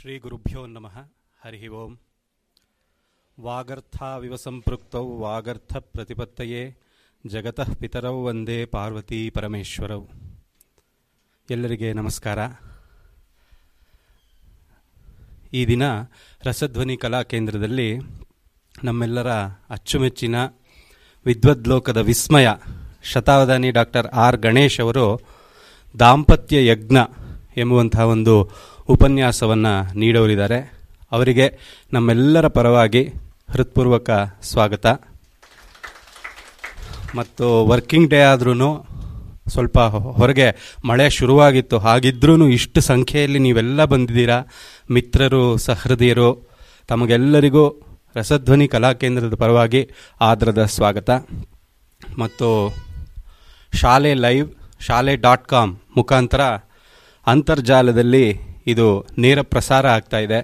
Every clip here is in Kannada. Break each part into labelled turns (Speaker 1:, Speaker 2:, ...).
Speaker 1: ಶ್ರೀಗುರುಭ್ಯೋ ನಮಃ. ಹರಿ ಓಂ. ವಾಗರ್ಥಾವಿವ ಸಂಪೃಕ್ತೌ ವಾಗರ್ಥ ಪ್ರತಿಪತ್ತಯೇ. ಜಗತಃ ಪಿತರೌ ವಂದೇ ಪಾರ್ವತಿ ಪರಮೇಶ್ವರೌ. ಎಲ್ಲರಿಗೆ ನಮಸ್ಕಾರ. ಈ ದಿನ ರಸಧ್ವನಿ ಕಲಾ ಕೇಂದ್ರದಲ್ಲಿ ನಮ್ಮೆಲ್ಲರ ಅಚ್ಚುಮೆಚ್ಚಿನ ವಿದ್ವದ್ಲೋಕದ ವಿಸ್ಮಯ ಶತಾವಧಾನಿ ಡಾಕ್ಟರ್ ಆರ್ ಗಣೇಶ್ ಅವರು ದಾಂಪತ್ಯ ಯಜ್ಞ ಎಂಬುವಂತಹ ಒಂದು ಉಪನ್ಯಾಸವನ್ನು ನೀಡೋರಿದ್ದಾರೆ. ಅವರಿಗೆ ನಮ್ಮೆಲ್ಲರ ಪರವಾಗಿ ಹೃತ್ಪೂರ್ವಕ ಸ್ವಾಗತ. ಮತ್ತು ವರ್ಕಿಂಗ್ ಡೇ ಆದ್ರೂ ಸ್ವಲ್ಪ ಹೊರಗೆ ಮಳೆ ಶುರುವಾಗಿತ್ತು. ಹಾಗಿದ್ರೂ ಇಷ್ಟು ಸಂಖ್ಯೆಯಲ್ಲಿ ನೀವೆಲ್ಲ ಬಂದಿದ್ದೀರಾ? ಮಿತ್ರರು, ಸಹೃದಯರು, ತಮಗೆಲ್ಲರಿಗೂ ರಸಧ್ವನಿ ಕಲಾಕೇಂದ್ರದ ಪರವಾಗಿ ಆದರದ ಸ್ವಾಗತ. ಮತ್ತು ಶಾಲೆ ಲೈವ್, ಶಾಲೆ ಡಾಟ್ ಕಾಮ್ ಮುಖಾಂತರ ಅಂತರ್ಜಾಲದಲ್ಲಿ ಇದು ನೇರ ಪ್ರಸಾರ ಆಗ್ತಾ ಇದೆ.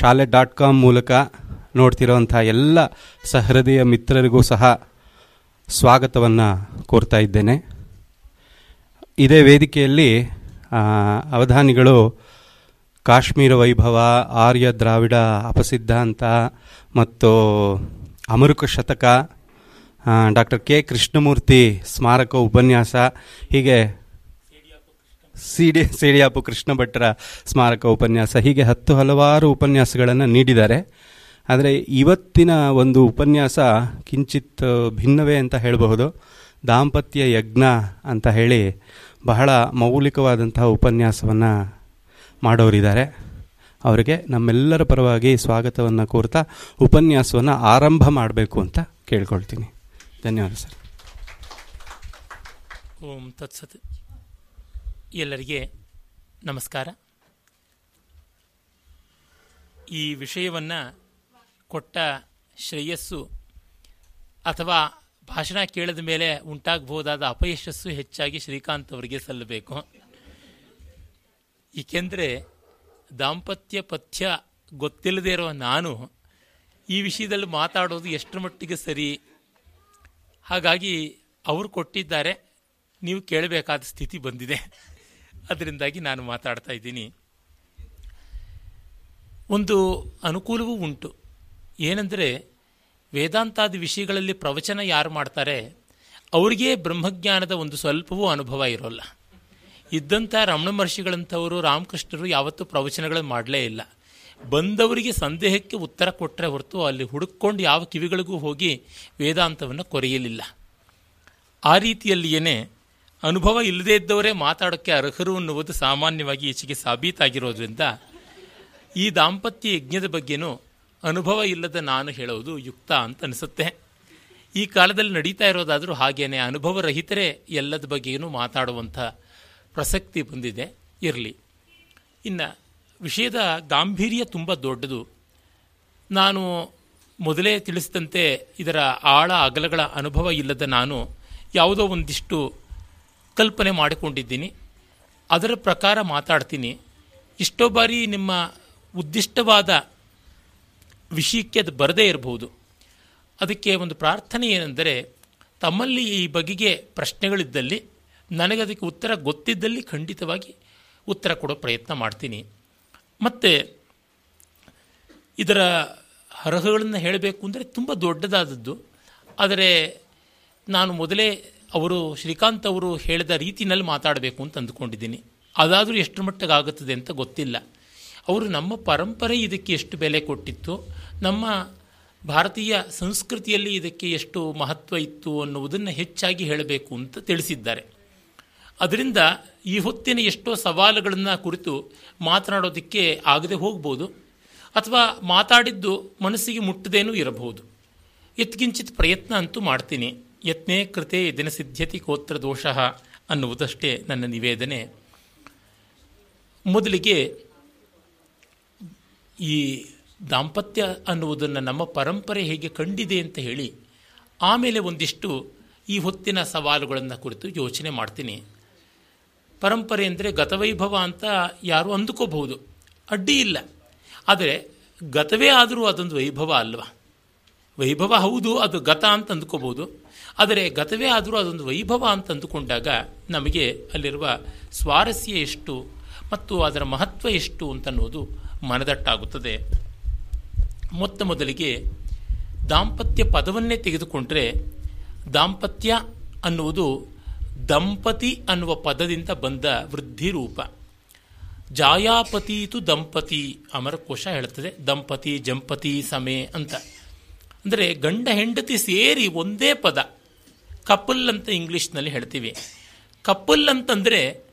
Speaker 1: ಶಾಲೆ ಡಾಟ್ ಕಾಮ್ ಮೂಲಕ ನೋಡ್ತಿರೋಂಥ ಎಲ್ಲ ಸಹೃದಯ ಮಿತ್ರರಿಗೂ ಸಹ ಸ್ವಾಗತವನ್ನು ಕೋರ್ತಾ ಇದ್ದೇನೆ. ಇದೇ ವೇದಿಕೆಯಲ್ಲಿ ಅವಧಾನಿಗಳು ಕಾಶ್ಮೀರ ವೈಭವ, ಆರ್ಯ ದ್ರಾವಿಡ ಅಪಸಿದ್ಧಾಂತ ಮತ್ತು ಅಮರುಕ ಶತಕ ಡಾಕ್ಟರ್ ಕೆ ಕೃಷ್ಣಮೂರ್ತಿ ಸ್ಮಾರಕ ಉಪನ್ಯಾಸ, ಹೀಗೆ ಸಿಡಿ, ಸೇಡಿಯಾಪು ಕೃಷ್ಣ ಭಟ್ರ ಸ್ಮಾರಕ ಉಪನ್ಯಾಸ. ಹೀಗೆ ಹತ್ತು ಹಲವಾರು ಉಪನ್ಯಾಸಗಳನ್ನು ನೀಡಿದ್ದಾರೆ. ಆದರೆ ಇವತ್ತಿನ ಒಂದು ಉಪನ್ಯಾಸ ಕಿಂಚಿತ್ ಭಿನ್ನವೇ ಅಂತ ಹೇಳಬಹುದು. ದಾಂಪತ್ಯ ಯಜ್ಞ ಅಂತ ಹೇಳಿ ಬಹಳ ಮೌಲಿಕವಾದಂತಹ ಉಪನ್ಯಾಸವನ್ನು ಮಾಡೋರಿದ್ದಾರೆ. ಅವರಿಗೆ ನಮ್ಮೆಲ್ಲರ ಪರವಾಗಿ ಸ್ವಾಗತವನ್ನು ಕೋರ್ತಾ ಉಪನ್ಯಾಸವನ್ನು ಆರಂಭ ಮಾಡಬೇಕು ಅಂತ ಕೇಳ್ಕೊಳ್ತೀನಿ. ಧನ್ಯವಾದ ಸರ್.
Speaker 2: ಓಂ ತತ್ಸತ್. ಎಲ್ಲರಿಗೆ ನಮಸ್ಕಾರ. ಈ ವಿಷಯವನ್ನು ಕೊಟ್ಟ ಶ್ರೇಯಸ್ಸು ಅಥವಾ ಭಾಷಣ ಕೇಳಿದ ಮೇಲೆ ಉಂಟಾಗಬಹುದಾದ ಅಪಯಶಸ್ಸು ಹೆಚ್ಚಾಗಿ ಶ್ರೀಕಾಂತ್ ಅವರಿಗೆ ಸಲ್ಲಬೇಕು. ಏಕೆಂದರೆ ದಾಂಪತ್ಯ ಪಥ್ಯ ಗೊತ್ತಿಲ್ಲದೇ ಇರೋ ನಾನು ಈ ವಿಷಯದಲ್ಲಿ ಮಾತಾಡೋದು ಎಷ್ಟರ ಮಟ್ಟಿಗೆ ಸರಿ? ಹಾಗಾಗಿ ಅವರು ಕೊಟ್ಟಿದ್ದಾರೆ, ನೀವು ಕೇಳಬೇಕಾದ ಸ್ಥಿತಿ ಬಂದಿದೆ. ಅದರಿಂದಾಗಿ ನಾನು ಮಾತಾಡ್ತಾ ಇದ್ದೀನಿ. ಒಂದು ಅನುಕೂಲವೂ ಉಂಟು. ಏನೆಂದರೆ, ವೇದಾಂತಾದಿ ವಿಷಯಗಳಲ್ಲಿ ಪ್ರವಚನ ಯಾರು ಮಾಡ್ತಾರೆ? ಅವರಿಗೆ ಬ್ರಹ್ಮಜ್ಞಾನದ ಒಂದು ಸ್ವಲ್ಪವೂ ಅನುಭವ ಇರೋಲ್ಲ. ಇದ್ದಂಥ ರಮಣ ಮಹರ್ಷಿಗಳಂಥವರು, ರಾಮಕೃಷ್ಣರು ಯಾವತ್ತೂ ಪ್ರವಚನಗಳನ್ನು ಮಾಡಲೇ ಇಲ್ಲ. ಬಂದವರಿಗೆ ಸಂದೇಹಕ್ಕೆ ಉತ್ತರ ಕೊಟ್ಟರೆ ಹೊರತು ಅಲ್ಲಿ ಹುಡುಕೊಂಡು ಯಾವ ಕಿವಿಗಳಿಗೂ ಹೋಗಿ ವೇದಾಂತವನ್ನು ಕೊರೆಯಲಿಲ್ಲ. ಆ ರೀತಿಯಲ್ಲಿಯೇ ಅನುಭವ ಇಲ್ಲದೇ ಇದ್ದವರೇ ಮಾತಾಡೋಕ್ಕೆ ಅರ್ಹರು ಅನ್ನುವುದು ಸಾಮಾನ್ಯವಾಗಿ ಈಚೆಗೆ ಸಾಬೀತಾಗಿರೋದ್ರಿಂದ ಈ ದಾಂಪತ್ಯ ಯಜ್ಞದ ಬಗ್ಗೆನೂ ಅನುಭವ ಇಲ್ಲದ ನಾನು ಹೇಳೋದು ಯುಕ್ತ ಅಂತ ಅನಿಸುತ್ತೆ. ಈ ಕಾಲದಲ್ಲಿ ನಡೀತಾ ಇರೋದಾದರೂ ಹಾಗೇನೆ ಅನುಭವರಹಿತರೇ ಎಲ್ಲದ ಬಗ್ಗೆಯೂ ಮಾತಾಡುವಂಥ ಪ್ರಸಕ್ತಿ ಬಂದಿದೆ. ಇರಲಿ. ಇನ್ನು ವಿಷಯದ ಗಾಂಭೀರ್ಯ ತುಂಬ ದೊಡ್ಡದು. ನಾನು ಮೊದಲೇ ತಿಳಿಸಿದಂತೆ ಇದರ ಆಳ ಅಗಲಗಳ ಅನುಭವ ಇಲ್ಲದ ನಾನು ಯಾವುದೋ ಒಂದಿಷ್ಟು ಕಲ್ಪನೆ ಮಾಡಿಕೊಂಡಿದ್ದೀನಿ. ಅದರ ಪ್ರಕಾರ ಮಾತಾಡ್ತೀನಿ. ಇಷ್ಟೋ ಬಾರಿ ನಿಮ್ಮ ಉದ್ದಿಷ್ಟವಾದ ವಿಷಯಕ್ಕೆ ಅದು ಬರದೇ ಇರಬಹುದು. ಅದಕ್ಕೆ ಒಂದು ಪ್ರಾರ್ಥನೆ ಏನೆಂದರೆ, ತಮ್ಮಲ್ಲಿ ಈ ಬಗೆಗೆ ಪ್ರಶ್ನೆಗಳಿದ್ದಲ್ಲಿ ನನಗದಕ್ಕೆ ಉತ್ತರ ಗೊತ್ತಿದ್ದಲ್ಲಿ ಖಂಡಿತವಾಗಿ ಉತ್ತರ ಕೊಡೋ ಪ್ರಯತ್ನ ಮಾಡ್ತೀನಿ. ಮತ್ತು, ಇದರ ಅರ್ಹಗಳನ್ನು ಹೇಳಬೇಕು ಅಂದರೆ ತುಂಬ ದೊಡ್ಡದಾದದ್ದು. ಆದರೆ, ನಾನು ಮೊದಲೇ ಅವರು ಶ್ರೀಕಾಂತ್ ಅವರು ಹೇಳಿದ ರೀತಿಯಲ್ಲಿ ಮಾತಾಡಬೇಕು ಅಂತ ಅಂದುಕೊಂಡಿದ್ದೀನಿ. ಅದಾದರೂ ಎಷ್ಟು ಮಟ್ಟಿಗೆ ಆಗುತ್ತದೆ ಅಂತ ಗೊತ್ತಿಲ್ಲ. ಅವರು ನಮ್ಮ ಪರಂಪರೆ ಇದಕ್ಕೆ ಎಷ್ಟು ಬೆಲೆ ಕೊಟ್ಟಿತ್ತು, ನಮ್ಮ ಭಾರತೀಯ ಸಂಸ್ಕೃತಿಯಲ್ಲಿ ಇದಕ್ಕೆ ಎಷ್ಟು ಮಹತ್ವ ಇತ್ತು ಅನ್ನುವುದನ್ನು ಹೆಚ್ಚಾಗಿ ಹೇಳಬೇಕು ಅಂತ ತಿಳಿಸಿದ್ದಾರೆ. ಅದರಿಂದ ಈ ಹೊತ್ತಿನ ಎಷ್ಟೋ ಸವಾಲುಗಳನ್ನು ಕುರಿತು ಮಾತನಾಡೋದಕ್ಕೆ ಆಗದೆ ಹೋಗ್ಬೋದು, ಅಥವಾ ಮಾತಾಡಿದ್ದು ಮನಸ್ಸಿಗೆ ಮುಟ್ಟದೇನೂ ಇರಬಹುದು. ಎತ್ಕಿಂಚಿತ್ ಪ್ರಯತ್ನ ಅಂತೂ ಮಾಡ್ತೀನಿ. ಯತ್ನೇ ಕೃತೆ ದಿನ ಸಿದ್ಧತಿ ಕೋತ್ರ ದೋಷ ಅನ್ನುವುದಷ್ಟೇ ನನ್ನ ನಿವೇದನೆ. ಮೊದಲಿಗೆ ಈ ದಾಂಪತ್ಯ ಅನ್ನುವುದನ್ನು ನಮ್ಮ ಪರಂಪರೆ ಹೇಗೆ ಕಂಡಿದೆ ಅಂತ ಹೇಳಿ ಆಮೇಲೆ ಒಂದಿಷ್ಟು ಈ ಹೊತ್ತಿನ ಸವಾಲುಗಳನ್ನು ಕುರಿತು ಯೋಚನೆ ಮಾಡ್ತೀನಿ. ಪರಂಪರೆ ಅಂದರೆ ಗತವೈಭವ ಅಂತ ಯಾರು ಅಂದುಕೋಬಹುದು. ಅಡ್ಡಿ ಇಲ್ಲ. ಆದರೆ ಗತವೇ ಆದರೂ ಅದೊಂದು ವೈಭವ ಅಲ್ವಾ? ವೈಭವ ಹೌದು, ಅದು ಗತ ಅಂತ ಅಂದ್ಕೋಬೋದು ಆದರೆ ಗತವೇ ಆದರೂ ಅದೊಂದು ವೈಭವ ಅಂತ ಅಂದುಕೊಂಡಾಗ ನಮಗೆ ಅಲ್ಲಿರುವ ಸ್ವಾರಸ್ಯ ಎಷ್ಟು ಮತ್ತು ಅದರ ಮಹತ್ವ ಎಷ್ಟು ಅಂತನ್ನುವುದು ಮನದಟ್ಟಾಗುತ್ತದೆ. ಮೊತ್ತ ಮೊದಲಿಗೆ ದಾಂಪತ್ಯ ಪದವನ್ನೇ ತೆಗೆದುಕೊಂಡ್ರೆ ದಾಂಪತ್ಯ ಅನ್ನುವುದು ದಂಪತಿ ಅನ್ನುವ ಪದದಿಂದ ಬಂದ ವೃದ್ಧಿ ರೂಪ. ಜಾಯಾಪತೀತು ದಂಪತಿ ಅಮರಕೋಶ ಹೇಳುತ್ತದೆ. ದಂಪತಿ ಜಂಪತಿ ಸಮೇ ಅಂತ. ಅಂದರೆ ಗಂಡ ಹೆಂಡತಿ ಸೇರಿ ಒಂದೇ ಪದ. ಕಪಲ್ ಅಂತ ಇಂಗ್ಲೀಷ್ನಲ್ಲಿ ಹೇಳ್ತೀವಿ. ಕಪಲ್ ಅಂತಂದರೆ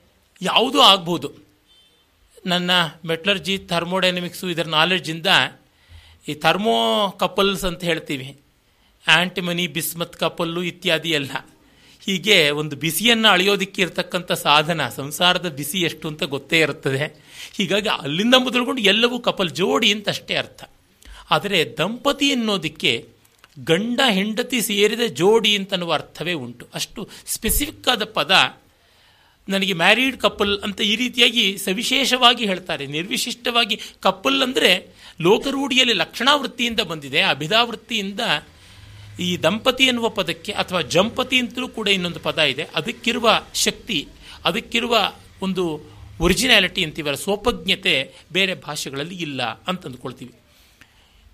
Speaker 2: ಯಾವುದೂ ಆಗ್ಬೋದು. ನನ್ನ ಮೆಟ್ಲರ್ಜಿ ಥರ್ಮೋಡೈನಮಿಕ್ಸು ಇದರ ನಾಲೆಡ್ಜಿಂದ ಈ ಥರ್ಮೋ ಕಪಲ್ಸ್ ಅಂತ ಹೇಳ್ತೀವಿ. ಆ್ಯಂಟಿಮನಿ ಬಿಸ್ಮತ್ ಕಪಲ್ಲು ಇತ್ಯಾದಿ ಎಲ್ಲ. ಹೀಗೆ ಒಂದು ಬಿಸಿಯನ್ನು ಅಳೆಯೋದಿಕ್ಕೆ ಇರತಕ್ಕಂಥ ಸಾಧನ, ಸಂಸಾರದ ಬಿಸಿ ಎಷ್ಟು ಅಂತ ಗೊತ್ತೇ ಇರುತ್ತದೆ. ಹೀಗಾಗಿ ಅಲ್ಲಿಂದ ಮೊದಲುಕೊಂಡು ಎಲ್ಲವೂ ಕಪಲ್ ಜೋಡಿ ಅಂತ ಅಷ್ಟೇ ಅರ್ಥ. ಆದರೆ ದಂಪತಿ ಅನ್ನೋದಕ್ಕೆ ಗಂಡ ಹೆಂಡತಿ ಸೇರಿದ ಜೋಡಿ ಅಂತನ್ನುವ ಅರ್ಥವೇ ಉಂಟು. ಅಷ್ಟು ಸ್ಪೆಸಿಫಿಕ್ ಆದ ಪದ ನನಗೆ ಮ್ಯಾರೀಡ್ ಕಪಲ್ ಅಂತ ಈ ರೀತಿಯಾಗಿ ಸವಿಶೇಷವಾಗಿ ಹೇಳ್ತಾರೆ. ನಿರ್ವಿಶಿಷ್ಟವಾಗಿ ಕಪಲ್ ಅಂದರೆ ಲೋಕರೂಢಿಯಲ್ಲಿ ಲಕ್ಷಣಾವೃತ್ತಿಯಿಂದ ಬಂದಿದೆ. ಅಭಿದಾವೃತ್ತಿಯಿಂದ ಈ ದಂಪತಿ ಎನ್ನುವ ಪದಕ್ಕೆ ಅಥವಾ ಜಂಪತಿ ಅಂತಲೂ ಕೂಡ ಇನ್ನೊಂದು ಪದ ಇದೆ. ಅದಕ್ಕಿರುವ ಶಕ್ತಿ, ಅದಕ್ಕಿರುವ ಒಂದು ಒರಿಜಿನಾಲಿಟಿ ಅಂತೀವಲ್ಲ, ಸೋಪಜ್ಞತೆ ಬೇರೆ ಭಾಷೆಗಳಲ್ಲಿ ಇಲ್ಲ ಅಂತ ಅಂದ್ಕೊಳ್ತೀವಿ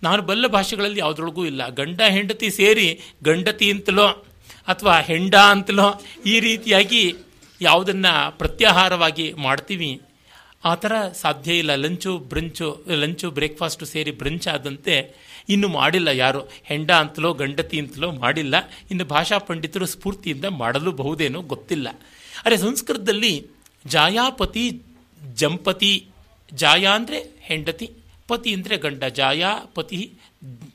Speaker 2: ನಾನು ಬಲ್ಲ ಭಾಷೆಗಳಲ್ಲಿ ಯಾವುದ್ರೊಳಗೂ ಇಲ್ಲ. ಗಂಡ, ಹೆಂಡತಿ ಸೇರಿ ಗಂಡತಿ ಅಂತಲೋ ಅಥವಾ ಹೆಂಡ ಅಂತಲೋ ಈ ರೀತಿಯಾಗಿ ಯಾವುದನ್ನು ಪ್ರತ್ಯಾಹಾರವಾಗಿ ಮಾಡ್ತೀವಿ. ಆ ಥರ ಸಾಧ್ಯ ಇಲ್ಲ. ಲಂಚು, ಬ್ರಂಚು, ಲಂಚು, ಬ್ರೇಕ್ಫಾಸ್ಟು ಸೇರಿ ಬ್ರಂಚ್ ಆದಂತೆ ಇನ್ನು ಮಾಡಿಲ್ಲ ಯಾರು. ಹೆಂಡ ಅಂತಲೋ, ಗಂಡತಿ ಅಂತಲೋ ಮಾಡಿಲ್ಲ. ಇನ್ನು ಭಾಷಾ ಪಂಡಿತರು ಸ್ಫೂರ್ತಿಯಿಂದ ಮಾಡಲು ಬಹುದೇನೋ ಗೊತ್ತಿಲ್ಲ. ಅರೆ ಸಂಸ್ಕೃತದಲ್ಲಿ ಜಾಯಾಪತಿ, ಜಂಪತಿ, ಜಾಯ ಅಂದರೆ ಹೆಂಡತಿ ಪತಿ ಅಂದರೆ ಗಂಡ ಜಾಯ, ಪತಿ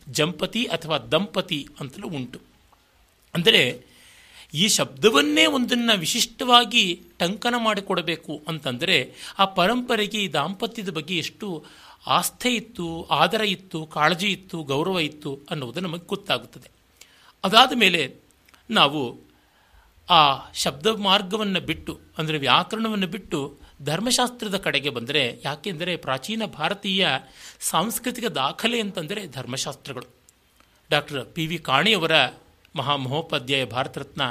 Speaker 2: ಜಂಪತಿ ಅಥವಾ ದಂಪತಿ ಅಂತಲೂ ಉಂಟು. ಅಂದರೆ ಈ ಶಬ್ದವನ್ನೇ ಒಂದನ್ನು ವಿಶಿಷ್ಟವಾಗಿ ಟಂಕನ ಮಾಡಿಕೊಡಬೇಕು ಅಂತಂದರೆ ಆ ಪರಂಪರೆಗೆ ಈ ದಾಂಪತ್ಯದ ಬಗ್ಗೆ ಎಷ್ಟು ಆಸ್ಥೆ ಇತ್ತು, ಆದರ ಇತ್ತು, ಕಾಳಜಿ ಇತ್ತು, ಗೌರವ ಇತ್ತು ಅನ್ನುವುದು ನಮಗೆ ಗೊತ್ತಾಗುತ್ತದೆ. ಅದಾದ ಮೇಲೆ ನಾವು ಆ ಶಬ್ದ ಮಾರ್ಗವನ್ನು ಬಿಟ್ಟು, ಅಂದರೆ ವ್ಯಾಕರಣವನ್ನು ಬಿಟ್ಟು ಧರ್ಮಶಾಸ್ತ್ರದ ಕಡೆಗೆ ಬಂದರೆ ಯಾಕೆಂದರೆ ಪ್ರಾಚೀನ ಭಾರತೀಯ ಸಾಂಸ್ಕೃತಿಕ ದಾಖಲೆ ಅಂತಂದರೆ ಧರ್ಮಶಾಸ್ತ್ರಗಳು. ಡಾಕ್ಟರ್ ಪಿ ವಿ ಕಾಣಿಯವರ ಮಹಾಮಹೋಪಾಧ್ಯಾಯ ಭಾರತರತ್ನ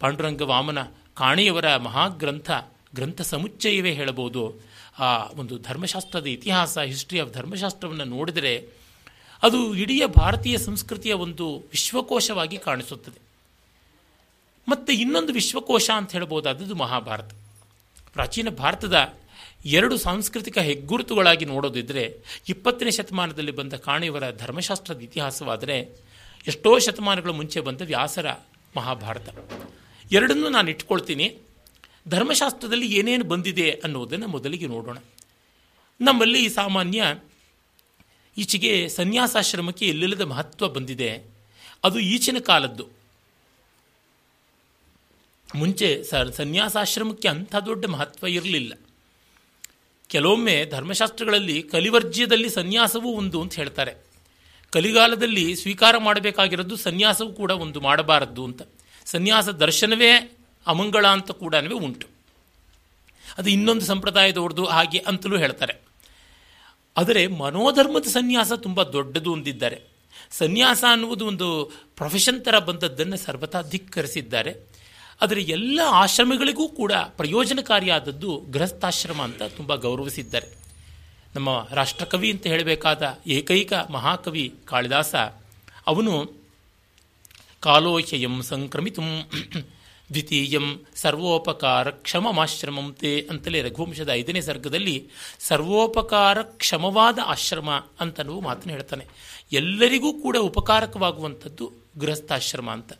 Speaker 2: ಪಾಂಡುರಂಗ ವಾಮನ ಕಾಣಿಯವರ ಮಹಾಗ್ರಂಥ, ಗ್ರಂಥ ಸಮುಚ್ಚಯವೇ ಹೇಳಬಹುದು. ಆ ಒಂದು ಧರ್ಮಶಾಸ್ತ್ರದ ಇತಿಹಾಸ ಹಿಸ್ಟ್ರಿ ಆಫ್ ಧರ್ಮಶಾಸ್ತ್ರವನ್ನು ನೋಡಿದರೆ ಅದು ಇಡೀ ಭಾರತೀಯ ಸಂಸ್ಕೃತಿಯ ಒಂದು ವಿಶ್ವಕೋಶವಾಗಿ ಕಾಣಿಸುತ್ತದೆ. ಮತ್ತು ಇನ್ನೊಂದು ವಿಶ್ವಕೋಶ ಅಂತ ಹೇಳ್ಬೋದಾದದ್ದು ಮಹಾಭಾರತ. ಪ್ರಾಚೀನ ಭಾರತದ ಎರಡು ಸಾಂಸ್ಕೃತಿಕ ಹೆಗ್ಗುರುತುಗಳಾಗಿ ನೋಡೋದಿದ್ರೆ ಇಪ್ಪತ್ತನೇ ಶತಮಾನದಲ್ಲಿ ಬಂದ ಕಾಣಿಯವರ ಧರ್ಮಶಾಸ್ತ್ರದ ಇತಿಹಾಸವಾದರೆ ಎಷ್ಟೋ ಶತಮಾನಗಳ ಮುಂಚೆ ಬಂದ ವ್ಯಾಸರ ಮಹಾಭಾರತ. ಎರಡನ್ನೂ ನಾನು ಇಟ್ಕೊಳ್ತೀನಿ. ಧರ್ಮಶಾಸ್ತ್ರದಲ್ಲಿ ಏನೇನು ಬಂದಿದೆ ಅನ್ನೋದನ್ನು ಮೊದಲಿಗೆ ನೋಡೋಣ. ನಮ್ಮಲ್ಲಿ ಸಾಮಾನ್ಯ ಈಚೆಗೆ ಸನ್ಯಾಸಾಶ್ರಮಕ್ಕೆ ಎಲ್ಲೆಲ್ಲದ ಮಹತ್ವ ಬಂದಿದೆ. ಅದು ಈಚಿನ ಕಾಲದ್ದು. ಮುಂಚೆ ಸ ಸನ್ಯಾಸಾಶ್ರಮಕ್ಕೆ ಅಂಥ ದೊಡ್ಡ ಮಹತ್ವ ಇರಲಿಲ್ಲ. ಕೆಲವೊಮ್ಮೆ ಧರ್ಮಶಾಸ್ತ್ರಗಳಲ್ಲಿ ಕಲಿವರ್ಜ್ಯದಲ್ಲಿ ಸನ್ಯಾಸವೂ ಒಂದು ಅಂತ ಹೇಳ್ತಾರೆ. ಕಲಿಗಾಲದಲ್ಲಿ ಸ್ವೀಕಾರ ಮಾಡಬೇಕಾಗಿರೋದು ಸನ್ಯಾಸವೂ ಕೂಡ ಒಂದು ಮಾಡಬಾರದ್ದು ಅಂತ. ಸನ್ಯಾಸ ದರ್ಶನವೇ ಅಮಂಗಳ ಅಂತ ಕೂಡ ಉಂಟು. ಅದು ಇನ್ನೊಂದು ಸಂಪ್ರದಾಯದವ್ರದ್ದು ಹಾಗೆ ಅಂತಲೂ ಹೇಳ್ತಾರೆ. ಆದರೆ ಮನೋಧರ್ಮದ ಸನ್ಯಾಸ ತುಂಬ ದೊಡ್ಡದು ಅಂದಿದ್ದಾರೆ. ಸನ್ಯಾಸ ಅನ್ನುವುದು ಒಂದು ಪ್ರೊಫೆಷನ್ ಥರ ಬಂದದ್ದನ್ನು ಸರ್ವತಾ ಧಿಕ್ಕರಿಸಿದ್ದಾರೆ. ಆದರೆ ಎಲ್ಲ ಆಶ್ರಮಗಳಿಗೂ ಕೂಡ ಪ್ರಯೋಜನಕಾರಿಯಾದದ್ದು ಗೃಹಸ್ಥಾಶ್ರಮ ಅಂತ ತುಂಬ ಗೌರವಿಸಿದ್ದಾರೆ. ನಮ್ಮ ರಾಷ್ಟ್ರಕವಿ ಅಂತ ಹೇಳಬೇಕಾದ ಏಕೈಕ ಮಹಾಕವಿ ಕಾಳಿದಾಸ, ಅವನು ಕಾಲೋಹ್ಯಯಂ ಸಂಕ್ರಮಿತು ದ್ವಿತೀಯಂ ಸರ್ವೋಪಕಾರ ಕ್ಷಮಮಾಶ್ರಮಂ ತೇ ಅಂತಲೇ ರಘುವಂಶದ ಐದನೇ ಸರ್ಗದಲ್ಲಿ ಸರ್ವೋಪಕಾರ ಕ್ಷಮವಾದ ಆಶ್ರಮ ಅಂತನ್ನುವ ಮಾತನ್ನು ಹೇಳ್ತಾನೆ. ಎಲ್ಲರಿಗೂ ಕೂಡ ಉಪಕಾರಕವಾಗುವಂಥದ್ದು ಗೃಹಸ್ಥಾಶ್ರಮ ಅಂತ.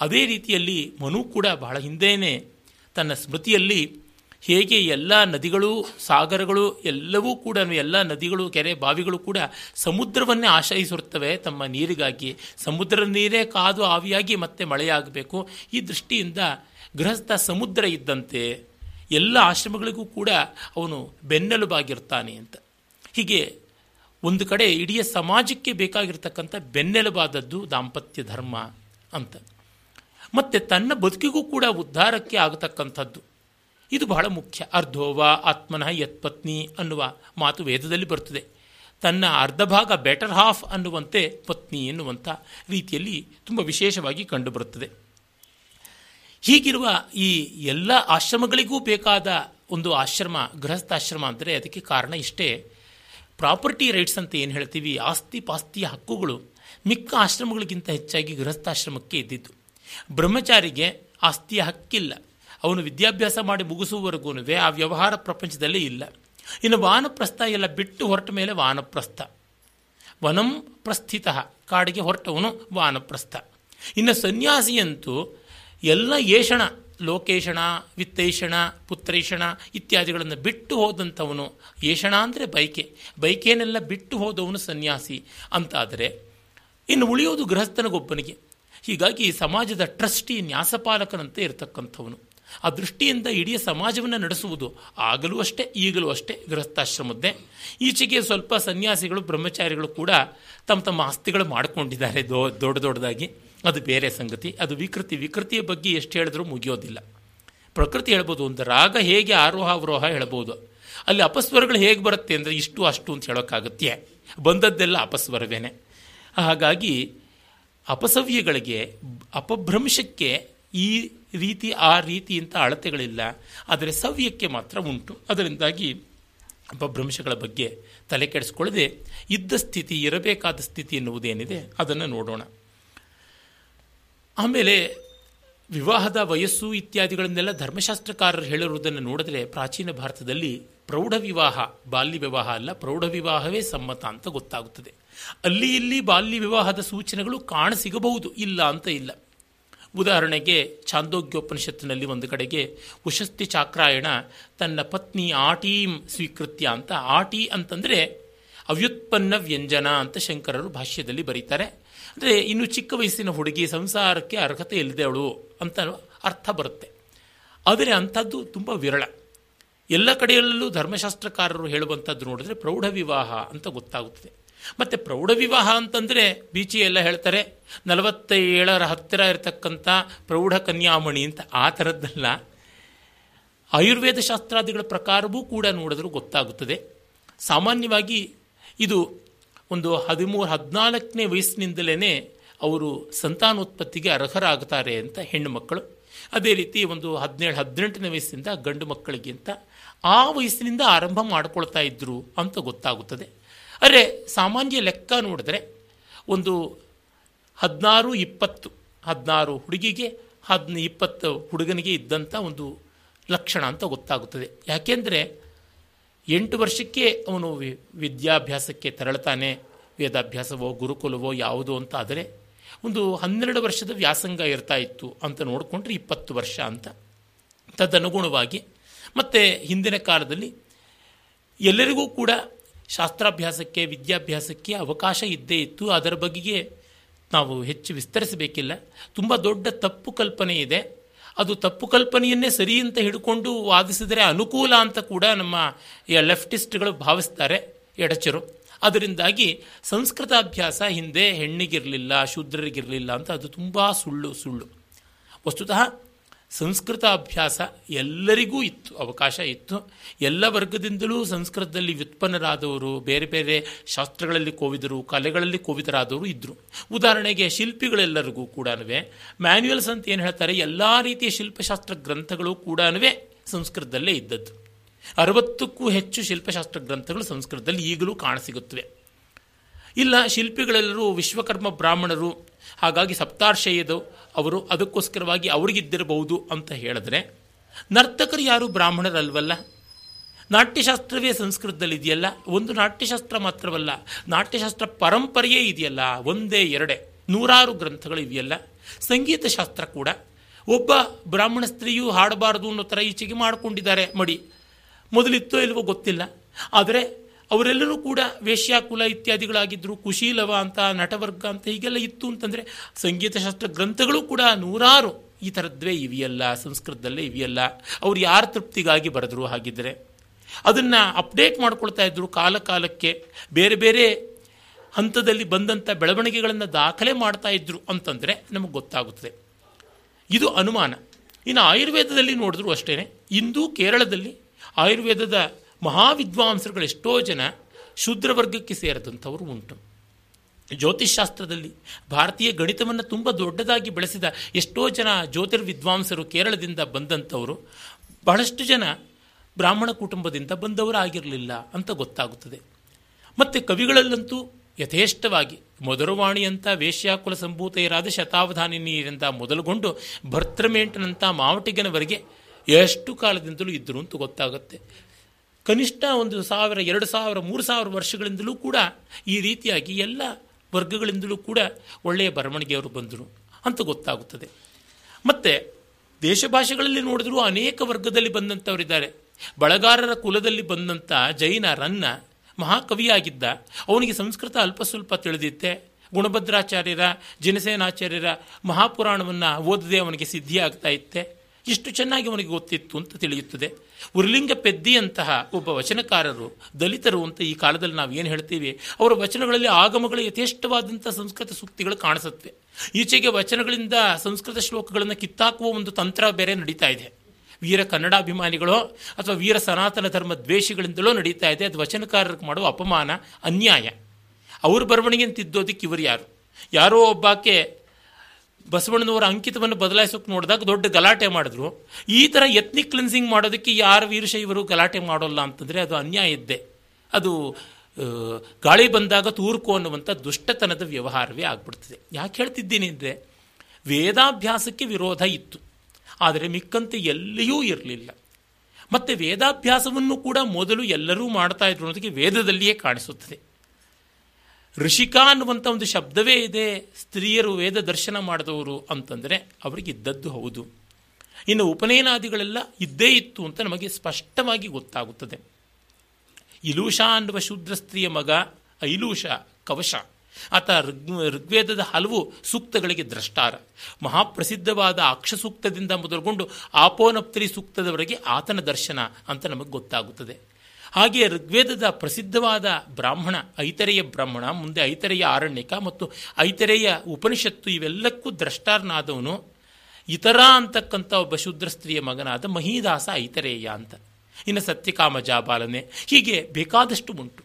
Speaker 2: ಅದೇ ರೀತಿಯಲ್ಲಿ ಮನು ಕೂಡ ಬಹಳ ಹಿಂದೆಯೇ ತನ್ನ ಸ್ಮೃತಿಯಲ್ಲಿ ಹೇಗೆ ಎಲ್ಲ ನದಿಗಳು, ಸಾಗರಗಳು ಎಲ್ಲವೂ ಕೂಡ, ಎಲ್ಲ ನದಿಗಳು, ಕೆರೆ ಬಾವಿಗಳು ಕೂಡ ಸಮುದ್ರವನ್ನೇ ಆಶ್ರಯಿಸಿರುತ್ತವೆ. ತಮ್ಮ ನೀರಿಗಾಗಿ ಸಮುದ್ರ ನೀರೇ ಕಾದು ಆವಿಯಾಗಿ ಮತ್ತೆ ಮಳೆಯಾಗಬೇಕು. ಈ ದೃಷ್ಟಿಯಿಂದ ಗೃಹಸ್ಥ ಸಮುದ್ರ ಇದ್ದಂತೆ ಎಲ್ಲ ಆಶ್ರಮಗಳಿಗೂ ಕೂಡ ಅವನು ಬೆನ್ನೆಲುಬಾಗಿರ್ತಾನೆ ಅಂತ. ಹೀಗೆ ಒಂದು ಕಡೆ ಇಡೀ ಸಮಾಜಕ್ಕೆ ಬೇಕಾಗಿರ್ತಕ್ಕಂಥ ಬೆನ್ನೆಲುಬಾದದ್ದು ದಾಂಪತ್ಯ ಧರ್ಮ ಅಂತ. ಮತ್ತು ತನ್ನ ಬದುಕಿಗೂ ಕೂಡ ಉದ್ಧಾರಕ್ಕೆ ಆಗತಕ್ಕಂಥದ್ದು. ಇದು ಬಹಳ ಮುಖ್ಯ. ಅರ್ಧೋವ ಆತ್ಮನಃ ಯತ್ಪತ್ನಿ ಅನ್ನುವ ಮಾತು ವೇದದಲ್ಲಿ ಬರ್ತದೆ ತನ್ನ ಅರ್ಧ ಭಾಗ ಬೆಟರ್ ಹಾಫ್ ಅನ್ನುವಂತೆ ಪತ್ನಿ ಎನ್ನುವಂಥ ರೀತಿಯಲ್ಲಿ ತುಂಬ ವಿಶೇಷವಾಗಿ ಕಂಡುಬರುತ್ತದೆ ಹೀಗಿರುವ ಈ ಎಲ್ಲ ಆಶ್ರಮಗಳಿಗೂ ಬೇಕಾದ ಒಂದು ಆಶ್ರಮ, ಗೃಹಸ್ಥಾಶ್ರಮ ಅಂದರೆ ಅದಕ್ಕೆ ಕಾರಣ ಇಷ್ಟೇ. ಪ್ರಾಪರ್ಟಿ ರೈಟ್ಸ್ ಅಂತ ಏನು ಹೇಳ್ತೀವಿ? ಆಸ್ತಿ ಪಾಸ್ತಿಯ ಹಕ್ಕುಗಳು ಮಿಕ್ಕ ಆಶ್ರಮಗಳಿಗಿಂತ ಹೆಚ್ಚಾಗಿ ಗೃಹಸ್ಥಾಶ್ರಮಕ್ಕೆ ಇದ್ದಿದ್ದು. ಬ್ರಹ್ಮಚಾರಿಗೆ ಆಸ್ತಿಯ ಹಕ್ಕಿಲ್ಲ. ಅವನು ವಿದ್ಯಾಭ್ಯಾಸ ಮಾಡಿ ಮುಗಿಸುವವರೆಗೂ ಆ ವ್ಯವಹಾರ ಪ್ರಪಂಚದಲ್ಲಿ ಇಲ್ಲ. ಇನ್ನು ವಾನಪ್ರಸ್ಥ ಎಲ್ಲ ಬಿಟ್ಟು ಹೊರಟ ಮೇಲೆ ವಾನಪ್ರಸ್ಥ. ವನಂ ಪ್ರಸ್ಥಿತ, ಕಾಡಿಗೆ ಹೊರಟವನು ವಾನಪ್ರಸ್ಥ. ಇನ್ನು ಸನ್ಯಾಸಿಯಂತೂ ಎಲ್ಲ ಏಷಣ, ಲೋಕೇಶಣ, ವಿತ್ತೈಷಣ, ಪುತ್ರೈಷಣ ಇತ್ಯಾದಿಗಳನ್ನು ಬಿಟ್ಟು ಹೋದಂಥವನು ಏಷಣ ಅಂದರೆ ಬೈಕೆ. ಬೈಕೇನೆಲ್ಲ ಬಿಟ್ಟು ಹೋದವನು ಸನ್ಯಾಸಿ. ಅಂತಾದರೆ, ಇನ್ನು ಉಳಿಯೋದು ಗೃಹಸ್ಥನಿಗೊಬ್ಬನಿಗೆ. ಹೀಗಾಗಿ ಸಮಾಜದ ಟ್ರಸ್ಟಿ ನ್ಯಾಸಪಾಲಕನಂತೆ ಇರತಕ್ಕಂಥವನು. ಆ ದೃಷ್ಟಿಯಿಂದ ಇಡೀ ಸಮಾಜವನ್ನು ನಡೆಸುವುದು ಆಗಲೂ ಅಷ್ಟೇ, ಈಗಲೂ ಅಷ್ಟೇ ಗೃಹಸ್ಥಾಶ್ರಮದ್ದೇ. ಈಚೆಗೆ ಸ್ವಲ್ಪ ಸನ್ಯಾಸಿಗಳು, ಬ್ರಹ್ಮಚಾರಿಗಳು ಕೂಡ ತಮ್ಮ ತಮ್ಮ ಆಸ್ತಿಗಳು ಮಾಡಿಕೊಂಡಿದ್ದಾರೆ ದೊ, ದೊಡ್ಡ ದೊಡ್ಡದಾಗಿ. ಅದು ಬೇರೆ ಸಂಗತಿ. ಅದು ವಿಕೃತಿ. ವಿಕೃತಿಯ ಬಗ್ಗೆ ಎಷ್ಟು ಹೇಳಿದ್ರೂ ಮುಗಿಯೋದಿಲ್ಲ. ಪ್ರಕೃತಿ ಹೇಳ್ಬೋದು, ಒಂದು ರಾಗ ಹೇಗೆ ಆರೋಹ ಅವರೋಹ ಹೇಳ್ಬೋದು. ಅಲ್ಲಿ ಅಪಸ್ವರಗಳು ಹೇಗೆ ಬರುತ್ತೆ ಅಂದರೆ ಇಷ್ಟು ಅಷ್ಟು ಅಂತ ಹೇಳೋಕ್ಕಾಗತ್ತೆ. ಬಂದದ್ದೆಲ್ಲ ಅಪಸ್ವರವೇನೆ. ಹಾಗಾಗಿ ಅಪಸವ್ಯಗಳಿಗೆ, ಅಪಭ್ರಂಶಕ್ಕೆ ಈ ರೀತಿ, ಆ ರೀತಿ ಅಂತ ಅಳತೆಗಳಿಲ್ಲ. ಆದರೆ ಸವ್ಯಕ್ಕೆ ಮಾತ್ರ ಉಂಟು. ಅದರಿಂದಾಗಿ ಅಪಭ್ರಂಶಗಳ ಬಗ್ಗೆ ತಲೆ ಕೆಡಿಸ್ಕೊಳ್ಳದೆ ಇದ್ದ ಸ್ಥಿತಿ, ಇರಬೇಕಾದ ಸ್ಥಿತಿ ಎನ್ನುವುದೇನಿದೆ ಅದನ್ನು ನೋಡೋಣ. ಆಮೇಲೆ ವಿವಾಹದ ವಯಸ್ಸು ಇತ್ಯಾದಿಗಳನ್ನೆಲ್ಲ ಧರ್ಮಶಾಸ್ತ್ರಕಾರರು ಹೇಳಿರುವುದನ್ನು ನೋಡಿದ್ರೆ ಪ್ರಾಚೀನ ಭಾರತದಲ್ಲಿ ಪ್ರೌಢ ವಿವಾಹ, ಬಾಲ್ಯ ವಿವಾಹ ಅಲ್ಲ, ಪ್ರೌಢ ವಿವಾಹವೇ ಸಮ್ಮತ ಅಂತ ಗೊತ್ತಾಗುತ್ತದೆ. ಅಲ್ಲಿ ಇಲ್ಲಿ ಬಾಲ್ಯ ವಿವಾಹದ ಸೂಚನೆಗಳು ಕಾಣಸಿಗಬಹುದು, ಇಲ್ಲ ಅಂತ ಇಲ್ಲ. ಉದಾಹರಣೆಗೆ ಛಾಂದೋಗ್ಯೋಪನಿಷತ್ತಿನಲ್ಲಿ ಒಂದು ಕಡೆಗೆ ಉಶಸ್ತಿ ಚಾಕ್ರಾಯಣ ತನ್ನ ಪತ್ನಿ ಆಟೀಂ ಸ್ವೀಕೃತ್ಯ ಅಂತ, ಆಟಿ ಅಂತಂದರೆ ಅವ್ಯುತ್ಪನ್ನ ವ್ಯಂಜನ ಅಂತ ಶಂಕರರು ಭಾಷ್ಯದಲ್ಲಿ ಬರೀತಾರೆ. ಅಂದರೆ ಇನ್ನು ಚಿಕ್ಕ ವಯಸ್ಸಿನ ಹುಡುಗಿ ಸಂಸಾರಕ್ಕೆ ಅರ್ಹತೆ ಇಲ್ಲದವಳು ಅಂತ ಅರ್ಥ ಬರುತ್ತೆ. ಆದರೆ ಅಂಥದ್ದು ತುಂಬ ವಿರಳ. ಎಲ್ಲ ಕಡೆಯಲ್ಲೂ ಧರ್ಮಶಾಸ್ತ್ರಕಾರರು ಹೇಳುವಂಥದ್ದು ನೋಡಿದ್ರೆ ಪ್ರೌಢ ವಿವಾಹ ಅಂತ ಗೊತ್ತಾಗುತ್ತದೆ. ಮತ್ತು ಪ್ರೌಢ ವಿವಾಹ ಅಂತಂದರೆ ಬೀಚಿ ಎಲ್ಲ ಹೇಳ್ತಾರೆ, ನಲವತ್ತೇಳರ ಹತ್ತಿರ ಇರತಕ್ಕಂಥ ಪ್ರೌಢ ಕನ್ಯಾಮಣಿ ಅಂತ ಆ ಥರದ್ದಲ್ಲ ಆಯುರ್ವೇದ ಶಾಸ್ತ್ರಾದಿಗಳ ಪ್ರಕಾರವೂ ಕೂಡ ನೋಡಿದ್ರೂ ಗೊತ್ತಾಗುತ್ತದೆ. ಸಾಮಾನ್ಯವಾಗಿ ಇದು ಒಂದು ಹದಿಮೂರು, ಹದಿನಾಲ್ಕನೇ ವಯಸ್ಸಿನಿಂದಲೇ ಅವರು ಸಂತಾನೋತ್ಪತ್ತಿಗೆ ಅರ್ಹರಾಗುತ್ತಾರೆ ಅಂತ ಹೆಣ್ಣು ಮಕ್ಕಳು. ಅದೇ ರೀತಿ ಒಂದು ಹದಿನೇಳು, ಹದಿನೆಂಟನೇ ವಯಸ್ಸಿಂದ ಗಂಡು ಮಕ್ಕಳಿಗಿಂತ ಆ ವಯಸ್ಸಿನಿಂದ ಆರಂಭ ಮಾಡ್ಕೊಳ್ತಾ ಇದ್ರು ಅಂತ ಗೊತ್ತಾಗುತ್ತದೆ. ಅರೆ, ಸಾಮಾನ್ಯ ಲೆಕ್ಕ ನೋಡಿದ್ರೆ ಒಂದು ಹದಿನಾರು ಇಪ್ಪತ್ತು, ಹದಿನಾರು ಹುಡುಗಿಗೆ, ಹದಿನ, ಇಪ್ಪತ್ತು ಹುಡುಗನಿಗೆ ಇದ್ದಂಥ ಒಂದು ಲಕ್ಷಣ ಅಂತ ಗೊತ್ತಾಗುತ್ತದೆ. ಯಾಕೆಂದರೆ ಎಂಟು ವರ್ಷಕ್ಕೆ ಅವನು ವಿದ್ಯಾಭ್ಯಾಸಕ್ಕೆ ತೆರಳುತ್ತಾನೆ, ವೇದಾಭ್ಯಾಸವೋ, ಗುರುಕುಲವೋ ಯಾವುದೋ ಅಂತ ಆದರೆ ಒಂದು ಹನ್ನೆರಡು ವರ್ಷದ ವ್ಯಾಸಂಗ ಇರ್ತಾ ಇತ್ತು ಅಂತ ನೋಡಿಕೊಂಡ್ರೆ ಇಪ್ಪತ್ತು ವರ್ಷ ಅಂತ. ತದನುಗುಣವಾಗಿ ಮತ್ತು ಹಿಂದಿನ ಕಾಲದಲ್ಲಿ ಎಲ್ಲರಿಗೂ ಕೂಡ ಶಾಸ್ತ್ರಾಭ್ಯಾಸಕ್ಕೆ, ವಿದ್ಯಾಭ್ಯಾಸಕ್ಕೆ ಅವಕಾಶ ಇದ್ದೇ ಇತ್ತು. ಅದರ ಬಗೆಗೆ ನಾವು ಹೆಚ್ಚು ವಿಸ್ತರಿಸಬೇಕಿಲ್ಲ. ತುಂಬ ದೊಡ್ಡ ತಪ್ಪು ಕಲ್ಪನೆ ಇದೆ. ಅದು ತಪ್ಪು ಕಲ್ಪನೆಯನ್ನೇ ಸರಿ ಅಂತ ಹಿಡ್ಕೊಂಡು ವಾದಿಸಿದರೆ ಅನುಕೂಲ ಅಂತ ಕೂಡ ನಮ್ಮ ಲೆಫ್ಟಿಸ್ಟ್ಗಳು ಭಾವಿಸ್ತಾರೆ ಎಡಚರು. ಅದರಿಂದಾಗಿ ಸಂಸ್ಕೃತಾಭ್ಯಾಸ ಹಿಂದೆ ಹೆಣ್ಣಿಗಿರಲಿಲ್ಲ, ಶೂದ್ರರಿಗಿರಲಿಲ್ಲ ಅಂತ ಅದು ತುಂಬ ಸುಳ್ಳು ಸುಳ್ಳು. ವಸ್ತುತಃ ಸಂಸ್ಕೃತ ಅಭ್ಯಾಸ ಎಲ್ಲರಿಗೂ ಇತ್ತು, ಅವಕಾಶ ಇತ್ತು. ಎಲ್ಲ ವರ್ಗದಿಂದಲೂ ಸಂಸ್ಕೃತದಲ್ಲಿ ವ್ಯುತ್ಪನ್ನರಾದವರು, ಬೇರೆ ಬೇರೆ ಶಾಸ್ತ್ರಗಳಲ್ಲಿ ಕೋವಿದರು, ಕಲೆಗಳಲ್ಲಿ ಕೋವಿದರಾದವರು ಇದ್ದರು ಉದಾಹರಣೆಗೆ ಶಿಲ್ಪಿಗಳೆಲ್ಲರಿಗೂ ಕೂಡ ಮ್ಯಾನ್ಯುಯಲ್ಸ್ ಅಂತ ಏನು ಹೇಳ್ತಾರೆ? ಎಲ್ಲ ರೀತಿಯ ಶಿಲ್ಪಶಾಸ್ತ್ರ ಗ್ರಂಥಗಳು ಕೂಡ ಸಂಸ್ಕೃತದಲ್ಲೇ ಇದ್ದದ್ದು. ಅರವತ್ತಕ್ಕೂ ಹೆಚ್ಚು ಶಿಲ್ಪಶಾಸ್ತ್ರ ಗ್ರಂಥಗಳು ಸಂಸ್ಕೃತದಲ್ಲಿ ಈಗಲೂ ಕಾಣಸಿಗುತ್ತವೆ. ಇಲ್ಲ, ಶಿಲ್ಪಿಗಳೆಲ್ಲರೂ ವಿಶ್ವಕರ್ಮ ಬ್ರಾಹ್ಮಣರು, ಹಾಗಾಗಿ ಸಪ್ತಾರ್ಷಯದು ಅವರು ಅದಕ್ಕೋಸ್ಕರವಾಗಿ ಅವರಿಗಿದ್ದಿರಬಹುದು ಅಂತ ಹೇಳಿದ್ರೆ, ನರ್ತಕರು ಯಾರು ಬ್ರಾಹ್ಮಣರಲ್ವಲ್ಲ? ನಾಟ್ಯಶಾಸ್ತ್ರವೇ ಸಂಸ್ಕೃತದಲ್ಲಿ ಇದೆಯಲ್ಲ ಒಂದು ನಾಟ್ಯಶಾಸ್ತ್ರ ಮಾತ್ರವಲ್ಲ, ನಾಟ್ಯಶಾಸ್ತ್ರ ಪರಂಪರೆಯೇ ಇದೆಯಲ್ಲ? ಒಂದೇ ಎರಡೇ, ನೂರಾರು ಗ್ರಂಥಗಳು ಇದೆಯಲ್ಲ? ಸಂಗೀತ ಶಾಸ್ತ್ರ ಕೂಡ. ಒಬ್ಬ ಬ್ರಾಹ್ಮಣ ಸ್ತ್ರೀಯು ಹಾಡಬಾರದು ಅನ್ನೋ ಥರ ಈಚೆಗೆ ಮಾಡಿಕೊಂಡಿದ್ದಾರೆ ಮಡಿ. ಮೊದಲಿತ್ತೋ ಇಲ್ವೋ ಗೊತ್ತಿಲ್ಲ. ಆದರೆ ಅವರೆಲ್ಲರೂ ಕೂಡ ವೇಶ್ಯಾಕುಲ ಇತ್ಯಾದಿಗಳಾಗಿದ್ದರು, ಕುಶೀಲವ ಅಂತ, ನಟವರ್ಗ ಅಂತ, ಹೀಗೆಲ್ಲ ಇತ್ತು ಅಂತಂದರೆ ಸಂಗೀತಶಾಸ್ತ್ರ ಗ್ರಂಥಗಳು ಕೂಡ ನೂರಾರು ಈ ಥರದ್ವೇ ಇವೆಯಲ್ಲ, ಸಂಸ್ಕೃತದಲ್ಲೇ ಇವೆಯಲ್ಲ. ಅವ್ರು ಯಾರ ತೃಪ್ತಿಗಾಗಿ ಬರೆದ್ರು ಹಾಗಿದ್ದರೆ ಅದನ್ನು ಅಪ್ಡೇಟ್ ಮಾಡ್ಕೊಳ್ತಾ ಇದ್ದರು ಕಾಲ ಕಾಲಕ್ಕೆ ಬೇರೆ ಬೇರೆ ಹಂತದಲ್ಲಿ ಬಂದಂಥ ಬೆಳವಣಿಗೆಗಳನ್ನು ದಾಖಲೆ ಮಾಡ್ತಾ ಇದ್ರು ಅಂತಂದರೆ ನಮಗೆ ಗೊತ್ತಾಗುತ್ತದೆ. ಇದು ಅನುಮಾನ. ಇನ್ನು ಆಯುರ್ವೇದದಲ್ಲಿ ನೋಡಿದ್ರು ಅಷ್ಟೇ ಇಂದು ಕೇರಳದಲ್ಲಿ ಆಯುರ್ವೇದದ ಮಹಾವಿದ್ವಾಂಸರುಗಳು ಎಷ್ಟೋ ಜನ ಶೂದ್ರವರ್ಗಕ್ಕೆ ಸೇರಿದಂಥವರು ಉಂಟು. ಜ್ಯೋತಿಷ್ಶಾಸ್ತ್ರದಲ್ಲಿ ಭಾರತೀಯ ಗಣಿತವನ್ನು ತುಂಬ ದೊಡ್ಡದಾಗಿ ಬೆಳೆಸಿದ ಎಷ್ಟೋ ಜನ ಜ್ಯೋತಿರ್ವಿದ್ವಾಂಸರು ಕೇರಳದಿಂದ ಬಂದಂಥವರು, ಬಹಳಷ್ಟು ಜನ ಬ್ರಾಹ್ಮಣ ಕುಟುಂಬದಿಂದ ಬಂದವರಾಗಿರಲಿಲ್ಲ ಅಂತ ಗೊತ್ತಾಗುತ್ತದೆ. ಮತ್ತು ಕವಿಗಳಲ್ಲಂತೂ ಯಥೇಷ್ಟವಾಗಿ ಮೊದಲವಾಣಿಯಂಥ ವೇಶ್ಯಾಕುಲ ಸಂಭೂತೆಯರಾದ ಶತಾವಧಾನಿನಿಯರಿಂದ ಮೊದಲುಗೊಂಡು ಭರ್ತೃಮೇಂಟನಂಥ ಮಾವಟಿಗನವರೆಗೆ ಎಷ್ಟು ಕಾಲದಿಂದಲೂ ಇದ್ದರು ಅಂತ ಗೊತ್ತಾಗುತ್ತೆ. ಕನಿಷ್ಠ ಒಂದು ಸಾವಿರ, ಎರಡು ಸಾವಿರ, ಮೂರು ಸಾವಿರ ವರ್ಷಗಳಿಂದಲೂ ಕೂಡ ಈ ರೀತಿಯಾಗಿ ಎಲ್ಲ ವರ್ಗಗಳಿಂದಲೂ ಕೂಡ ಒಳ್ಳೆಯ ಬರವಣಿಗೆಯವರು ಬಂದರು ಅಂತ ಗೊತ್ತಾಗುತ್ತದೆ. ಮತ್ತು ದೇಶ ಭಾಷೆಗಳಲ್ಲಿ ನೋಡಿದ್ರೂ ಅನೇಕ ವರ್ಗದಲ್ಲಿ ಬಂದಂಥವರಿದ್ದಾರೆ. ಬಳಗಾರರ ಕುಲದಲ್ಲಿ ಬಂದಂಥ ಜೈನ ರನ್ನ ಮಹಾಕವಿಯಾಗಿದ್ದ, ಅವನಿಗೆ ಸಂಸ್ಕೃತ ಅಲ್ಪ ಸ್ವಲ್ಪ ತಿಳಿದಿತ್ತೆ. ಗುಣಭದ್ರಾಚಾರ್ಯರ, ಜನಸೇನಾಚಾರ್ಯರ ಮಹಾಪುರಾಣವನ್ನು ಓದದೆ ಅವನಿಗೆ ಸಿದ್ಧಿಯಾಗ್ತಾ ಇತ್ತೆ. ಇಷ್ಟು ಚೆನ್ನಾಗಿ ಅವನಿಗೆ ಗೊತ್ತಿತ್ತು ಅಂತ ತಿಳಿಯುತ್ತದೆ. ಉರ್ಲಿಂಗ ಪೆದ್ದಿಯಂತಹ ಒಬ್ಬ ವಚನಕಾರರು, ದಲಿತರು ಅಂತ ಈ ಕಾಲದಲ್ಲಿ ನಾವು ಏನು ಹೇಳ್ತೀವಿ? ಅವರ ವಚನಗಳಲ್ಲಿ ಆಗಮಗಳು ಯಥೇಷ್ಟವಾದಂಥ ಸಂಸ್ಕೃತ ಸೂಕ್ತಿಗಳು ಕಾಣಿಸುತ್ತವೆ ಈಚೆಗೆ ವಚನಗಳಿಂದ ಸಂಸ್ಕೃತ ಶ್ಲೋಕಗಳನ್ನು ಕಿತ್ತಾಕುವ ಒಂದು ತಂತ್ರ ಬೇರೆ ನಡೀತಾ ಇದೆ. ವೀರ ಕನ್ನಡಾಭಿಮಾನಿಗಳೋ ಅಥವಾ ವೀರ ಸನಾತನ ಧರ್ಮ ದ್ವೇಷಿಗಳಿಂದಲೋ ನಡೀತಾ ಇದೆ. ಅದು ವಚನಕಾರರಿಗೆ ಮಾಡುವ ಅಪಮಾನ, ಅನ್ಯಾಯ. ಅವ್ರ ಬರವಣಿಗೆ ತಿದ್ದೋದಕ್ಕೆ ಇವರು ಯಾರು? ಯಾರೋ ಒಬ್ಬಾಕೆ ಬಸವಣ್ಣನವರ ಅಂಕಿತವನ್ನು ಬದಲಾಯಿಸೋಕೆ ನೋಡಿದಾಗ ದೊಡ್ಡ ಗಲಾಟೆ ಮಾಡಿದ್ರು. ಈ ಥರ ಎತ್ನಿಕ್ ಕ್ಲಿನ್ಸಿಂಗ್ ಮಾಡೋದಕ್ಕೆ ಯಾರು ವೀರಶೈವರು ಗಲಾಟೆ ಮಾಡೋಲ್ಲ ಅಂತಂದರೆ ಅದು ಅನ್ಯಾಯ ಇದ್ದೆ. ಅದು ಗಾಳಿ ಬಂದಾಗ ತೂರ್ಕು ಅನ್ನುವಂಥ ದುಷ್ಟತನದ ವ್ಯವಹಾರವೇ ಆಗ್ಬಿಡ್ತದೆ. ಯಾಕೆ ಹೇಳ್ತಿದ್ದೀನಿ ಅಂದರೆ, ವೇದಾಭ್ಯಾಸಕ್ಕೆ ವಿರೋಧ ಇತ್ತು. ಆದರೆ ಮಿಕ್ಕಂತೆ ಎಲ್ಲಿಯೂ ಇರಲಿಲ್ಲ. ಮತ್ತು ವೇದಾಭ್ಯಾಸವನ್ನು ಕೂಡ ಮೊದಲು ಎಲ್ಲರೂ ಮಾಡ್ತಾ ಇದ್ರು ಅನ್ನೋದಕ್ಕೆ ವೇದದಲ್ಲಿಯೇ ಕಾಣಿಸುತ್ತದೆ. ಋಷಿಕಾ ಅನ್ನುವಂಥ ಒಂದು ಶಬ್ದವೇ ಇದೆ. ಸ್ತ್ರೀಯರು ವೇದ ದರ್ಶನ ಮಾಡಿದವರು ಅಂತಂದರೆ ಅವರಿಗೆ ಇದ್ದದ್ದು ಹೌದು. ಇನ್ನು ಉಪನಯನಾದಿಗಳೆಲ್ಲ ಇದ್ದೇ ಇತ್ತು ಅಂತ ನಮಗೆ ಸ್ಪಷ್ಟವಾಗಿ ಗೊತ್ತಾಗುತ್ತದೆ. ಇಲೂಷ ಅನ್ನುವ ಶೂದ್ರ ಸ್ತ್ರೀಯ ಮಗ ಐಲೂಷ, ಕವಶ. ಆತ ಋಗ್ ಋಗ್ವೇದದ ಹಲವು ಸೂಕ್ತಗಳಿಗೆ ದ್ರಷ್ಟಾರ. ಮಹಾಪ್ರಸಿದ್ಧವಾದ ಅಕ್ಷಸೂಕ್ತದಿಂದ ಮೊದಲುಗೊಂಡು ಆಪೋನಪ್ತರಿ ಸೂಕ್ತದವರೆಗೆ ಆತನ ದರ್ಶನ ಅಂತ ನಮಗೆ ಗೊತ್ತಾಗುತ್ತದೆ. ಹಾಗೆ ಋಗ್ವೇದದ ಪ್ರಸಿದ್ಧವಾದ ಬ್ರಾಹ್ಮಣ, ಐತರೆಯ ಬ್ರಾಹ್ಮಣ, ಮುಂದೆ ಐತರೆಯ ಆರಣ್ಯಕ ಮತ್ತು ಐತರೆಯ ಉಪನಿಷತ್ತು ಇವೆಲ್ಲಕ್ಕೂ ದ್ರಷ್ಟಾರ್ನಾದವನು. ಇತರ ಅಂತಕ್ಕಂಥ ಒಬ್ಬ ಶೂದ್ರ ಸ್ತ್ರೀಯ ಮಗನಾದ ಮಹೀದಾಸ ಐತರೇಯ ಅಂತ. ಇನ್ನು ಸತ್ಯಕಾಮ ಜಾಬಾಲನೆ ಹೀಗೆ ಬೇಕಾದಷ್ಟು ಉಂಟು.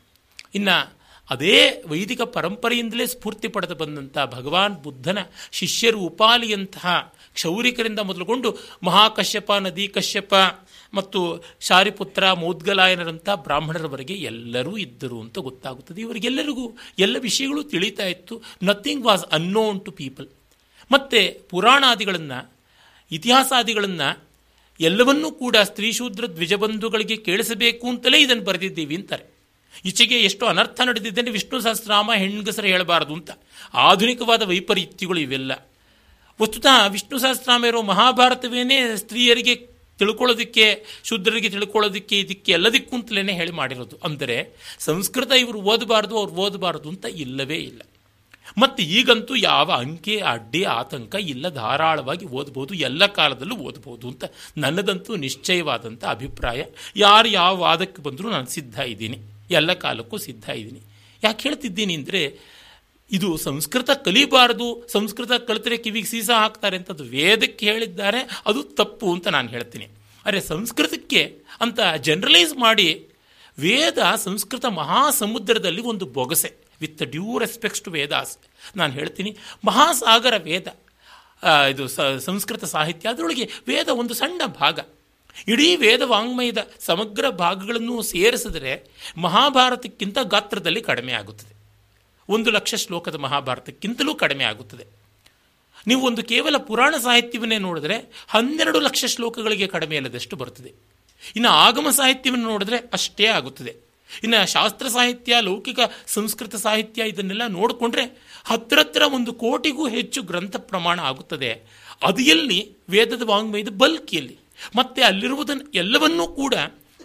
Speaker 2: ಇನ್ನು ಅದೇ ವೈದಿಕ ಪರಂಪರೆಯಿಂದಲೇ ಸ್ಫೂರ್ತಿ ಪಡೆದು ಬಂದಂಥ ಭಗವಾನ್ ಬುದ್ಧನ ಶಿಷ್ಯರು ಉಪಾಲಿಯಂತಹ ಕ್ಷೌರಿಕರಿಂದ ಮೊದಲುಗೊಂಡು ಮಹಾಕಶ್ಯಪ ನದಿ ಕಶ್ಯಪ ಮತ್ತು ಶಾರಿಪುತ್ರ ಮೌದ್ಗಲಾಯನರಂಥ ಬ್ರಾಹ್ಮಣರವರೆಗೆ ಎಲ್ಲರೂ ಇದ್ದರು ಅಂತ ಗೊತ್ತಾಗುತ್ತದೆ. ಇವರಿಗೆಲ್ಲರಿಗೂ ಎಲ್ಲ ವಿಷಯಗಳು ತಿಳಿತಾ ಇತ್ತು. Nothing was unknown to people ಮತ್ತು ಪುರಾಣಾದಿಗಳನ್ನು, ಇತಿಹಾಸಾದಿಗಳನ್ನು ಎಲ್ಲವನ್ನೂ ಕೂಡ ಸ್ತ್ರೀಶೂದ್ರ ದ್ವಿಜಬಂಧುಗಳಿಗೆ ಕೇಳಿಸಬೇಕು ಅಂತಲೇ ಇದನ್ನು ಬರೆದಿದ್ದೀವಿ ಅಂತಾರೆ. ಈಚೆಗೆ ಎಷ್ಟು ಅನರ್ಥ ನಡೆದಿದ್ದರೆ ವಿಷ್ಣು ಸಹಸ್ರನಾಮ ಹೆಣ್ಗಸರು ಹೇಳಬಾರದು ಅಂತ. ಆಧುನಿಕವಾದ ವೈಪರೀತ್ಯಗಳು ಇವೆಲ್ಲ. ವಸ್ತುತಃ ವಿಷ್ಣು ಸಹಸ್ರನಾಮ ಇರೋ ಮಹಾಭಾರತವೇನೇ ಸ್ತ್ರೀಯರಿಗೆ ತಿಳ್ಕೊಳ್ಳೋದಕ್ಕೆ ಶೂದ್ರರಿಗೆ ತಿಳ್ಕೊಳ್ಳೋದಕ್ಕೆ ಇದಕ್ಕೆ ಎಲ್ಲದಕ್ಕೂ ಅಂತಲೇ ಹೇಳಿ ಮಾಡಿರೋದು. ಅಂದರೆ ಸಂಸ್ಕೃತ ಇವರು ಓದಬಾರ್ದು, ಅವ್ರು ಓದಬಾರ್ದು ಅಂತ ಇಲ್ಲವೇ ಇಲ್ಲ. ಮತ್ತು ಈಗಂತೂ ಯಾವ ಅಂಕೆ, ಅಡ್ಡಿ, ಆತಂಕ ಇಲ್ಲ, ಧಾರಾಳವಾಗಿ ಓದ್ಬೋದು, ಎಲ್ಲ ಕಾಲದಲ್ಲೂ ಓದ್ಬೋದು ಅಂತ ನನ್ನದಂತೂ ನಿಶ್ಚಯವಾದಂಥ ಅಭಿಪ್ರಾಯ. ಯಾರು ಯಾವ ವಾದಕ್ಕೆ ಬಂದರೂ ನಾನು ಸಿದ್ಧ ಇದ್ದೀನಿ. ಎಲ್ಲ ಕಾಲಕ್ಕೂ ಸಿದ್ಧ ಇದ್ದೀನಿ. ಯಾಕೆ ಹೇಳ್ತಿದ್ದೀನಿ ಅಂದರೆ ಇದು ಸಂಸ್ಕೃತ ಕಲಿಬಾರದು, ಸಂಸ್ಕೃತ ಕಲಿತರೆ ಕಿವಿಗೆ ಸೀಸ ಹಾಕ್ತಾರೆ ಅಂತ ವೇದಕ್ಕೆ ಹೇಳಿದ್ದಾರೆ, ಅದು ತಪ್ಪು ಅಂತ ನಾನು ಹೇಳ್ತೀನಿ. ಅರೆ ಸಂಸ್ಕೃತಕ್ಕೆ ಅಂತ ಜನರಲೈಸ್ ಮಾಡಿ, ವೇದ ಸಂಸ್ಕೃತ ಮಹಾಸಮುದ್ರದಲ್ಲಿ ಒಂದು ಬೊಗಸೆ with due respects to Vedas ನಾನು ಹೇಳ್ತೀನಿ, ಮಹಾಸಾಗರ ವೇದ ಇದು ಸಂಸ್ಕೃತ ಸಾಹಿತ್ಯ, ಅದರೊಳಗೆ ವೇದ ಒಂದು ಸಣ್ಣ ಭಾಗ. ಇಡೀ ವೇದ ವಾಂಗ್ಮಯದ ಸಮಗ್ರ ಭಾಗಗಳನ್ನು ಸೇರಿಸಿದರೆ ಮಹಾಭಾರತಕ್ಕಿಂತ ಗಾತ್ರದಲ್ಲಿ ಕಡಿಮೆ ಆಗುತ್ತದೆ. ಒಂದು ಲಕ್ಷ ಶ್ಲೋಕದ ಮಹಾಭಾರತಕ್ಕಿಂತಲೂ ಕಡಿಮೆ ಆಗುತ್ತದೆ. ನೀವು ಒಂದು ಕೇವಲ ಪುರಾಣ ಸಾಹಿತ್ಯವನ್ನೇ ನೋಡಿದ್ರೆ ಹನ್ನೆರಡು ಲಕ್ಷ ಶ್ಲೋಕಗಳಿಗೆ ಕಡಿಮೆ ಇಲ್ಲದಷ್ಟು ಬರುತ್ತದೆ. ಇನ್ನು ಆಗಮ ಸಾಹಿತ್ಯವನ್ನು ನೋಡಿದ್ರೆ ಅಷ್ಟೇ ಆಗುತ್ತದೆ. ಇನ್ನು ಶಾಸ್ತ್ರ ಸಾಹಿತ್ಯ, ಲೌಕಿಕ, ಸಂಸ್ಕೃತ ಸಾಹಿತ್ಯ ಇದನ್ನೆಲ್ಲ ನೋಡಿಕೊಂಡ್ರೆ ಹತ್ತಿರತ್ರ ಒಂದು ಕೋಟಿಗೂ ಹೆಚ್ಚು ಗ್ರಂಥ ಪ್ರಮಾಣ ಆಗುತ್ತದೆ. ಅದು ಎಲ್ಲಿ? ವೇದದ ವಾಂಗ್ಮಯದ ಬಲ್ಕಿಯಲ್ಲಿ. ಮತ್ತೆ ಅಲ್ಲಿರುವುದನ್ನು ಎಲ್ಲವನ್ನೂ ಕೂಡ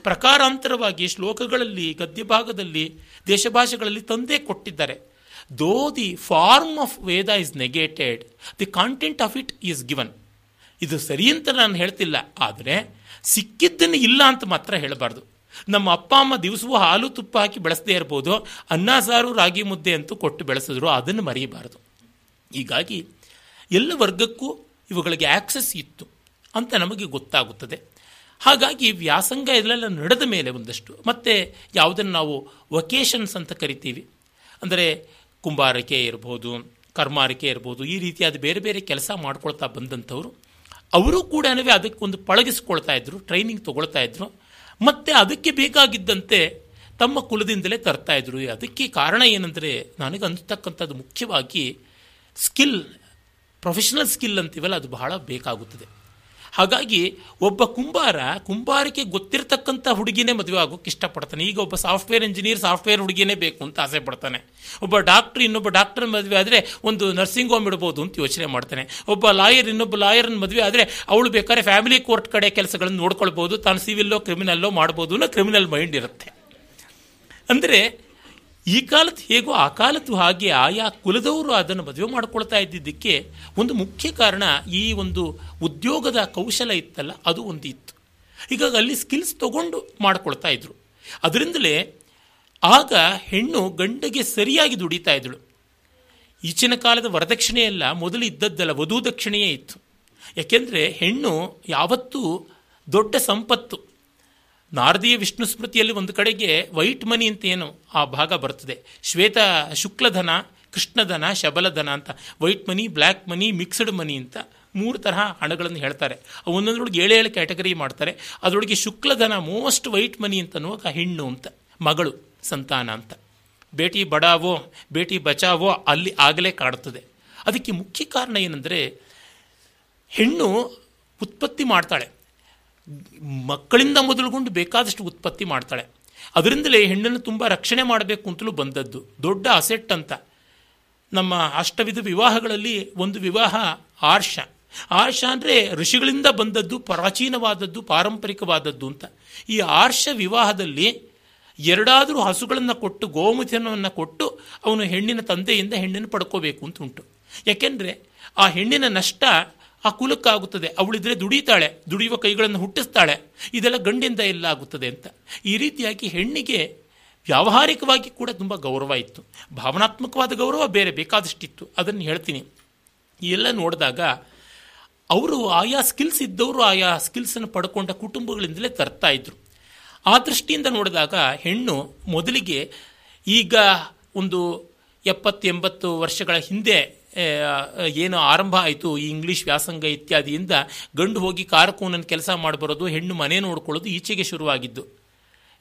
Speaker 2: ಪ್ರಕಾರಾಂತರವಾಗಿ ಶ್ಲೋಕಗಳಲ್ಲಿ ಗದ್ಯ ಭಾಗದಲ್ಲಿ ದೇಶಭಾಷೆಗಳಲ್ಲಿ ತಂದೇ ಕೊಟ್ಟಿದ್ದಾರೆ. Though the form of Veda is negated the content of it is given ಇದು ಸರಿ ಅಂತ ನಾನು ಹೇಳ್ತಿಲ್ಲ, ಆದರೆ ಸಿಕ್ಕಿದ್ದನ್ನು ಇಲ್ಲ ಅಂತ ಮಾತ್ರ ಹೇಳಬಾರ್ದು. ನಮ್ಮ ಅಪ್ಪ, ಅಮ್ಮ ದಿವಸವೂ ಹಾಲು ತುಪ್ಪ ಹಾಕಿ ಬೆಳೆಸದೇ ಇರ್ಬೋದು, ಅನ್ನ, ಸಾರು, ರಾಗಿ ಮುದ್ದೆ ಅಂತೂ ಕೊಟ್ಟು ಬೆಳೆಸಿದ್ರು, ಅದನ್ನು ಮರೆಯಬಾರದು. ಹೀಗಾಗಿ ಎಲ್ಲ ವರ್ಗಕ್ಕೂ ಇವುಗಳಿಗೆ ಆಕ್ಸೆಸ್ ಇತ್ತು ಅಂತ ನಮಗೆ ಗೊತ್ತಾಗುತ್ತದೆ. ಹಾಗಾಗಿ ವ್ಯಾಸಂಗ ಇದೆಲ್ಲ ನಡೆದ ಮೇಲೆ ಒಂದಷ್ಟು, ಮತ್ತು ಯಾವುದನ್ನು ನಾವು ವೊಕೇಶನ್ಸ್ ಅಂತ ಕರಿತೀವಿ. ಅಂದರೆ ಕುಂಬಾರಿಕೆ ಇರ್ಬೋದು, ಕರ್ಮಾರಿಕೆ ಇರ್ಬೋದು, ಈ ರೀತಿಯಾದ ಬೇರೆ ಬೇರೆ ಕೆಲಸ ಮಾಡ್ಕೊಳ್ತಾ ಬಂದಂಥವ್ರು, ಅವರು ಕೂಡ ಅದಕ್ಕೆ ಒಂದು ಪಳಗಿಸ್ಕೊಳ್ತಾ ಇದ್ರು ಟ್ರೈನಿಂಗ್ ತಗೊಳ್ತಾ ಇದ್ರು, ಮತ್ತೆ ಅದಕ್ಕೆ ಬೇಕಾಗಿದ್ದಂತೆ ತಮ್ಮ ಕುಲದಿಂದಲೇ ತರ್ತಾ ಇದ್ರು. ಅದಕ್ಕೆ ಕಾರಣ ಏನಂದರೆ, ನನಗೆ ಅನ್ನಿಸ್ತಕ್ಕಂಥದ್ದು ಮುಖ್ಯವಾಗಿ ಸ್ಕಿಲ್ ಪ್ರೊಫೆಷನಲ್ ಸ್ಕಿಲ್ ಅಂತೀವಲ್ಲ, ಅದು ಬಹಳ ಬೇಕಾಗುತ್ತದೆ. ಹಾಗಾಗಿ ಒಬ್ಬ ಕುಂಬಾರ ಕುಂಬಾರಿಕೆ ಗೊತ್ತಿರತಕ್ಕಂಥ ಹುಡುಗಿನೇ ಮದುವೆ ಆಗೋಕ್ಕೆ ಇಷ್ಟಪಡ್ತಾನೆ. ಈಗ ಒಬ್ಬ ಸಾಫ್ಟ್ವೇರ್ ಇಂಜಿನಿಯರ್ ಸಾಫ್ಟ್ವೇರ್ ಹುಡುಗಿನೇ ಬೇಕು ಅಂತ ಆಸೆ ಪಡ್ತಾನೆ. ಒಬ್ಬ ಡಾಕ್ಟರ್ ಇನ್ನೊಬ್ಬ ಡಾಕ್ಟರ್ ಮದುವೆ ಆದರೆ ಒಂದು ನರ್ಸಿಂಗ್ ಹೋಮ್ ಇಡ್ಬೋದು ಅಂತ ಯೋಚನೆ ಮಾಡ್ತಾನೆ. ಒಬ್ಬ ಲಾಯರ್ ಇನ್ನೊಬ್ಬ ಲಾಯರ್ನ ಮದುವೆ ಆದರೆ ಅವಳು ಬೇಕಾದ್ರೆ ಫ್ಯಾಮಿಲಿ ಕೋರ್ಟ್ ಕಡೆ ಕೆಲಸಗಳನ್ನು ನೋಡ್ಕೊಳ್ಬೋದು. ತಾನು ಸಿವಿಲ್ಲೋ ಕ್ರಿಮಿನಲ್ಲೋ ಮಾಡ್ಬೋದು ಅನ್ನೋ ಕ್ರಿಮಿನಲ್ ಮೈಂಡ್ ಇರುತ್ತೆ. ಅಂದರೆ ಈ ಕಾಲದ್ದು ಹೇಗೋ ಆ ಕಾಲದ್ದು ಹಾಗೆ ಆಯಾ ಕುಲದವರು ಅದನ್ನು ಮದುವೆ ಮಾಡ್ಕೊಳ್ತಾ ಇದ್ದಿದ್ದಕ್ಕೆ ಒಂದು ಮುಖ್ಯ ಕಾರಣ ಈ ಒಂದು ಉದ್ಯೋಗದ ಕೌಶಲ ಇತ್ತಲ್ಲ, ಅದು ಒಂದು ಇತ್ತು. ಹೀಗಾಗಿ ಅಲ್ಲಿ ಸ್ಕಿಲ್ಸ್ ತಗೊಂಡು ಮಾಡ್ಕೊಳ್ತಾ ಇದ್ರು. ಅದರಿಂದಲೇ ಆಗ ಹೆಣ್ಣು ಗಂಡಗೆ ಸರಿಯಾಗಿ ದುಡಿತಾ ಇದ್ದಳು. ಈಚಿನ ಕಾಲದ ವರದಕ್ಷಿಣೆ ಎಲ್ಲ ಮೊದಲು ಇದ್ದದ್ದಲ್ಲ, ವಧು ದಕ್ಷಿಣೆಯೇ ಇತ್ತು. ಯಾಕೆಂದರೆ ಹೆಣ್ಣು ಯಾವತ್ತೂ ದೊಡ್ಡ ಸಂಪತ್ತು ನಾರದೀಯ ವಿಷ್ಣು ಸ್ಮೃತಿಯಲ್ಲಿ ಒಂದು ಕಡೆಗೆ ವೈಟ್ ಮನಿ ಅಂತ ಏನು ಆ ಭಾಗ ಬರ್ತದೆ. ಶ್ವೇತ ಶುಕ್ಲಧನ, ಕೃಷ್ಣಧನ, ಶಬಲಧನ ಅಂತ. White money black money, mixed money ಅಂತ ಮೂರು ತರಹ ಹಣಗಳನ್ನು ಹೇಳ್ತಾರೆ. ಒಂದೊಂದ್ರೊಳಗೆ ಏಳು ಏಳು ಕ್ಯಾಟಗರಿ ಮಾಡ್ತಾರೆ. ಅದರೊಳಗೆ ಶುಕ್ಲಧನ ಮೋಸ್ಟ್ ವೈಟ್ ಮನಿ ಅಂತ ಅನ್ನುವಾಗ ಹೆಣ್ಣು ಅಂತ, ಮಗಳು, ಸಂತಾನ ಅಂತ. ಬೇಟಿ ಬಡಾವೋ, ಬೇಟಿ ಬಚಾವೋ ಅಲ್ಲಿ ಆಗಲೇ ಕಾಡುತ್ತದೆ. ಅದಕ್ಕೆ ಮುಖ್ಯ ಕಾರಣ ಏನಂದರೆ ಹೆಣ್ಣು ಉತ್ಪತ್ತಿ ಮಾಡ್ತಾಳೆ. ಮಕ್ಕಳಿಂದ ಮೊದಲುಗೊಂಡು ಬೇಕಾದಷ್ಟು ಉತ್ಪತ್ತಿ ಮಾಡ್ತಾಳೆ. ಅದರಿಂದಲೇ ಹೆಣ್ಣನ್ನು ತುಂಬ ರಕ್ಷಣೆ ಮಾಡಬೇಕು ಅಂತಲೂ ಬಂದದ್ದು. ದೊಡ್ಡ ಅಸೆಟ್ ಅಂತ. ನಮ್ಮ ಅಷ್ಟವಿಧ ವಿವಾಹಗಳಲ್ಲಿ ಒಂದು ವಿವಾಹ ಆರ್ಷ. ಆರ್ಷ ಅಂದರೆ ಋಷಿಗಳಿಂದ ಬಂದದ್ದು, ಪ್ರಾಚೀನವಾದದ್ದು, ಪಾರಂಪರಿಕವಾದದ್ದು ಅಂತ. ಈ ಆರ್ಷ ವಿವಾಹದಲ್ಲಿ ಎರಡಾದರೂ ಹಸುಗಳನ್ನು ಕೊಟ್ಟು ಗೋಮುಖನವನ್ನು ಕೊಟ್ಟು ಅವನು ಹೆಣ್ಣಿನ ತಂದೆಯಿಂದ ಹೆಣ್ಣನ್ನು ಪಡ್ಕೋಬೇಕು ಅಂತ ಉಂಟು. ಯಾಕೆಂದರೆ ಆ ಹೆಣ್ಣಿನ ನಷ್ಟ ಆ ಕುಲಕ್ಕಾಗುತ್ತದೆ. ಅವಳಿದ್ರೆ ದುಡಿತಾಳೆ, ದುಡಿಯುವ ಕೈಗಳನ್ನು ಹುಟ್ಟಿಸ್ತಾಳೆ. ಇದೆಲ್ಲ ಗಂಡಿಂದ ಎಲ್ಲ ಆಗುತ್ತದೆ ಅಂತ. ಈ ರೀತಿಯಾಗಿ ಹೆಣ್ಣಿಗೆ ವ್ಯಾವಹಾರಿಕವಾಗಿ ಕೂಡ ತುಂಬ ಗೌರವ ಇತ್ತು. ಭಾವನಾತ್ಮಕವಾದ ಗೌರವ ಬೇರೆ ಬೇಕಾದಷ್ಟಿತ್ತು. ಅದನ್ನು ಹೇಳ್ತೀನಿ. ಎಲ್ಲ ನೋಡಿದಾಗ ಅವರು ಆಯಾ ಸ್ಕಿಲ್ಸ್ ಇದ್ದವರು ಆಯಾ ಸ್ಕಿಲ್ಸನ್ನು ಪಡ್ಕೊಂಡ ಕುಟುಂಬಗಳಿಂದಲೇ ತರ್ತಾ ಇದ್ರು. ಆ ದೃಷ್ಟಿಯಿಂದ ನೋಡಿದಾಗ ಹೆಣ್ಣು ಮೊದಲಿಗೆ ಈಗ ಒಂದು ಎಪ್ಪತ್ತು ಎಂಬತ್ತು ವರ್ಷಗಳ ಹಿಂದೆ ಏನು ಆರಂಭ ಆಯಿತು ಈ ಇಂಗ್ಲೀಷ್ ವ್ಯಾಸಂಗ ಇತ್ಯಾದಿಯಿಂದ ಗಂಡು ಹೋಗಿ ಕಾರಕೂನನ್ನು ಕೆಲಸ ಮಾಡಬರೋದು, ಹೆಣ್ಣು ಮನೆ ನೋಡ್ಕೊಳ್ಳೋದು ಈಚೆಗೆ ಶುರುವಾಗಿದ್ದು.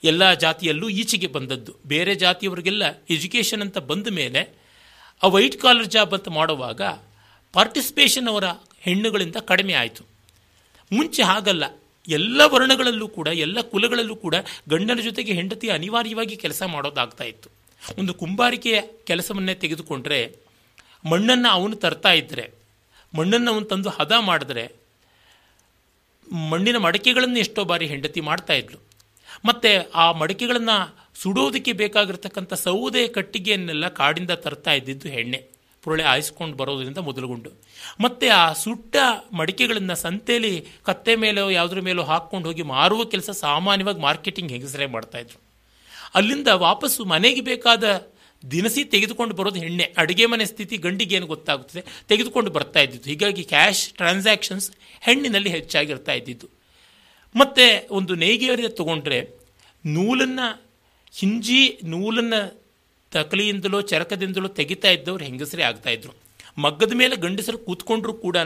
Speaker 2: ಎಲ್ಲ ಜಾತಿಯಲ್ಲೂ ಈಚೆಗೆ ಬಂದದ್ದು. ಬೇರೆ ಜಾತಿಯವರಿಗೆಲ್ಲ ಎಜುಕೇಷನ್ ಅಂತ ಬಂದ ಮೇಲೆ ಆ ವೈಟ್ ಕಾಲರ್ ಜಾಬ್ ಅಂತ ಮಾಡುವಾಗ ಪಾರ್ಟಿಸಿಪೇಷನ್ ಅವರ ಹೆಣ್ಣುಗಳಿಂದ ಕಡಿಮೆ ಆಯಿತು. ಮುಂಚೆ ಹಾಗಲ್ಲ. ಎಲ್ಲ ವರ್ಣಗಳಲ್ಲೂ ಕೂಡ, ಎಲ್ಲ ಕುಲಗಳಲ್ಲೂ ಕೂಡ ಗಂಡನ ಜೊತೆಗೆ ಹೆಂಡತಿ ಅನಿವಾರ್ಯವಾಗಿ ಕೆಲಸ ಮಾಡೋದಾಗ್ತಾ ಇತ್ತು. ಒಂದು ಕುಂಬಾರಿಕೆಯ ಕೆಲಸವನ್ನೇ ತೆಗೆದುಕೊಂಡ್ರೆ ಮಣ್ಣನ್ನು ಅವನು ತರ್ತಾ ಇದ್ದರೆ ಮಣ್ಣನ್ನು ಅವನು ತಂದು ಹದ ಮಾಡಿದ್ರೆ, ಮಣ್ಣಿನ ಮಡಕೆಗಳನ್ನು ಎಷ್ಟೋ ಬಾರಿ ಹೆಂಡತಿ ಮಾಡ್ತಾ ಇದ್ಲು. ಮತ್ತು ಆ ಮಡಕೆಗಳನ್ನು ಸುಡೋದಕ್ಕೆ ಬೇಕಾಗಿರ್ತಕ್ಕಂಥ ಸೌದೆ ಕಟ್ಟಿಗೆಯನ್ನೆಲ್ಲ ಕಾಡಿಂದ ತರ್ತಾ ಇದ್ದಿದ್ದು ಹೆಣ್ಣೆ ಪುರಳೆ ಆಯಿಸ್ಕೊಂಡು ಬರೋದರಿಂದ ಮೊದಲುಗೊಂಡು. ಮತ್ತು ಆ ಸುಟ್ಟ ಮಡಿಕೆಗಳನ್ನು ಸಂತೆಯಲ್ಲಿ ಕತ್ತೆ ಮೇಲೋ ಯಾವುದ್ರ ಮೇಲೋ ಹಾಕ್ಕೊಂಡು ಹೋಗಿ ಮಾರುವ ಕೆಲಸ ಸಾಮಾನ್ಯವಾಗಿ ಮಾರ್ಕೆಟಿಂಗ್ ಹೆಂಗಸರೇ ಮಾಡ್ತಾಯಿದ್ರು ಅಲ್ಲಿಂದ ವಾಪಸ್ಸು ಮನೆಗೆ ಬೇಕಾದ ದಿನಸಿ ತೆಗೆದುಕೊಂಡು ಬರೋದು ಹೆಣ್ಣೆ. ಅಡುಗೆ ಮನೆ ಸ್ಥಿತಿ ಗಂಡಿಗೆ ಏನು ಗೊತ್ತಾಗುತ್ತದೆ? ತೆಗೆದುಕೊಂಡು ಬರ್ತಾ ಇದ್ದಿದ್ದು. ಹೀಗಾಗಿ ಕ್ಯಾಶ್ ಟ್ರಾನ್ಸಾಕ್ಷನ್ಸ್ ಹೆಣ್ಣಿನಲ್ಲಿ ಹೆಚ್ಚಾಗಿರ್ತಾ ಇದ್ದಿದ್ದು. ಮತ್ತು ಒಂದು ನೇಯ್ಗೆಯವರಿಗೆ ತಗೊಂಡ್ರೆ ನೂಲನ್ನು ಹಿಂಜಿ ನೂಲನ್ನು ತಕಲಿಯಿಂದಲೋ ಚರಕದಿಂದಲೋ ತೆಗಿತಾ ಇದ್ದವ್ರು ಹೆಂಗಸರೇ ಆಗ್ತಾಯಿದ್ರು ಮಗ್ಗದ ಮೇಲೆ ಗಂಡಸರು ಕೂತ್ಕೊಂಡ್ರು ಕೂಡ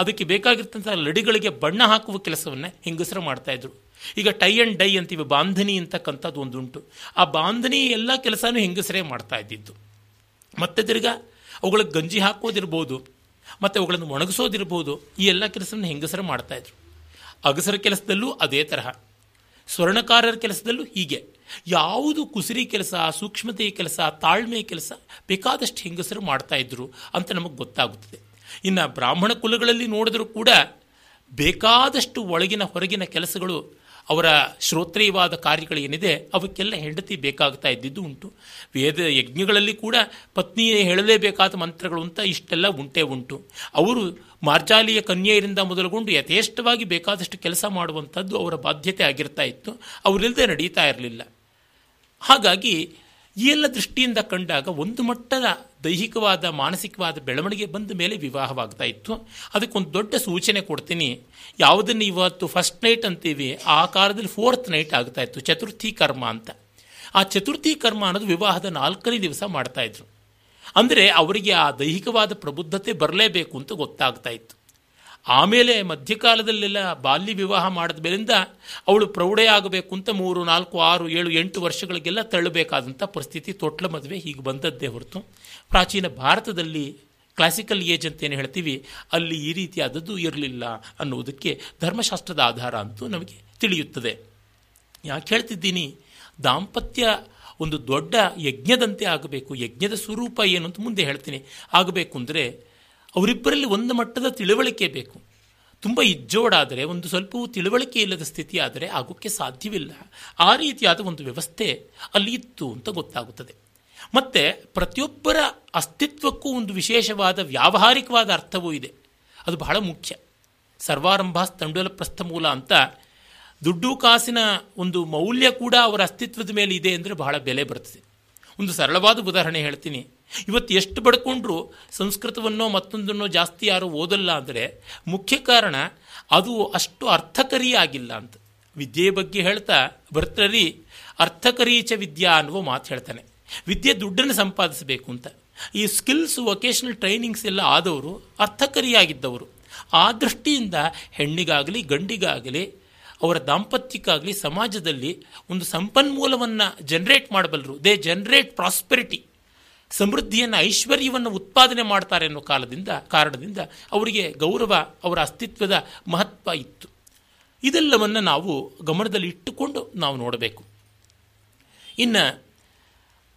Speaker 2: ಅದಕ್ಕೆ ಬೇಕಾಗಿರ್ತಂಥ ಲಡಿಗಳಿಗೆ ಬಣ್ಣ ಹಾಕುವ ಕೆಲಸವನ್ನು ಹೆಂಗಸರು ಮಾಡ್ತಾಯಿದ್ರು ಈಗ ಟೈ ಆ್ಯಂಡ್ ಡೈ ಅಂತೀವಿ ಬಾಂಧನಿ ಅಂತಕ್ಕಂಥದ್ದು ಒಂದುಂಟು. ಆ ಬಾಂಧನಿ ಎಲ್ಲ ಕೆಲಸನೂ ಹೆಂಗಸರೇ ಮಾಡ್ತಾ ಇದ್ದಿದ್ದು. ಮತ್ತೆ ತಿರ್ಗಾ ಅವುಗಳಿಗೆ ಗಂಜಿ ಹಾಕೋದಿರ್ಬೋದು ಮತ್ತು ಅವುಗಳನ್ನು ಒಣಗಿಸೋದಿರ್ಬೋದು, ಈ ಎಲ್ಲ ಕೆಲಸವನ್ನು ಹೆಂಗಸರು ಮಾಡ್ತಾಯಿದ್ರು ಅಗಸರ ಕೆಲಸದಲ್ಲೂ ಅದೇ ತರಹ. ಸ್ವರ್ಣಕಾರರ ಕೆಲಸದಲ್ಲೂ ಹೀಗೆ. ಯಾವುದು ಕುಸಿರಿ ಕೆಲಸ ಸೂಕ್ಷ್ಮತೆ ಕೆಲಸ ತಾಳ್ಮೆ ಕೆಲಸ ಬೇಕಾದಷ್ಟು ಹೆಂಗಸರು ಮಾಡ್ತಾ ಇದ್ರು ಅಂತ ನಮಗೆ ಗೊತ್ತಾಗುತ್ತದೆ. ಇನ್ನು ಬ್ರಾಹ್ಮಣ ಕುಲಗಳಲ್ಲಿ ನೋಡಿದರೂ ಕೂಡ ಬೇಕಾದಷ್ಟು ಒಳಗಿನ ಹೊರಗಿನ ಕೆಲಸಗಳು ಅವರ ಶ್ರೋತ್ರೇಯವಾದ ಕಾರ್ಯಗಳು ಏನಿದೆ ಅವಕ್ಕೆಲ್ಲ ಹೆಂಡತಿ ಬೇಕಾಗ್ತಾ ಇದ್ದಿದ್ದು ಉಂಟು. ವೇದ ಯಜ್ಞಗಳಲ್ಲಿ ಕೂಡ ಪತ್ನಿಯೇ ಹೇಳಲೇಬೇಕಾದ ಮಂತ್ರಗಳು ಅಂತ ಇಷ್ಟೆಲ್ಲ ಉಂಟೇ ಉಂಟು. ಅವರು ಮಾರ್ಜಾಲಿಯ ಕನ್ಯೆಯರಿಂದ ಮೊದಲುಗೊಂಡು ಯಥೇಷ್ಟವಾಗಿ ಬೇಕಾದಷ್ಟು ಕೆಲಸ ಮಾಡುವಂಥದ್ದು ಅವರ ಬಾಧ್ಯತೆ ಆಗಿರ್ತಾ ಇತ್ತು. ಅವರಿಲ್ಲದೆ ನಡೀತಾ ಇರಲಿಲ್ಲ. ಹಾಗಾಗಿ ಈ ಎಲ್ಲ ದೃಷ್ಟಿಯಿಂದ ಕಂಡಾಗ ಒಂದು ಮಟ್ಟದ ದೈಹಿಕವಾದ, ಮಾನಸಿಕವಾದ ಬೆಳವಣಿಗೆ ಬಂದ ಮೇಲೆ ವಿವಾಹವಾಗ್ತಾ ಇತ್ತು. ಅದಕ್ಕೊಂದು ದೊಡ್ಡ ಸೂಚನೆ ಕೊಡ್ತೀನಿ. ಯಾವುದನ್ನು ಇವತ್ತು ಫಸ್ಟ್ ನೈಟ್ ಅಂತೀವಿ, ಆ ಕಾಲದಲ್ಲಿ ಫೋರ್ತ್ ನೈಟ್ ಆಗ್ತಾ ಇತ್ತು, ಚತುರ್ಥಿ ಕರ್ಮ ಅಂತ. ಆ ಚತುರ್ಥಿ ಕರ್ಮ ಅನ್ನೋದು ವಿವಾಹದ ನಾಲ್ಕನೇ ದಿವಸ ಮಾಡ್ತಾ ಇದ್ರು. ಅಂದರೆ ಅವರಿಗೆ ಆ ದೈಹಿಕವಾದ ಪ್ರಬುದ್ಧತೆ ಬರಲೇಬೇಕು ಅಂತ ಗೊತ್ತಾಗ್ತಾ ಇತ್ತು. ಆಮೇಲೆ ಮಧ್ಯಕಾಲದಲ್ಲೆಲ್ಲ ಬಾಲ್ಯ ವಿವಾಹ ಮಾಡಿದ ಮೇಲಿಂದ ಅವಳು ಪ್ರೌಢೆ ಆಗಬೇಕು ಅಂತ ಮೂರು, ನಾಲ್ಕು, ಆರು, ಏಳು, ಎಂಟು ವರ್ಷಗಳಿಗೆಲ್ಲ ತಳ್ಳಬೇಕಾದಂಥ ಪರಿಸ್ಥಿತಿ, ತೊಟ್ಲ ಮದುವೆ ಹೀಗೆ ಬಂದದ್ದೇ ಹೊರತು ಪ್ರಾಚೀನ ಭಾರತದಲ್ಲಿ ಕ್ಲಾಸಿಕಲ್ ಏಜ್ ಅಂತ ಏನು ಹೇಳ್ತೀವಿ, ಅಲ್ಲಿ ಈ ರೀತಿಯಾದದ್ದು ಇರಲಿಲ್ಲ ಅನ್ನುವುದಕ್ಕೆ ಧರ್ಮಶಾಸ್ತ್ರದ ಆಧಾರ ಅಂತೂ ನಮಗೆ ತಿಳಿಯುತ್ತದೆ. ಯಾಕೆ ಹೇಳ್ತಿದ್ದೀನಿ, ದಾಂಪತ್ಯ ಒಂದು ದೊಡ್ಡ ಯಜ್ಞದಂತೆ ಆಗಬೇಕು, ಯಜ್ಞದ ಸ್ವರೂಪ ಏನು ಅಂತ ಮುಂದೆ ಹೇಳ್ತೀನಿ. ಆಗಬೇಕು ಅಂದರೆ ಅವರಿಬ್ಬರಲ್ಲಿ ಒಂದು ಮಟ್ಟದ ತಿಳುವಳಿಕೆ ಬೇಕು. ತುಂಬ ಇಜ್ಜೋಡಾದರೆ, ಒಂದು ಸ್ವಲ್ಪವೂ ತಿಳುವಳಿಕೆ ಇಲ್ಲದ ಸ್ಥಿತಿ ಆದರೆ ಆಗೋಕ್ಕೆ ಸಾಧ್ಯವಿಲ್ಲ. ಆ ರೀತಿಯಾದ ಒಂದು ವ್ಯವಸ್ಥೆ ಅಲ್ಲಿ ಇತ್ತು ಅಂತ ಗೊತ್ತಾಗುತ್ತದೆ. ಮತ್ತು ಪ್ರತಿಯೊಬ್ಬರ ಅಸ್ತಿತ್ವಕ್ಕೂ ಒಂದು ವಿಶೇಷವಾದ ವ್ಯಾವಹಾರಿಕವಾದ ಅರ್ಥವೂ ಇದೆ. ಅದು ಬಹಳ ಮುಖ್ಯ. ಸರ್ವಾರಂಭ ತಂಡೂಲ ಪ್ರಸ್ಥಮೂಲ ಅಂತ ದುಡ್ಡು ಕಾಸಿನ ಒಂದು ಮೌಲ್ಯ ಕೂಡ ಅವರ ಅಸ್ತಿತ್ವದ ಮೇಲೆ ಇದೆ ಅಂದರೆ ಬಹಳ ಬೆಲೆ ಬರ್ತದೆ ಒಂದು ಸರಳವಾದ ಉದಾಹರಣೆ ಹೇಳ್ತೀನಿ. ಇವತ್ತು ಎಷ್ಟು ಬಡ್ಕೊಂಡ್ರು ಸಂಸ್ಕೃತವನ್ನೋ ಮತ್ತೊಂದನ್ನೋ ಜಾಸ್ತಿ ಯಾರು ಓದಲ್ಲ ಅಂದರೆ ಮುಖ್ಯ ಕಾರಣ ಅದು ಅಷ್ಟು ಅರ್ಥಕರಿ ಆಗಿಲ್ಲ ಅಂತ. ವಿದ್ಯೆಯ ಬಗ್ಗೆ ಹೇಳ್ತಾ ಭರ್ತರಿ ಅರ್ಥಕರೀಚ ವಿದ್ಯಾ ಅನ್ನುವ ಮಾತು ಹೇಳ್ತಾನೆ. ವಿದ್ಯೆ ದುಡ್ಡನ್ನು ಸಂಪಾದಿಸಬೇಕು ಅಂತ. ಈ ಸ್ಕಿಲ್ಸ್ ವೊಕೇಶನಲ್ ಟ್ರೈನಿಂಗ್ಸ್ ಎಲ್ಲ ಆದವರು ಅರ್ಥಕರಿಯಾಗಿದ್ದವರು. ಆ ದೃಷ್ಟಿಯಿಂದ ಹೆಣ್ಣಿಗಾಗಲಿ, ಗಂಡಿಗಾಗಲಿ, ಅವರ ದಾಂಪತ್ಯಕ್ಕಾಗಲಿ, ಸಮಾಜದಲ್ಲಿ ಒಂದು ಸಂಪನ್ಮೂಲವನ್ನು ಜನರೇಟ್ ಮಾಡಬಲ್ಲರು. ದೇ ಜನರೇಟ್ ಪ್ರಾಸ್ಪೆರಿಟಿ ಸಮೃದ್ಧಿಯನ್ನು, ಐಶ್ವರ್ಯವನ್ನು ಉತ್ಪಾದನೆ ಮಾಡ್ತಾರೆ ಅನ್ನೋ ಕಾಲದಿಂದ, ಕಾರಣದಿಂದ ಅವರಿಗೆ ಗೌರವ, ಅವರ ಅಸ್ತಿತ್ವದ ಮಹತ್ವ ಇತ್ತು. ಇದೆಲ್ಲವನ್ನು ನಾವು ಗಮನದಲ್ಲಿ ಇಟ್ಟುಕೊಂಡು ನಾವು ನೋಡಬೇಕು. ಇನ್ನು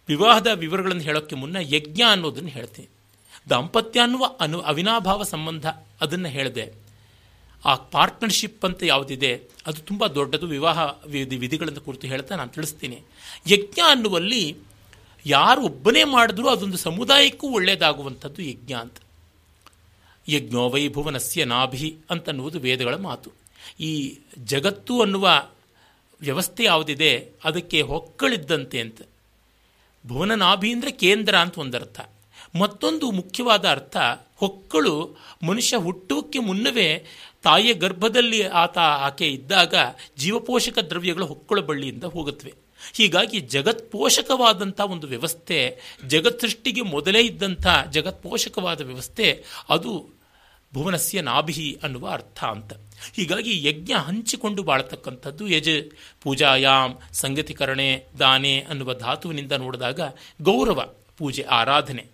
Speaker 2: ವಿವಾಹದ ವಿವರಗಳನ್ನು ಹೇಳೋಕ್ಕೆ ಮುನ್ನ ಯಜ್ಞ ಅನ್ನೋದನ್ನು ಹೇಳ್ತೀನಿ. ದಾಂಪತ್ಯ ಅನ್ನುವ ಅನು, ಅವಿನಾಭಾವ ಸಂಬಂಧ ಅದನ್ನು ಹೇಳಿದೆ. ಆ ಪಾರ್ಟ್ನರ್ಶಿಪ್ ಅಂತ ಯಾವುದಿದೆ, ಅದು ತುಂಬ ದೊಡ್ಡದು. ವಿವಾಹ ವಿಧಿ, ವಿಧಿಗಳನ್ನು ಕುರಿತು ಹೇಳ್ತಾ ನಾನು ತಿಳಿಸ್ತೀನಿ. ಯಜ್ಞ ಅನ್ನುವಲ್ಲಿ ಯಾರು ಒಬ್ಬನೇ ಮಾಡಿದ್ರೂ ಅದೊಂದು ಸಮುದಾಯಕ್ಕೂ ಒಳ್ಳೆಯದಾಗುವಂಥದ್ದು ಯಜ್ಞ ಅಂತ. ಯಜ್ಞೋ ವೈಭುವನಸ್ಯ ನಾಭಿ ಅಂತನ್ನುವುದು ವೇದಗಳ ಮಾತು. ಈ ಜಗತ್ತು ಅನ್ನುವ ವ್ಯವಸ್ಥೆ ಯಾವುದಿದೆ, ಅದಕ್ಕೆ ಹೊಕ್ಕಳಿದ್ದಂತೆ ಅಂತ. ಭುವನ ನಾಭಿ ಅಂದರೆ ಕೇಂದ್ರ ಅಂತ ಒಂದರ್ಥ. ಮತ್ತೊಂದು ಮುಖ್ಯವಾದ ಅರ್ಥ, ಹೊಕ್ಕಳು ಮನುಷ್ಯ ಹುಟ್ಟುವಕ್ಕೆ ಮುನ್ನವೇ ತಾಯಿಯ ಗರ್ಭದಲ್ಲಿ ಆತ, ಆಕೆ ಇದ್ದಾಗ ಜೀವಪೋಷಕ ದ್ರವ್ಯಗಳು ಹೊಕ್ಕಳ ಬಳ್ಳಿಯಿಂದ ಹೋಗುತ್ತವೆ. ಹೀಗಾಗಿ ಜಗತ್ ಪೋಷಕವಾದಂಥ ಒಂದು ವ್ಯವಸ್ಥೆ ಜಗತ್ ಸೃಷ್ಟಿಗೆ ಮೊದಲೇ ಇದ್ದಂಥ ಜಗತ್ಪೋಷಕವಾದ ವ್ಯವಸ್ಥೆ, ಅದು ಭುವನಸ್ಯ ನಾಭಿ ಅನ್ನುವ ಅರ್ಥ ಅಂತ. ಹೀಗಾಗಿ ಯಜ್ಞ ಹಂಚಿಕೊಂಡು ಬಾಳತಕ್ಕಂಥದ್ದು ಯಜ ಪೂಜಾಯಾಮ್ ಸಂಗತಿಕರಣೆ, ದಾನೆ ಅನ್ನುವ ಧಾತುವಿನಿಂದ ನೋಡಿದಾಗ ಗೌರವ, ಪೂಜೆ, ಆರಾಧನೆ,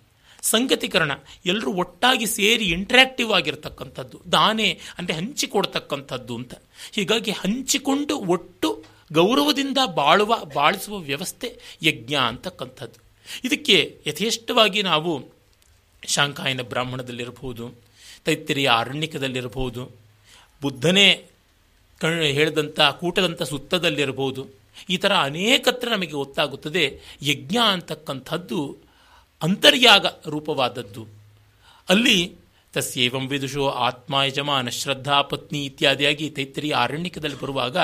Speaker 2: ಸಂಗತಿಕರಣ ಎಲ್ಲರೂ ಒಟ್ಟಾಗಿ ಸೇರಿ ಇಂಟ್ರ್ಯಾಕ್ಟಿವ್ ಆಗಿರ್ತಕ್ಕಂಥದ್ದು, ದಾನೆ ಅಂದರೆ ಹಂಚಿಕೊಡ್ತಕ್ಕಂಥದ್ದು ಅಂತ. ಹೀಗಾಗಿ ಹಂಚಿಕೊಂಡು ಒಟ್ಟು ಗೌರವದಿಂದ ಬಾಳುವ, ಬಾಳಿಸುವ ವ್ಯವಸ್ಥೆ ಯಜ್ಞ ಅಂತಕ್ಕಂಥದ್ದು. ಇದಕ್ಕೆ ಯಥೇಷ್ಟವಾಗಿ ನಾವು ಶಾಂಕಾಯನ ಬ್ರಾಹ್ಮಣದಲ್ಲಿರಬಹುದು ತೈತ್ತಿರಿಯ ಅರಣ್ಯಕದಲ್ಲಿರಬಹುದು, ಬುದ್ಧನೇ ಕಣ್, ಹೇಳಿದಂಥ ಕೂಟದಂಥ ಸುತ್ತದಲ್ಲಿರಬಹುದು, ಈ ಥರ ಅನೇಕತ್ರ ನಮಗೆ ಗೊತ್ತಾಗುತ್ತದೆ ಯಜ್ಞ ಅಂತಕ್ಕಂಥದ್ದು ಅಂತರ್ಯಾಗ ರೂಪವಾದದ್ದು. ಅಲ್ಲಿ ತಸ್ಯೇವಂ ವಿದುಷೋ ಆತ್ಮ ಯಜಮಾನ ಶ್ರದ್ಧಾ ಪತ್ನಿ ಇತ್ಯಾದಿಯಾಗಿ ತೈತ್ರಿ ಆರಣ್ಯಕದಲ್ಲಿ ಬರುವಾಗ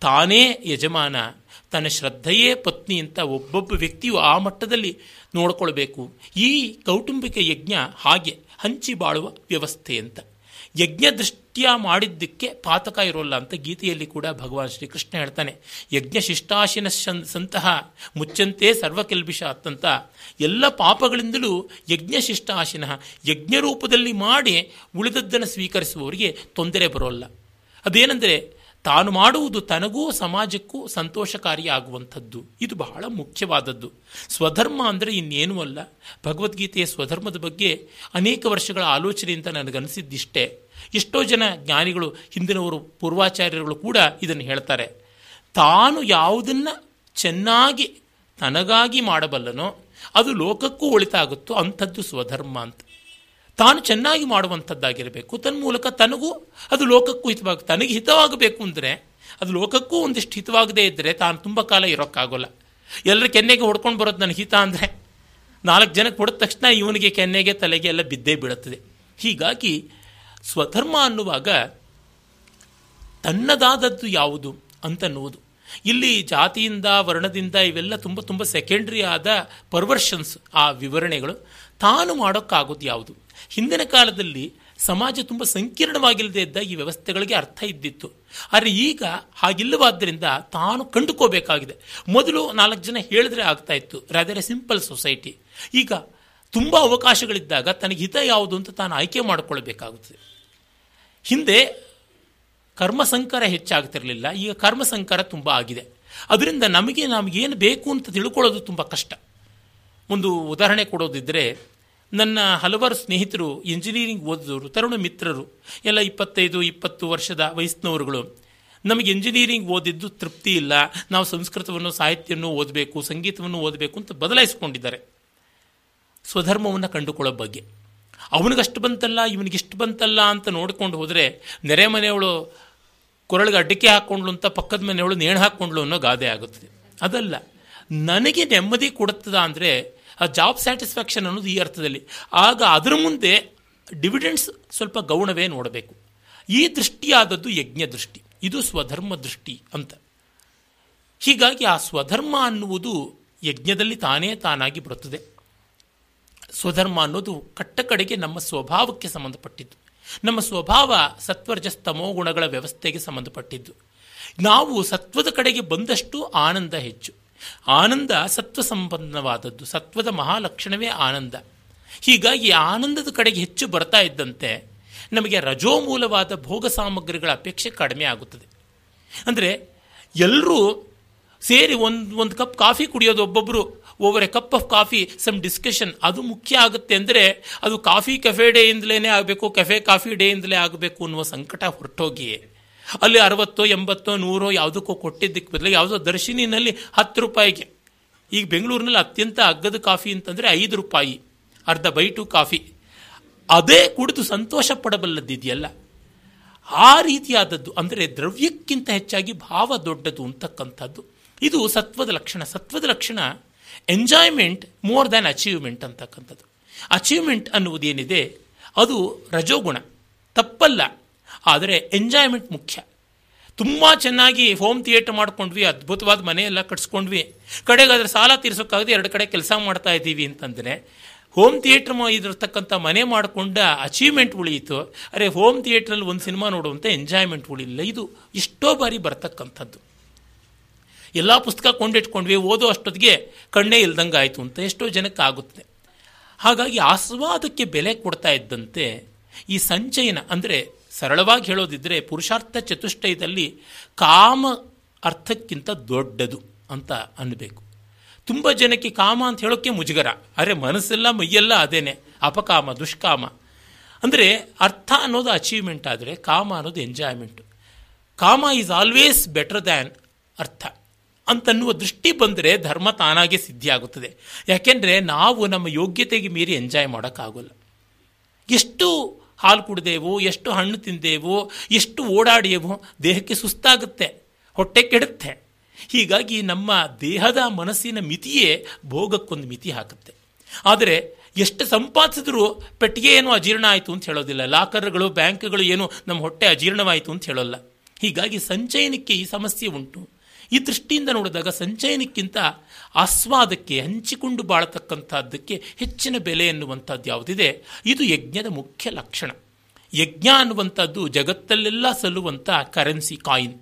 Speaker 2: ತಾನೇ ಯಜಮಾನ, ತನ್ನ ಶ್ರದ್ಧೆಯೇ ಪತ್ನಿ ಅಂತ ಒಬ್ಬೊಬ್ಬ ವ್ಯಕ್ತಿಯು ಆ ಮಟ್ಟದಲ್ಲಿ ನೋಡಿಕೊಳ್ಬೇಕು. ಈ ಕೌಟುಂಬಿಕ ಯಜ್ಞ ಹಾಗೆ ಹಂಚಿ ಬಾಳುವ ವ್ಯವಸ್ಥೆ ಅಂತ. ಯಜ್ಞ ದೃಷ್ಟಿಯ ಮಾಡಿದ್ದಕ್ಕೆ ಪಾತಕ ಇರೋಲ್ಲ ಅಂತ ಗೀತೆಯಲ್ಲಿ ಕೂಡ ಭಗವಾನ್ ಶ್ರೀಕೃಷ್ಣ ಹೇಳ್ತಾನೆ. ಯಜ್ಞ ಶಿಷ್ಟಾಶಿನ ಸಂತಹ ಮುಚ್ಚಂತೆ ಸರ್ವಕೆಲ್ಬಿಷ ಅತ್ತಂತ ಎಲ್ಲ ಪಾಪಗಳಿಂದಲೂ ಯಜ್ಞ ಶಿಷ್ಟಾಶಿನ, ಯಜ್ಞ ರೂಪದಲ್ಲಿ ಮಾಡಿ ಉಳಿದದ್ದನ್ನು ಸ್ವೀಕರಿಸುವವರಿಗೆ ತೊಂದರೆ ಬರೋಲ್ಲ. ಅದೇನೆಂದರೆ ತಾನು ಮಾಡುವುದು ತನಗೂ ಸಮಾಜಕ್ಕೂ ಸಂತೋಷಕಾರಿಯಾಗುವಂಥದ್ದು. ಇದು ಬಹಳ ಮುಖ್ಯವಾದದ್ದು. ಸ್ವಧರ್ಮ ಅಂದರೆ ಇನ್ನೇನೂ ಅಲ್ಲ. ಭಗವದ್ಗೀತೆಯ ಸ್ವಧರ್ಮದ ಬಗ್ಗೆ ಅನೇಕ ವರ್ಷಗಳ ಆಲೋಚನೆಯಿಂದ ನನಗನ್ನಿಸಿದ್ದಿಷ್ಟೇ ಎಷ್ಟೋ ಜನ ಜ್ಞಾನಿಗಳು, ಹಿಂದಿನವರು ಪೂರ್ವಾಚಾರ್ಯರುಗಳು ಕೂಡ ಇದನ್ನು ಹೇಳ್ತಾರೆ. ತಾನು ಯಾವುದನ್ನು ಚೆನ್ನಾಗಿ ತನಗಾಗಿ ಮಾಡಬಲ್ಲನೋ, ಅದು ಲೋಕಕ್ಕೂ ಒಳಿತಾಗುತ್ತೋ ಅಂಥದ್ದು ಸ್ವಧರ್ಮ ಅಂತ. ತಾನು ಚೆನ್ನಾಗಿ ಮಾಡುವಂಥದ್ದಾಗಿರಬೇಕು. ತನ್ಮೂಲಕ ತನಗೂ ಅದು ಲೋಕಕ್ಕೂ ಹಿತವಾಗ, ತನಗೆ ಹಿತವಾಗಬೇಕು ಅಂದರೆ, ಅದು ಲೋಕಕ್ಕೂ ಒಂದಿಷ್ಟು ಹಿತವಾಗದೇ ಇದ್ದರೆ ತಾನು ತುಂಬ ಕಾಲ ಇರೋಕ್ಕಾಗೋಲ್ಲ. ಎಲ್ಲರ ಕೆನ್ನೆಗೆ ಹೊಡ್ಕೊಂಡು ಬರೋದು ನನ್ನ ಹಿತ ಅಂದರೆ, ನಾಲ್ಕು ಜನಕ್ಕೆ ಹೊಡೆದ ತಕ್ಷಣ ಇವನಿಗೆ ಕೆನ್ನೆಗೆ ತಲೆಗೆ ಎಲ್ಲ ಬಿದ್ದೇ ಬೀಳುತ್ತದೆ. ಹೀಗಾಗಿ ಸ್ವಧರ್ಮ ಅನ್ನುವಾಗ ತನ್ನದಾದದ್ದು ಯಾವುದು ಅಂತನ್ನುವುದು. ಇಲ್ಲಿ ಜಾತಿಯಿಂದ, ವರ್ಣದಿಂದ ಇವೆಲ್ಲ ತುಂಬ ತುಂಬ ಸೆಕೆಂಡ್ರಿ ಆದ ಪರ್ವರ್ಷನ್ಸ್ ಆ ವಿವರಣೆಗಳು. ತಾನು ಮಾಡೋಕ್ಕಾಗೋದು ಯಾವುದು? ಹಿಂದಿನ ಕಾಲದಲ್ಲಿ ಸಮಾಜ ತುಂಬ ಸಂಕೀರ್ಣವಾಗಿಲ್ಲದೆ ಇದ್ದ ಈ ವ್ಯವಸ್ಥೆಗಳಿಗೆ ಅರ್ಥ ಇದ್ದಿತ್ತು. ಆದರೆ ಈಗ ಹಾಗಿಲ್ಲವಾದ್ದರಿಂದ ತಾನು ಕಂಡುಕೋಬೇಕಾಗಿದೆ. ಮೊದಲು ನಾಲ್ಕು ಜನ ಹೇಳಿದ್ರೆ ಆಗ್ತಾ ಇತ್ತು ಸಿಂಪಲ್ ಸೊಸೈಟಿ ಈಗ ತುಂಬ ಅವಕಾಶಗಳಿದ್ದಾಗ ತನಗೆ ಹಿತ ಯಾವುದು ಅಂತ ತಾನು ಆಯ್ಕೆ ಮಾಡಿಕೊಳ್ಬೇಕಾಗುತ್ತದೆ ಹಿಂದೆ ಕರ್ಮಸಂಕರ ಹೆಚ್ಚಾಗ್ತಿರಲಿಲ್ಲ, ಈಗ ಕರ್ಮಸಂಕರ ತುಂಬ ಆಗಿದೆ. ಅದರಿಂದ ನಮಗೆ, ನಮಗೇನು ಬೇಕು ಅಂತ ತಿಳ್ಕೊಳ್ಳೋದು ತುಂಬ ಕಷ್ಟ. ಒಂದು ಉದಾಹರಣೆ ಕೊಡೋದಿದ್ದರೆ ನನ್ನ ಹಲವಾರು ಸ್ನೇಹಿತರು ಇಂಜಿನಿಯರಿಂಗ್ ಓದಿದವರು, ತರುಣ ಮಿತ್ರರು, ಎಲ್ಲ ಇಪ್ಪತ್ತೈದು, ಇಪ್ಪತ್ತು ವರ್ಷದ ವಯಸ್ಸಿನವರುಗಳು, ನಮಗೆ ಇಂಜಿನಿಯರಿಂಗ್ ಓದಿದ್ದು ತೃಪ್ತಿ ಇಲ್ಲ, ನಾವು ಸಂಸ್ಕೃತವನ್ನು, ಸಾಹಿತ್ಯವನ್ನು ಓದಬೇಕು, ಸಂಗೀತವನ್ನು ಓದಬೇಕು ಅಂತ ಬದಲಾಯಿಸಿಕೊಂಡಿದ್ದಾರೆ. ಸ್ವಧರ್ಮವನ್ನು ಕಂಡುಕೊಳ್ಳೋ ಬಗ್ಗೆ. ಅವನಿಗಷ್ಟು ಬಂತಲ್ಲ, ಇವನಿಗಿಷ್ಟು ಬಂತಲ್ಲ ಅಂತ ನೋಡ್ಕೊಂಡು ಹೋದರೆ ನೆರೆ ಮನೆಯವಳು ಕೊರಳಿಗೆ ಅಡ್ಡಿಕೆ ಹಾಕ್ಕೊಂಡ್ಳು ಅಂತ ಪಕ್ಕದ ಮನೆಯವಳು ನೇಣು ಹಾಕ್ಕೊಂಡ್ಲು ಅನ್ನೋ ಗಾದೆ ಆಗುತ್ತದೆ. ಅದಲ್ಲ, ನನಗೆ ನೆಮ್ಮದಿ ಕೊಡುತ್ತದ ಅಂದರೆ ಆ ಜಾಬ್ ಸ್ಯಾಟಿಸ್ಫ್ಯಾಕ್ಷನ್ ಅನ್ನೋದು ಈ ಅರ್ಥದಲ್ಲಿ. ಆಗ ಅದರ ಮುಂದೆ ಡಿವಿಡೆಂಡ್ಸ್ ಸ್ವಲ್ಪ ಗೌಣವೇ ನೋಡಬೇಕು. ಈ ದೃಷ್ಟಿಯಾದದ್ದು ಯಜ್ಞ ದೃಷ್ಟಿ, ಇದು ಸ್ವಧರ್ಮ ದೃಷ್ಟಿ ಅಂತ. ಹೀಗಾಗಿ ಆ ಸ್ವಧರ್ಮ ಅನ್ನುವುದು ಯಜ್ಞದಲ್ಲಿ ತಾನೇ ತಾನಾಗಿ ಬರುತ್ತದೆ. ಸ್ವಧರ್ಮ ಅನ್ನೋದು ಕಟ್ಟ ಕಡೆಗೆ ನಮ್ಮ ಸ್ವಭಾವಕ್ಕೆ ಸಂಬಂಧಪಟ್ಟಿದ್ದು. ನಮ್ಮ ಸ್ವಭಾವ ಸತ್ವರ್ಜಸ್ತಮೋ ಗುಣಗಳ ವ್ಯವಸ್ಥೆಗೆ ಸಂಬಂಧಪಟ್ಟಿದ್ದು. ನಾವು ಸತ್ವದ ಕಡೆಗೆ ಬಂದಷ್ಟು ಆನಂದ ಹೆಚ್ಚು. ಆನಂದ ಸತ್ವ ಸಂಬಂಧವಾದದ್ದು. ಸತ್ವದ ಮಹಾಲಕ್ಷಣವೇ ಆನಂದ. ಹೀಗಾಗಿ ಆನಂದದ ಕಡೆಗೆ ಹೆಚ್ಚು ಬರ್ತಾ ಇದ್ದಂತೆ ನಮಗೆ ರಜೋಮೂಲವಾದ ಭೋಗ ಸಾಮಗ್ರಿಗಳ ಅಪೇಕ್ಷೆ ಕಡಿಮೆ ಆಗುತ್ತದೆ. ಅಂದರೆ ಎಲ್ಲರೂ ಸೇರಿ ಒಂದು ಒಂದು ಕಪ್ ಕಾಫಿ ಕುಡಿಯೋದು ಒಬ್ಬೊಬ್ಬರು over a cup of coffee some discussion ಅದು ಮುಖ್ಯ ಆಗುತ್ತೆ ಅಂದರೆ ಅದು ಕಾಫಿ ಕೆಫೆ ಡೇಯಿಂದಲೇ ಆಗಬೇಕು ಕೆಫೆ ಕಾಫಿ ಡೇಯಿಂದಲೇ ಆಗಬೇಕು ಅನ್ನುವ ಸಂಕಟ ಹೊರಟೋಗಿ ಅಲ್ಲಿ ಅರವತ್ತೋ, ಎಂಬತ್ತೋ, ನೂರೋ ಯಾವುದಕ್ಕೋ ಕೊಟ್ಟಿದ್ದಕ್ಕೆ ಬದಲು ಯಾವುದೋ ದರ್ಶಿನಿನಲ್ಲಿ ಹತ್ತು ರೂಪಾಯಿಗೆ. ಈಗ ಬೆಂಗಳೂರಿನಲ್ಲಿ ಅತ್ಯಂತ ಅಗ್ಗದ ಕಾಫಿ ಅಂತಂದರೆ ಐದು ರೂಪಾಯಿ, ಅರ್ಧ ಬೈಟು ಕಾಫಿ ಅದೇ ಕುಡಿದು ಸಂತೋಷ ಪಡಬಲ್ಲದಿದೆಯಲ್ಲ ಆ ರೀತಿಯಾದದ್ದು ಅಂದರೆ ದ್ರವ್ಯಕ್ಕಿಂತ ಹೆಚ್ಚಾಗಿ ಭಾವ ದೊಡ್ಡದು ಅಂತಕ್ಕಂಥದ್ದು. ಇದು ಸತ್ವದ ಲಕ್ಷಣ. ಸತ್ವದ ಲಕ್ಷಣ ಎಂಜಾಯ್ಮೆಂಟ್ ಮೋರ್ ದ್ಯಾನ್ ಅಚೀವ್ಮೆಂಟ್ ಅಂತಕ್ಕಂಥದ್ದು. ಅಚೀವ್ಮೆಂಟ್ ಅನ್ನುವುದೇನಿದೆ, ಅದು ರಜೋಗುಣ. ತಪ್ಪಲ್ಲ, ಆದರೆ ಎಂಜಾಯ್ಮೆಂಟ್ ಮುಖ್ಯ. ತುಂಬ ಚೆನ್ನಾಗಿ ಹೋಮ್ ಥಿಯೇಟರ್ ಮಾಡ್ಕೊಂಡ್ವಿ, ಅದ್ಭುತವಾದ ಮನೆಯೆಲ್ಲ ಕಟ್ಸ್ಕೊಂಡ್ವಿ. ಕಡೆಗೆ ಅದರ ಸಾಲ ತೀರಿಸೋಕ್ಕಾಗದೆ ಎರಡು ಕಡೆ ಕೆಲಸ ಮಾಡ್ತಾ ಇದ್ದೀವಿ ಅಂತಂದರೆ ಹೋಮ್ ಥಿಯೇಟ್ರ್ ಇದಿರ್ತಕ್ಕಂಥ ಮನೆ ಮಾಡಿಕೊಂಡ ಅಚೀವ್ಮೆಂಟ್ ಉಳಿಯಿತು. ಅರೆ ಹೋಮ್ ಥಿಯೇಟ್ರಲ್ಲಿ ಒಂದು ಸಿನಿಮಾ ನೋಡುವಂಥ ಎಂಜಾಯ್ಮೆಂಟ್ ಉಳಿಲಿಲ್ಲ ಇದು ಎಷ್ಟೋ ಬಾರಿ ಬರ್ತಕ್ಕಂಥದ್ದು. ಎಲ್ಲ ಪುಸ್ತಕ ಕೊಂಡಿಟ್ಕೊಂಡ್ವಿ, ಓದೋ ಅಷ್ಟೊತ್ತಿಗೆ ಕಣ್ಣೇ ಇಲ್ದಂಗೆ ಆಯಿತು ಅಂತ ಎಷ್ಟೋ ಜನಕ್ಕೆ ಆಗುತ್ತದೆ ಹಾಗಾಗಿ ಆಸ್ವಾದಕ್ಕೆ ಬೆಲೆ ಕೊಡ್ತಾ ಇದ್ದಂತೆ ಈ ಸಂಚಯನ, ಅಂದರೆ ಸರಳವಾಗಿ ಹೇಳೋದಿದ್ದರೆ ಪುರುಷಾರ್ಥ ಚತುಷ್ಟಯದಲ್ಲಿ ಕಾಮ ಅರ್ಥಕ್ಕಿಂತ ದೊಡ್ಡದು ಅಂತ ಅನ್ನಬೇಕು. ತುಂಬ ಜನಕ್ಕೆ ಕಾಮ ಅಂತ ಹೇಳೋಕ್ಕೆ ಮುಜುಗರ. ಅರೆ ಮನಸ್ಸೆಲ್ಲ ಮೈಯೆಲ್ಲ ಅದೇನೆ, ಅಪಕಾಮ, ದುಷ್ಕಾಮ. ಅಂದರೆ ಅರ್ಥ ಅನ್ನೋದು ಅಚೀವ್ಮೆಂಟ್ ಆದರೆ ಕಾಮ ಅನ್ನೋದು ಎಂಜಾಯ್ಮೆಂಟು ಕಾಮ ಈಸ್ ಆಲ್ವೇಸ್ ಬೆಟರ್ ದ್ಯಾನ್ ಅರ್ಥ. ಅಂತನ್ನುವ ದೃಷ್ಟಿ ಬಂದರೆ ಧರ್ಮ ತಾನಾಗೆ ಸಿದ್ಧಿಯಾಗುತ್ತದೆ. ಯಾಕೆಂದರೆ ನಾವು ನಮ್ಮ ಯೋಗ್ಯತೆಗೆ ಮೀರಿ ಎಂಜಾಯ್ ಮಾಡೋಕ್ಕಾಗೋಲ್ಲ. ಎಷ್ಟು ಹಾಲು ಕುಡಿದೇವೋ, ಎಷ್ಟು ಹಣ್ಣು ತಿಂದೇವೋ, ಎಷ್ಟು ಓಡಾಡಿಯೇವು, ದೇಹಕ್ಕೆ ಸುಸ್ತಾಗುತ್ತೆ, ಹೊಟ್ಟೆ ಕೆಡುತ್ತೆ. ಹೀಗಾಗಿ ನಮ್ಮ ದೇಹದ ಮನಸ್ಸಿನ ಮಿತಿಯೇ ಭೋಗಕ್ಕೊಂದು ಮಿತಿ ಹಾಕುತ್ತೆ. ಆದರೆ ಎಷ್ಟು ಸಂಪಾದಿಸಿದ್ರೂ ಪೆಟ್ಟಿಗೆ ಏನು ಅಜೀರ್ಣ ಆಯಿತು ಅಂತ ಹೇಳೋದಿಲ್ಲ. ಲಾಕರ್ಗಳು, ಬ್ಯಾಂಕ್ಗಳು ಏನು ನಮ್ಮ ಹೊಟ್ಟೆ ಅಜೀರ್ಣವಾಯಿತು ಅಂತ ಹೇಳೋಲ್ಲ. ಹೀಗಾಗಿ ಸಂಚಯನಕ್ಕೆ ಈ ಸಮಸ್ಯೆ ಉಂಟು. ಈ ದೃಷ್ಟಿಯಿಂದ ನೋಡಿದಾಗ ಸಂಚಯನಕ್ಕಿಂತ ಆಸ್ವಾದಕ್ಕೆ, ಹಂಚಿಕೊಂಡು ಬಾಳತಕ್ಕಂಥದ್ದಕ್ಕೆ ಹೆಚ್ಚಿನ ಬೆಲೆ ಎನ್ನುವಂಥದ್ದು ಯಾವುದಿದೆ? ಇದು ಯಜ್ಞದ ಮುಖ್ಯ ಲಕ್ಷಣ. ಯಜ್ಞ ಅನ್ನುವಂಥದ್ದು ಜಗತ್ತಲ್ಲೆಲ್ಲ ಸಲ್ಲುವಂಥ ಕರೆನ್ಸಿ ಕಾಯಿನ್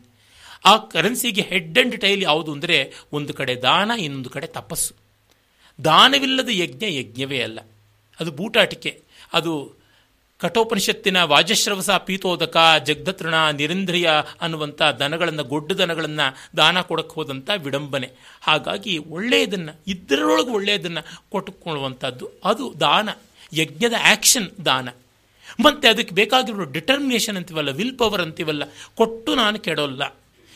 Speaker 2: ಆ ಕರೆನ್ಸಿಗೆ ಹೆಡ್ ಅಂಡ್ ಟೈಲ್ ಯಾವುದು ಅಂದರೆ ಒಂದು ಕಡೆ ದಾನ, ಇನ್ನೊಂದು ಕಡೆ ತಪಸ್ಸು. ದಾನವಿಲ್ಲದ ಯಜ್ಞ ಯಜ್ಞವೇ ಅಲ್ಲ. ಅದು ಬೂಟಾಟಿಕೆ, ಅದು ಕಠೋಪನಿಷತ್ತಿನ ವಾಜಶ್ರವಸ ಪೀತೋದಕ ಜಗ್ಧತೃಣ ನಿರಂದ್ರಿಯ ಅನ್ನುವಂಥ ದನಗಳನ್ನು, ಗೊಡ್ಡು ದನಗಳನ್ನು ದಾನ ಕೊಡಕ್ಕೆ ಹೋದಂಥ ವಿಡಂಬನೆ. ಹಾಗಾಗಿ ಒಳ್ಳೆಯದನ್ನು, ಇದರೊಳಗೆ ಒಳ್ಳೆಯದನ್ನು ಕೊಟ್ಟುಕೊಳ್ಳುವಂಥದ್ದು ಅದು ದಾನ. ಯಜ್ಞದ ಆ್ಯಕ್ಷನ್ ದಾನ. ಮತ್ತು ಅದಕ್ಕೆ ಬೇಕಾಗಿರೋ ಡಿಟರ್ಮಿನೇಷನ್ ಅಂತೀವಲ್ಲ, ವಿಲ್ ಪವರ್ ಅಂತೀವಲ್ಲ, ಕೊಟ್ಟು ನಾನು ಕೆಡೋಲ್ಲ,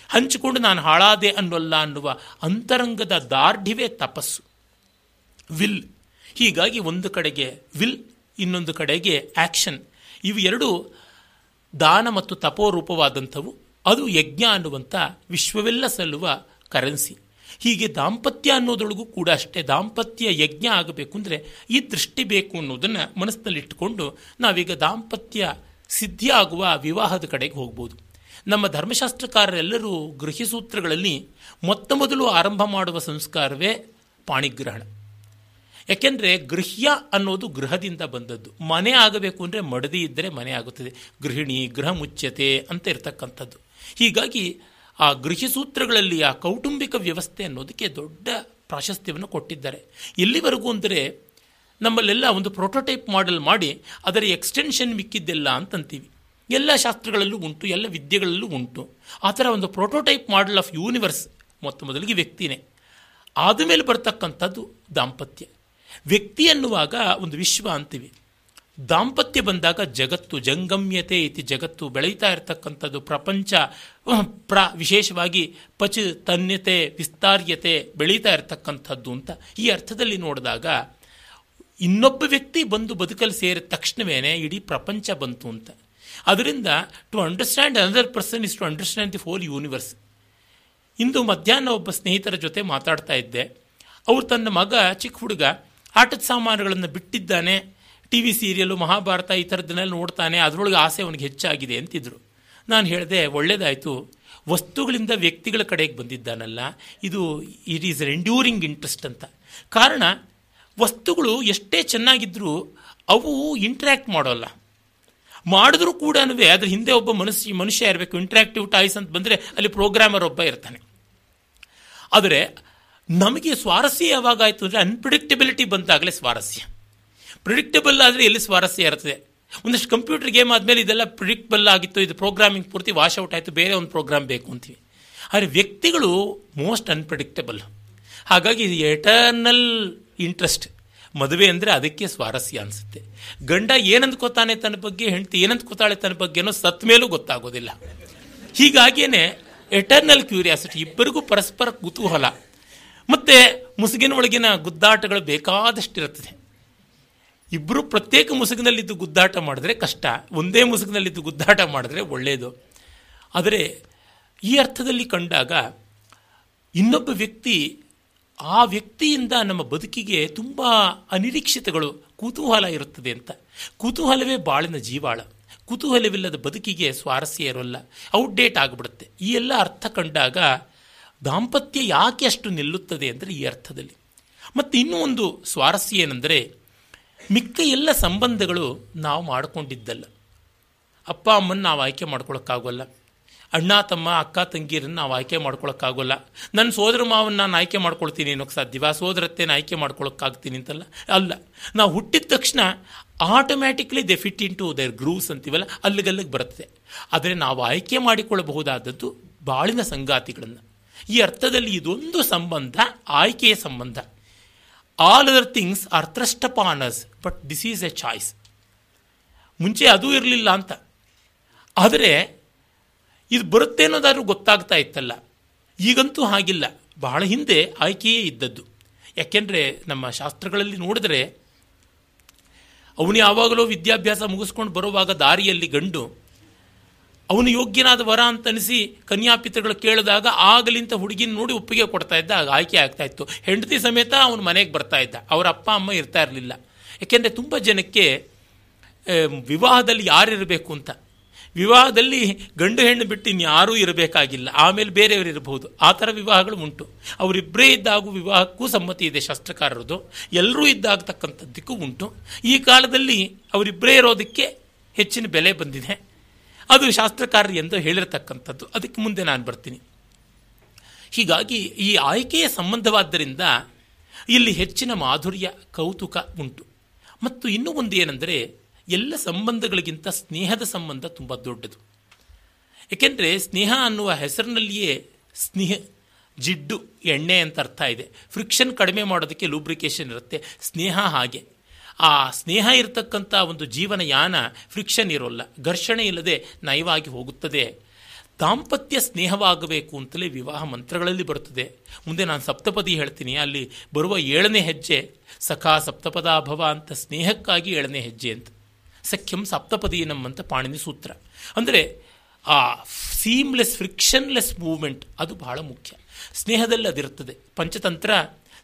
Speaker 2: ಹಂಚಿಕೊಂಡು ನಾನು ಹಾಳಾದೆ ಅನ್ನೋಲ್ಲ ಅನ್ನುವ ಅಂತರಂಗದ ದಾರ್ಢ್ಯವೇ ತಪಸ್ಸು. ವಿಲ್. ಹೀಗಾಗಿ ಒಂದು ಕಡೆಗೆ ವಿಲ್ ಇನ್ನೊಂದು ಕಡೆಗೆ ಆ್ಯಕ್ಷನ್ ಇವು ಎರಡು ದಾನ ಮತ್ತು ತಪೋರೂಪವಾದಂಥವು. ಅದು ಯಜ್ಞ ಅನ್ನುವಂಥ ವಿಶ್ವವೆಲ್ಲ ಸಲ್ಲುವ ಕರೆನ್ಸಿ. ಹೀಗೆ ದಾಂಪತ್ಯ ಅನ್ನೋದೊಳಗೂ ಕೂಡ ಅಷ್ಟೇ ದಾಂಪತ್ಯ ಯಜ್ಞ ಆಗಬೇಕು ಅಂದರೆ ಈ ದೃಷ್ಟಿ ಬೇಕು ಅನ್ನೋದನ್ನು ಮನಸ್ಸಿನಲ್ಲಿಟ್ಟುಕೊಂಡು ನಾವೀಗ ದಾಂಪತ್ಯ ಸಿದ್ಧಿ ಆಗುವ ವಿವಾಹದ ಕಡೆಗೆ ಹೋಗ್ಬೋದು. ನಮ್ಮ ಧರ್ಮಶಾಸ್ತ್ರಕಾರರೆಲ್ಲರೂ ಗೃಹಿಸೂತ್ರಗಳಲ್ಲಿ ಮೊತ್ತ ಮೊದಲು ಆರಂಭ ಮಾಡುವ ಸಂಸ್ಕಾರವೇ ಪಾಣಿಗ್ರಹಣ. ಯಾಕೆಂದರೆ ಗೃಹ್ಯ ಅನ್ನೋದು ಗೃಹದಿಂದ ಬಂದದ್ದು. ಮನೆ ಆಗಬೇಕು ಅಂದರೆ ಮಡದಿ ಇದ್ದರೆ ಮನೆ ಆಗುತ್ತದೆ. ಗೃಹಿಣಿ, ಗೃಹ ಮುಚ್ಯತೆ ಅಂತ ಇರತಕ್ಕಂಥದ್ದು. ಹೀಗಾಗಿ ಆ ಗೃಹಸೂತ್ರಗಳಲ್ಲಿ ಆ ಕೌಟುಂಬಿಕ ವ್ಯವಸ್ಥೆ ಅನ್ನೋದಕ್ಕೆ ದೊಡ್ಡ ಪ್ರಾಶಸ್ತ್ಯವನ್ನು ಕೊಟ್ಟಿದ್ದಾರೆ. ಎಲ್ಲಿವರೆಗೂ ಅಂದರೆ ನಮ್ಮಲ್ಲೆಲ್ಲ ಒಂದು ಪ್ರೋಟೋಟೈಪ್ ಮಾಡೆಲ್ ಮಾಡಿ ಅದರ ಎಕ್ಸ್ಟೆನ್ಷನ್ ಮಿಕ್ಕಿದ್ದೆಲ್ಲ ಅಂತಂತೀವಿ. ಎಲ್ಲ ಶಾಸ್ತ್ರಗಳಲ್ಲೂ ಉಂಟು, ಎಲ್ಲ ವಿದ್ಯೆಗಳಲ್ಲೂ ಉಂಟು. ಆ ಥರ ಒಂದು ಪ್ರೋಟೋಟೈಪ್ ಮಾಡೆಲ್ ಆಫ್ ಯೂನಿವರ್ಸ್ ಮೊತ್ತ ಮೊದಲಿಗೆ ವ್ಯಕ್ತಿನೇ. ಆದಮೇಲೆ ಬರ್ತಕ್ಕಂಥದ್ದು ದಾಂಪತ್ಯ. ವ್ಯಕ್ತಿ ಅನ್ನುವಾಗ ಒಂದು ವಿಶ್ವ ಅಂತೀವಿ. ದಾಂಪತ್ಯ ಬಂದಾಗ ಜಗತ್ತು ಜಂಗಮ್ಯತೆ ಇತಿ ಜಗತ್ತು ಬೆಳೀತಾ ಇರತಕ್ಕಂಥದ್ದು ಪ್ರಪಂಚ ಪ್ರ, ವಿಶೇಷವಾಗಿ ಪಚ ತನ್ಯತೆ ವಿಸ್ತಾರ್ಯತೆ ಬೆಳೀತಾ ಇರತಕ್ಕಂಥದ್ದು ಅಂತ ಈ ಅರ್ಥದಲ್ಲಿ ನೋಡಿದಾಗ ಇನ್ನೊಬ್ಬ ವ್ಯಕ್ತಿ ಬಂದು ಬದುಕಲು ಸೇರಿದ ತಕ್ಷಣವೇ ಇಡೀ ಪ್ರಪಂಚ ಬಂತು ಅಂತ. ಅದರಿಂದ to understand another person is to understand the whole universe ಇಂದು ಮಧ್ಯಾಹ್ನ ಒಬ್ಬ ಸ್ನೇಹಿತರ ಜೊತೆ ಮಾತಾಡ್ತಾ ಇದ್ದೆ. ಅವರು ತನ್ನ ಮಗ, ಚಿಕ್ಕ ಹುಡುಗ ಆಟದ ಸಾಮಾನುಗಳನ್ನು ಬಿಟ್ಟಿದ್ದಾನೆ. ಟಿ ವಿ ಸೀರಿಯಲು, ಮಹಾಭಾರತ ಈ ಥರದ್ದನ್ನೆಲ್ಲ ನೋಡ್ತಾನೆ. ಅದರೊಳಗೆ ಆಸೆ ಅವನಿಗೆ ಹೆಚ್ಚಾಗಿದೆ ಅಂತಿದ್ರು. ನಾನು ಹೇಳಿದೆ, ಒಳ್ಳೇದಾಯಿತು. ವಸ್ತುಗಳಿಂದ ವ್ಯಕ್ತಿಗಳ ಕಡೆಗೆ ಬಂದಿದ್ದಾನಲ್ಲ, ಇದು ಇಟ್ ಈಸ್ ಎಂಡ್ಯೂರಿಂಗ್ ಇಂಟ್ರೆಸ್ಟ್ ಅಂತ. ಕಾರಣ, ವಸ್ತುಗಳು ಎಷ್ಟೇ ಚೆನ್ನಾಗಿದ್ರೂ ಅವು ಇಂಟ್ರ್ಯಾಕ್ಟ್ ಮಾಡೋಲ್ಲ. ಮಾಡಿದ್ರೂ ಕೂಡ ಅದ್ರ ಹಿಂದೆ ಒಬ್ಬ ಮನುಷ್ಯ ಮನುಷ್ಯ ಇರಬೇಕು ಇಂಟ್ರ್ಯಾಕ್ಟಿವ್ ಟಾಯ್ಸ್ ಅಂತ ಬಂದರೆ ಅಲ್ಲಿ ಪ್ರೋಗ್ರಾಮರ್ ಒಬ್ಬ ಇರ್ತಾನೆ. ಆದರೆ ನಮಗೆ ಸ್ವಾರಸ್ಯ ಯಾವಾಗಾಯಿತು ಅಂದರೆ ಅನ್ಪ್ರಿಡಿಕ್ಟಬಿಲಿಟಿ ಬಂದಾಗಲೇ ಸ್ವಾರಸ್ಯ. ಪ್ರಿಡಿಕ್ಟಬಲ್ ಆದರೆ ಎಲ್ಲಿ ಸ್ವಾರಸ್ಯ ಇರುತ್ತದೆ ಒಂದಷ್ಟು ಕಂಪ್ಯೂಟರ್ ಗೇಮ್ ಆದಮೇಲೆ ಇದೆಲ್ಲ ಪ್ರಿಡಿಕ್ಟಬಲ್ ಆಗಿತ್ತು, ಇದು ಪ್ರೋಗ್ರಾಮಿಂಗ್ ಪೂರ್ತಿ ವಾಶ್ ಔಟ್ ಆಯಿತು, ಬೇರೆ ಒಂದು ಪ್ರೋಗ್ರಾಮ್ ಬೇಕು ಅಂತೀವಿ. ಆದರೆ ವ್ಯಕ್ತಿಗಳು ಮೋಸ್ಟ್ ಅನ್ಪ್ರಿಡಿಕ್ಟಬಲ್ ಹಾಗಾಗಿ ಇದು ಎಟರ್ನಲ್ ಇಂಟ್ರೆಸ್ಟ್ ಮದುವೆ ಅಂದರೆ ಅದಕ್ಕೆ ಸ್ವಾರಸ್ಯ ಅನಿಸುತ್ತೆ. ಗಂಡ ಏನಂದ್ಕೋತಾನೆ ತನ್ನ ಬಗ್ಗೆ, ಹೆಂಡತಿ ಏನಂದ್ಕೋತಾಳೆ ತನ್ನ ಬಗ್ಗೆನೋ ಸತ್ ಮೇಲೂ ಗೊತ್ತಾಗೋದಿಲ್ಲ. ಹೀಗಾಗಿಯೇ ಎಟರ್ನಲ್ ಕ್ಯೂರಿಯಾಸಿಟಿ ಇಬ್ಬರಿಗೂ ಪರಸ್ಪರ ಕುತೂಹಲ. ಮತ್ತು ಮುಸುಗಿನ ಒಳಗಿನ ಗುದ್ದಾಟಗಳು ಬೇಕಾದಷ್ಟಿರುತ್ತದೆ. ಇಬ್ಬರು ಪ್ರತ್ಯೇಕ ಮುಸುಗಿನಲ್ಲಿದ್ದು ಗುದ್ದಾಟ ಮಾಡಿದ್ರೆ ಕಷ್ಟ, ಒಂದೇ ಮುಸುಗಿನಲ್ಲಿದ್ದು ಗುದ್ದಾಟ ಮಾಡಿದ್ರೆ ಒಳ್ಳೆಯದು ಆದರೆ ಈ ಅರ್ಥದಲ್ಲಿ ಕಂಡಾಗ ಇನ್ನೊಬ್ಬ ವ್ಯಕ್ತಿ ಆ ವ್ಯಕ್ತಿಯಿಂದ ನಮ್ಮ ಬದುಕಿಗೆ ತುಂಬ ಅನಿರೀಕ್ಷಿತಗಳು, ಕುತೂಹಲ ಇರುತ್ತದೆ ಅಂತ. ಕುತೂಹಲವೇ ಬಾಳಿನ ಜೀವಾಳ. ಕುತೂಹಲವಿಲ್ಲದ ಬದುಕಿಗೆ ಸ್ವಾರಸ್ಯ ಇರೋಲ್ಲ. ಔಟ್ಡೇಟ್ ಆಗಿಬಿಡುತ್ತೆ. ಈ ಎಲ್ಲ ಅರ್ಥ ಕಂಡಾಗ ದಾಂಪತ್ಯ ಯಾಕೆ ಅಷ್ಟು ನಿಲ್ಲುತ್ತದೆ ಅಂದರೆ ಈ ಅರ್ಥದಲ್ಲಿ. ಮತ್ತು ಇನ್ನೂ ಒಂದು ಸ್ವಾರಸ್ಯ ಏನೆಂದರೆ, ಮಿಕ್ಕ ಎಲ್ಲ ಸಂಬಂಧಗಳು ನಾವು ಮಾಡಿಕೊಂಡಿದ್ದಲ್ಲ. ಅಪ್ಪ ಅಮ್ಮನ ನಾವು ಆಯ್ಕೆ ಮಾಡ್ಕೊಳಕ್ಕಾಗೋಲ್ಲ. ಅಣ್ಣ, ತಮ್ಮ, ಅಕ್ಕ, ತಂಗಿಯರನ್ನು ನಾವು ಆಯ್ಕೆ ಮಾಡ್ಕೊಳಕ್ಕಾಗೋಲ್ಲ. ನನ್ನ ಸೋದರ ಮಾವನ್ನ ನಾನು ಆಯ್ಕೆ ಮಾಡ್ಕೊಳ್ತೀನಿ ಅನ್ನೋಕ್ಕೆ ಸಾಧ್ಯವ? ಸೋದರತ್ತೆನ ಆಯ್ಕೆ ಮಾಡ್ಕೊಳಕ್ಕಾಗ್ತೀನಿ ಅಂತಲ್ಲ? ಅಲ್ಲ. ನಾವು ಹುಟ್ಟಿದ ತಕ್ಷಣ automatically they fit into their grooves ಅಂತೀವಲ್ಲ, ಅಲ್ಲಿಗಲ್ಲಿಗೆ ಬರುತ್ತೆ. ಆದರೆ ನಾವು ಆಯ್ಕೆ ಮಾಡಿಕೊಳ್ಳಬಹುದಾದದ್ದು ಬಾಳಿನ ಸಂಗಾತಿಗಳನ್ನು. ಈ ಅರ್ಥದಲ್ಲಿ ಇದೊಂದು ಸಂಬಂಧ, ಆಯ್ಕೆಯ ಸಂಬಂಧ. All other things are thrust upon us but this is a choice ಮುಂಚೆ ಅದೂ ಇರಲಿಲ್ಲ ಅಂತ. ಆದರೆ, ಇದು ಬರುತ್ತೆ ಅನ್ನೋದಾದ್ರೂ ಗೊತ್ತಾಗ್ತಾ ಇತ್ತಲ್ಲ. ಈಗಂತೂ ಹಾಗಿಲ್ಲ. ಬಹಳ ಹಿಂದೆ ಆಯ್ಕೆಯೇ ಇದ್ದದ್ದು. ಯಾಕೆಂದರೆ, ನಮ್ಮ ಶಾಸ್ತ್ರಗಳಲ್ಲಿ ನೋಡಿದ್ರೆ, ಅವನು ಯಾವಾಗಲೂ ವಿದ್ಯಾಭ್ಯಾಸ ಮುಗಿಸ್ಕೊಂಡು ಬರುವಾಗ ದಾರಿಯಲ್ಲಿ ಗಂಡು ಅವನು ಯೋಗ್ಯನಾದ ವರ ಅಂತ ಅನಿಸಿ ಕನ್ಯಾಪಿತೃಗಳು ಕೇಳಿದಾಗ ಆಗಲಿಂತ ಹುಡುಗಿನ ನೋಡಿ ಒಪ್ಪಿಗೆ ಕೊಡ್ತಾ ಇದ್ದ, ಆಗ ಆಯ್ಕೆ ಆಗ್ತಾ ಇತ್ತು. ಹೆಂಡತಿ ಸಮೇತ ಅವನು ಮನೆಗೆ ಬರ್ತಾ ಇದ್ದ. ಅವರ ಅಪ್ಪ, ಅಮ್ಮ ಇರ್ತಾ ಇರಲಿಲ್ಲ. ಯಾಕೆಂದರೆ ತುಂಬ ಜನಕ್ಕೆ ವಿವಾಹದಲ್ಲಿ ಯಾರಿರಬೇಕು ಅಂತ? ವಿವಾಹದಲ್ಲಿ ಗಂಡು ಹೆಣ್ಣು ಬಿಟ್ಟು ಇನ್ಯಾರೂ ಇರಬೇಕಾಗಿಲ್ಲ. ಆಮೇಲೆ ಬೇರೆಯವರು ಇರಬಹುದು ಆ ಥರ ವಿವಾಹಗಳು ಉಂಟು. ಅವರಿಬ್ಬರೇ ಇದ್ದಾಗೂ ವಿವಾಹಕ್ಕೂ ಸಮ್ಮತಿ ಇದೆ ಶಾಸ್ತ್ರಕಾರರದು. ಎಲ್ಲರೂ ಇದ್ದಾಗತಕ್ಕಂಥದ್ದಕ್ಕೂ ಉಂಟು. ಈ ಕಾಲದಲ್ಲಿ ಅವರಿಬ್ಬರೇ ಇರೋದಕ್ಕೆ ಹೆಚ್ಚಿನ ಬೆಲೆ ಬಂದಿದೆ. ಅದು ಶಾಸ್ತ್ರಕಾರರು ಎಂದು ಹೇಳಿರತಕ್ಕಂಥದ್ದು. ಅದಕ್ಕೆ ಮುಂದೆ ನಾನು ಬರ್ತೀನಿ. ಹೀಗಾಗಿ ಈ ಆಯ್ಕೆಯ ಸಂಬಂಧವಾದ್ದರಿಂದ ಇಲ್ಲಿ ಹೆಚ್ಚಿನ ಮಾಧುರ್ಯ, ಕೌತುಕ ಉಂಟು. ಮತ್ತು ಇನ್ನೂ ಒಂದು ಏನೆಂದರೆ, ಎಲ್ಲ ಸಂಬಂಧಗಳಿಗಿಂತ ಸ್ನೇಹದ ಸಂಬಂಧ ತುಂಬ ದೊಡ್ಡದು. ಏಕೆಂದರೆ ಸ್ನೇಹ ಅನ್ನುವ ಹೆಸರಿನಲ್ಲಿಯೇ ಸ್ನೇಹ, ಜಿಡ್ಡು, ಎಣ್ಣೆ ಅಂತ ಅರ್ಥ ಇದೆ. ಫ್ರಿಕ್ಷನ್ ಕಡಿಮೆ ಮಾಡೋದಕ್ಕೆ ಲೂಬ್ರಿಕೇಶನ್ ಇರುತ್ತೆ. ಸ್ನೇಹ ಹಾಗೆ. ಆ ಸ್ನೇಹ ಇರತಕ್ಕಂಥ ಒಂದು ಜೀವನ ಯಾನ ಫ್ರಿಕ್ಷನ್ ಇರೋಲ್ಲ, ಘರ್ಷಣೆ ಇಲ್ಲದೆ ನಯವಾಗಿ ಹೋಗುತ್ತದೆ. ದಾಂಪತ್ಯ ಸ್ನೇಹವಾಗಬೇಕು ಅಂತಲೇ ವಿವಾಹ ಮಂತ್ರಗಳಲ್ಲಿ ಬರುತ್ತದೆ. ಮುಂದೆ ನಾನು ಸಪ್ತಪದಿ ಹೇಳ್ತೀನಿ, ಅಲ್ಲಿ ಬರುವ ಏಳನೇ ಹೆಜ್ಜೆ, ಸಖಾ ಸಪ್ತಪದಾಭವ ಅಂತ ಸ್ನೇಹಕ್ಕಾಗಿ ಏಳನೇ ಹೆಜ್ಜೆ ಅಂತ. ಸಖ್ಯಂ ಸಪ್ತಪದಿ ಅಂತ ಪಾಣಿನಿ ಸೂತ್ರ. ಅಂದರೆ ಆ ಸೀಮ್ಲೆಸ್ ಫ್ರಿಕ್ಷನ್ಲೆಸ್ ಮೂವ್ಮೆಂಟ್ ಅದು ಬಹಳ ಮುಖ್ಯ. ಸ್ನೇಹದಲ್ಲಿ ಅದಿರುತ್ತದೆ. ಪಂಚತಂತ್ರ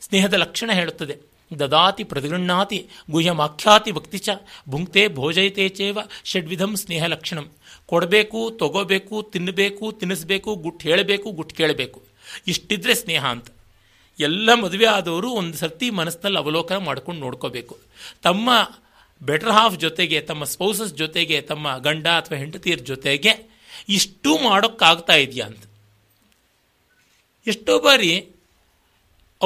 Speaker 2: ಸ್ನೇಹದ ಲಕ್ಷಣ ಹೇಳುತ್ತದೆ. ದದಾತಿ ಪ್ರತಿಗೃಹಾತಿ ಗುಹ್ಯಮಾಖ್ಯಾತಿ ಭಕ್ತಿ ಚ ಭುಂಕ್ತೆ ಭೋಜಯತೆ ಚೇವ ಷಡ್ವಿಧಂ ಸ್ನೇಹ ಲಕ್ಷಣಂ ಕೊಡಬೇಕು ತಗೋಬೇಕು ತಿನ್ನಬೇಕು ತಿನ್ನಿಸ್ಬೇಕು ಗುಟ್ಟು ಹೇಳಬೇಕು ಗುಟ್ಟು ಕೇಳಬೇಕು। ಇಷ್ಟಿದ್ರೆ ಸ್ನೇಹ ಅಂತ। ಎಲ್ಲ ಮದುವೆ ಆದವರು ಒಂದು ಸರ್ತಿ ಮನಸ್ಸಿನಲ್ಲಿ ಅವಲೋಕನ ಮಾಡ್ಕೊಂಡು ನೋಡ್ಕೋಬೇಕು। ತಮ್ಮ ಬೆಟರ್ ಹಾಫ್ ಜೊತೆಗೆ, ತಮ್ಮ ಸ್ಪೌಸಸ್ ಜೊತೆಗೆ, ತಮ್ಮ ಗಂಡ ಅಥವಾ ಹೆಂಡತಿಯರ ಜೊತೆಗೆ ಇಷ್ಟು ಮಾಡೋಕ್ಕಾಗ್ತಾ ಇದೆಯಾ ಅಂತ? ಎಷ್ಟೋ ಬಾರಿ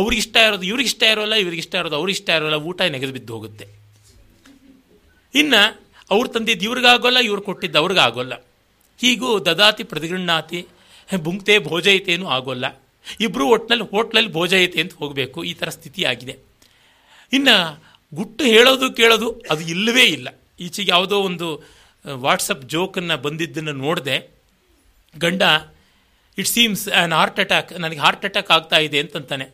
Speaker 2: ಅವ್ರಿಗಿಷ್ಟ ಇರೋದು, ಇವ್ರಿಗಿಷ್ಟ ಇರೋಲ್ಲ, ಇವ್ರಿಗಿಷ್ಟ ಇರೋದು, ಅವ್ರಿಗಿಷ್ಟ ಇರೋಲ್ಲ, ಊಟ ನೆಗೆದು ಬಿದ್ದು ಹೋಗುತ್ತೆ. ಇನ್ನು ಅವ್ರು ತಂದಿದ್ದು ಇವ್ರಿಗಾಗೋಲ್ಲ, ಇವ್ರು ಕೊಟ್ಟಿದ್ದು ಅವ್ರಿಗಾಗೋಲ್ಲ. ಹೀಗೂ ದದಾತಿ, ಪ್ರತಿಗೃಣ್ಣಾತಿ ಬುಂಕ್ತೆ ಭೋಜಯಿತೇನೂ ಆಗೋಲ್ಲ. ಇಬ್ಬರು ಒಟ್ಟಿನಲ್ಲಿ ಹೋಟ್ಲಲ್ಲಿ ಭೋಜಯಿತೆ ಅಂತ ಹೋಗಬೇಕು. ಈ ಥರ ಸ್ಥಿತಿ ಆಗಿದೆ ಇನ್ನು ಗುಟ್ಟು ಹೇಳೋದು ಕೇಳೋದು ಅದು ಇಲ್ಲವೇ ಇಲ್ಲ. ಈಚೆಗೆ ಯಾವುದೋ ಒಂದು ವಾಟ್ಸಪ್ ಜೋಕನ್ನು ಬಂದಿದ್ದನ್ನು ನೋಡಿದೆ. ಗಂಡ, it seems an heart attack, ನನಗೆ ಹಾರ್ಟ್ ಅಟ್ಯಾಕ್ ಆಗ್ತಾ ಇದೆ ಅಂತಂತಾನೆ.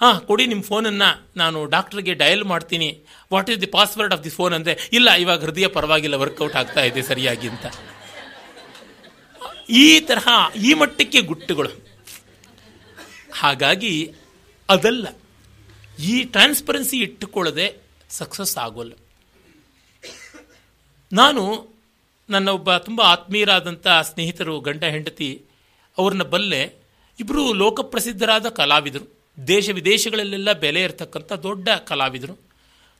Speaker 2: ಹಾಂ, ಕೊಡಿ ನಿಮ್ಮ ಫೋನನ್ನು ನಾನು ಡಾಕ್ಟ್ರಿಗೆ ಡಯಲ್ ಮಾಡ್ತೀನಿ. What is the password of the phone ಅಂದರೆ, ಇಲ್ಲ, ಇವಾಗ ಹೃದಯ ಪರವಾಗಿಲ್ಲ ವರ್ಕೌಟ್ ಆಗ್ತಾ ಇದೆ ಸರಿಯಾಗಿ ಅಂತ. ಈ ತರಹ, ಈ ಮಟ್ಟಕ್ಕೆ ಗುಟ್ಟುಗಳು. ಹಾಗಾಗಿ, ಅದಲ್ಲ. ಈ ಟ್ರಾನ್ಸ್ಪರೆನ್ಸಿ ಇಟ್ಟುಕೊಳ್ಳದೆ ಸಕ್ಸಸ್ ಆಗೋಲ್ಲ. ನಾನು ನನ್ನ ಒಬ್ಬ ತುಂಬ ಆತ್ಮೀಯರಾದಂಥ ಸ್ನೇಹಿತರು, ಗಂಡ, ಹೆಂಡತಿ, ಅವ್ರನ್ನ ಬಲ್ಲೆ ಇಬ್ಬರು ಲೋಕಪ್ರಸಿದ್ಧರಾದ ಕಲಾವಿದರು. ದೇಶ ವಿದೇಶಗಳಲ್ಲೆಲ್ಲ ಬೆಲೆ ಇರತಕ್ಕಂಥ ದೊಡ್ಡ ಕಲಾವಿದರು.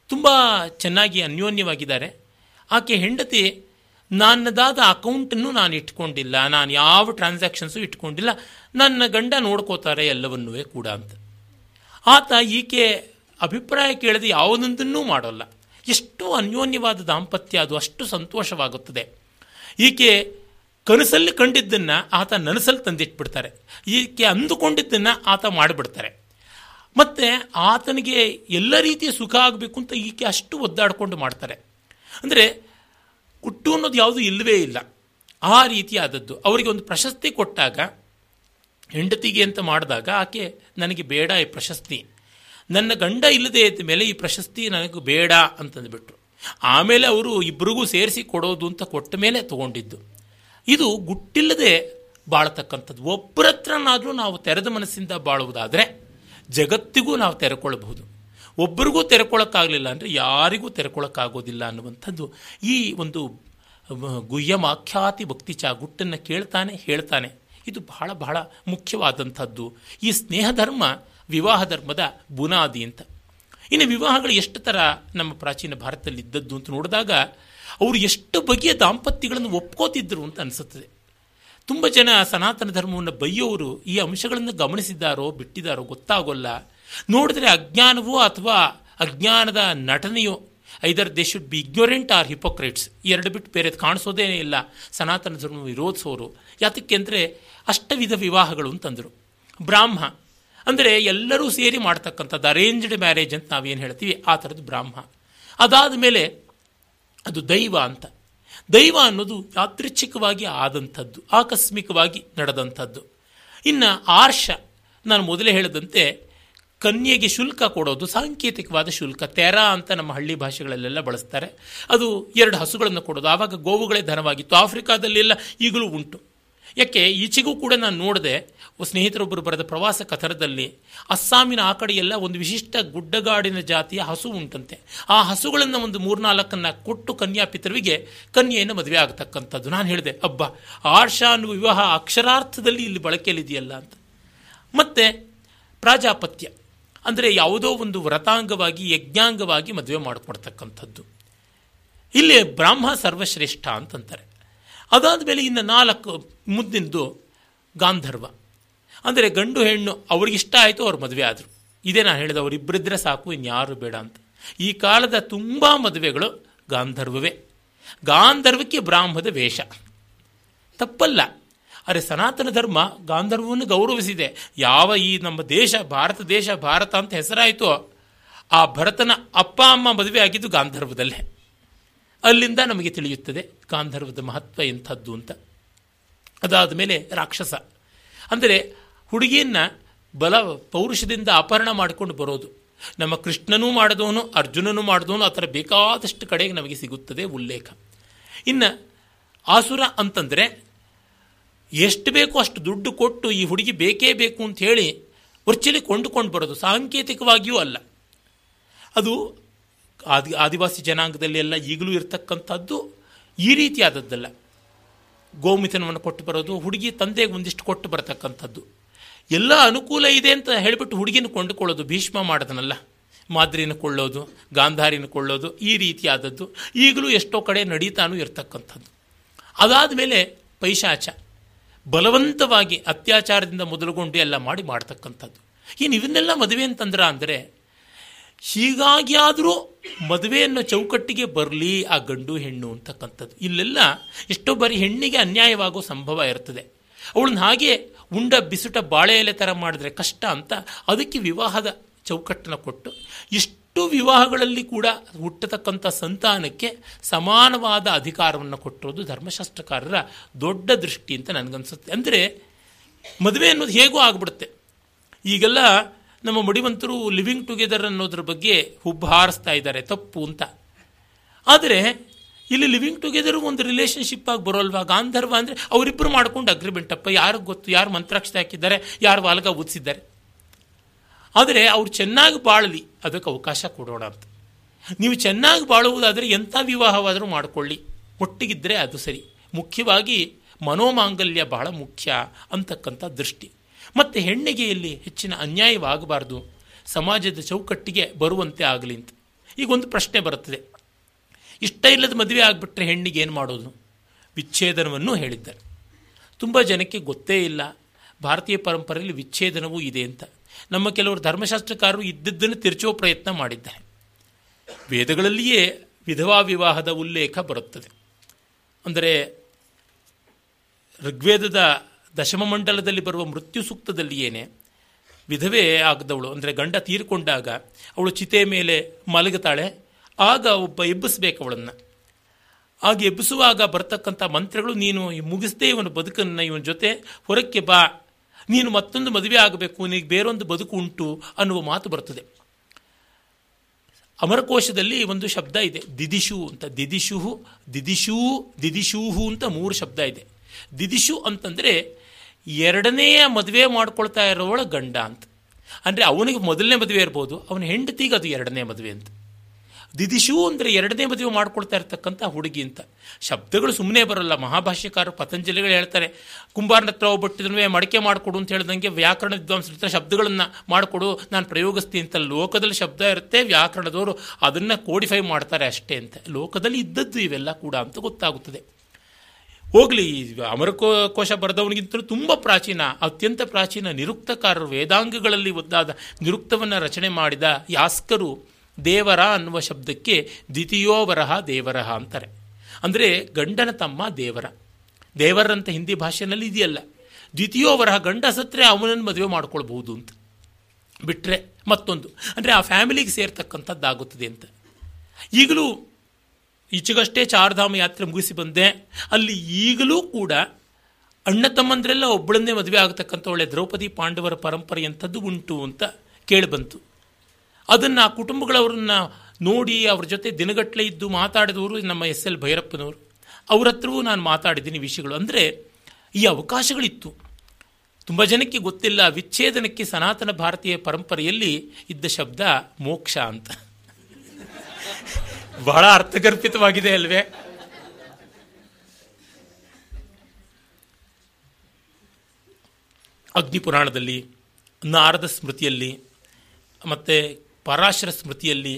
Speaker 2: ತುಂಬ ಚೆನ್ನಾಗಿ ಅನ್ಯೋನ್ಯವಾಗಿದ್ದಾರೆ. ಆಕೆ ಹೆಂಡತಿ ನನ್ನದಾದ ಅಕೌಂಟನ್ನು ನಾನು ಇಟ್ಕೊಂಡಿಲ್ಲ. ನಾನು ಯಾವ ಟ್ರಾನ್ಸಾಕ್ಷನ್ಸು ಇಟ್ಕೊಂಡಿಲ್ಲ. ನನ್ನ ಗಂಡ ನೋಡ್ಕೋತಾರೆ ಎಲ್ಲವನ್ನೂ ಕೂಡ ಅಂತ. ಆತ ಈಕೆ ಅಭಿಪ್ರಾಯ ಕೇಳದೆ ಯಾವುದೊಂದನ್ನೂ ಮಾಡೋಲ್ಲ. ಎಷ್ಟು ಅನ್ಯೋನ್ಯವಾದ ದಾಂಪತ್ಯ ಅದು, ಅಷ್ಟು ಸಂತೋಷವಾಗುತ್ತದೆ. ಈಕೆ ಕನಸಲ್ಲಿ ಕಂಡಿದ್ದನ್ನು ಆತ ನನಸಲ್ಲಿ ತಂದಿಟ್ಬಿಡ್ತಾರೆ. ಈಕೆ ಅಂದುಕೊಂಡಿದ್ದನ್ನು ಆತ ಮಾಡಿಬಿಡ್ತಾರೆ. ಮತ್ತು ಆತನಿಗೆ ಎಲ್ಲ ರೀತಿಯ ಸುಖ ಆಗಬೇಕು ಅಂತ ಈಕೆ ಅಷ್ಟು ಒದ್ದಾಡಿಕೊಂಡು ಮಾಡ್ತಾರೆ. ಅಂದರೆ ಹುಟ್ಟು ಅನ್ನೋದು ಯಾವುದು ಇಲ್ಲವೇ ಇಲ್ಲ. ಆ ರೀತಿಯಾದದ್ದು. ಅವರಿಗೆ ಒಂದು ಪ್ರಶಸ್ತಿ ಕೊಟ್ಟಾಗ, ಹೆಂಡತಿಗೆ ಅಂತ ಮಾಡಿದಾಗ ಆಕೆ, ನನಗೆ ಬೇಡ ಈ ಪ್ರಶಸ್ತಿ. ನನ್ನ ಗಂಡ ಇಲ್ಲದೆ ಇದ್ದ ಮೇಲೆ ಈ ಪ್ರಶಸ್ತಿ ನನಗೆ ಬೇಡ ಅಂತಂದುಬಿಟ್ರು. ಆಮೇಲೆ ಅವರು ಇಬ್ಬರಿಗೂ ಸೇರಿಸಿ ಕೊಡೋದು ಅಂತ ಕೊಟ್ಟ ಮೇಲೆ ತಗೊಂಡಿದ್ದು. ಇದು ಗುಟ್ಟಿಲ್ಲದೆ ಬಾಳ್ತಕ್ಕಂಥದ್ದು. ಒಬ್ಬರತ್ರನಾದರೂ ನಾವು ತೆರೆದ ಮನಸ್ಸಿಂದ ಬಾಳುವುದಾದರೆ ಜಗತ್ತಿಗೂ ನಾವು ತೆರೆಕೊಳ್ಳಬಹುದು. ಒಬ್ಬರಿಗೂ ತೆರೆಕೊಳ್ಳೋಕ್ಕಾಗಲಿಲ್ಲ ಅಂದರೆ ಯಾರಿಗೂ ತೆರೆಕೊಳ್ಳೋಕ್ಕಾಗೋದಿಲ್ಲ ಅನ್ನುವಂಥದ್ದು ಈ ಒಂದು ಗುಹ್ಯಮಾಖ್ಯಾತಿ ಭಕ್ತಿ ಚಾ ಗುಟ್ಟನ್ನು ಕೇಳ್ತಾನೆ, ಹೇಳ್ತಾನೆ. ಇದು ಬಹಳ ಬಹಳ ಮುಖ್ಯವಾದಂಥದ್ದು. ಈ ಸ್ನೇಹ ಧರ್ಮ ವಿವಾಹ ಧರ್ಮದ ಬುನಾದಿ ಅಂತ. ಇನ್ನು ವಿವಾಹಗಳು ಎಷ್ಟು ಥರ ನಮ್ಮ ಪ್ರಾಚೀನ ಭಾರತದಲ್ಲಿ ಇದ್ದದ್ದು ಅಂತ ನೋಡಿದಾಗ, ಅವರು ಎಷ್ಟು ಬಗೆಯ ದಾಂಪತ್ಯಗಳನ್ನು ಒಪ್ಕೋತಿದ್ರು ಅಂತ ಅನಿಸುತ್ತದೆ. ತುಂಬ ಜನ ಸನಾತನ ಧರ್ಮವನ್ನು ಬೈಯೋರು ಈ ಅಂಶಗಳನ್ನು ಗಮನಿಸಿದ್ದಾರೋ, ಬಿಟ್ಟಿದ್ದಾರೋ ಗೊತ್ತಾಗೋಲ್ಲ. ನೋಡಿದ್ರೆ ಅಜ್ಞಾನವೋ ಅಥವಾ ಅಜ್ಞಾನದ ನಟನೆಯೋ either they should be ignorant or hypocrites ಎರಡು ಬಿಟ್ಟು ಬೇರೆ ಕಾಣಿಸೋದೇ ಇಲ್ಲ. ಸನಾತನ ಧರ್ಮ ವಿರೋಧಿಸೋರು. ಯಾತಕ್ಕೆ ಅಂದರೆ ಅಷ್ಟವಿಧ ವಿವಾಹಗಳು ಅಂತಂದರು. ಬ್ರಾಹ್ಮ, ಅಂದರೆ ಎಲ್ಲರೂ ಸೇರಿ ಮಾಡ್ತಕ್ಕಂಥದ್ದು ಅರೇಂಜ್ಡ್ ಮ್ಯಾರೇಜ್ ಅಂತ ನಾವೇನು ಹೇಳ್ತೀವಿ? ಆ ಥರದ್ದು ಬ್ರಾಹ್ಮ. ಅದಾದ ಮೇಲೆ ಅದು ದೈವ ಅಂತ. ದೈವ ಅನ್ನೋದು ಯಾದೃಚ್ಛಿಕವಾಗಿ ಆದಂಥದ್ದು, ಆಕಸ್ಮಿಕವಾಗಿ ನಡೆದಂಥದ್ದು. ಇನ್ನು ಆರ್ಷ, ನಾನು ಮೊದಲೇ ಹೇಳಿದಂತೆ ಕನ್ಯೆಗೆ ಶುಲ್ಕ ಕೊಡೋದು, ಸಾಂಕೇತಿಕವಾದ ಶುಲ್ಕ, ತೆರ ಅಂತ ನಮ್ಮ ಹಳ್ಳಿ ಭಾಷೆಗಳಲ್ಲೆಲ್ಲ ಬಳಸ್ತಾರೆ. ಅದು ಎರಡು ಹಸುಗಳನ್ನು ಕೊಡೋದು. ಆವಾಗ ಗೋವುಗಳೇ ಧನವಾಗಿತ್ತು. ಆಫ್ರಿಕಾದಲ್ಲೆಲ್ಲ ಈಗಲೂ ಉಂಟು. ಯಾಕೆ, ಈಚೆಗೂ ಕೂಡ ನಾನು ನೋಡಿದೆ ಸ್ನೇಹಿತರೊಬ್ಬರು ಬರೆದ ಪ್ರವಾಸ ಕಥರದಲ್ಲಿ ಅಸ್ಸಾಮಿನ ಆ ಕಡೆಯೆಲ್ಲ ಒಂದು ವಿಶಿಷ್ಟ ಗುಡ್ಡಗಾಡಿನ ಜಾತಿಯ ಹಸು ಉಂಟಂತೆ. ಆ ಹಸುಗಳನ್ನು ಒಂದು ಮೂರ್ನಾಲ್ಕನ್ನು ಕೊಟ್ಟು ಕನ್ಯಾ ಪಿತೃವಿಗೆ ಕನ್ಯೆಯನ್ನು ಮದುವೆ ಆಗತಕ್ಕಂಥದ್ದು. ನಾನು ಹೇಳಿದೆ, ಅಬ್ಬ ಆರ್ಷ ಅನ್ನುವ ವಿವಾಹ ಅಕ್ಷರಾರ್ಥದಲ್ಲಿ ಇಲ್ಲಿ ಬಳಕೆಯಲ್ಲಿದೆಯಲ್ಲ ಅಂತ. ಮತ್ತೆ ಪ್ರಾಜಾಪತ್ಯ, ಅಂದರೆ ಯಾವುದೋ ಒಂದು ವ್ರತಾಂಗವಾಗಿ, ಯಜ್ಞಾಂಗವಾಗಿ ಮದುವೆ ಮಾಡಿಕೊಡ್ತಕ್ಕಂಥದ್ದು. ಇಲ್ಲಿ ಬ್ರಾಹ್ಮ ಸರ್ವಶ್ರೇಷ್ಠ ಅಂತಂತಾರೆ. ಅದಾದ ಮೇಲೆ ಇನ್ನು ನಾಲ್ಕು, ಮುಂದಿನದು ಗಾಂಧರ್ವ. ಅಂದರೆ ಗಂಡು ಹೆಣ್ಣು ಅವ್ರಿಗಿಷ್ಟ ಆಯಿತು ಅವ್ರು ಮದುವೆ ಆದರು. ಇದೇ ನಾನು ಹೇಳಿದ ಅವರಿಬ್ಬರಿದ್ರೆ ಸಾಕು, ಇನ್ಯಾರು ಬೇಡ ಅಂತ. ಈ ಕಾಲದ ತುಂಬ ಮದುವೆಗಳು ಗಾಂಧರ್ವವೇ. ಗಾಂಧರ್ವಕ್ಕೆ ಬ್ರಾಹ್ಮದ ವೇಷ. ತಪ್ಪಲ್ಲ. ಅರೆ ಸನಾತನ ಧರ್ಮ ಗಾಂಧರ್ವವನ್ನು ಗೌರವಿಸಿದೆ. ಯಾವ ಈ ನಮ್ಮ ದೇಶ, ಭಾರತ ದೇಶ, ಭಾರತ ಅಂತ ಹೆಸರಾಯಿತೋ, ಆ ಭರತನ ಅಪ್ಪ, ಅಮ್ಮ ಮದುವೆ ಆಗಿದ್ದು ಗಾಂಧರ್ವದಲ್ಲೇ. ಅಲ್ಲಿಂದ ನಮಗೆ ತಿಳಿಯುತ್ತದೆ ಗಾಂಧರ್ವದ ಮಹತ್ವ ಎಂಥದ್ದು ಅಂತ. ಅದಾದ ಮೇಲೆ ರಾಕ್ಷಸ. ಅಂದರೆ ಹುಡುಗಿಯನ್ನ ಬಲ ಪೌರುಷದಿಂದ ಅಪಹರಣ ಮಾಡಿಕೊಂಡು ಬರೋದು. ನಮ್ಮ ಕೃಷ್ಣನೂ ಮಾಡಿದವನು, ಅರ್ಜುನನೂ ಮಾಡಿದವನು, ಆ ಥರ ಬೇಕಾದಷ್ಟು ಕಡೆಗೆ ನಮಗೆ ಸಿಗುತ್ತದೆ ಉಲ್ಲೇಖ. ಇನ್ನು ಆಸುರ ಅಂತಂದರೆ ಎಷ್ಟು ಬೇಕೋ ಅಷ್ಟು ದುಡ್ಡು ಕೊಟ್ಟು ಈ ಹುಡುಗಿ ಬೇಕೇ ಬೇಕು ಅಂತ ಹೇಳಿ ವರ್ಚುಲಿ ಕೊಂಡುಕೊಂಡು ಬರೋದು. ಸಾಂಕೇತಿಕವಾಗಿಯೂ ಅಲ್ಲ. ಅದು ಆದಿ, ಆದಿವಾಸಿ ಜನಾಂಗದಲ್ಲಿ ಎಲ್ಲ ಈಗಲೂ ಇರತಕ್ಕಂಥದ್ದು ಈ ರೀತಿಯಾದದ್ದಲ್ಲ. ಗೋಮಿತನವನ್ನು ಕೊಟ್ಟು ಬರೋದು, ಹುಡುಗಿ ತಂದೆಗೆ ಒಂದಿಷ್ಟು ಕೊಟ್ಟು ಬರತಕ್ಕಂಥದ್ದು. ಎಲ್ಲ ಅನುಕೂಲ ಇದೆ ಅಂತ ಹೇಳಿಬಿಟ್ಟು ಹುಡುಗಿನ ಕೊಂಡುಕೊಳ್ಳೋದು, ಭೀಷ್ಮ ಮಾಡೋದನ್ನಲ್ಲ ಮಾದ್ರಿನ ಕೊಳ್ಳೋದು, ಗಾಂಧಾರಿನ ಕೊಳ್ಳೋದು, ಈ ರೀತಿಯಾದದ್ದು. ಈಗಲೂ ಎಷ್ಟೋ ಕಡೆ ನಡೀತಾನೂ ಇರ್ತಕ್ಕಂಥದ್ದು. ಅದಾದ ಮೇಲೆ ಪೈಶಾಚ ಬಲವಂತವಾಗಿ ಅತ್ಯಾಚಾರದಿಂದ ಮೊದಲುಗೊಂಡು ಎಲ್ಲ ಮಾಡಿ ಮಾಡ್ತಕ್ಕಂಥದ್ದು. ಇನ್ನು ಇವನ್ನೆಲ್ಲ ಮದುವೆ ಅಂತಂದ್ರ ಅಂದರೆ ಹೀಗಾಗಿ ಆದರೂ ಮದುವೆಯನ್ನು ಚೌಕಟ್ಟಿಗೆ ಬರಲಿ ಆ ಗಂಡು ಹೆಣ್ಣು ಅಂತಕ್ಕಂಥದ್ದು. ಇಲ್ಲೆಲ್ಲ ಎಷ್ಟೋ ಬಾರಿ ಹೆಣ್ಣಿಗೆ ಅನ್ಯಾಯವಾಗೋ ಸಂಭವ ಇರ್ತದೆ. ಅವಳನ್ನ ಹಾಗೆ ಉಂಡ ಬಿಸುಟ ಬಾಳೆ ಎಲೆ ಥರ ಮಾಡಿದ್ರೆ ಕಷ್ಟ ಅಂತ ಅದಕ್ಕೆ ವಿವಾಹದ ಚೌಕಟ್ಟನ್ನು ಕೊಟ್ಟು ಇಷ್ಟು ವಿವಾಹಗಳಲ್ಲಿ ಕೂಡ ಹುಟ್ಟತಕ್ಕಂಥ ಸಂತಾನಕ್ಕೆ ಸಮಾನವಾದ ಅಧಿಕಾರವನ್ನು ಕೊಟ್ಟಿರೋದು ಧರ್ಮಶಾಸ್ತ್ರಕಾರರ ದೊಡ್ಡ ದೃಷ್ಟಿ ಅಂತ ನನಗನ್ಸುತ್ತೆ. ಅಂದರೆ ಮದುವೆ ಅನ್ನೋದು ಹೇಗೋ ಆಗ್ಬಿಡುತ್ತೆ. ಈಗೆಲ್ಲ ನಮ್ಮ ಮಡಿವಂತರು ಲಿವಿಂಗ್ ಟುಗೆದರ್ ಅನ್ನೋದ್ರ ಬಗ್ಗೆ ಹುಬ್ಬು ಹಾರಿಸ್ತಾ ಇದ್ದಾರೆ, ತಪ್ಪು ಅಂತ. ಆದರೆ ಇಲ್ಲಿ ಲಿವಿಂಗ್ ಟುಗೆದರ್ ಒಂದು ರಿಲೇಷನ್ಶಿಪ್ ಆಗಿ ಬರೋಲ್ವಾ? ಗಾಂಧರ್ವ ಅಂದರೆ ಅವರಿಬ್ಬರು ಮಾಡ್ಕೊಂಡು ಅಗ್ರಿಮೆಂಟ್ ಅಪ್ಪ, ಯಾರಿಗೆ ಗೊತ್ತು? ಯಾರು ಮಂತ್ರಾಕ್ಷತೆ ಹಾಕಿದ್ದಾರೆ? ಯಾರು ವಾಲ್ಗ ಓದಿಸಿದ್ದಾರೆ ಆದರೆ ಅವ್ರು ಚೆನ್ನಾಗಿ ಬಾಳಲಿ, ಅದಕ್ಕೆ ಅವಕಾಶ ಕೊಡೋಣ ಅಂತ. ನೀವು ಚೆನ್ನಾಗಿ ಬಾಳುವುದಾದರೆ ಎಂಥ ವಿವಾಹವಾದರೂ ಮಾಡಿಕೊಳ್ಳಿ. ಒಟ್ಟಿಗಿದ್ದರೆ ಅದು ಸರಿ. ಮುಖ್ಯವಾಗಿ ಮನೋಮಾಂಗಲ್ಯ ಬಹಳ ಮುಖ್ಯ ಅಂತಕ್ಕಂಥ ದೃಷ್ಟಿ. ಮತ್ತು ಹೆಣ್ಣಿಗೆ ಇಲ್ಲಿ ಹೆಚ್ಚಿನ ಅನ್ಯಾಯವಾಗಬಾರ್ದು. ಸಮಾಜದ ಚೌಕಟ್ಟಿಗೆ ಬರುವಂತೆ ಆಗಲಿ ಅಂತ. ಈಗ ಒಂದು ಪ್ರಶ್ನೆ ಬರುತ್ತದೆ. ಇಷ್ಟ ಇಲ್ಲದ ಮದುವೆ ಆಗಿಬಿಟ್ರೆ ಹೆಣ್ಣಿಗೆ ಏನು ಮಾಡೋದು? ವಿಚ್ಛೇದನವನ್ನು ಹೇಳಿದ್ದಾರೆ. ತುಂಬ ಜನಕ್ಕೆ ಗೊತ್ತೇ ಇಲ್ಲ, ಭಾರತೀಯ ಪರಂಪರೆಯಲ್ಲಿ ವಿಚ್ಛೇದನವೂ ಇದೆ ಅಂತ. ನಮ್ಮ ಕೆಲವರು ಧರ್ಮಶಾಸ್ತ್ರಕಾರರು ಇದ್ದದ್ದನ್ನು ತಿರುಚುವ ಪ್ರಯತ್ನ ಮಾಡಿದ್ದಾರೆ. ವೇದಗಳಲ್ಲಿಯೇ ವಿಧವಾ ವಿವಾಹದ ಉಲ್ಲೇಖ ಬರುತ್ತದೆ. ಅಂದರೆ, ಋಗ್ವೇದದ ದಶಮ ಮಂಡಲದಲ್ಲಿ ಬರುವ ಮೃತ್ಯು ಸೂಕ್ತದಲ್ಲಿ ಏನೇ ವಿಧವೆ ಆಗದವಳು. ಅಂದರೆ ಗಂಡ ತೀರಿಕೊಂಡಾಗ ಅವಳು ಚಿತೆ ಮೇಲೆ ಮಲಗುತ್ತಾಳೆ ಆಗ ಒಬ್ಬ ಎಬ್ಬಿಸ್ಬೇಕು ಅವಳನ್ನು. ಆಗ ಎಬ್ಬಿಸುವಾಗ ಬರ್ತಕ್ಕಂಥ ಮಂತ್ರಗಳು, ನೀನು ಮುಗಿಸ್ದೆ ಇವನ ಬದುಕನ್ನು, ಇವನ ಜೊತೆ ಹೊರಕ್ಕೆ ಬಾ. ನೀನು ಮತ್ತೊಂದು ಮದುವೆ ಆಗಬೇಕು, ನಿನಗೆ ಬೇರೊಂದು ಬದುಕು ಉಂಟು ಅನ್ನುವ ಮಾತು ಬರ್ತದೆ. ಅಮರಕೋಶದಲ್ಲಿ ಒಂದು ಶಬ್ದ ಇದೆ, ದಿದಿಶು ಅಂತ. ದಿದಿಶು ದಿದಿಶೂ ದಿದಿಶೂಹು ಅಂತ ಮೂರು ಶಬ್ದ ಇದೆ. ದಿದಿಶು ಅಂತಂದರೆ, ಎರಡನೆಯ ಮದುವೆ ಮಾಡ್ಕೊಳ್ತಾ ಇರೋವಳ ಗಂಡ ಅಂತ. ಅಂದರೆ, ಅವನಿಗೆ ಮೊದಲನೇ ಮದುವೆ ಇರ್ಬೋದು, ಅವನ ಹೆಂಡತಿಗೆ ಅದು ಎರಡನೇ ಮದುವೆ ಅಂತ. ದಿದಿಶು ಅಂದರೆ ಎರಡನೇ ಮದುವೆ ಮಾಡ್ಕೊಳ್ತಾ ಇರ್ತಕ್ಕಂಥ ಹುಡುಗಿ ಅಂತ. ಶಬ್ದಗಳು ಸುಮ್ಮನೆ ಬರಲ್ಲ. ಮಹಾಭಾಷ್ಯಕಾರರು ಪತಂಜಲಿಗಳು ಹೇಳ್ತಾರೆ, ಕುಂಬಾರನ ಹತ್ರ ಒಬ್ಬಟ್ಟಿದನ್ವೇ ಮಡಿಕೆ ಮಾಡಿಕೊಡು ಅಂತ ಹೇಳ್ದಂಗೆ ವ್ಯಾಕರಣ ವಿದ್ವಾಂಸರ ಹತ್ರ ಶಬ್ದಗಳನ್ನು ಮಾಡಿಕೊಡು, ನಾನು ಪ್ರಯೋಗಿಸ್ತೀನಿ ಅಂತ ಲೋಕದಲ್ಲಿ ಶಬ್ದ ಇರುತ್ತೆ, ವ್ಯಾಕರಣದವರು ಅದನ್ನು ಕೋಡಿಫೈ ಮಾಡ್ತಾರೆ ಅಷ್ಟೇ ಅಂತ. ಲೋಕದಲ್ಲಿ ಇದ್ದದ್ದು ಇವೆಲ್ಲ ಕೂಡ ಅಂತ ಗೊತ್ತಾಗುತ್ತದೆ. ಹೋಗಲಿ ಅಮರಕೋ ಕೋಶ ಬರೆದವನಿಗಿಂತಲೂ ತುಂಬ ಪ್ರಾಚೀನ, ಅತ್ಯಂತ ಪ್ರಾಚೀನ ನಿರುಕ್ತಕಾರರು ವೇದಾಂಗಗಳಲ್ಲಿ ಒಂದಾದ ನಿರುಕ್ತವನ್ನು ರಚನೆ ಮಾಡಿದ ಯಾಸ್ಕರು ದೇವರ ಅನ್ನುವ ಶಬ್ದಕ್ಕೆ ದ್ವಿತೀಯೋವರಹ ದೇವರಹ ಅಂತಾರೆ. ಅಂದರೆ ಗಂಡನ ತಮ್ಮ ದೇವರ. ದೇವರಂತ ಹಿಂದಿ ಭಾಷೆನಲ್ಲಿ ಇದೆಯಲ್ಲ. ದ್ವಿತೀಯೋವರಹ ಗಂಡ ಸತ್ತರೆ ಅವನನ್ನು ಮದುವೆ ಮಾಡ್ಕೊಳ್ಬಹುದು ಅಂತ. ಬಿಟ್ಟರೆ ಮತ್ತೊಂದು. ಅಂದರೆ ಆ ಫ್ಯಾಮಿಲಿಗೆ ಸೇರ್ತಕ್ಕಂಥದ್ದಾಗುತ್ತದೆ ಅಂತ. ಈಗಲೂ ಈಚೆಗಷ್ಟೇ ಚಾರ್ಧಾಮ ಯಾತ್ರೆ ಮುಗಿಸಿ ಬಂದೆ. ಅಲ್ಲಿ ಈಗಲೂ ಕೂಡ ಅಣ್ಣ ತಮ್ಮಂದ್ರೆಲ್ಲ ಒಬ್ಬಳನ್ನೇ ಮದುವೆ ಆಗತಕ್ಕಂಥ ಒಳ್ಳೆ ದ್ರೌಪದಿ ಪಾಂಡವರ ಪರಂಪರೆಯಂಥದ್ದು ಉಂಟು ಅಂತ ಕೇಳಿಬಂತು ಅದನ್ನು ಆ ಕುಟುಂಬಗಳವ್ರನ್ನ ನೋಡಿ ಅವ್ರ ಜೊತೆ ದಿನಗಟ್ಟಲೆ ಇದ್ದು ಮಾತಾಡಿದವರು ನಮ್ಮ ಎಸ್ ಎಲ್ ಭೈರಪ್ಪನವರು. ಅವ್ರ ಹತ್ರವೂ ನಾನು ಮಾತಾಡಿದ್ದೀನಿ ವಿಷಯಗಳು. ಅಂದರೆ ಈ ಅವಕಾಶಗಳಿತ್ತು. ತುಂಬ ಜನಕ್ಕೆ ಗೊತ್ತಿಲ್ಲ, ವಿಚ್ಛೇದನಕ್ಕೆ ಸನಾತನ ಭಾರತೀಯ ಪರಂಪರೆಯಲ್ಲಿ ಇದ್ದ ಶಬ್ದ ಮೋಕ್ಷ ಅಂತ. ಬಹಳ ಅರ್ಥಗರ್ಭಿತವಾಗಿದೆ ಅಲ್ವೇ? ಅಗ್ನಿ ಪುರಾಣದಲ್ಲಿ ನಾರದ ಸ್ಮೃತಿಯಲ್ಲಿ, ಮತ್ತು ಪರಾಶರ ಸ್ಮೃತಿಯಲ್ಲಿ,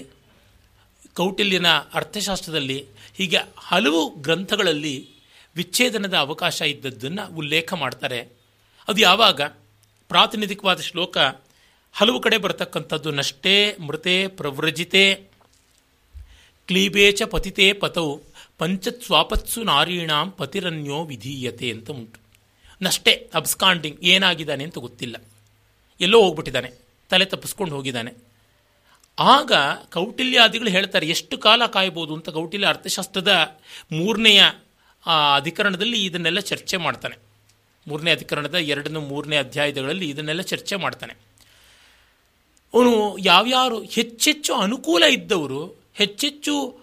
Speaker 2: ಕೌಟಿಲ್ಯನ ಅರ್ಥಶಾಸ್ತ್ರದಲ್ಲಿ, ಹೀಗೆ ಹಲವು ಗ್ರಂಥಗಳಲ್ಲಿ ವಿಚ್ಛೇದನದ ಅವಕಾಶ ಇದ್ದದ್ದನ್ನು ಉಲ್ಲೇಖ ಮಾಡ್ತಾರೆ. ಅದು ಯಾವಾಗ? ಪ್ರಾತಿನಿಧಿಕವಾದ ಶ್ಲೋಕ, ಹಲವು ಕಡೆ ಬರತಕ್ಕಂಥದ್ದು ನಷ್ಟೇ ಮೃತೆ ಪ್ರವ್ರಜಿತೆ, ಕ್ಲೀಬೇಚ ಪತಿತೆ ಪತೌ ಪಂಚತ್ಸ್ವಾಪತ್ಸು ನಾರೀಣಾಂ ಪತಿರನ್ಯೋ ವಿಧೀಯತೆ ಅಂತ ಉಂಟು. ನಷ್ಟೇ ಅಬ್ಸ್ಕಾಂಡಿಂಗ್ ಏನಾಗಿದ್ದಾನೆ ಅಂತ ಗೊತ್ತಿಲ್ಲ. ಎಲ್ಲೋ ಹೋಗ್ಬಿಟ್ಟಿದ್ದಾನೆ, ತಲೆ ತಪ್ಪಿಸ್ಕೊಂಡು ಹೋಗಿದ್ದಾನೆ. ಆಗ ಕೌಟಿಲ್ಯಾದಿಗಳು ಹೇಳ್ತಾರೆ, ಎಷ್ಟು ಕಾಲ ಕಾಯಬಹುದು ಅಂತ ಕೌಟಿಲ್ಯ ಅರ್ಥಶಾಸ್ತ್ರದ ಮೂರನೆಯ ಅಧಿಕರಣದಲ್ಲಿ ಇದನ್ನೆಲ್ಲ ಚರ್ಚೆ ಮಾಡ್ತಾನೆ. ಮೂರನೇ ಅಧಿಕರಣದ ಎರಡನೇ ಮೂರನೇ ಅಧ್ಯಾಯಗಳಲ್ಲಿ ಇದನ್ನೆಲ್ಲ ಚರ್ಚೆ ಮಾಡ್ತಾನೆ. ಅವನು ಯಾವ್ಯಾರು, ಹೆಚ್ಚೆಚ್ಚು ಅನುಕೂಲ ಇದ್ದವರು, ಹೆಚ್ಚೆಚ್ಚು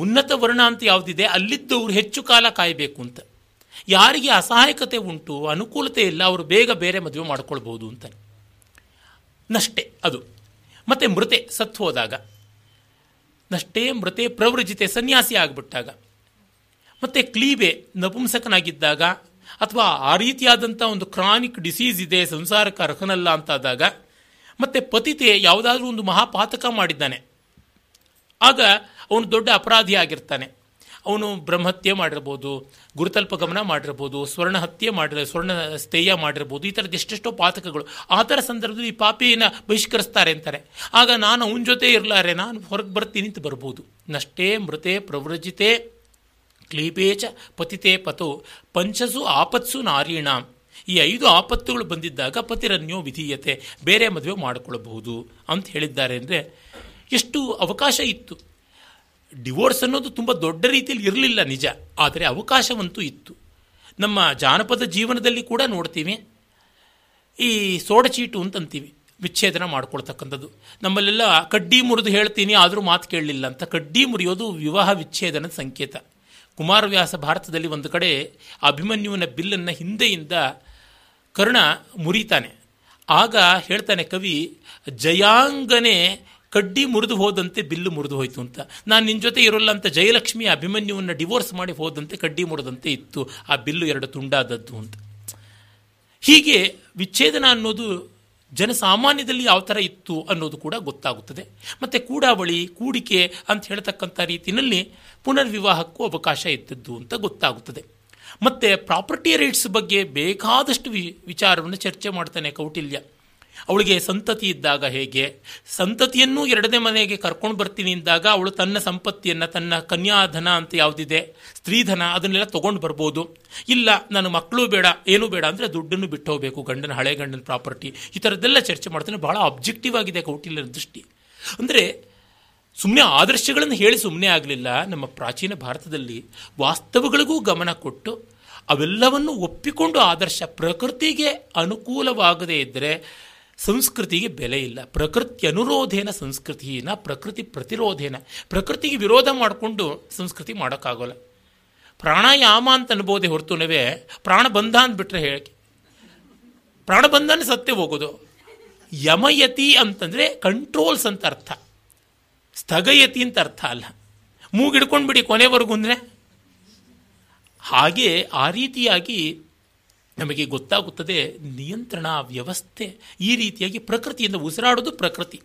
Speaker 2: ಉನ್ನತ ವರ್ಣ ಅಂತ ಯಾವುದಿದೆ, ಅಲ್ಲಿದ್ದವರು ಹೆಚ್ಚು ಕಾಲ ಕಾಯಬೇಕು ಅಂತ. ಯಾರಿಗೆ ಅಸಹಾಯಕತೆ ಉಂಟು, ಅನುಕೂಲತೆ ಇಲ್ಲ, ಅವರು ಬೇಗ ಬೇರೆ ಮದುವೆ ಮಾಡ್ಕೊಳ್ಬೋದು ಅಂತ ನಷ್ಟೇ ಅದು. ಮತ್ತು ಮೃತೆ ಸತ್ತು ಹೋದಾಗ ನಷ್ಟೇ ಮೃತೆ ಪ್ರವೃಜಿತೆ ಸನ್ಯಾಸಿ ಆಗಿಬಿಟ್ಟಾಗ. ಮತ್ತು ಕ್ಲೀಬೆ ನಪುಂಸಕನಾಗಿದ್ದಾಗ ಅಥವಾ ಆ ರೀತಿಯಾದಂಥ ಒಂದು ಕ್ರಾನಿಕ್ ಡಿಸೀಸ್ ಇದೆ, ಸಂಸಾರಕ್ಕೆ ಅರ್ಹನಲ್ಲ ಅಂತಾದಾಗ ಮತ್ತು ಪತಿತೆ ಯಾವುದಾದ್ರೂ ಒಂದು ಮಹಾಪಾತಕ ಮಾಡಿದ್ದಾನೆ. ಆಗ ಅವನು ದೊಡ್ಡ ಅಪರಾಧಿ ಆಗಿರ್ತಾನೆ ಅವನು ಬ್ರಹ್ಮಹತ್ಯೆ ಮಾಡಿರ್ಬೋದು ಗುರುತಲ್ಪ ಗಮನ ಮಾಡಿರ್ಬೋದು ಸ್ವರ್ಣ ಹತ್ಯೆ ಮಾಡಿರ ಸ್ವರ್ಣ ಸ್ಥೇಯ ಮಾಡಿರ್ಬೋದು, ಈ ಥರದ್ದು ಎಷ್ಟೆಷ್ಟೋ ಪಾತಕಗಳು. ಆ ಥರ ಸಂದರ್ಭದಲ್ಲಿ ಈ ಪಾಪಿಯನ್ನು ಬಹಿಷ್ಕರಿಸ್ತಾರೆ ಅಂತಾರೆ. ಆಗ ನಾನು ಅವನ ಜೊತೆ ಇರಲಾರೆ, ನಾನು ಹೊರಗೆ ಬರ್ತೀನಿ ಅಂತ ಬರ್ಬೋದು. ನಷ್ಟೇ ಮೃತೆ ಪ್ರವ್ರಜಿತೆ ಕ್ಲೀಪೇಚ ಪತಿತೆ ಪತೋ, ಪಂಚಸು ಆಪತ್ಸು ನಾರೀಣ. ಈ ಐದು ಆಪತ್ತುಗಳು ಬಂದಿದ್ದಾಗ ಪತಿರನ್ಯೋ ವಿಧೀಯತೆ, ಬೇರೆ ಮದುವೆ ಮಾಡಿಕೊಳ್ಳಬಹುದು ಅಂತ ಹೇಳಿದ್ದಾರೆ ಅಂದರೆ, ಎಷ್ಟು ಅವಕಾಶ ಇತ್ತು. ಡಿವೋರ್ಸ್ ಅನ್ನೋದು ತುಂಬ ದೊಡ್ಡ ರೀತಿಯಲ್ಲಿ ಇರಲಿಲ್ಲ ನಿಜ. ಆದರೆ ಅವಕಾಶವಂತೂ ಇತ್ತು. ನಮ್ಮ ಜಾನಪದ ಜೀವನದಲ್ಲಿ ಕೂಡ ನೋಡ್ತೀವಿ. ಈ ಸೋಡಚೀಟು ಅಂತಂತೀವಿ. ವಿಚ್ಛೇದನ ಮಾಡ್ಕೊಳ್ತಕ್ಕಂಥದ್ದು. ನಮ್ಮಲ್ಲೆಲ್ಲ ಕಡ್ಡಿ ಮುರಿದು ಹೇಳ್ತೀನಿ, ಆದರೂ ಮಾತು ಕೇಳಲಿಲ್ಲ ಅಂತ. ಕಡ್ಡಿ ಮುರಿಯೋದು ವಿವಾಹ ವಿಚ್ಛೇದನದ ಸಂಕೇತ. ಕುಮಾರವ್ಯಾಸ ಭಾರತದಲ್ಲಿ ಒಂದು ಕಡೆ ಅಭಿಮನ್ಯುವಿನ ಬಿಲ್ಲನ್ನು ಹಿಂದೆಯಿಂದ ಕರ್ಣ ಮುರಿತಾನೆ. ಆಗ ಹೇಳ್ತಾನೆ ಕವಿ, ಜಯಾಂಗನೆ ಕಡ್ಡಿ ಮುರಿದು ಹೋದಂತೆ ಬಿಲ್ಲು ಮುರಿದು ಹೋಯಿತು ಅಂತ. ನಾನು ನಿನ್ನ ಜೊತೆ ಇರೋಲ್ಲ ಅಂತ ಜಯಲಕ್ಷ್ಮಿ ಅಭಿಮನ್ಯುವನ್ನು ಡಿವೋರ್ಸ್ ಮಾಡಿ ಹೋದಂತೆ ಕಡ್ಡಿ ಮುರಿದಂತೆ ಇತ್ತು. ಆ ಬಿಲ್ಲು ಎರಡು ತುಂಡಾದದ್ದು ಅಂತ. ಹೀಗೆ ವಿಚ್ಛೇದನ ಅನ್ನೋದು ಜನಸಾಮಾನ್ಯದಲ್ಲಿ ಯಾವ ಥರ ಇತ್ತು ಅನ್ನೋದು ಕೂಡ ಗೊತ್ತಾಗುತ್ತದೆ. ಮತ್ತು ಕೂಡಾವಳಿ, ಕೂಡಿಕೆ ಅಂತ ಹೇಳ್ತಕ್ಕಂಥ ರೀತಿಯಲ್ಲಿ ಪುನರ್ವಿವಾಹಕ್ಕೂ ಅವಕಾಶ ಇದ್ದದ್ದು ಅಂತ ಗೊತ್ತಾಗುತ್ತದೆ. ಮತ್ತು ಪ್ರಾಪರ್ಟಿ ರೈಟ್ಸ್ ಬಗ್ಗೆ ಬೇಕಾದಷ್ಟು ವಿಚಾರವನ್ನು ಚರ್ಚೆ ಮಾಡ್ತಾನೆ ಕೌಟಿಲ್ಯ. ಅವಳಿಗೆ ಸಂತತಿ ಇದ್ದಾಗ ಹೇಗೆ? ಸಂತತಿಯನ್ನು ಎರಡನೇ ಮನೆಗೆ ಕರ್ಕೊಂಡು ಬರ್ತೀನಿ ಅಂದಾಗ ಅವಳು ತನ್ನ ಸಂಪತ್ತಿಯನ್ನು, ತನ್ನ ಕನ್ಯಾಧನ ಅಂತ ಯಾವುದಿದೆ, ಸ್ತ್ರೀಧನ ಅದನ್ನೆಲ್ಲ ತೊಗೊಂಡು ಬರ್ಬೋದು. ಇಲ್ಲ, ನಾನು ಮಕ್ಕಳು ಬೇಡ, ಏನೂ ಬೇಡ ಅಂದರೆ ದುಡ್ಡನ್ನು ಬಿಟ್ಟು ಹೋಗಬೇಕು, ಗಂಡನ, ಹಳೆ ಗಂಡನ ಪ್ರಾಪರ್ಟಿ. ಈ ಥರದ್ದೆಲ್ಲ ಚರ್ಚೆ ಮಾಡ್ತಾನೆ. ಬಹಳ ಅಬ್ಜೆಕ್ಟಿವ್ ಆಗಿದೆ ಕೌಟಿಲ್ಯರ ದೃಷ್ಟಿ. ಅಂದರೆ ಸುಮ್ಮನೆ ಆದರ್ಶಗಳನ್ನು ಹೇಳಿ ಸುಮ್ಮನೆ ಆಗಲಿಲ್ಲ. ನಮ್ಮ ಪ್ರಾಚೀನ ಭಾರತದಲ್ಲಿ ವಾಸ್ತವಗಳಿಗೂ ಗಮನ ಕೊಟ್ಟು ಅವೆಲ್ಲವನ್ನು ಒಪ್ಪಿಕೊಂಡು ಆದರ್ಶ ಪ್ರಕೃತಿಗೆ ಅನುಕೂಲವಾಗದೇ ಇದ್ದರೆ ಸಂಸ್ಕೃತಿಗೆ ಬೆಲೆ ಇಲ್ಲ. ಪ್ರಕೃತಿ ಅನುರೋಧೇನ ಸಂಸ್ಕೃತಿನ, ಪ್ರಕೃತಿ ಪ್ರತಿರೋಧೇನ, ಪ್ರಕೃತಿಗೆ ವಿರೋಧ ಮಾಡಿಕೊಂಡು ಸಂಸ್ಕೃತಿ ಮಾಡೋಕ್ಕಾಗೋಲ್ಲ. ಪ್ರಾಣಾಯಾಮ ಅಂತ ಅನ್ಬೋದೇ ಹೊರತುನವೇ, ಪ್ರಾಣ ಬಂಧ ಅಂದ್ಬಿಟ್ರೆ ಹೇಳಕ್ಕೆ. ಪ್ರಾಣ ಬಂಧನೇ ಸತ್ಯ ಹೋಗೋದು. ಯಮಯತಿ ಅಂತಂದರೆ ಕಂಟ್ರೋಲ್ಸ್ ಅಂತ ಅರ್ಥ. ಸ್ಥಗಯತಿ ಅಂತ ಅರ್ಥ ಅಲ್ಲ. ಮೂಗಿಡ್ಕೊಂಡು ಬಿಡಿ ಕೊನೆವರೆಗೂ ಅಂದರೆ. ಹಾಗೆ ಆ ರೀತಿಯಾಗಿ ನಮಗೆ ಗೊತ್ತಾಗುತ್ತದೆ ನಿಯಂತ್ರಣ ವ್ಯವಸ್ಥೆ. ಈ ರೀತಿಯಾಗಿ ಪ್ರಕೃತಿಯಿಂದ ಉಸಿರಾಡೋದು ಪ್ರಕೃತಿ.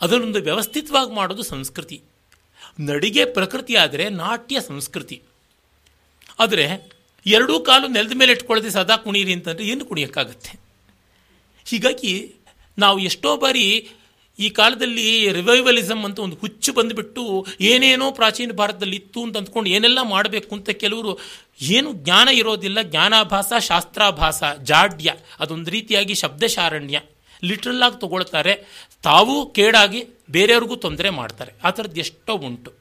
Speaker 2: ಅದನ್ನೊಂದು ವ್ಯವಸ್ಥಿತವಾಗಿ ಮಾಡೋದು ಸಂಸ್ಕೃತಿ. ನಡಿಗೆ ಪ್ರಕೃತಿ ಆದರೆ ನಾಟ್ಯ ಸಂಸ್ಕೃತಿ. ಆದರೆ ಎರಡೂ ಕಾಲು ನೆಲದ ಮೇಲೆ ಇಟ್ಕೊಳ್ಳದೆ ಸದಾ ಕುಣಿಯಿರಿ ಅಂತಂದರೆ ಏನು ಕುಣಿಯೋಕ್ಕಾಗತ್ತೆ? ಹೀಗಾಗಿ ನಾವು ಎಷ್ಟೋ ಬಾರಿ ಈ ಕಾಲದಲ್ಲಿ ರಿವೈವಲಿಸಮ್ ಅಂತ ಒಂದು ಹುಚ್ಚು ಬಂದುಬಿಟ್ಟು ಏನೇನೋ ಪ್ರಾಚೀನ ಭಾರತದಲ್ಲಿ ಇತ್ತು ಅಂತ ಅಂದ್ಕೊಂಡು ಏನೆಲ್ಲ ಮಾಡಬೇಕು ಅಂತ ಕೆಲವರು ಏನು ಜ್ಞಾನ ಇರೋದಿಲ್ಲ, ಜ್ಞಾನಾಭಾಸ, ಶಾಸ್ತ್ರಾಭಾಸ, ಜಾಡ್ಯ, ಅದೊಂದು ರೀತಿಯಾಗಿ ಶಬ್ದಶಾರಣ್ಯ ಲಿಟ್ರಲ್ ಆಗಿ ತಗೊಳ್ತಾರೆ. ತಾವು ಕೇಡಾಗಿ ಬೇರೆಯವ್ರಿಗೂ ತೊಂದರೆ ಮಾಡ್ತಾರೆ. ಆ ಥರದ್ದು ಎಷ್ಟೋ ಉಂಟು.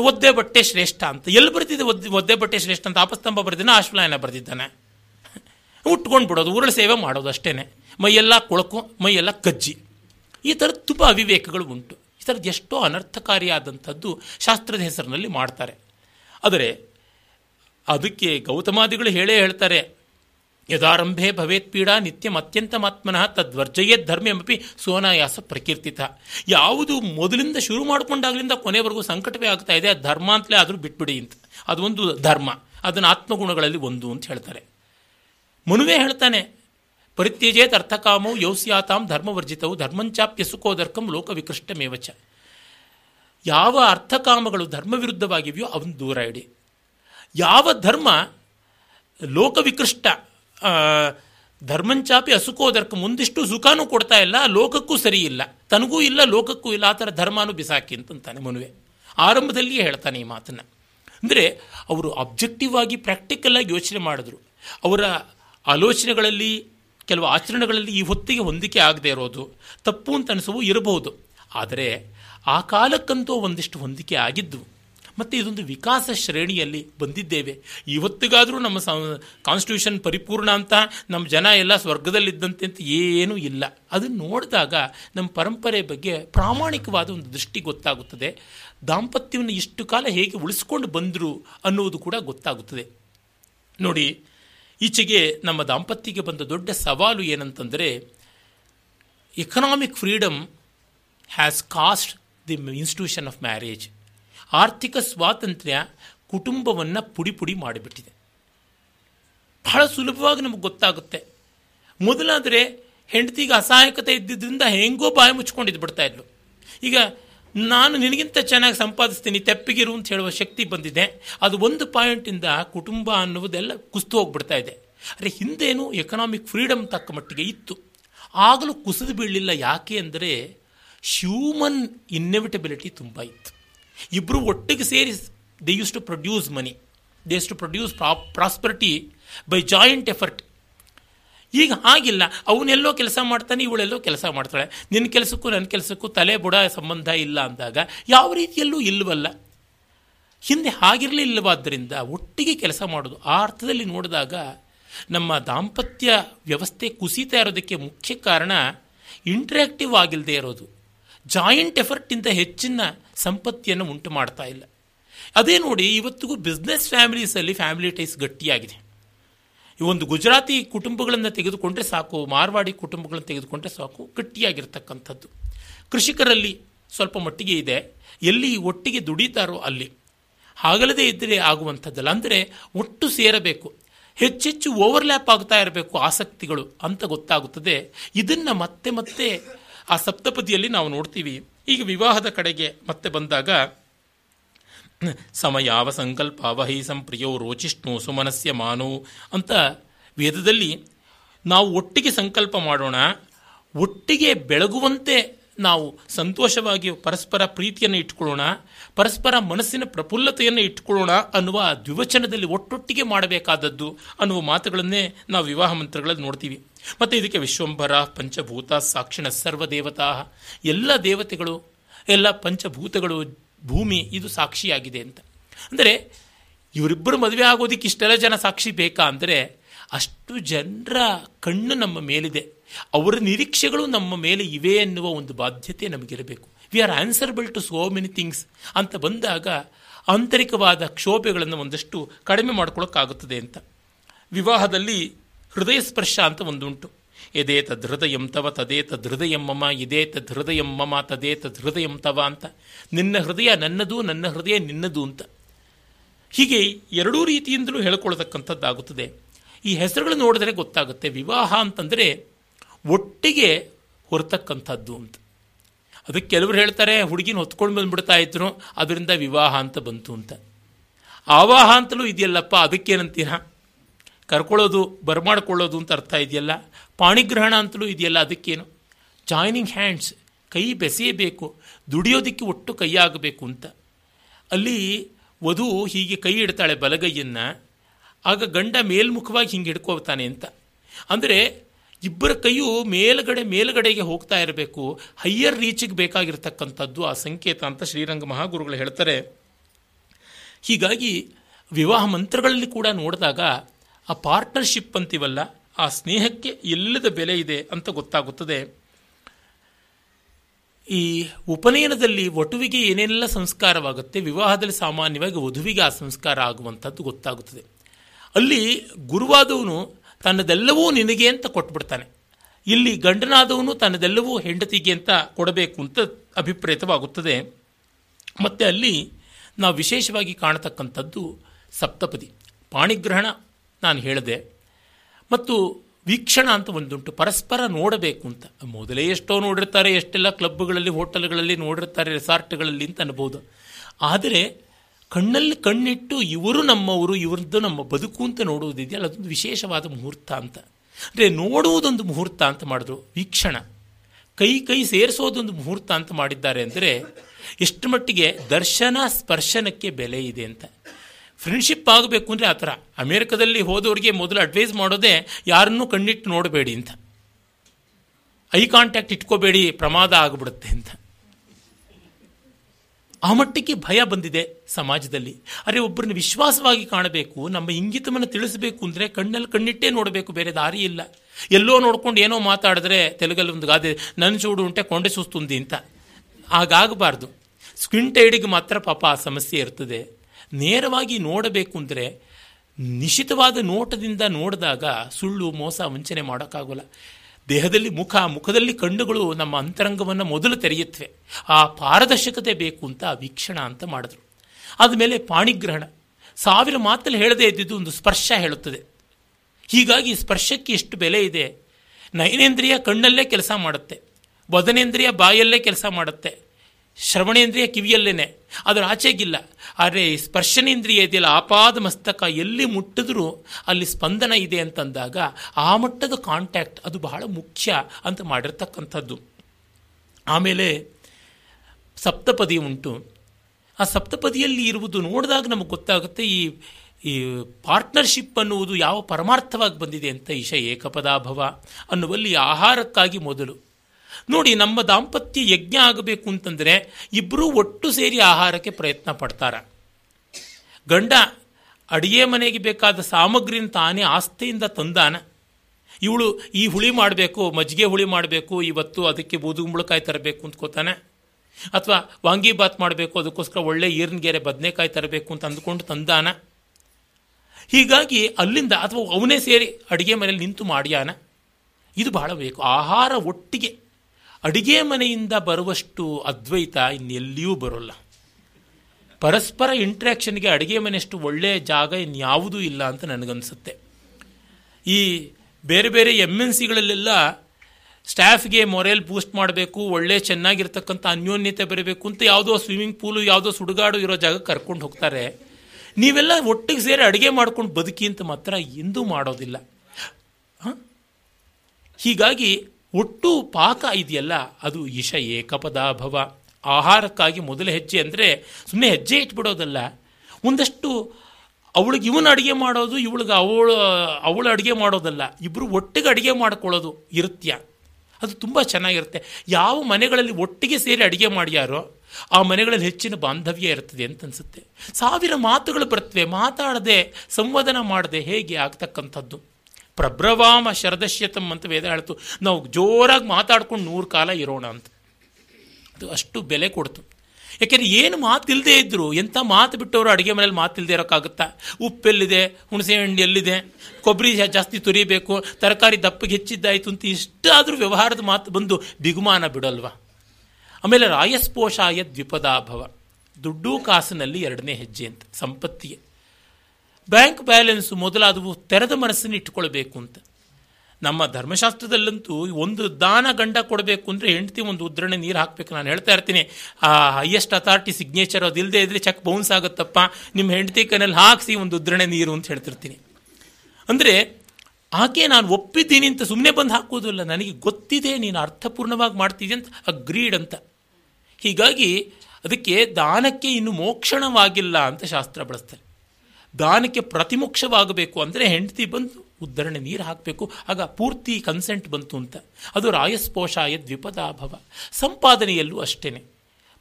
Speaker 2: ಒದ್ದೆ ಬಟ್ಟೆ ಶ್ರೇಷ್ಠ ಅಂತ. ಎಲ್ಲಿ ಬರ್ತಿದೆ ಒದ್ದೆ ಒದ್ದೆ ಬಟ್ಟೆ ಶ್ರೇಷ್ಠ ಅಂತ? ಆಪಸ್ತಂಭ ಬರೆದಿನ ಆಶ್ವಲಾಯನ ಬರೆದಿದ್ದಾನೆ. ಉಟ್ಕೊಂಡು ಬಿಡೋದು ಉರುಳು ಸೇವೆ ಮಾಡೋದು ಅಷ್ಟೇ ಮೈಯೆಲ್ಲ ಕೊಳಕು, ಮೈಯೆಲ್ಲ ಕಜ್ಜಿ. ಈ ಥರದ ತುಂಬ ಅವಿವೇಕಗಳು ಉಂಟು. ಈ ಥರದ್ದು ಎಷ್ಟೋ ಅನರ್ಥಕಾರಿಯಾದಂಥದ್ದು ಶಾಸ್ತ್ರದ ಹೆಸರಿನಲ್ಲಿ ಮಾಡ್ತಾರೆ. ಆದರೆ ಅದಕ್ಕೆ ಗೌತಮಾದಿಗಳು ಹೇಳೇ ಹೇಳ್ತಾರೆ, ಯದಾರಂಭೆ ಭವೇತ್ ಪೀಡಾ ನಿತ್ಯಂ ತದ್ವರ್ಜಯೇ ಧರ್ಮ ಧರ್ಮ್ಯಮಪಿ ಸೋನಾಯಾಸ ಪ್ರಕೀರ್ತಿತ. ಯಾವುದು ಮೊದಲಿಂದ ಶುರು ಮಾಡಿಕೊಂಡಾಗಲಿಂದ ಕೊನೆವರೆಗೂ ಸಂಕಟವೇ ಆಗ್ತಾ ಇದೆ ಆ ಧರ್ಮ ಅಂತಲೇ ಆದರೂ ಬಿಟ್ಬಿಡಿ ಅಂತ. ಅದೊಂದು ಧರ್ಮ, ಅದನ್ನು ಆತ್ಮಗುಣಗಳಲ್ಲಿ ಒಂದು ಅಂತ ಹೇಳ್ತಾರೆ. ಮನುವೆ ಹೇಳ್ತಾನೆ ಪರಿತ್ಯಜೇತ್ ಅರ್ಥಕಾಮೌ ಯೌಸ್ಯಾತಾಂ ಧರ್ಮವರ್ಜಿತವು ಧರ್ಮಂಚಾಪ್ಯ ಸುಖೋದರ್ಕಂ ಲೋಕವಿಕೃಷ್ಟಮೇವಚ. ಯಾವ ಅರ್ಥಕಾಮಗಳು ಧರ್ಮವಿರುದ್ಧವಾಗಿವೆಯೋ ಅವನು ದೂರ ಇಡಿ. ಯಾವ ಧರ್ಮ ಲೋಕವಿಕೃಷ್ಟ ಧರ್ಮಂಚಾಪಿ ಅಸುಖೋದರ್ಕಂ ಒಂದಿಷ್ಟು ಸುಖನೂ ಕೊಡ್ತಾ ಇಲ್ಲ, ಲೋಕಕ್ಕೂ ಸರಿ ಇಲ್ಲ ತನಗೂ ಇಲ್ಲ, ಲೋಕಕ್ಕೂ ಇಲ್ಲ, ಆ ಥರ ಧರ್ಮನೂ ಬಿಸಾಕಿ ಅಂತಂತಾನೆ ಮನುವೆ. ಆರಂಭದಲ್ಲಿಯೇ ಹೇಳ್ತಾನೆ ಈ ಮಾತನ್ನು. ಅಂದರೆ ಅವರು ಅಬ್ಜೆಕ್ಟಿವ್ ಆಗಿ ಪ್ರಾಕ್ಟಿಕಲ್ ಆಗಿ ಯೋಚನೆ ಮಾಡಿದ್ರು. ಅವರ ಆಲೋಚನೆಗಳಲ್ಲಿ ಕೆಲವು ಆಚರಣೆಗಳಲ್ಲಿ ಈ ಹೊತ್ತಿಗೆ ಹೊಂದಿಕೆ ಆಗದೆ ಇರೋದು ತಪ್ಪು ಅಂತ ಅನಿಸುವು ಇರಬಹುದು. ಆದರೆ ಆ ಕಾಲಕ್ಕಂತೂ ಒಂದಿಷ್ಟು ಹೊಂದಿಕೆ ಆಗಿದ್ದು, ಮತ್ತು ಇದೊಂದು ವಿಕಾಸ ಶ್ರೇಣಿಯಲ್ಲಿ ಬಂದಿದ್ದೇವೆ. ಇವತ್ತಿಗಾದರೂ ನಮ್ಮ ಕಾನ್ಸ್ಟಿಟ್ಯೂಷನ್ ಪರಿಪೂರ್ಣ ಅಂತ, ನಮ್ಮ ಜನ ಎಲ್ಲ ಸ್ವರ್ಗದಲ್ಲಿದ್ದಂತೆ ಅಂತ ಏನೂ ಇಲ್ಲ. ಅದನ್ನು ನೋಡಿದಾಗ ನಮ್ಮ ಪರಂಪರೆ ಬಗ್ಗೆ ಪ್ರಾಮಾಣಿಕವಾದ ಒಂದು ದೃಷ್ಟಿ ಗೊತ್ತಾಗುತ್ತದೆ. ದಾಂಪತ್ಯವನ್ನು ಇಷ್ಟು ಕಾಲ ಹೇಗೆ ಉಳಿಸ್ಕೊಂಡು ಬಂದರು ಅನ್ನುವುದು ಕೂಡ ಗೊತ್ತಾಗುತ್ತದೆ. ನೋಡಿ ಈಚೆಗೆ ನಮ್ಮ ದಾಂಪತ್ಯಕ್ಕೆ ಬಂದ ದೊಡ್ಡ ಸವಾಲು ಏನಂತಂದರೆ economic freedom has cost the institution of marriage ಆರ್ಥಿಕ ಸ್ವಾತಂತ್ರ್ಯ ಕುಟುಂಬವನ್ನು ಪುಡಿ ಪುಡಿ ಮಾಡಿಬಿಟ್ಟಿದೆ. ಬಹಳ ಸುಲಭವಾಗಿ ನಮಗೆ ಗೊತ್ತಾಗುತ್ತೆ. ಮೊದಲಾದರೆ ಹೆಂಡತಿಗೆ ಅಸಹಾಯಕತೆ ಇದ್ದಿದ್ದರಿಂದ ಹೆಂಗೋ ಬಾಯಿ ಮುಚ್ಕೊಂಡಿದ್ದು ಬಿಡ್ತಾ ಇದ್ಲು. ಈಗ ನಾನು ನಿನಗಿಂತ ಚೆನ್ನಾಗಿ ಸಂಪಾದಿಸ್ತೀನಿ, ತೆಪ್ಪಿಗಿರು ಅಂತ ಹೇಳುವ ಶಕ್ತಿ ಬಂದಿದೆ. ಅದು ಒಂದು ಪಾಯಿಂಟಿಂದ ಕುಟುಂಬ ಅನ್ನುವುದೆಲ್ಲ ಕುಸ್ತು ಹೋಗ್ಬಿಡ್ತಾ ಇದೆ. ಅರೆ, ಹಿಂದೇನು ಎಕನಾಮಿಕ್ ಫ್ರೀಡಮ್ ತಕ್ಕ ಮಟ್ಟಿಗೆ ಇತ್ತು. ಆಗಲೂ ಕುಸಿದು ಬೀಳಲಿಲ್ಲ ಯಾಕೆ ಅಂದರೆ ಹ್ಯೂಮನ್ ಇನ್ನೆವಿಟಬಿಲಿಟಿ ತುಂಬ ಇತ್ತು. ಇಬ್ಬರು ಒಟ್ಟಿಗೆ ಸೇರಿ they use to produce money they use to produce prosperity by joint effort ಈಗ ಹಾಗಿಲ್ಲ. ಅವನೆಲ್ಲೋ ಕೆಲಸ ಮಾಡ್ತಾನೆ, ಇವಳೆಲ್ಲೋ ಕೆಲಸ ಮಾಡ್ತಾಳೆ. ನಿನ್ನ ಕೆಲಸಕ್ಕೂ ನನ್ನ ಕೆಲಸಕ್ಕೂ ತಲೆ ಬುಡ ಸಂಬಂಧ ಇಲ್ಲ ಅಂದಾಗ ಯಾವ ರೀತಿಯಲ್ಲೂ ಇಲ್ಲವಲ್ಲ ಹಿಂದೆ ಹಾಗಿರಲಿಲ್ಲವಾದ್ದರಿಂದ ಒಟ್ಟಿಗೆ ಕೆಲಸ ಮಾಡೋದು. ಆ ಅರ್ಥದಲ್ಲಿ ನೋಡಿದಾಗ ನಮ್ಮ ದಾಂಪತ್ಯ ವ್ಯವಸ್ಥೆ ಕುಸಿತಾ ಇರೋದಕ್ಕೆ ಮುಖ್ಯ ಕಾರಣ ಇಂಟ್ರ್ಯಾಕ್ಟಿವ್ ಆಗಿಲ್ಲದೆ ಇರೋದು. ಜಾಯಿಂಟ್ ಎಫರ್ಟಿಂದ ಹೆಚ್ಚಿನ ಸಂಪತ್ತಿಯನ್ನು ಉಂಟು ಮಾಡ್ತಾ ಇಲ್ಲ. ಅದೇ ನೋಡಿ, ಇವತ್ತಿಗೂ ಬಿಸ್ನೆಸ್ ಫ್ಯಾಮಿಲೀಸಲ್ಲಿ ಫ್ಯಾಮಿಲಿ ಟೈಸ್ ಗಟ್ಟಿಯಾಗಿದೆ. ಈ ಒಂದು ಗುಜರಾತಿ ಕುಟುಂಬಗಳನ್ನು ತೆಗೆದುಕೊಂಡ್ರೆ ಸಾಕು, ಮಾರ್ವಾಡಿ ಕುಟುಂಬಗಳನ್ನು ತೆಗೆದುಕೊಂಡ್ರೆ ಸಾಕು, ಗಟ್ಟಿಯಾಗಿರ್ತಕ್ಕಂಥದ್ದು. ಕೃಷಿಕರಲ್ಲಿ ಸ್ವಲ್ಪ ಮಟ್ಟಿಗೆ ಇದೆ. ಎಲ್ಲಿ ಒಟ್ಟಿಗೆ ದುಡಿತಾರೋ ಅಲ್ಲಿ. ಹಾಗಲದೆ ಇದ್ದರೆ ಆಗುವಂಥದ್ದಲ್ಲ. ಅಂದರೆ ಒಟ್ಟು ಸೇರಬೇಕು. ಹೆಚ್ಚೆಚ್ಚು ಓವರ್ಲ್ಯಾಪ್ ಆಗ್ತಾ ಇರಬೇಕು ಆಸಕ್ತಿಗಳು ಅಂತ ಗೊತ್ತಾಗುತ್ತದೆ. ಇದನ್ನು ಮತ್ತೆ ಮತ್ತೆ ಆ ಸಪ್ತಪದಿಯಲ್ಲಿ ನಾವು ನೋಡ್ತೀವಿ. ಈಗ ವಿವಾಹದ ಕಡೆಗೆ ಮತ್ತೆ ಬಂದಾಗ ಸಮಯಾವ ಸಂಕಲ್ಪಾವಹೈ ಸಂಪ್ರಿಯೋ ರೋಚಿಷ್ಣು ಸುಮನಸ್ಯ ಮಾನೋ ಅಂತ ವೇದದಲ್ಲಿ ನಾವು ಒಟ್ಟಿಗೆ ಸಂಕಲ್ಪ ಮಾಡೋಣ. ಒಟ್ಟಿಗೆ ಬೆಳಗುವಂತೆ ನಾವು ಸಂತೋಷವಾಗಿ ಪರಸ್ಪರ ಪ್ರೀತಿಯನ್ನು ಇಟ್ಕೊಳ್ಳೋಣ. ಪರಸ್ಪರ ಮನಸ್ಸಿನ ಪ್ರಫುಲ್ಲತೆಯನ್ನು ಇಟ್ಕೊಳ್ಳೋಣ ಅನ್ನುವ ದ್ವಿವಚನದಲ್ಲಿ ಒಟ್ಟೊಟ್ಟಿಗೆ ಮಾಡಬೇಕಾದದ್ದು ಅನ್ನುವ ಮಾತುಗಳನ್ನೇ ನಾವು ವಿವಾಹ ಮಂತ್ರಗಳಲ್ಲಿ ನೋಡ್ತೀವಿ. ಮತ್ತು ಇದಕ್ಕೆ ವಿಶ್ವಂಭರ, ಪಂಚಭೂತ, ಸಾಕ್ಷಿಣ ಸರ್ವದೇವತಾ, ಎಲ್ಲ ದೇವತೆಗಳು, ಎಲ್ಲ ಪಂಚಭೂತಗಳು ಭೂಮಿ ಇದು ಸಾಕ್ಷಿಯಾಗಿದೆ ಅಂತ. ಅಂದರೆ ಇವರಿಬ್ಬರು ಮದುವೆ ಆಗೋದಕ್ಕೆ ಇಷ್ಟೆಲ್ಲ ಜನ ಸಾಕ್ಷಿ ಬೇಕಾ ಅಂದರೆ ಅಷ್ಟು ಜನರ ಕಣ್ಣು ನಮ್ಮ ಮೇಲಿದೆ. ಅವರ ನಿರೀಕ್ಷೆಗಳು ನಮ್ಮ ಮೇಲೆ ಇವೆ ಎನ್ನುವ ಒಂದು ಬಾಧ್ಯತೆ ನಮಗಿರಬೇಕು. We are answerable to so many things ಅಂತ ಬಂದಾಗ ಆಂತರಿಕವಾದ ಕ್ಷೋಭೆಗಳನ್ನು ಒಂದಷ್ಟು ಕಡಿಮೆ ಮಾಡ್ಕೊಳ್ಳೋಕ್ಕಾಗುತ್ತದೆ ಅಂತ. ವಿವಾಹದಲ್ಲಿ ಹೃದಯ ಸ್ಪರ್ಶ ಅಂತ ಒಂದುಂಟು. ಎದೇ ತದ್ಹೃದಯಂ ತವ ತದೇ ತದ್ಹೃದಯಂ ಮಮ ಇದೇ ತದ್ಹೃದಯಂ ಮಮ ತದೇ ತದ್ಹೃದಯಂ ತವ ಅಂತ. ನಿನ್ನ ಹೃದಯ ನನ್ನದು, ನನ್ನ ಹೃದಯ ನಿನ್ನದು ಅಂತ. ಹೀಗೆ ಎರಡೂ ರೀತಿಯಿಂದಲೂ ಹೇಳ್ಕೊಳ್ತಕ್ಕಂಥದ್ದಾಗುತ್ತದೆ. ಈ ಹೆಸರುಗಳು ನೋಡಿದ್ರೆ ಗೊತ್ತಾಗುತ್ತೆ. ವಿವಾಹ ಅಂತಂದರೆ ಒಟ್ಟಿಗೆ ಹೊರತಕ್ಕಂಥದ್ದು ಅಂತ. ಅದಕ್ಕೆ ಕೆಲವರು ಹೇಳ್ತಾರೆ, ಹುಡುಗಿನ ಹೊತ್ಕೊಂಡು ಬಂದ್ಬಿಡ್ತಾ ಇದ್ರು, ಅದರಿಂದ ವಿವಾಹ ಅಂತ ಬಂತು ಅಂತ. ಆವಾಹ ಅಂತಲೂ ಇದೆಯಲ್ಲಪ್ಪ, ಅದಕ್ಕೇನಂತೀರ? ಕರ್ಕೊಳ್ಳೋದು, ಬರಮಾಡ್ಕೊಳ್ಳೋದು ಅಂತ ಅರ್ಥ ಇದೆಯಲ್ಲ? ಪಾಣಿಗ್ರಹಣ ಅಂತಲೂ ಇದೆಯಲ್ಲ, ಅದಕ್ಕೇನು? ಜಾಯ್ನಿಂಗ್ ಹ್ಯಾಂಡ್ಸ್ ಕೈ ಬೆಸೆಯಬೇಕು, ದುಡಿಯೋದಕ್ಕೆ ಒಟ್ಟು ಕೈಯಾಗಬೇಕು ಅಂತ. ಅಲ್ಲಿ ವಧು ಹೀಗೆ ಕೈ ಇಡ್ತಾಳೆ ಬಲಗೈಯನ್ನು, ಆಗ ಗಂಡ ಮೇಲ್ಮುಖವಾಗಿ ಹಿಂಗೆ ಹಿಡ್ಕೋತಾನೆ ಅಂತ. ಅಂದರೆ ಇಬ್ಬರ ಕೈಯು ಮೇಲುಗಡೆ ಮೇಲುಗಡೆಗೆ ಹೋಗ್ತಾ ಇರಬೇಕು ಹೈಯರ್ ರೀಚಿಗೆ ಬೇಕಾಗಿರ್ತಕ್ಕಂಥದ್ದು ಆ ಸಂಕೇತ ಅಂತ ಶ್ರೀರಂಗ ಮಹಾಗುರುಗಳು ಹೇಳ್ತಾರೆ. ಹೀಗಾಗಿ ವಿವಾಹ ಮಂತ್ರಗಳಲ್ಲಿ ಕೂಡ ನೋಡಿದಾಗ ಆ ಪಾರ್ಟ್ನರ್ಶಿಪ್ ಅಂತೀವಲ್ಲ ಆ ಸ್ನೇಹಕ್ಕೆ ಎಲ್ಲದ ಬೆಲೆ ಇದೆ ಅಂತ ಗೊತ್ತಾಗುತ್ತದೆ. ಈ ಉಪನಯನದಲ್ಲಿ ವಟುವಿಗೆ ಏನೆಲ್ಲ ಸಂಸ್ಕಾರವಾಗುತ್ತೆ? ವಿವಾಹದಲ್ಲಿ ಸಾಮಾನ್ಯವಾಗಿ ವಧುವಿಗೆ ಆ ಸಂಸ್ಕಾರ ಆಗುವಂಥದ್ದು ಗೊತ್ತಾಗುತ್ತದೆ. ಅಲ್ಲಿ ಗುರುವಾದವನು ತನ್ನದೆಲ್ಲವೂ ನಿನಗೆ ಅಂತ ಕೊಟ್ಬಿಡ್ತಾನೆ. ಇಲ್ಲಿ ಗಂಡನಾದವನು ತನ್ನದೆಲ್ಲವೂ ಹೆಂಡತಿಗೆ ಅಂತ ಕೊಡಬೇಕು ಅಂತ ಅಭಿಪ್ರೇತವಾಗುತ್ತದೆ. ಮತ್ತು ಅಲ್ಲಿ ನಾವು ವಿಶೇಷವಾಗಿ ಕಾಣತಕ್ಕಂಥದ್ದು ಸಪ್ತಪದಿ. ಪಾಣಿಗ್ರಹಣ ನಾನು ಹೇಳಿದೆ. ಮತ್ತು ವೀಕ್ಷಣ ಅಂತ ಒಂದುಂಟು. ಪರಸ್ಪರ ನೋಡಬೇಕು ಅಂತ. ಮೊದಲೇ ಎಷ್ಟೋ ನೋಡಿರ್ತಾರೆ, ಎಷ್ಟೆಲ್ಲ ಕ್ಲಬ್ಗಳಲ್ಲಿ, ಹೋಟೆಲ್ಗಳಲ್ಲಿ ನೋಡಿರ್ತಾರೆ, ರೆಸಾರ್ಟ್ಗಳಲ್ಲಿ ಅಂತ ಅನ್ಬೋದು. ಆದರೆ ಕಣ್ಣಲ್ಲಿ ಕಣ್ಣಿಟ್ಟು ಇವರು ನಮ್ಮವರು, ಇವರದ್ದು ನಮ್ಮ ಬದುಕು ಅಂತ ನೋಡುವುದಿದೆಯಲ್ಲ, ಅದೊಂದು ವಿಶೇಷವಾದ ಮುಹೂರ್ತ ಅಂತ. ಅಂದರೆ ನೋಡುವುದೊಂದು ಮುಹೂರ್ತ ಅಂತ ಮಾಡಿದ್ರು. ವೀಕ್ಷಣ. ಕೈ ಕೈ ಸೇರಿಸೋದೊಂದು ಮುಹೂರ್ತ ಅಂತ ಮಾಡಿದ್ದಾರೆ ಅಂದರೆ ಎಷ್ಟು ಮಟ್ಟಿಗೆ ದರ್ಶನ ಸ್ಪರ್ಶನಕ್ಕೆ ಬೆಲೆ ಇದೆ ಅಂತ. ಫ್ರೆಂಡ್ಶಿಪ್ ಆಗಬೇಕು ಅಂದರೆ ಆ ಥರ. ಅಮೇರಿಕದಲ್ಲಿ ಹೋದವರಿಗೆ ಮೊದಲು ಅಡ್ವೈಸ್ ಮಾಡೋದೇ ಯಾರನ್ನೂ ಕಣ್ಣಿಟ್ಟು ನೋಡಬೇಡಿ ಅಂತ. ಐ ಕಾಂಟ್ಯಾಕ್ಟ್ ಇಟ್ಕೋಬೇಡಿ, ಪ್ರಮಾದ ಆಗಿಬಿಡುತ್ತೆ ಅಂತ. ಆ ಮಟ್ಟಕ್ಕೆ ಭಯ ಬಂದಿದೆ ಸಮಾಜದಲ್ಲಿ. ಅರೆ ಒಬ್ಬರನ್ನ ವಿಶ್ವಾಸವಾಗಿ ಕಾಣಬೇಕು, ನಮ್ಮ ಇಂಗಿತವನ್ನು ತಿಳಿಸಬೇಕು ಅಂದರೆ ಕಣ್ಣಲ್ಲಿ ಕಣ್ಣಿಟ್ಟೇ ನೋಡಬೇಕು, ಬೇರೆ ದಾರಿ ಇಲ್ಲ. ಎಲ್ಲೋ ನೋಡ್ಕೊಂಡು ಏನೋ ಮಾತಾಡಿದ್ರೆ ತೆಲುಗಲ್ಲಿ ಒಂದು ಗಾದೆ ನನ್ನ ಚೂಡು ಉಂಟೆ, ಕೊಂಡೆ ಸುಸ್ತುಂದಿ ಅಂತ. ಹಾಗಾಗಬಾರ್ದು. ಸ್ಕ್ವಿನ್ ಟೈಡಿಗೆ ಮಾತ್ರ ಪಾಪ ಆ ಸಮಸ್ಯೆ ಇರ್ತದೆ. ನೇರವಾಗಿ ನೋಡಬೇಕು ಅಂದರೆ ನಿಶಿತವಾದ ನೋಟದಿಂದ ನೋಡಿದಾಗ ಸುಳ್ಳು, ಮೋಸ, ವಂಚನೆ ಮಾಡೋಕ್ಕಾಗೋಲ್ಲ. ದೇಹದಲ್ಲಿ ಮುಖ, ಮುಖದಲ್ಲಿ ಕಣ್ಣುಗಳು ನಮ್ಮ ಅಂತರಂಗವನ್ನು ಮೊದಲು ತೆರೆಯುತ್ತವೆ. ಆ ಪಾರದರ್ಶಕತೆ ಬೇಕು ಅಂತ ವೀಕ್ಷಣ ಅಂತ ಮಾಡಿದ್ರು. ಆದಮೇಲೆ ಪಾಣಿಗ್ರಹಣ. ಸಾವಿರ ಮಾತಲ್ಲಿ ಹೇಳದೇ ಇದ್ದಿದ್ದು ಒಂದು ಸ್ಪರ್ಶ ಹೇಳುತ್ತದೆ. ಹೀಗಾಗಿ ಸ್ಪರ್ಶಕ್ಕೆ ಎಷ್ಟು ಬೆಲೆ ಇದೆ? ನಯನೇಂದ್ರಿಯ ಕಣ್ಣಲ್ಲೇ ಕೆಲಸ ಮಾಡುತ್ತೆ. ವದನೇಂದ್ರಿಯ ಬಾಯಲ್ಲೇ ಕೆಲಸ ಮಾಡುತ್ತೆ. ಶ್ರವಣೇಂದ್ರಿಯ ಕಿವಿಯಲ್ಲೇನೆ, ಅದರ ಆಚೆಗಿಲ್ಲ. ಆದರೆ ಸ್ಪರ್ಶನೇಂದ್ರಿಯ ಇದೆಯಲ್ಲ ಆಪಾದ ಮಸ್ತಕ ಎಲ್ಲಿ ಮುಟ್ಟಿದ್ರೂ ಅಲ್ಲಿ ಸ್ಪಂದನ ಇದೆ ಅಂತಂದಾಗ ಆ ಮಟ್ಟದ ಕಾಂಟ್ಯಾಕ್ಟ್ ಅದು ಬಹಳ ಮುಖ್ಯ ಅಂತ ಮಾಡಿರ್ತಕ್ಕಂಥದ್ದು. ಆಮೇಲೆ ಸಪ್ತಪದಿ ಉಂಟು. ಆ ಸಪ್ತಪದಿಯಲ್ಲಿ ಇರುವುದು ನೋಡಿದಾಗ ನಮಗೆ ಗೊತ್ತಾಗುತ್ತೆ ಈ ಈ ಪಾರ್ಟ್ನರ್ಶಿಪ್ ಅನ್ನುವುದು ಯಾವ ಪರಮಾರ್ಥವಾಗಿ ಬಂದಿದೆ ಅಂತ ಈಶ ಏಕಪದಾಭವ ಅನ್ನುವಲ್ಲಿ ಆಹಾರಕ್ಕಾಗಿ ಮೊದಲು. ನೋಡಿ, ನಮ್ಮ ದಾಂಪತ್ಯ ಯಜ್ಞ ಆಗಬೇಕು ಅಂತಂದರೆ ಇಬ್ಬರೂ ಒಟ್ಟು ಸೇರಿ ಆಹಾರಕ್ಕೆ ಪ್ರಯತ್ನ ಪಡ್ತಾರೆ. ಗಂಡ ಅಡಿಗೆ ಮನೆಗೆ ಬೇಕಾದ ಸಾಮಗ್ರಿನ ತಾನೇ ಆಸ್ತೆಯಿಂದ ತಂದಾನ. ಇವಳು ಈ ಹುಳಿ ಮಾಡಬೇಕು, ಮಜ್ಜಿಗೆ ಹುಳಿ ಮಾಡಬೇಕು, ಇವತ್ತು ಅದಕ್ಕೆ ಬೂದುಗುಂಬಳಕಾಯಿ ತರಬೇಕು ಅಂದ್ಕೋತಾನೆ ಅಥವಾ ವಾಂಗಿಬಾತ್ ಮಾಡಬೇಕು, ಅದಕ್ಕೋಸ್ಕರ ಒಳ್ಳೆ ಈರ್ನಗೆರೆ ಬದನೆಕಾಯಿ ತರಬೇಕು ಅಂತ ಅಂದ್ಕೊಂಡು ತಂದಾನ. ಹೀಗಾಗಿ ಅಲ್ಲಿಂದ ಅಥವಾ ಅವನೇ ಸೇರಿ ಅಡುಗೆ ಮನೆಯಲ್ಲಿ ನಿಂತು ಮಾಡ್ಯಾನ. ಇದು ಬಹಳ ಬೇಕು. ಆಹಾರ ಒಟ್ಟಿಗೆ ಅಡಿಗೆ ಮನೆಯಿಂದ ಬರುವಷ್ಟು ಅದ್ವೈತ ಇನ್ನೆಲ್ಲಿಯೂ ಬರೋಲ್ಲ. ಪರಸ್ಪರ ಇಂಟ್ರ್ಯಾಕ್ಷನ್ಗೆ ಅಡುಗೆ ಮನೆಯಷ್ಟು ಒಳ್ಳೆಯ ಜಾಗ ಇನ್ಯಾವುದೂ ಇಲ್ಲ ಅಂತ ನನಗನ್ಸುತ್ತೆ. ಈ ಬೇರೆ ಬೇರೆ ಎಂ ಎನ್ ಸಿಗಳಲ್ಲೆಲ್ಲ ಸ್ಟಾಫ್ಗೆ ಮೊರೇಲ್ ಬೂಸ್ಟ್ ಮಾಡಬೇಕು, ಒಳ್ಳೆ ಚೆನ್ನಾಗಿರ್ತಕ್ಕಂಥ ಅನ್ಯೋನ್ಯತೆ ಬರಬೇಕು ಅಂತ ಯಾವುದೋ ಸ್ವಿಮ್ಮಿಂಗ್ ಪೂಲು ಯಾವುದೋ ಸುಡುಗಾಡು ಇರೋ ಜಾಗಕ್ಕೆ ಕರ್ಕೊಂಡು ಹೋಗ್ತಾರೆ. ನೀವೆಲ್ಲ ಒಟ್ಟಿಗೆ ಸೇರಿ ಅಡುಗೆ ಮಾಡ್ಕೊಂಡು ಬದುಕಿ ಅಂತ ಮಾತ್ರ ಎಂದೂ ಮಾಡೋದಿಲ್ಲ. ಹೀಗಾಗಿ ಒಟ್ಟು ಪಾಕ ಇದೆಯಲ್ಲ, ಅದು ಇಶ ಏಕಪದಾಭವ ಆಹಾರಕ್ಕಾಗಿ ಮೊದಲ ಹೆಜ್ಜೆ ಅಂದರೆ ಸುಮ್ಮನೆ ಹೆಜ್ಜೆ ಇಟ್ಬಿಡೋದಲ್ಲ. ಒಂದಷ್ಟು ಅವಳಿಗೆ ಇವನು ಅಡುಗೆ ಮಾಡೋದು, ಇವಳಿಗೆ ಅವಳು ಅವಳು ಅಡುಗೆ ಮಾಡೋದಲ್ಲ. ಇಬ್ಬರು ಒಟ್ಟಿಗೆ ಅಡುಗೆ ಮಾಡ್ಕೊಳ್ಳೋದು ಇರುತ್ಯ. ಅದು ತುಂಬ ಚೆನ್ನಾಗಿರುತ್ತೆ. ಯಾವ ಮನೆಗಳಲ್ಲಿ ಒಟ್ಟಿಗೆ ಸೇರಿ ಅಡುಗೆ ಮಾಡ್ಯಾರೋ, ಆ ಮನೆಗಳಲ್ಲಿ ಹೆಚ್ಚಿನ ಬಾಂಧವ್ಯ ಇರ್ತದೆ ಅಂತ ಅನ್ಸುತ್ತೆ. ಸಾವಿರ ಮಾತುಗಳು ಬರ್ತವೆ ಮಾತಾಡದೆ, ಸಂವಾದನ ಮಾಡದೆ ಹೇಗೆ ಆಗ್ತಕ್ಕಂಥದ್ದು? ಪ್ರಭ್ರವಾಮ ಶರದಶ್ಯತಮ್ ಅಂತ ವೇದ ಹೇಳ್ತು. ನಾವು ಜೋರಾಗಿ ಮಾತಾಡ್ಕೊಂಡು ನೂರು ಕಾಲ ಇರೋಣ ಅಂತ. ಅದು ಅಷ್ಟು ಬೆಲೆ ಕೊಡ್ತು. ಯಾಕೆಂದರೆ ಏನು ಮಾತಿಲ್ಲದೆ ಇದ್ದರು ಎಂಥ ಮಾತು ಬಿಟ್ಟವರು ಅಡುಗೆ ಮನೇಲಿ ಮಾತಿಲ್ಲದೆ ಇರೋಕ್ಕಾಗುತ್ತಾ? ಉಪ್ಪೆಲ್ಲಿದೆ ಹುಣಸೆಹಣ್ಣು ಎಲ್ಲಿದೆ? ಕೊಬ್ಬರಿ ಜಾಸ್ತಿ ತುರಿಬೇಕು, ತರಕಾರಿ ದಪ್ಪಗೆ ಹೆಚ್ಚಿದ್ದಾಯಿತು ಅಂತ ಇಷ್ಟಾದರೂ ವ್ಯವಹಾರದ ಮಾತು ಬಂದು ಬಿಗುಮಾನ ಬಿಡಲ್ವಾ? ಆಮೇಲೆ ರಾಯಸ್ಪೋಷಾಯ ದ್ವಿಪದಾಭವ. ದುಡ್ಡು ಕಾಸಿನಲ್ಲಿ ಎರಡನೇ ಹೆಜ್ಜೆ ಅಂತ, ಸಂಪತ್ತಿಗೆ. ಬ್ಯಾಂಕ್ ಬ್ಯಾಲೆನ್ಸ್ ಮೊದಲಾದವು ತೆರೆದ ಮನಸ್ಸನ್ನು ಇಟ್ಟುಕೊಳ್ಬೇಕು ಅಂತ. ನಮ್ಮ ಧರ್ಮಶಾಸ್ತ್ರದಲ್ಲಂತೂ ಒಂದು ದಾನ ಗಂಡ ಕೊಡಬೇಕು ಅಂದರೆ ಹೆಂಡತಿ ಒಂದು ಉದ್ರಣೆ ನೀರು ಹಾಕಬೇಕು. ನಾನು ಹೇಳ್ತಾ ಇರ್ತೀನಿ, ಆ ಹೈಯೆಸ್ಟ್ ಅಥಾರಿಟಿ ಸಿಗ್ನೇಚರ್ ಅದು ಇಲ್ಲದೆ ಇದ್ರೆ ಚೆಕ್ ಬೌನ್ಸ್ ಆಗುತ್ತಪ್ಪ. ನಿಮ್ಮ ಹೆಂಡತಿ ಕೈನಲ್ಲಿ ಹಾಕಿಸಿ ಒಂದು ಉದ್ರಣೆ ನೀರು ಅಂತ ಹೇಳ್ತಿರ್ತೀನಿ. ಅಂದರೆ ಆಕೆ ನಾನು ಒಪ್ಪಿದ್ದೀನಿ ಅಂತ ಸುಮ್ಮನೆ ಬಂದು ಹಾಕೋದಿಲ್ಲ ನನಗೆ ಗೊತ್ತಿದೆ ನೀನು ಅರ್ಥಪೂರ್ಣವಾಗಿ ಮಾಡ್ತಿದ್ದೆ ಅಂತ ಅಗ್ರೀಡ್ ಅಂತ. ಹೀಗಾಗಿ ಅದಕ್ಕೆ ದಾನಕ್ಕೆ ಇನ್ನು ಮೋಕ್ಷಣವಾಗಿಲ್ಲ ಅಂತ ಶಾಸ್ತ್ರ ಬಳಸ್ತಾರೆ. ದಾನಕ್ಕೆ ಪ್ರತಿಮೋಕ್ಷವಾಗಬೇಕು ಅಂದರೆ ಹೆಂಡತಿ ಬಂದು ಉದ್ದರಣೆ ನೀರು ಹಾಕಬೇಕು, ಆಗ ಪೂರ್ತಿ ಕನ್ಸೆಂಟ್ ಬಂತು ಅಂತ. ಅದು ರಾಯಸ್ಪೋಷಾಯ ದ್ವಿಪದಾಭವ. ಸಂಪಾದನೆಯಲ್ಲೂ ಅಷ್ಟೇ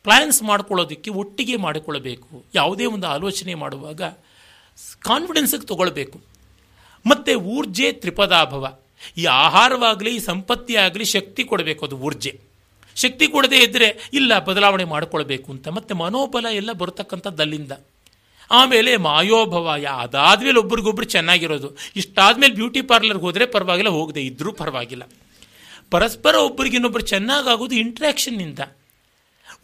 Speaker 2: ಪ್ಲ್ಯಾನ್ಸ್ ಮಾಡ್ಕೊಳ್ಳೋದಕ್ಕೆ ಒಟ್ಟಿಗೆ ಮಾಡಿಕೊಳ್ಳಬೇಕು. ಯಾವುದೇ ಒಂದು ಆಲೋಚನೆ ಮಾಡುವಾಗ ಕಾನ್ಫಿಡೆನ್ಸಿಗೆ ತಗೊಳ್ಬೇಕು. ಮತ್ತು ಊರ್ಜೆ ತ್ರಿಪದಾಭವ. ಈ ಆಹಾರವಾಗಲಿ, ಈ ಸಂಪತ್ತಿ ಆಗಲಿ ಶಕ್ತಿ ಕೊಡಬೇಕು ಅದು ಊರ್ಜೆ. ಶಕ್ತಿ ಕೊಡದೇ ಇದ್ದರೆ ಇಲ್ಲ, ಬದಲಾವಣೆ ಮಾಡಿಕೊಳ್ಬೇಕು ಅಂತ. ಮತ್ತು ಮನೋಬಲ ಎಲ್ಲ ಬರತಕ್ಕಂಥದ್ದು ಅಲ್ಲಿಂದ ಆಮೇಲೆ ಮಾಯೋಭವ ಅದಾದ್ಮೇಲೆ ಒಬ್ರಿಗೊಬ್ರು ಚೆನ್ನಾಗಿರೋದು. ಇಷ್ಟಾದ್ಮೇಲೆ ಬ್ಯೂಟಿ ಪಾರ್ಲರ್ಗೆ ಹೋದರೆ ಪರವಾಗಿಲ್ಲ, ಹೋಗದೆ ಇದ್ರೂ ಪರವಾಗಿಲ್ಲ. ಪರಸ್ಪರ ಒಬ್ಬರಿಗಿನ್ನೊಬ್ರು ಚೆನ್ನಾಗಾಗೋದು ಇಂಟ್ರ್ಯಾಕ್ಷನ್ನಿಂದ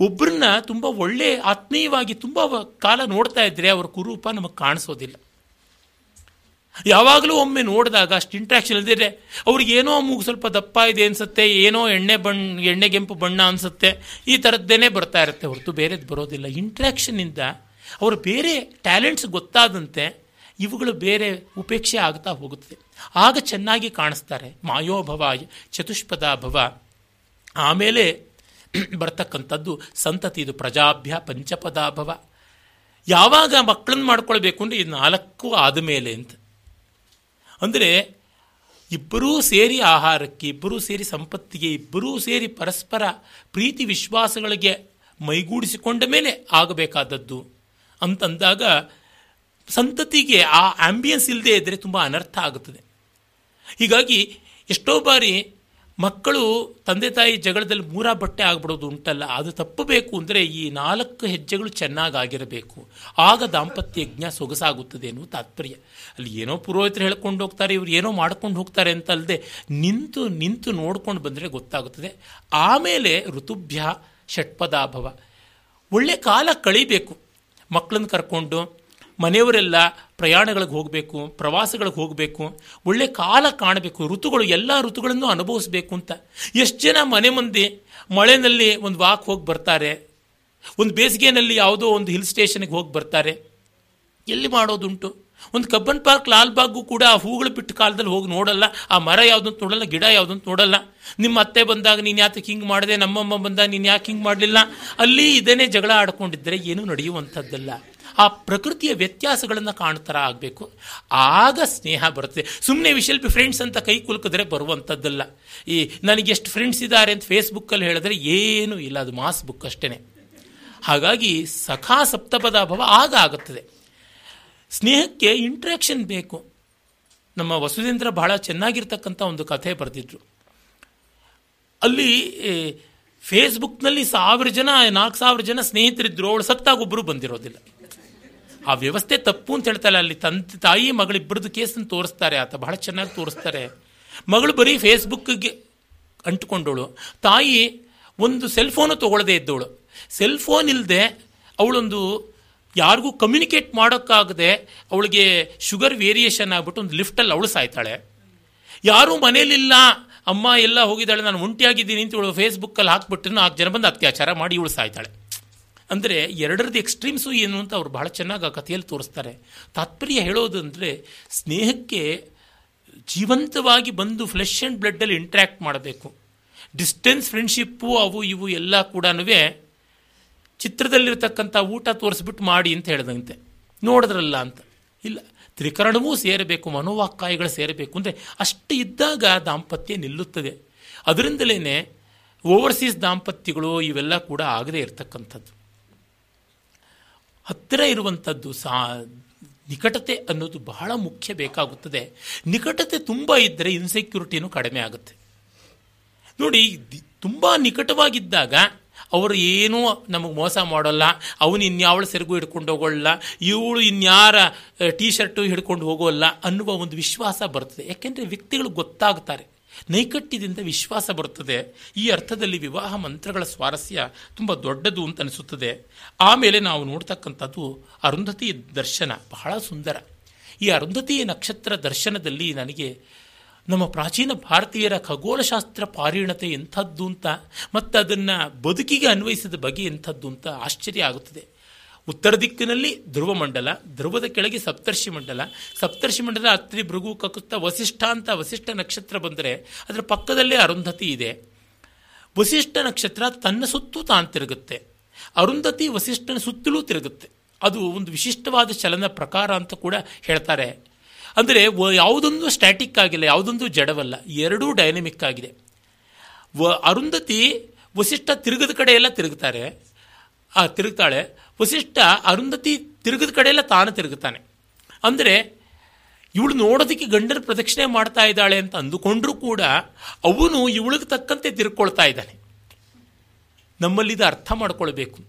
Speaker 2: ಒಬ್ಬರನ್ನ ತುಂಬ ಒಳ್ಳೆ ಆತ್ಮೀಯವಾಗಿ ತುಂಬ ಕಾಲ ನೋಡ್ತಾ ಇದ್ರೆ ಅವರ ಕುರೂಪ ನಮಗೆ ಕಾಣಿಸೋದಿಲ್ಲ. ಯಾವಾಗಲೂ ಒಮ್ಮೆ ನೋಡಿದಾಗ ಅಷ್ಟು ಇಂಟ್ರ್ಯಾಕ್ಷನ್ ಇಲ್ಲದಿದ್ರೆ ಅವ್ರಿಗೇನೋ ಮೂಗು ಸ್ವಲ್ಪ ದಪ್ಪ ಇದೆ ಅನಿಸುತ್ತೆ, ಏನೋ ಎಣ್ಣೆ ಬಣ್ಣ ಎಣ್ಣೆ ಕೆಂಪು ಬಣ್ಣ ಅನ್ಸುತ್ತೆ, ಈ ಥರದ್ದೇನೆ ಬರ್ತಾ ಇರುತ್ತೆ ಹೊರತು ಬೇರೆದು ಬರೋದಿಲ್ಲ. ಇಂಟ್ರಾಕ್ಷನ್ನಿಂದ ಅವರು ಬೇರೆ ಟ್ಯಾಲೆಂಟ್ಸ್ ಗೊತ್ತಾದಂತೆ ಇವುಗಳು ಬೇರೆ ಉಪೇಕ್ಷೆ ಆಗ್ತಾ ಹೋಗುತ್ತದೆ. ಆಗ ಚೆನ್ನಾಗಿ ಕಾಣಿಸ್ತಾರೆ. ಮಾಯೋಭವ ಚತುಷ್ಪದಾಭವ. ಆಮೇಲೆ ಬರ್ತಕ್ಕಂಥದ್ದು ಸಂತತಿ, ಇದು ಪ್ರಜಾಭ್ಯ, ಪಂಚಪದಾಭವ. ಯಾವಾಗ ಮಕ್ಕಳನ್ನು ಮಾಡ್ಕೊಳ್ಬೇಕು ಅಂದರೆ ಇದು ನಾಲ್ಕು ಆದಮೇಲೆ ಅಂತ. ಅಂದರೆ ಇಬ್ಬರೂ ಸೇರಿ ಆಹಾರಕ್ಕೆ, ಇಬ್ಬರೂ ಸೇರಿ ಸಂಪತ್ತಿಗೆ, ಇಬ್ಬರೂ ಸೇರಿ ಪರಸ್ಪರ ಪ್ರೀತಿ, ವಿಶ್ವಾಸಗಳಿಗೆ ಮೈಗೂಡಿಸಿಕೊಂಡ ಮೇಲೆ ಆಗಬೇಕಾದದ್ದು. ಅಂತಂದಾಗ ಸಂತತಿಗೆ ಆ ಆಂಬಿಯನ್ಸ್ ಇಲ್ಲದೆ ಇದ್ದರೆ ತುಂಬ ಅನರ್ಥ ಆಗುತ್ತದೆ. ಹೀಗಾಗಿ ಎಷ್ಟೋ ಬಾರಿ ಮಕ್ಕಳು ತಂದೆ ತಾಯಿ ಜಗಳದಲ್ಲಿ ಮೂರ ಬಟ್ಟೆ ಆಗ್ಬಿಡೋದು ಉಂಟಲ್ಲ, ಅದು ತಪ್ಪಬೇಕು ಅಂದರೆ ಈ ನಾಲ್ಕು ಹೆಜ್ಜೆಗಳು ಚೆನ್ನಾಗಾಗಿರಬೇಕು ಆಗ ದಾಂಪತ್ಯ ಯಜ್ಞ ಸೊಗಸಾಗುತ್ತದೆ ಎನ್ನುವ ತಾತ್ಪರ್ಯ. ಅಲ್ಲಿ ಏನೋ ಪುರೋಹಿತರು ಹೇಳ್ಕೊಂಡು ಹೋಗ್ತಾರೆ, ಇವರು ಏನೋ ಮಾಡ್ಕೊಂಡು ಹೋಗ್ತಾರೆ ಅಂತಲ್ಲದೆ ನಿಂತು ನಿಂತು ನೋಡ್ಕೊಂಡು ಬಂದರೆ ಗೊತ್ತಾಗುತ್ತದೆ. ಆಮೇಲೆ ಋತುಭ್ಯ ಷಟ್ಪದಾಭವ. ಒಳ್ಳೆ ಕಾಲ ಕಳಿಬೇಕು. ಮಕ್ಕಳನ್ನು ಕರ್ಕೊಂಡು ಮನೆಯವರೆಲ್ಲ ಪ್ರಯಾಣಗಳಿಗೆ ಹೋಗಬೇಕು, ಪ್ರವಾಸಗಳಿಗೆ ಹೋಗಬೇಕು, ಒಳ್ಳೆ ಕಾಲ ಕಾಣಬೇಕು, ಋತುಗಳು ಎಲ್ಲ ಋತುಗಳನ್ನು ಅನುಭವಿಸಬೇಕು ಅಂತ. ಎಷ್ಟು ಜನ ಮನೆ ಮುಂದೆ ಮಳೆನಲ್ಲಿ ಒಂದು ವಾಕ್ ಹೋಗಿ ಬರ್ತಾರೆ, ಒಂದು ಬೇಸಿಗೆನಲ್ಲಿ ಯಾವುದೋ ಒಂದು ಹಿಲ್ ಸ್ಟೇಷನ್ಗೆ ಹೋಗಿ ಬರ್ತಾರೆ. ಎಲ್ಲಿ ಮಾಡೋದುಂಟು? ಒಂದು ಕಬ್ಬನ್ ಪಾರ್ಕ್ ಲಾಲ್ಬಾಗು ಕೂಡ ಆ ಹೂಗಳು ಬಿಟ್ಟ ಕಾಲದಲ್ಲಿ ಹೋಗಿ ನೋಡಲ್ಲ, ಆ ಮರ ಯಾವುದಂತ ನೋಡಲ್ಲ, ಗಿಡ ಯಾವುದಂತ ನೋಡಲ್ಲ. ನಿಮ್ಮ ಅತ್ತೆ ಬಂದಾಗ ನೀನು ಯಾತಕ್ಕೆ ಹಿಂಗೆ ಮಾಡಿದೆ? ನಮ್ಮಮ್ಮ ಬಂದಾಗ ನೀನು ಯಾಕೆ ಹಿಂಗೆ ಮಾಡಲಿಲ್ಲ? ಅಲ್ಲಿ ಇದೇನೇ ಜಗಳ ಆಡ್ಕೊಂಡಿದ್ದರೆ ಏನೂ ನಡೆಯುವಂಥದ್ದಲ್ಲ. ಆ ಪ್ರಕೃತಿಯ ವ್ಯತ್ಯಾಸಗಳನ್ನು ಕಾಣ್ತಾರ ಆಗಬೇಕು. ಆಗ ಸ್ನೇಹ ಬರುತ್ತೆ. ಸುಮ್ಮನೆ ವಿಶಲ್ ಬಿ ಫ್ರೆಂಡ್ಸ್ ಅಂತ ಕೈ ಕುಲ್ಕಿದ್ರೆ ಬರುವಂಥದ್ದಲ್ಲ. ಈ ನನಗೆ ಎಷ್ಟು ಫ್ರೆಂಡ್ಸ್ ಇದ್ದಾರೆ ಅಂತ ಫೇಸ್ಬುಕ್ಕಲ್ಲಿ ಹೇಳಿದ್ರೆ ಏನೂ ಇಲ್ಲ. ಅದು ಮಾಸ್ ಬುಕ್ ಅಷ್ಟೇ ಹಾಗಾಗಿ ಸಖಾ ಸಪ್ತಪದ ಅಭಾವ ಆಗ ಆಗುತ್ತದೆ. ಸ್ನೇಹಕ್ಕೆ ಇಂಟ್ರ್ಯಾಕ್ಷನ್ ಬೇಕು. ನಮ್ಮ ವಸುಧೇಂದ್ರ ಬಹಳ ಚೆನ್ನಾಗಿರ್ತಕ್ಕಂಥ ಒಂದು ಕಥೆ ಬರೆದಿದ್ರು. ಅಲ್ಲಿ ಫೇಸ್ಬುಕ್ನಲ್ಲಿ ಸಾವಿರ ಜನ, ನಾಲ್ಕು ಸಾವಿರ ಜನ ಸ್ನೇಹಿತರಿದ್ದರು ಅವಳು ಸತ್ತಾಗ ಒಬ್ಬರು ಬಂದಿರೋದಿಲ್ಲ. ಆ ವ್ಯವಸ್ಥೆ ತಪ್ಪು ಅಂತ ಹೇಳ್ತಾರೆ ಅಲ್ಲಿ ತಂದೆ, ತಾಯಿ ಮಗಳಿಬ್ಬರದ್ದು ಕೇಸನ್ನು ತೋರಿಸ್ತಾರೆ. ಆತ ಬಹಳ ಚೆನ್ನಾಗಿ ತೋರಿಸ್ತಾರೆ. ಮಗಳು ಬರೀ ಫೇಸ್ಬುಕ್ಗೆ ಅಂಟುಕೊಂಡವಳು. ತಾಯಿ ಒಂದು ಸೆಲ್ ಫೋನು ತೊಗೊಳ್ಳದೆ ಇದ್ದವಳು. ಸೆಲ್ ಫೋನ್ ಇಲ್ಲದೆ ಅವಳೊಂದು ಯಾರಿಗೂ ಕಮ್ಯುನಿಕೇಟ್ ಮಾಡೋಕ್ಕಾಗದೆ ಅವಳಿಗೆ ಶುಗರ್ ವೇರಿಯೇಷನ್ ಆಗ್ಬಿಟ್ಟು ಒಂದು ಲಿಫ್ಟಲ್ಲಿ ಅವಳು ಸಾಯ್ತಾಳೆ. ಯಾರೂ ಮನೇಲಿಲ್ಲ. ಅಮ್ಮ ಎಲ್ಲ ಹೋಗಿದ್ದಾಳೆ, ನಾನು ಒಂಟಿಯಾಗಿದ್ದೀನಿ ಅಂತ ಇವಳು ಫೇಸ್ಬುಕ್ಕಲ್ಲಿ ಹಾಕ್ಬಿಟ್ಟು ನಾಲ್ಕು ಜನ ಬಂದು ಅತ್ಯಾಚಾರ ಮಾಡಿ ಇವಳು ಸಾಯ್ತಾಳೆ. ಅಂದರೆ ಎರಡರದ್ದು ಎಕ್ಸ್ಟ್ರೀಮ್ಸು ಏನು ಅಂತ ಅವ್ರು ಬಹಳ ಚೆನ್ನಾಗಿ ಆ ಕಥೆಯಲ್ಲಿ ತೋರಿಸ್ತಾರೆ. ತಾತ್ಪರ್ಯ ಹೇಳೋದು ಅಂದರೆ ಸ್ನೇಹಕ್ಕೆ ಜೀವಂತವಾಗಿ ಬಂದು ಫ್ಲೆಶ್ ಆ್ಯಂಡ್ ಬ್ಲಡ್ಡಲ್ಲಿ ಇಂಟ್ರ್ಯಾಕ್ಟ್ ಮಾಡಬೇಕು. ಡಿಸ್ಟೆನ್ಸ್ ಫ್ರೆಂಡ್ಶಿಪ್ಪು ಅವು ಇವು ಎಲ್ಲ ಕೂಡ ಚಿತ್ರದಲ್ಲಿರ್ತಕ್ಕಂಥ ಊಟ ತೋರಿಸ್ಬಿಟ್ಟು ಮಾಡಿ ಅಂತ ಹೇಳ್ದಂತೆ. ನೋಡಿದ್ರಲ್ಲ ಅಂತ. ಇಲ್ಲ ತ್ರಿಕರಣವೂ ಸೇರಬೇಕು, ಮನೋವಾಕ್ಕಾಯಗಳು ಸೇರಬೇಕು ಅಂದರೆ ಅಷ್ಟು ಇದ್ದಾಗ ದಾಂಪತ್ಯ ನಿಲ್ಲುತ್ತದೆ. ಅದರಿಂದಲೇ ಓವರ್ಸೀಸ್ ದಾಂಪತ್ಯಗಳು ಇವೆಲ್ಲ ಕೂಡ ಆಗದೇ ಇರತಕ್ಕಂಥದ್ದು. ಹತ್ತಿರ ಇರುವಂಥದ್ದು ಸಾ, ನಿಕಟತೆ ಅನ್ನೋದು ಬಹಳ ಮುಖ್ಯ ಬೇಕಾಗುತ್ತದೆ. ನಿಕಟತೆ ತುಂಬ ಇದ್ದರೆ ಇನ್ಸೆಕ್ಯೂರಿಟಿನೂ ಕಡಿಮೆ ಆಗುತ್ತೆ. ನೋಡಿ ತುಂಬ ನಿಕಟವಾಗಿದ್ದಾಗ ಅವರು ಏನೂ ನಮಗೆ ಮೋಸ ಮಾಡೋಲ್ಲ. ಅವನು ಇನ್ಯಾವಳ ಸೆರಗು ಹಿಡ್ಕೊಂಡು ಹೋಗೋಲ್ಲ. ಇವಳು ಇನ್ಯಾರ ಟೀ ಶರ್ಟು ಹಿಡ್ಕೊಂಡು ಹೋಗೋಲ್ಲ ಅನ್ನುವ ಒಂದು ವಿಶ್ವಾಸ ಬರ್ತದೆ. ಯಾಕೆಂದರೆ ವ್ಯಕ್ತಿಗಳು ಗೊತ್ತಾಗ್ತಾರೆ. ನೈಕಟ್ಯದಿಂದ ವಿಶ್ವಾಸ ಬರುತ್ತದೆ ಈ ಅರ್ಥದಲ್ಲಿ ವಿವಾಹ ಮಂತ್ರಗಳ ಸ್ವಾರಸ್ಯ ತುಂಬ ದೊಡ್ಡದು ಅಂತ ಅನಿಸುತ್ತದೆ. ಆಮೇಲೆ ನಾವು ನೋಡ್ತಕ್ಕಂಥದ್ದು ಅರುಂಧತಿ ದರ್ಶನ. ಬಹಳ ಸುಂದರ. ಈ ಅರುಂಧತಿ ನಕ್ಷತ್ರ ದರ್ಶನದಲ್ಲಿ ನನಗೆ ನಮ್ಮ ಪ್ರಾಚೀನ ಭಾರತೀಯರ ಖಗೋಳಶಾಸ್ತ್ರ ಪಾರೀಣತೆ ಎಂಥದ್ದು ಅಂತ, ಮತ್ತು ಅದನ್ನು ಬದುಕಿಗೆ ಅನ್ವಯಿಸಿದ ಬಗೆ ಎಂಥದ್ದು ಅಂತ ಆಶ್ಚರ್ಯ ಆಗುತ್ತದೆ. ಉತ್ತರ ದಿಕ್ಕಿನಲ್ಲಿ ಧ್ರುವ ಮಂಡಲ, ಧ್ರುವದ ಕೆಳಗೆ ಸಪ್ತರ್ಷಿ ಮಂಡಲ. ಸಪ್ತರ್ಷಿ ಮಂಡಲ ಅತ್ರಿ ಭೃಗು ಕಕುತ್ತ ವಸಿಷ್ಠ ಅಂತ ವಸಿಷ್ಠ ನಕ್ಷತ್ರ ಬಂದರೆ ಅದರ ಪಕ್ಕದಲ್ಲೇ ಅರುಂಧತಿ ಇದೆ. ವಸಿಷ್ಠ ನಕ್ಷತ್ರ ತನ್ನ ಸುತ್ತೂ ತಾನು ತಿರುಗುತ್ತೆ. ಅರುಂಧತಿ ವಸಿಷ್ಠನ ಸುತ್ತಲೂ ತಿರುಗುತ್ತೆ. ಅದು ಒಂದು ವಿಶಿಷ್ಟವಾದ ಚಲನ ಪ್ರಕಾರ ಅಂತ ಕೂಡ ಹೇಳ್ತಾರೆ. ಅಂದರೆ ಯಾವುದೊಂದು ಸ್ಟ್ಯಾಟಿಕ್ ಆಗಿಲ್ಲ, ಯಾವುದೊಂದು ಜಡವಲ್ಲ, ಎರಡೂ ಡೈನಮಿಕ್ ಆಗಿದೆ. ವ ಅರುಂಧತಿ ವಸಿಷ್ಠ ತಿರುಗದ ಕಡೆ ಎಲ್ಲ ತಿರುಗ್ತಾರೆ. ಆ, ತಿರುಗ್ತಾಳೆ. ವಸಿಷ್ಠ ಅರುಂಧತಿ ತಿರುಗದ ಕಡೆ ಎಲ್ಲ ತಾನು ತಿರುಗುತ್ತಾನೆ ಅಂದರೆ, ಇವಳು ನೋಡೋದಕ್ಕೆ ಗಂಡನ ಪ್ರದಕ್ಷಿಣೆ ಮಾಡ್ತಾ ಇದ್ದಾಳೆ ಅಂತ ಅಂದುಕೊಂಡ್ರೂ ಕೂಡ ಅವನು ಇವಳಿಗೆ ತಕ್ಕಂತೆ ತಿರುಗ್ಕೊಳ್ತಾ ಇದ್ದಾನೆ. ನಮ್ಮಲ್ಲಿದು ಅರ್ಥ ಮಾಡ್ಕೊಳ್ಬೇಕು.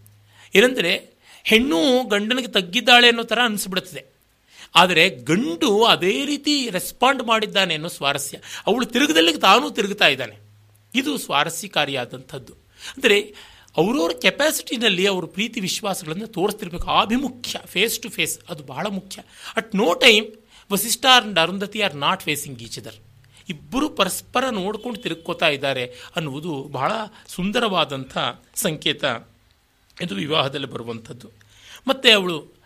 Speaker 2: ಏನಂದರೆ, ಹೆಣ್ಣು ಗಂಡನಿಗೆ ತಗ್ಗಿದ್ದಾಳೆ ಅನ್ನೋ ಥರ ಅನಿಸ್ಬಿಡುತ್ತದೆ ಆದರೆ ಗಂಡು ಅದೇ ರೀತಿ ರೆಸ್ಪಾಂಡ್ ಮಾಡಿದ್ದಾನೆ ಅನ್ನೋ ಸ್ವಾರಸ್ಯ. ಅವಳು ತಿರುಗದಲ್ಲಿ ತಾನೂ ತಿರುಗುತ್ತಾ ಇದ್ದಾನೆ. ಇದು ಸ್ವಾರಸ್ಯಕಾರಿಯಾದಂಥದ್ದು. ಅಂದರೆ ಅವರವ್ರ ಕೆಪಾಸಿಟಿನಲ್ಲಿ ಅವರು ಪ್ರೀತಿ ವಿಶ್ವಾಸಗಳನ್ನು ತೋರಿಸ್ತಿರ್ಬೇಕು. ಆಭಿಮುಖ್ಯ ಫೇಸ್ ಟು ಫೇಸ್ ಅದು ಬಹಳ ಮುಖ್ಯ. At no time Vasishtha and Arundhati are not facing each other ಇಬ್ಬರು ಪರಸ್ಪರ ನೋಡ್ಕೊಂಡು ತಿರುಗ್ಕೋತಾ ಇದ್ದಾರೆ ಅನ್ನುವುದು ಬಹಳ ಸುಂದರವಾದಂಥ ಸಂಕೇತ. ಇದು ವಿವಾಹದಲ್ಲಿ ಬರುವಂಥದ್ದು. ಮತ್ತು ಅವಳು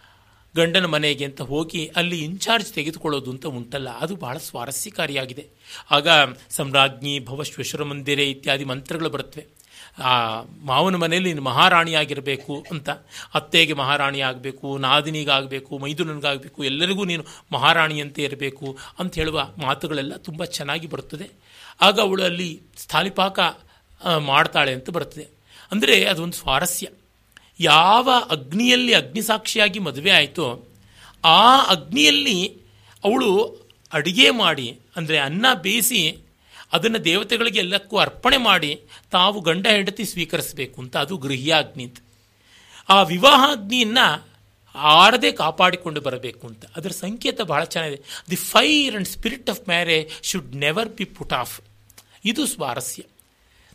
Speaker 2: ಗಂಡನ ಮನೆಗೆ ಅಂತ ಹೋಗಿ ಅಲ್ಲಿ ಇನ್ಚಾರ್ಜ್ ತೆಗೆದುಕೊಳ್ಳೋದು ಅಂತ ಉಂಟಲ್ಲ, ಅದು ಬಹಳ ಸ್ವಾರಸ್ಯಕಾರಿಯಾಗಿದೆ. ಆಗ ಸಮ್ರಾಜ್ಞಿ ಭವಶ್ವೇಶ್ವರ ಮಂದಿರೆ ಇತ್ಯಾದಿ ಮಂತ್ರಗಳು ಬರುತ್ತವೆ. ಆ, ಮಾವನ ಮನೆಯಲ್ಲಿ ನೀನು ಮಹಾರಾಣಿಯಾಗಿರಬೇಕು ಅಂತ, ಅತ್ತೆಗೆ ಮಹಾರಾಣಿ ಆಗಬೇಕು ನಾದಿನಿಗಾಗಬೇಕು, ಮೈದುನನಿಗಾಗಬೇಕು, ಎಲ್ಲರಿಗೂ ನೀನು ಮಹಾರಾಣಿಯಂತೆ ಇರಬೇಕು ಅಂತ ಹೇಳುವ ಮಾತುಗಳೆಲ್ಲ ತುಂಬ ಚೆನ್ನಾಗಿ ಬರುತ್ತದೆ. ಆಗ ಅವಳು ಅಲ್ಲಿ ಸ್ಥಾಲಿಪಾಕ ಮಾಡ್ತಾಳೆ ಅಂತ ಬರ್ತದೆ ಅಂದರೆ ಅದೊಂದು ಸ್ವಾರಸ್ಯ. ಯಾವ ಅಗ್ನಿಯಲ್ಲಿ ಅಗ್ನಿಸಾಕ್ಷಿಯಾಗಿ ಮದುವೆ ಆಯಿತೋ, ಆ ಅಗ್ನಿಯಲ್ಲಿ ಅವಳು ಅಡಿಗೆ ಮಾಡಿ, ಅಂದರೆ ಅನ್ನ ಬೇಯಿಸಿ ಅದನ್ನು ದೇವತೆಗಳಿಗೆ ಎಲ್ಲಕ್ಕೂ ಅರ್ಪಣೆ ಮಾಡಿ ತಾವು ಗಂಡ ಹೆಂಡತಿ ಸ್ವೀಕರಿಸಬೇಕು ಅಂತ, ಅದು ಗೃಹ್ಯಾಗ್ನಿ ಅಂತ. ಆ ವಿವಾಹಾಗ್ನಿಯನ್ನು ಆರದೆ ಕಾಪಾಡಿಕೊಂಡು ಬರಬೇಕು ಅಂತ. ಅದರ ಸಂಕೇತ ಬಹಳ ಚೆನ್ನಾಗಿದೆ. The fire and spirit of marriage should never be put off ಇದು ಸ್ವಾರಸ್ಯ.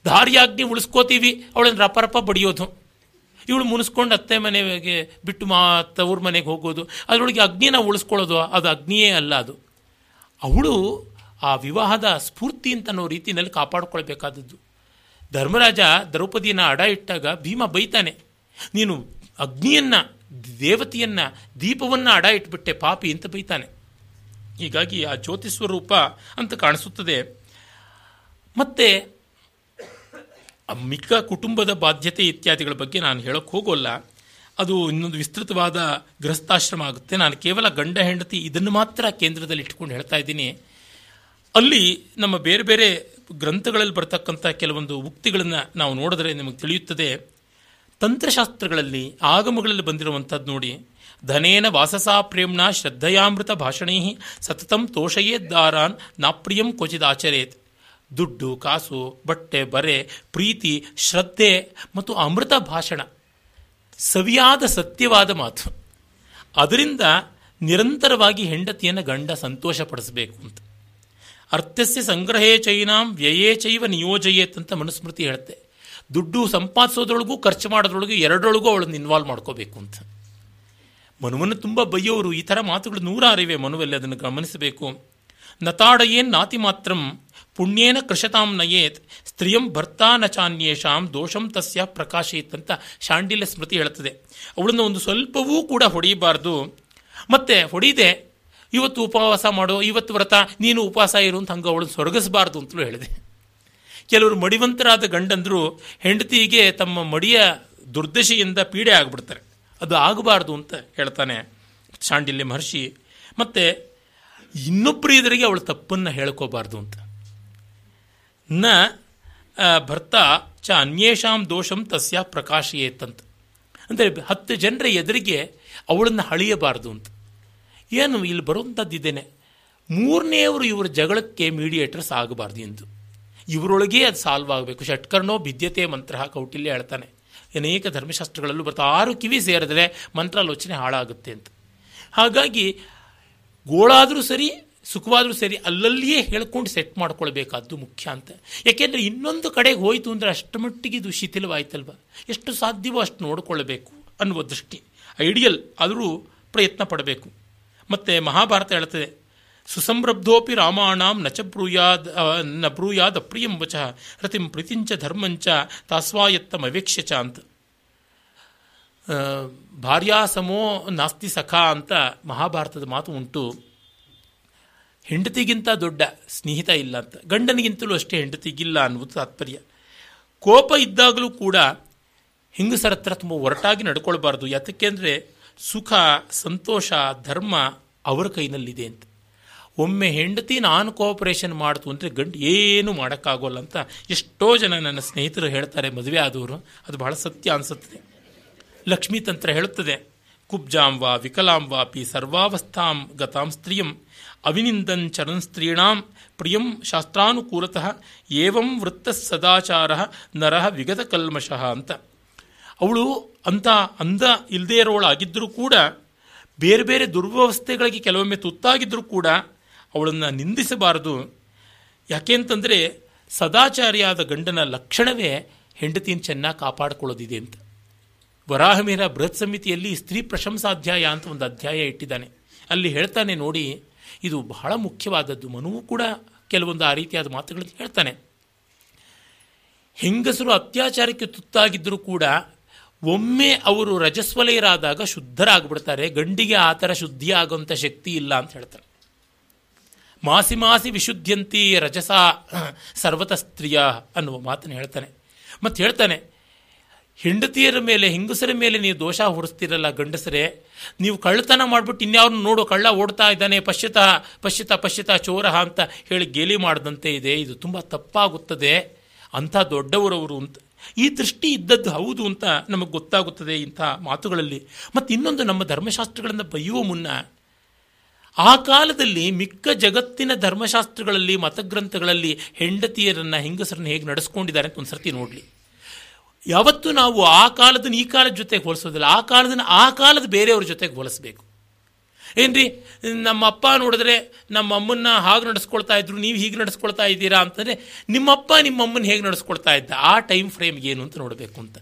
Speaker 2: ಧಾರ್ಯಾಗ್ನಿ ಉಳಿಸ್ಕೋತೀವಿ, ಅವಳನ್ನು ರಪ ರಪ ಬಡಿಯೋದು. ಇವಳು ಮುನಿಸ್ಕೊಂಡು ಅತ್ತೆ ಮನೆಗೆ ಬಿಟ್ಟು ಮಾ ತವ್ರ ಮನೆಗೆ ಹೋಗೋದು. ಅದರೊಳಗೆ ಅಗ್ನಿನ ಉಳಿಸ್ಕೊಳ್ಳೋದು, ಅದು ಅಗ್ನಿಯೇ ಅಲ್ಲ ಅದು. ಅವಳು ಆ ವಿವಾಹದ ಸ್ಫೂರ್ತಿ ಅಂತ ಅನ್ನೋ ರೀತಿಯಲ್ಲಿ ಕಾಪಾಡಿಕೊಳ್ಬೇಕಾದದ್ದು. ಧರ್ಮರಾಜ ದ್ರೌಪದಿಯನ್ನು ಅಡ ಇಟ್ಟಾಗ ಭೀಮ ಬೈತಾನೆ, ನೀನು ಅಗ್ನಿಯನ್ನ, ದೇವತೆಯನ್ನು, ದೀಪವನ್ನು ಅಡ ಇಟ್ಬಿಟ್ಟೆ ಪಾಪಿ ಅಂತ ಬೈತಾನೆ. ಹೀಗಾಗಿ ಆ ಜ್ಯೋತಿ ಸ್ವರೂಪ ಅಂತ ಕಾಣಿಸುತ್ತದೆ. ಮತ್ತೆ ಮಿಕ್ಕ ಕುಟುಂಬದ ಬಾಧ್ಯತೆ ಇತ್ಯಾದಿಗಳ ಬಗ್ಗೆ ನಾನು ಹೇಳೋಕೆ ಹೋಗೋಲ್ಲ. ಅದು ಇನ್ನೊಂದು ವಿಸ್ತೃತವಾದ ಗೃಹಸ್ಥಾಶ್ರಮ ಆಗುತ್ತೆ. ನಾನು ಕೇವಲ ಗಂಡ, ಹೆಂಡತಿ ಇದನ್ನು ಮಾತ್ರ ಕೇಂದ್ರದಲ್ಲಿ ಇಟ್ಕೊಂಡು ಹೇಳ್ತಾ ಇದ್ದೀನಿ. ಅಲ್ಲಿ ನಮ್ಮ ಬೇರೆ ಬೇರೆ ಗ್ರಂಥಗಳಲ್ಲಿ ಬರ್ತಕ್ಕಂಥ ಕೆಲವೊಂದು ಉಕ್ತಿಗಳನ್ನು ನಾವು ನೋಡಿದ್ರೆ ನಿಮಗೆ ತಿಳಿಯುತ್ತದೆ. ತಂತ್ರಶಾಸ್ತ್ರಗಳಲ್ಲಿ ಆಗಮಗಳಲ್ಲಿ ಬಂದಿರುವಂಥದ್ದು ನೋಡಿ. ಧನೇನ ವಾಸಸಾ ಪ್ರೇಮ್ನ ಶ್ರದ್ಧೆಯಾಮೃತ ಭಾಷಣೈ ಸತತಂ ತೋಷಯೇದ್ದಾರಾನ್ ನಾಪ್ರಿಯಂ ಕ್ವಚಿದಾಚರೇತ್. ದುಡ್ಡು, ಕಾಸು, ಬಟ್ಟೆ, ಬರೆ, ಪ್ರೀತಿ, ಶ್ರದ್ಧೆ ಮತ್ತು ಅಮೃತ ಭಾಷಣ. ಸವಿಯಾದ ಸತ್ಯವಾದ ಮಾತು. ಅದರಿಂದ ನಿರಂತರವಾಗಿ ಹೆಂಡತಿಯನ್ನು ಗಂಡ ಸಂತೋಷಪಡಿಸಬೇಕು ಅಂತ. ಅರ್ಥಸ್ಯ ಸಂಗ್ರಹೇ ಚೈನಾಂ ವ್ಯಯೇ ಚೈವ ನಿಯೋಜಯೇತ್ ಅಂತ ಮನುಸ್ಮೃತಿ ಹೇಳುತ್ತೆ. ದುಡ್ಡು ಸಂಪಾದಿಸೋದ್ರೊಳಗೂ, ಖರ್ಚು ಮಾಡೋದ್ರೊಳಗೂ ಎರಡರೊಳಗೂ ಅವಳನ್ನು ಇನ್ವಾಲ್ವ್ ಮಾಡ್ಕೋಬೇಕು ಅಂತ. ಮನುವನ್ನು ತುಂಬ ಬೈಯೋರು ಈ ಥರ ಮಾತುಗಳು ನೂರಾರಿವೆ ಮನುವಲ್ಲಿ ಅದನ್ನು ಗಮನಿಸಬೇಕು. ನತಾಡಯೇನ್ ನಾತಿ ಮಾತ್ರಂ ಪುಣ್ಯೇನ ಕೃಷತಾಂ ನಯೇತ್, ಸ್ತ್ರೀಯಂ ಭರ್ತಾ ನಚಾನ್ಯೇಷಾಂ ದೋಷಂ ತಸ್ಯ ಪ್ರಕಾಶೇತ್ ಅಂತ ಶಾಂಡಿಲ್ಯ ಸ್ಮೃತಿ ಹೇಳುತ್ತದೆ. ಅವಳನ್ನು ಒಂದು ಸ್ವಲ್ಪವೂ ಕೂಡ ಹೊಡೆಯಬಾರ್ದು. ಮತ್ತೆ ಹೊಡೆಯದೆ ಇವತ್ತು ಉಪವಾಸ ಮಾಡೋ, ಇವತ್ತು ವ್ರತ, ನೀನು ಉಪವಾಸ ಇರು ಅಂತ ಹಂಗೆ ಅವಳನ್ನು ಸೊರಗಿಸಬಾರ್ದು ಅಂತಲೂ ಹೇಳಿದೆ. ಕೆಲವರು ಮಡಿವಂತರಾದ ಗಂಡಂದರು ಹೆಂಡತಿಗೆ ತಮ್ಮ ಮಡಿಯ ದುರ್ದಶೆಯಿಂದ ಪೀಡೆ ಆಗಿಬಿಡ್ತಾರೆ. ಅದು ಆಗಬಾರ್ದು ಅಂತ ಹೇಳ್ತಾನೆ ಶಾಂಡಿಲ್ಯ ಮಹರ್ಷಿ. ಮತ್ತೆ ಇನ್ನೊಬ್ಬರು ಇದರಿಗೆ ಅವಳು ತಪ್ಪನ್ನು ಹೇಳ್ಕೋಬಾರ್ದು ಅಂತ. ನ ಭರ್ತ ಚ ಅನ್ಯೇಷಾಂ ದೋಷಂ ತಸ್ಯ ಪ್ರಕಾಶಯೇತಂತ. ಅಂದರೆ ಹತ್ತು ಜನರ ಎದುರಿಗೆ ಅವಳನ್ನು ಹಳಿಯಬಾರ್ದು ಅಂತ. ಏನು, ಇಲ್ಲಿ ಬರುವಂಥದ್ದಿದ್ದೇನೆ ಮೂರನೆಯವರು ಇವರ ಜಗಳಕ್ಕೆ ಮೀಡಿಯೇಟರ್ಸ್ ಆಗಬಾರ್ದು ಎಂದು. ಇವರೊಳಗೆ ಅದು ಸಾಲ್ವ್ ಆಗಬೇಕು. ಷಟ್ಕರ್ಣೋ ಭಿದ್ಯತೆ ಮಂತ್ರ ಕೌಟಿಲ್ಯ ಹೇಳ್ತಾನೆ. ಅನೇಕ ಧರ್ಮಶಾಸ್ತ್ರಗಳಲ್ಲೂ ಬರ್ತಾ, ಆರು ಕಿವಿ ಸೇರಿದ್ರೆ ಮಂತ್ರಾಲೋಚನೆ ಹಾಳಾಗುತ್ತೆ ಅಂತ. ಹಾಗಾಗಿ ಗೋಳಾದರೂ ಸರಿ ಸುಖವಾದರೂ ಸರಿ ಅಲ್ಲಲ್ಲಿಯೇ ಹೇಳ್ಕೊಂಡು ಸೆಟ್ ಮಾಡ್ಕೊಳ್ಬೇಕಾದ್ದು ಮುಖ್ಯ ಅಂತ. ಯಾಕೆಂದರೆ ಇನ್ನೊಂದು ಕಡೆಗೆ ಹೋಯಿತು ಅಂದರೆ ಅಷ್ಟು ಮಟ್ಟಿಗೆ ಇದು ಶಿಥಿಲವಾಯ್ತಲ್ವ? ಎಷ್ಟು ಸಾಧ್ಯವೋ ಅಷ್ಟು ನೋಡಿಕೊಳ್ಳಬೇಕು ಅನ್ನುವ ದೃಷ್ಟಿ. ಐಡಿಯಲ್ ಆದರೂ ಪ್ರಯತ್ನ ಪಡಬೇಕು. ಮತ್ತು ಮಹಾಭಾರತ ಹೇಳ್ತದೆ, ಸುಸಂರಬ್ಧೋಪಿ ರಾಮಾಣಾಂ ನಚ ಬ್ರೂಯಾದ್ನ ಬ್ರೂಯಾದ ಅಪ್ರಿಯಂ ವಚ, ರತಿಂ ಪ್ರೀತಿಂಚ ಧರ್ಮಂಚ ತಾಸ್ವಾಯತ್ತಮ ಅವೇಕ್ಷ್ಯ ಚ ಅಂತ. ಭಾರ್ಯಾಸಮೋ ನಾಸ್ತಿ ಸಖ ಅಂತ ಮಹಾಭಾರತದ ಮಾತು ಉಂಟು. ಹೆಂಡತಿಗಿಂತ ದೊಡ್ಡ ಸ್ನೇಹಿತ ಇಲ್ಲ ಅಂತ. ಗಂಡನಿಗಿಂತಲೂ ಅಷ್ಟೇ ಹೆಂಡತಿಗಿಲ್ಲ ಅನ್ನುವುದು ತಾತ್ಪರ್ಯ. ಕೋಪ ಇದ್ದಾಗಲೂ ಕೂಡ ಹೆಂಗಸರ ಹತ್ರ ತುಂಬ ಒರಟಾಗಿ ನಡ್ಕೊಳ್ಬಾರ್ದು. ಯಾತಕ್ಕೆ ಅಂದರೆ ಸುಖ, ಸಂತೋಷ, ಧರ್ಮ ಅವರ ಕೈನಲ್ಲಿದೆ ಅಂತ. ಒಮ್ಮೆ ಹೆಂಡತಿ ನಾನು ಕೋಆಪರೇಷನ್ ಮಾಡ್ತು ಅಂದರೆ ಗಂಡು ಏನೂ ಮಾಡೋಕ್ಕಾಗೋಲ್ಲ ಅಂತ ಎಷ್ಟೋ ಜನ ನನ್ನ ಸ್ನೇಹಿತರು ಹೇಳ್ತಾರೆ ಮದುವೆ ಆದವರು. ಅದು ಬಹಳ ಸತ್ಯ ಅನಿಸುತ್ತದೆ ಲಕ್ಷ್ಮೀ ತಂತ್ರ ಹೇಳುತ್ತದೆ. ಕುಬ್ಜಾಂ ವಾ ವಿಕಲಾಂ ವಾಪಿ ಸರ್ವಾವಸ್ಥಾಂ ಗತಾಂ ಸ್ತ್ರೀಯಂ. ಅವಿನಿಂದನ್ ಸ್ತ್ರೀಣಾಂ ಪ್ರಿಯಂ ಶಾಸ್ತ್ರಾನುಕೂಲತಃ ಏವಂ ವೃತ್ತ ಸದಾಚಾರ ನರಃ ವಿಗತ ಕಲ್ಮಶಃ ಅಂತ. ಅವಳು ಅಂತ ಅಂದ ಇಲ್ಲದೇ ಇರೋಳಾಗಿದ್ದರೂ ಕೂಡ, ಬೇರೆ ಬೇರೆ ದುರ್ವ್ಯವಸ್ಥೆಗಳಿಗೆ ಕೆಲವೊಮ್ಮೆ ತುತ್ತಾಗಿದ್ದರೂ ಕೂಡ ಅವಳನ್ನು ನಿಂದಿಸಬಾರದು. ಯಾಕೆಂತಂದರೆ ಸದಾಚಾರಿಯಾದ ಗಂಡನ ಲಕ್ಷಣವೇ ಹೆಂಡತಿಯನ್ನು ಚೆನ್ನಾಗಿ ಕಾಪಾಡಿಕೊಳ್ಳೋದಿದೆ ಅಂತ. ವರಾಹಮೀರ ಬೃಹತ್ ಸಮಿತಿಯಲ್ಲಿ ಸ್ತ್ರೀ ಪ್ರಶಂಸಾಧ್ಯಾಯ ಅಂತ ಒಂದು ಅಧ್ಯಾಯ ಇಟ್ಟಿದ್ದಾನೆ. ಅಲ್ಲಿ ಹೇಳ್ತಾನೆ ನೋಡಿ ಇದು ಬಹಳ ಮುಖ್ಯವಾದದ್ದು. ಮನುವು ಕೂಡ ಕೆಲವೊಂದು ಆ ರೀತಿಯಾದ ಮಾತುಗಳನ್ನು ಹೇಳ್ತಾನೆ. ಹೆಂಗಸರು ಅತ್ಯಾಚಾರಕ್ಕೆ ತುತ್ತಾಗಿದ್ದರೂ ಕೂಡ ಒಮ್ಮೆ ಅವರು ರಜಸ್ವಲಯರಾದಾಗ ಶುದ್ಧರಾಗ್ಬಿಡ್ತಾರೆ. ಗಂಡಿಗೆ ಆ ಥರ ಶುದ್ಧಿ ಆಗುವಂಥ ಶಕ್ತಿ ಇಲ್ಲ ಅಂತ ಹೇಳ್ತಾರೆ ಮಾಸಿ ಮಾಸಿ ವಿಶುದ್ಧಂತಿ ರಜಸ ಸರ್ವತ ಸ್ತ್ರೀಯ ಅನ್ನುವ ಮಾತನ್ನು ಹೇಳ್ತಾನೆ. ಮತ್ತು ಹೇಳ್ತಾನೆ ಹೆಂಡತಿಯರ ಮೇಲೆ, ಹೆಂಗಸರ ಮೇಲೆ ನೀವು ದೋಷ ಹೊರಿಸ್ತಿರಲ್ಲ ಗಂಡಸರೇ, ನೀವು ಕಳ್ಳತನ ಮಾಡಿಬಿಟ್ಟು ಇನ್ಯಾವ್ರನ್ನ ನೋಡು, ಕಳ್ಳ ಓಡ್ತಾ ಇದ್ದಾನೆ, ಪಶ್ಚಿತ ಪಶ್ಚಿತ ಪಶ್ಚಿತ ಚೋರಹ ಅಂತ ಹೇಳಿ ಗೇಲಿ ಮಾಡಿದಂತೆ ಇದೆ. ಇದು ತುಂಬ ತಪ್ಪಾಗುತ್ತದೆ. ಅಂಥ ದೊಡ್ಡವರವರು ಅಂತ, ಈ ದೃಷ್ಟಿ ಇದ್ದದ್ದು ಹೌದು ಅಂತ ನಮಗೆ ಗೊತ್ತಾಗುತ್ತದೆ ಇಂಥ ಮಾತುಗಳಲ್ಲಿ. ಮತ್ತು ಇನ್ನೊಂದು ನಮ್ಮ ಧರ್ಮಶಾಸ್ತ್ರಗಳನ್ನು ಬೈಯುವ ಮುನ್ನ, ಆ ಕಾಲದಲ್ಲಿ ಮಿಕ್ಕ ಜಗತ್ತಿನ ಧರ್ಮಶಾಸ್ತ್ರಗಳಲ್ಲಿ, ಮತಗ್ರಂಥಗಳಲ್ಲಿ ಹೆಂಡತಿಯರನ್ನು, ಹೆಂಗಸರನ್ನ ಹೇಗೆ ನಡೆಸ್ಕೊಂಡಿದ್ದಾರೆ ಅಂತ ಒಂದು ಸರ್ತಿ ನೋಡಲಿ. ಯಾವತ್ತೂ ನಾವು ಆ ಕಾಲದನ್ನ ಈ ಕಾಲದ ಜೊತೆಗೆ ಹೋಲಿಸೋದಿಲ್ಲ. ಆ ಕಾಲದನ್ನ ಆ ಕಾಲದ ಬೇರೆಯವ್ರ ಜೊತೆಗೆ ಹೋಲಿಸ್ಬೇಕು. ಏನ್ರಿ? ನಮ್ಮ ಅಪ್ಪ ನೋಡಿದ್ರೆ ನಮ್ಮ ಅಮ್ಮನ್ನ ಹಾಗೆ ನಡೆಸ್ಕೊಳ್ತಾ ಇದ್ರು, ನೀವು ಹೀಗೆ ನಡೆಸ್ಕೊಳ್ತಾ ಇದ್ದೀರಾ ಅಂತಂದರೆ ನಿಮ್ಮಪ್ಪ ನಿಮ್ಮಮ್ಮನ ಹೇಗೆ ನಡೆಸ್ಕೊಳ್ತಾ ಇದ್ದ? ಆ ಟೈಮ್ ಫ್ರೇಮ್ ಏನು ಅಂತ ನೋಡಬೇಕು ಅಂತ.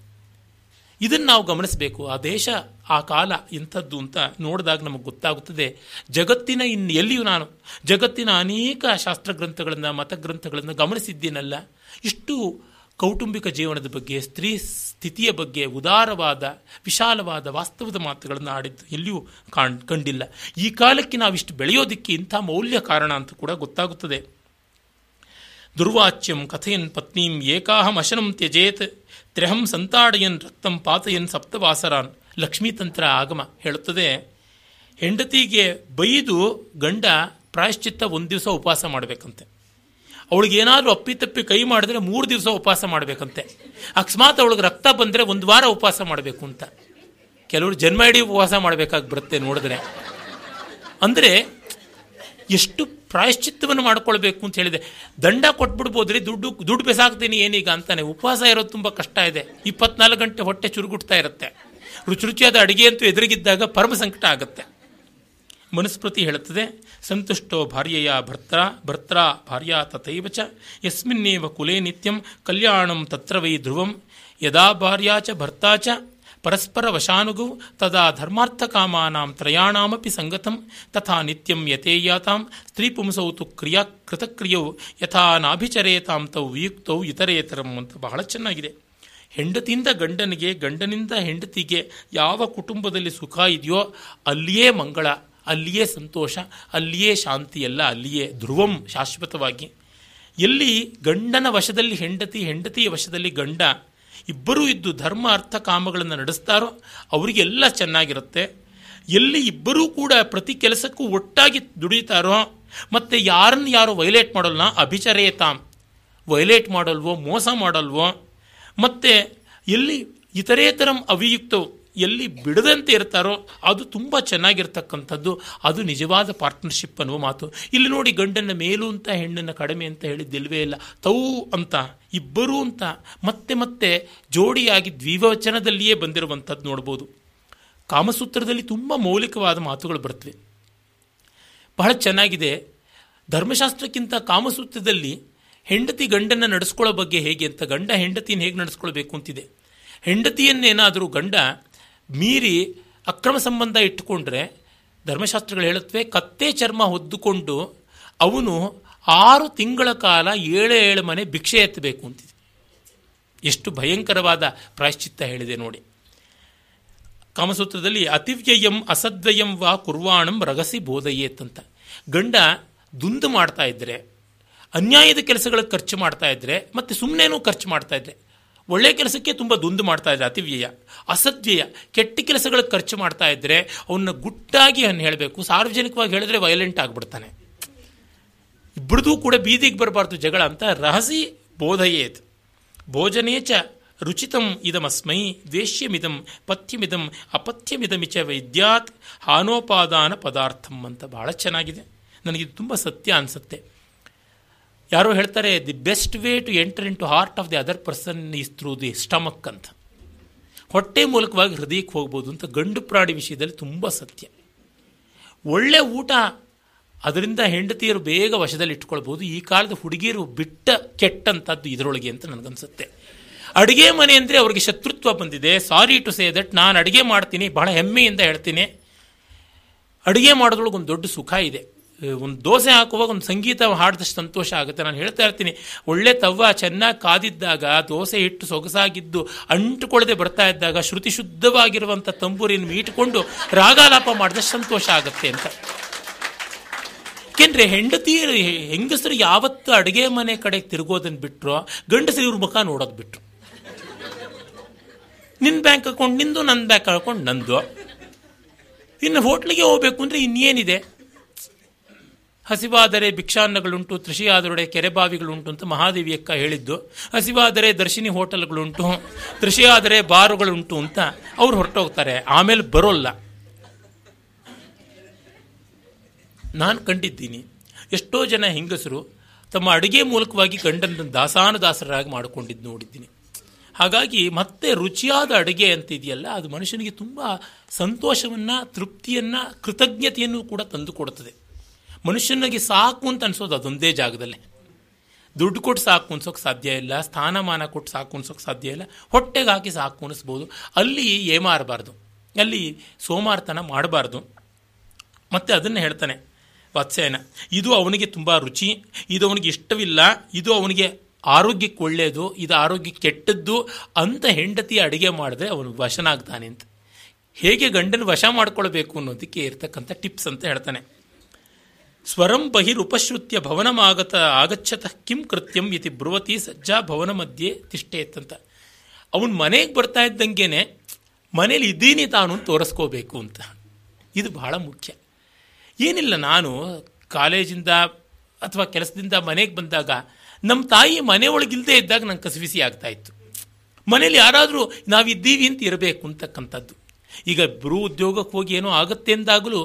Speaker 2: ಇದನ್ನು ನಾವು ಗಮನಿಸಬೇಕು. ಆ ದೇಶ, ಆ ಕಾಲ ಇಂಥದ್ದು ಅಂತ ನೋಡಿದಾಗ ನಮಗೆ ಗೊತ್ತಾಗುತ್ತದೆ. ಜಗತ್ತಿನ ಇನ್ನು ಎಲ್ಲಿಯೂ ನಾನು, ಜಗತ್ತಿನ ಅನೇಕ ಶಾಸ್ತ್ರಗ್ರಂಥಗಳನ್ನು, ಮತಗ್ರಂಥಗಳನ್ನು ಗಮನಿಸಿದ್ದೀನಲ್ಲ. ಇಷ್ಟು ಕೌಟುಂಬಿಕ ಜೀವನದ ಬಗ್ಗೆ, ಸ್ತ್ರೀ ಸ್ಥಿತಿಯ ಬಗ್ಗೆ ಉದಾರವಾದ, ವಿಶಾಲವಾದ ವಾಸ್ತವದ ಮಾತುಗಳನ್ನು ಆಡಿದ್ದು ಎಲ್ಲಿಯೂ ಕಾಣ್, ಕಂಡಿಲ್ಲ. ಈ ಕಾಲಕ್ಕೆ ನಾವಿಷ್ಟು ಬೆಳೆಯೋದಕ್ಕೆ ಇಂಥ ಮೌಲ್ಯ ಕಾರಣ ಅಂತ ಕೂಡ ಗೊತ್ತಾಗುತ್ತದೆ. ದುರ್ವಾಚ್ಯಂ ಕಥಯನ್ ಪತ್ನೀಂ ಏಕಾಹಂ ಅಶನಂ ತ್ಯಜೇತ್ ತ್ರೆಹಂ ಸಂತಾಡಯನ್ ರಕ್ತಂ ಪಾತಯನ್ ಸಪ್ತವಾಸರಾನ್ ಲಕ್ಷ್ಮೀತಂತ್ರ ಆಗಮ ಹೇಳುತ್ತದೆ. ಹೆಂಡತಿಗೆ ಬೈದು ಗಂಡ ಪ್ರಾಯಶ್ಚಿತ್ತ ಒಂದು ದಿವಸ ಉಪವಾಸ ಮಾಡಬೇಕಂತೆ. ಅವಳಿಗೆ ಏನಾದರೂ ಅಪ್ಪಿತಪ್ಪಿ ಕೈ ಮಾಡಿದ್ರೆ ಮೂರು ದಿವಸ ಉಪವಾಸ ಮಾಡಬೇಕಂತೆ. ಅಕಸ್ಮಾತ್ ಅವಳಿಗೆ ರಕ್ತ ಬಂದರೆ ಒಂದು ವಾರ ಉಪವಾಸ ಮಾಡಬೇಕು ಅಂತ. ಕೆಲವರು ಜನ್ಮ ಇಡೀ ಉಪವಾಸ ಮಾಡಬೇಕಾಗಿ ಬರುತ್ತೆ ನೋಡಿದ್ರೆ. ಅಂದರೆ ಎಷ್ಟು ಪ್ರಾಯಶ್ಚಿತ್ತವನ್ನು ಮಾಡ್ಕೊಳ್ಬೇಕು ಅಂತ ಹೇಳಿದೆ. ದಂಡ ಕೊಟ್ಬಿಡ್ಬೋದ್ರಿ, ದುಡ್ಡು ದುಡ್ಡು ಬೆಸಾಕ್ತೀನಿ ಏನೀಗ ಅಂತಾನೆ. ಉಪವಾಸ ಇರೋದು ತುಂಬ ಕಷ್ಟ ಇದೆ. ಇಪ್ಪತ್ನಾಲ್ಕು ಗಂಟೆ ಹೊಟ್ಟೆ ಚುರುಗುಟ್ತಾ ಇರುತ್ತೆ. ರುಚಿ ರುಚಿಯಾದ ಅಡಿಗೆ ಅಂತೂ ಎದುರಿಗಿದ್ದಾಗ ಪರಮ ಸಂಕಟ ಆಗುತ್ತೆ. ಮನುಸ್ಮೃತಿ ಹೇಳುತ್ತದೆ, ಸಂತುಷ್ಟೋ ಭಾರ್ಯೆಯ ಭರ್ತ್ರ ಭರ್ತ್ರ ಭಾರ್ಯ ತಥೈವ ಚ, ಯಸ್ಮಿನ್ನೇವ ಕುಲೇ ನಿತ್ಯಂ, ಕಲ್ಯಾಣಂ ತತ್ರ ವೈ ಧ್ರುವಂ, ಯದಾ ಭಾರ್ಯಾ ಚ ಭರ್ತಾ ಚ, ಪರಸ್ಪರ ವಶಾನುಗು, ತದಾ ಧರ್ಮಾರ್ಥಕಾಮಾನಾಂ ತ್ರಯಾಣಾಮಪಿ ಸಂಗತಂ, ತಥಾ ನಿತ್ಯಂ ಯತೇಯಾತಾಂ ಸ್ತ್ರೀಪುಂಸೌ ತು ಕ್ರಿಯಾ ಕೃತಕ್ರಿಯೌ, ಯಥಾ ನಾಭಿಚರೇತಾಂ ತೌ ವಿಯುಕ್ತೌ ಇತರೇತರಂ ಅಂತ ಬಹಳ ಚೆನ್ನಾಗಿದೆ. ಹೆಂಡತಿಯಿಂದ ಗಂಡನಿಗೆ, ಗಂಡನಿಂದ ಹೆಂಡತಿಗೆ ಯಾವ ಕುಟುಂಬದಲ್ಲಿ ಸುಖ ಇದೆಯೋ ಅಲ್ಲಿಯೇ ಮಂಗಳ. ಅಲ್ಲಿಯೇ ಸಂತೋಷ, ಅಲ್ಲಿಯೇ ಶಾಂತಿ ಎಲ್ಲ, ಅಲ್ಲಿಯೇ ಧ್ರುವಂ ಶಾಶ್ವತವಾಗಿ. ಎಲ್ಲಿ ಗಂಡನ ವಶದಲ್ಲಿ ಹೆಂಡತಿ, ಹೆಂಡತಿಯ ವಶದಲ್ಲಿ ಗಂಡ ಇಬ್ಬರೂ ಇದ್ದು ಧರ್ಮ, ಅರ್ಥ ಕಾಮಗಳನ್ನು ನಡೆಸ್ತಾರೋ ಅವರಿಗೆಲ್ಲ ಚೆನ್ನಾಗಿರುತ್ತೆ. ಎಲ್ಲಿ ಇಬ್ಬರೂ ಕೂಡ ಪ್ರತಿ ಕೆಲಸಕ್ಕೂ ಒಟ್ಟಾಗಿ ದುಡಿತಾರೋ ಮತ್ತು ಯಾರನ್ನು ಯಾರು ವೈಲೇಟ್ ಮಾಡೋಲ್ಲ ಅಭಿಚರೇತಾಂ. ವೈಲೇಟ್ ಮಾಡಲ್ವೋ? ಮೋಸ ಮಾಡಲ್ವೋ? ಮತ್ತು ಎಲ್ಲಿ ಇತರೇತರಂ ಅವಿಯುಕ್ತವು? ಎಲ್ಲಿ ಬಿಡದಂತೆ ಇರ್ತಾರೋ ಅದು ತುಂಬ ಚೆನ್ನಾಗಿರ್ತಕ್ಕಂಥದ್ದು. ಅದು ನಿಜವಾದ ಪಾರ್ಟ್ನರ್ಶಿಪ್ ಅನ್ನುವ ಮಾತು. ಇಲ್ಲಿ ನೋಡಿ ಗಂಡನ ಮೇಲು ಅಂತ ಹೆಣ್ಣನ್ನು ಕಡಿಮೆ ಅಂತ ಹೇಳಿದ್ದಿಲ್ವೇ ಇಲ್ಲ. ತೌ ಅಂತ, ಇಬ್ಬರೂ ಅಂತ, ಮತ್ತೆ ಮತ್ತೆ ಜೋಡಿಯಾಗಿ ದ್ವಿವಚನದಲ್ಲಿಯೇ ಬಂದಿರುವಂಥದ್ದು ನೋಡ್ಬೋದು. ಕಾಮಸೂತ್ರದಲ್ಲಿ ತುಂಬ ಮೌಲಿಕವಾದ ಮಾತುಗಳು ಬರ್ತವೆ. ಬಹಳ ಚೆನ್ನಾಗಿದೆ. ಧರ್ಮಶಾಸ್ತ್ರಕ್ಕಿಂತ ಕಾಮಸೂತ್ರದಲ್ಲಿ ಹೆಂಡತಿ ಗಂಡನ ನಡೆಸ್ಕೊಳ್ಳೋ ಬಗ್ಗೆ ಹೇಗೆ ಅಂತ, ಗಂಡ ಹೆಂಡತಿಯನ್ನು ಹೇಗೆ ನಡೆಸ್ಕೊಳ್ಬೇಕು ಅಂತಿದೆ. ಹೆಂಡತಿಯನ್ನೇನಾದರೂ ಗಂಡ ಮೀರಿ ಅಕ್ರಮ ಸಂಬಂಧ ಇಟ್ಟುಕೊಂಡ್ರೆ ಧರ್ಮಶಾಸ್ತ್ರಗಳು ಹೇಳುತ್ತವೆ, ಕತ್ತೆ ಚರ್ಮ ಹೊದ್ದುಕೊಂಡು ಅವನು ಆರು ತಿಂಗಳ ಕಾಲ ಏಳು ಏಳು ಮನೆ ಭಿಕ್ಷೆ ಎತ್ತಬೇಕು ಅಂತಿದೆ. ಎಷ್ಟು ಭಯಂಕರವಾದ ಪ್ರಾಯಶ್ಚಿತ್ತ ಹೇಳಿದೆ ನೋಡಿ. ಕಾಮಸೂತ್ರದಲ್ಲಿ ಅತಿವ್ಯಯಂ ಅಸದ್ವಯಂ ವಾ ಕುರ್ವಾಣಂ ರಗಸಿ ಬೋಧಯೇತ್ ಅಂತ. ಗಂಡ ದುಂದು ಮಾಡ್ತಾ ಇದ್ದರೆ ಅನ್ಯಾಯದ ಕೆಲಸಗಳಿಗೆ ಖರ್ಚು ಮಾಡ್ತಾ ಇದ್ದರೆ ಮತ್ತೆ ಸುಮ್ಮನೆನೂ ಖರ್ಚು ಮಾಡ್ತಾ ಇದ್ದರೆ ಒಳ್ಳೆಯ ಕೆಲಸಕ್ಕೆ ತುಂಬ ದುಂದು ಮಾಡ್ತಾ ಇದ್ದರೆ ಅತಿವ್ಯಯ. ಅಸದ್ವ್ಯಯ ಕೆಟ್ಟ ಕೆಲಸಗಳಿಗೆ ಖರ್ಚು ಮಾಡ್ತಾ ಇದ್ದರೆ ಅವನ್ನ ಗುಟ್ಟಾಗಿ ಅನ್ನು ಹೇಳಬೇಕು. ಸಾರ್ವಜನಿಕವಾಗಿ ಹೇಳಿದ್ರೆ ವೈಲೆಂಟ್ ಆಗಿಬಿಡ್ತಾನೆ. ಇಬ್ಬರದೂ ಕೂಡ ಬೀದಿಗೆ ಬರಬಾರ್ದು ಜಗಳ ಅಂತ ರಹಸಿ ಬೋಧಯೇತ್ ಭೋಜನೇಚ ರುಚಿತಂ ಇದಮಸ್ಮೈ ದ್ವೇಷ್ಯಮಿದಂ ಪಥ್ಯಮಿದಂ ಅಪಥ್ಯಮಿದಮಿಚ ವೈದ್ಯಾತ್ ಹಾನೋಪಾದಾನ ಪದಾರ್ಥಂ ಅಂತ ಬಹಳ ಚೆನ್ನಾಗಿದೆ. ನನಗಿದು ತುಂಬ ಸತ್ಯ ಅನಿಸುತ್ತೆ. ಯಾರೋ ಹೇಳ್ತಾರೆ, the best way to enter into heart of the other person is through the stomach ಅಂತ. ಹೊಟ್ಟೆ ಮೂಲಕವಾಗಿ ಹೃದಯಕ್ಕೆ ಹೋಗ್ಬೋದು ಅಂತ ಗಂಡು ಪ್ರಾಣಿ ವಿಷಯದಲ್ಲಿ ತುಂಬ ಸತ್ಯ. ಒಳ್ಳೆ ಊಟ ಅದರಿಂದ ಹೆಂಡತಿಯರು ಬೇಗ ವಶದಲ್ಲಿ ಇಟ್ಕೊಳ್ಬೋದು. ಈ ಕಾಲದ ಹುಡುಗಿಯರು ಬಿಟ್ಟ ಕೆಟ್ಟಂಥದ್ದು ಇದರೊಳಗೆ ಅಂತ ನನಗನ್ಸುತ್ತೆ. ಅಡುಗೆ ಮನೆ ಅಂದರೆ ಅವರಿಗೆ ಶತ್ರುತ್ವ ಬಂದಿದೆ. ಸಾರಿ ಟು ಸೇ ದಟ್ ನಾನು ಅಡುಗೆ ಮಾಡ್ತೀನಿ, ಬಹಳ ಹೆಮ್ಮೆಯಿಂದ ಹೇಳ್ತೀನಿ. ಅಡುಗೆ ಮಾಡೋದ್ರೊಳಗೆ ಒಂದು ದೊಡ್ಡ ಸುಖ ಇದೆ. ಒಂದು ದೋಸೆ ಹಾಕುವಾಗ ಒಂದು ಸಂಗೀತ ಹಾಡಿದಷ್ಟು ಸಂತೋಷ ಆಗುತ್ತೆ. ನಾನು ಹೇಳ್ತಾ ಇರ್ತೀನಿ, ಒಳ್ಳೆ ತವ್ವ ಚೆನ್ನಾಗಿ ಕಾದಿದ್ದಾಗ, ದೋಸೆ ಹಿಟ್ಟು ಸೊಗಸಾಗಿದ್ದು, ಅಂಟುಕೊಳ್ಳದೆ ಬರ್ತಾ ಇದ್ದಾಗ, ಶ್ರುತಿ ಶುದ್ಧವಾಗಿರುವಂಥ ತಂಬೂರಿನ ಮೀಟ್ಕೊಂಡು ರಾಗಾಲಾಪ ಮಾಡಿದಷ್ಟು ಸಂತೋಷ ಆಗುತ್ತೆ ಅಂತ. ಏಕೆಂದ್ರೆ ಹೆಂಡತಿ, ಹೆಂಗಸರು ಯಾವತ್ತು ಅಡುಗೆ ಮನೆ ಕಡೆ ತಿರುಗೋದನ್ನು ಬಿಟ್ಟರು ಗಂಡಸರು ಇವ್ರ ಮುಖ ನೋಡೋದು ಬಿಟ್ಟರು ನಿನ್ನ ಬ್ಯಾಂಕ್ ಅಕೌಂಟ್ ನಿಂದು ನನ್ನ ಬ್ಯಾಂಕ್ ಅಕೌಂಟ್ ನಂದು. ಇನ್ನು ಹೋಟ್ಲಿಗೆ ಹೋಗ್ಬೇಕು ಅಂದರೆ ಇನ್ನೇನಿದೆ? ಹಸಿವಾದರೆ ಭಿಕ್ಷಾನ್ನಗಳುಂಟು, ತೃಷಿಯಾದರೊಡೆ ಕೆರೆಬಾವಿಗಳುಂಟು ಅಂತ ಮಹಾದೇವಿ ಅಕ್ಕ ಹೇಳಿದ್ದು. ಹಸಿವಾದರೆ ದರ್ಶಿನಿ ಹೋಟೆಲ್ಗಳುಂಟು, ತೃಷಿಯಾದರೆ ಬಾರುಗಳುಂಟು ಅಂತ ಅವ್ರು ಹೊರಟೋಗ್ತಾರೆ. ಆಮೇಲೆ ಬರೋಲ್ಲ. ನಾನು ಕಂಡಿದ್ದೀನಿ. ಎಷ್ಟೋ ಜನ ಹೆಂಗಸರು ತಮ್ಮ ಅಡುಗೆ ಮೂಲಕವಾಗಿ ಗಂಡನ ದಾಸಾನುದಾಸರಾಗಿ ಮಾಡಿಕೊಂಡಿದ್ದು ನೋಡಿದ್ದೀನಿ. ಹಾಗಾಗಿ ಮತ್ತೆ ರುಚಿಯಾದ ಅಡುಗೆ ಅಂತಿದೆಯಲ್ಲ, ಅದು ಮನುಷ್ಯನಿಗೆ ತುಂಬ ಸಂತೋಷವನ್ನು, ತೃಪ್ತಿಯನ್ನು, ಕೃತಜ್ಞತೆಯನ್ನು ಕೂಡ ತಂದು ಕೊಡುತ್ತದೆ ಮನುಷ್ಯನಿಗೆ ಸಾಕು ಅಂತ ಅನ್ಸೋದು ಅದೊಂದೇ ಜಾಗದಲ್ಲೇ. ದುಡ್ಡು ಕೊಟ್ಟು ಸಾಕು ಅನ್ಸೋಕೆ ಸಾಧ್ಯ ಇಲ್ಲ, ಸ್ಥಾನಮಾನ ಕೊಟ್ಟು ಸಾಕು ಅನ್ಸೋಕೆ ಸಾಧ್ಯ ಇಲ್ಲ ಹೊಟ್ಟೆಗೆ ಹಾಕಿ ಸಾಕು ಅನಿಸ್ಬೋದು. ಅಲ್ಲಿ ಏಮಾರಬಾರ್ದು, ಅಲ್ಲಿ ಸೋಮಾರ್ತನ ಮಾಡಬಾರ್ದು. ಮತ್ತೆ ಅದನ್ನು ಹೇಳ್ತಾನೆ ವಾತ್ಸಾಯನ ಇದು ಅವನಿಗೆ ತುಂಬ ರುಚಿ, ಇದು ಅವನಿಗೆ ಇಷ್ಟವಿಲ್ಲ, ಇದು ಅವನಿಗೆ ಆರೋಗ್ಯಕ್ಕೆ ಒಳ್ಳೆಯದು ಇದು ಆರೋಗ್ಯ ಕೆಟ್ಟದ್ದು ಅಂತ ಹೆಂಡತಿ ಅಡುಗೆ ಮಾಡಿದ್ರೆ ಅವನು ವಶನಾಗ್ತಾನೆ ಅಂತ. ಹೇಗೆ ಗಂಡನ ವಶ ಮಾಡ್ಕೊಳ್ಬೇಕು ಅನ್ನೋದಕ್ಕೆ ಇರ್ತಕ್ಕಂಥ ಟಿಪ್ಸ್ ಅಂತ ಹೇಳ್ತಾನೆ. ಸ್ವರಂ ಬಹಿರುಪಶ್ರುತ್ಯ ಭವನಮಾಗತ ಆಗಚ್ಚತ ಕಿಂ ಕೃತ್ಯಂ ಇತಿ ಬ್ರುವತಿ ಸಜ್ಜಾ ಭವನ ಮಧ್ಯೆ ತಿಷ್ಟೇತ್ತಂತ. ಅವನು ಮನೆಗೆ ಬರ್ತಾ ಇದ್ದಂಗೆನೆ ಮನೇಲಿ ಇದ್ದೀನಿ ತಾನು ತೋರಿಸ್ಕೋಬೇಕು ಅಂತ. ಇದು ಬಹಳ ಮುಖ್ಯ. ಏನಿಲ್ಲ ನಾನು ಕಾಲೇಜಿಂದ ಅಥವಾ ಕೆಲಸದಿಂದ ಮನೆಗೆ ಬಂದಾಗ ನಮ್ಮ ತಾಯಿ ಮನೆ ಒಳಗಿಲ್ಲದೆ ಇದ್ದಾಗ ನಂಗೆ ಕಸಿವಿಸಿ ಆಗ್ತಾ ಇತ್ತು. ಮನೇಲಿ ಯಾರಾದರೂ ನಾವಿದ್ದೀವಿ ಅಂತ ಇರಬೇಕು ಅಂತಕ್ಕಂಥದ್ದು. ಈಗ ಬ್ರೂ ಉದ್ಯೋಗಕ್ಕೆ ಹೋಗಿ ಏನೋ ಆಗುತ್ತೆ ಅಂದಾಗಲೂ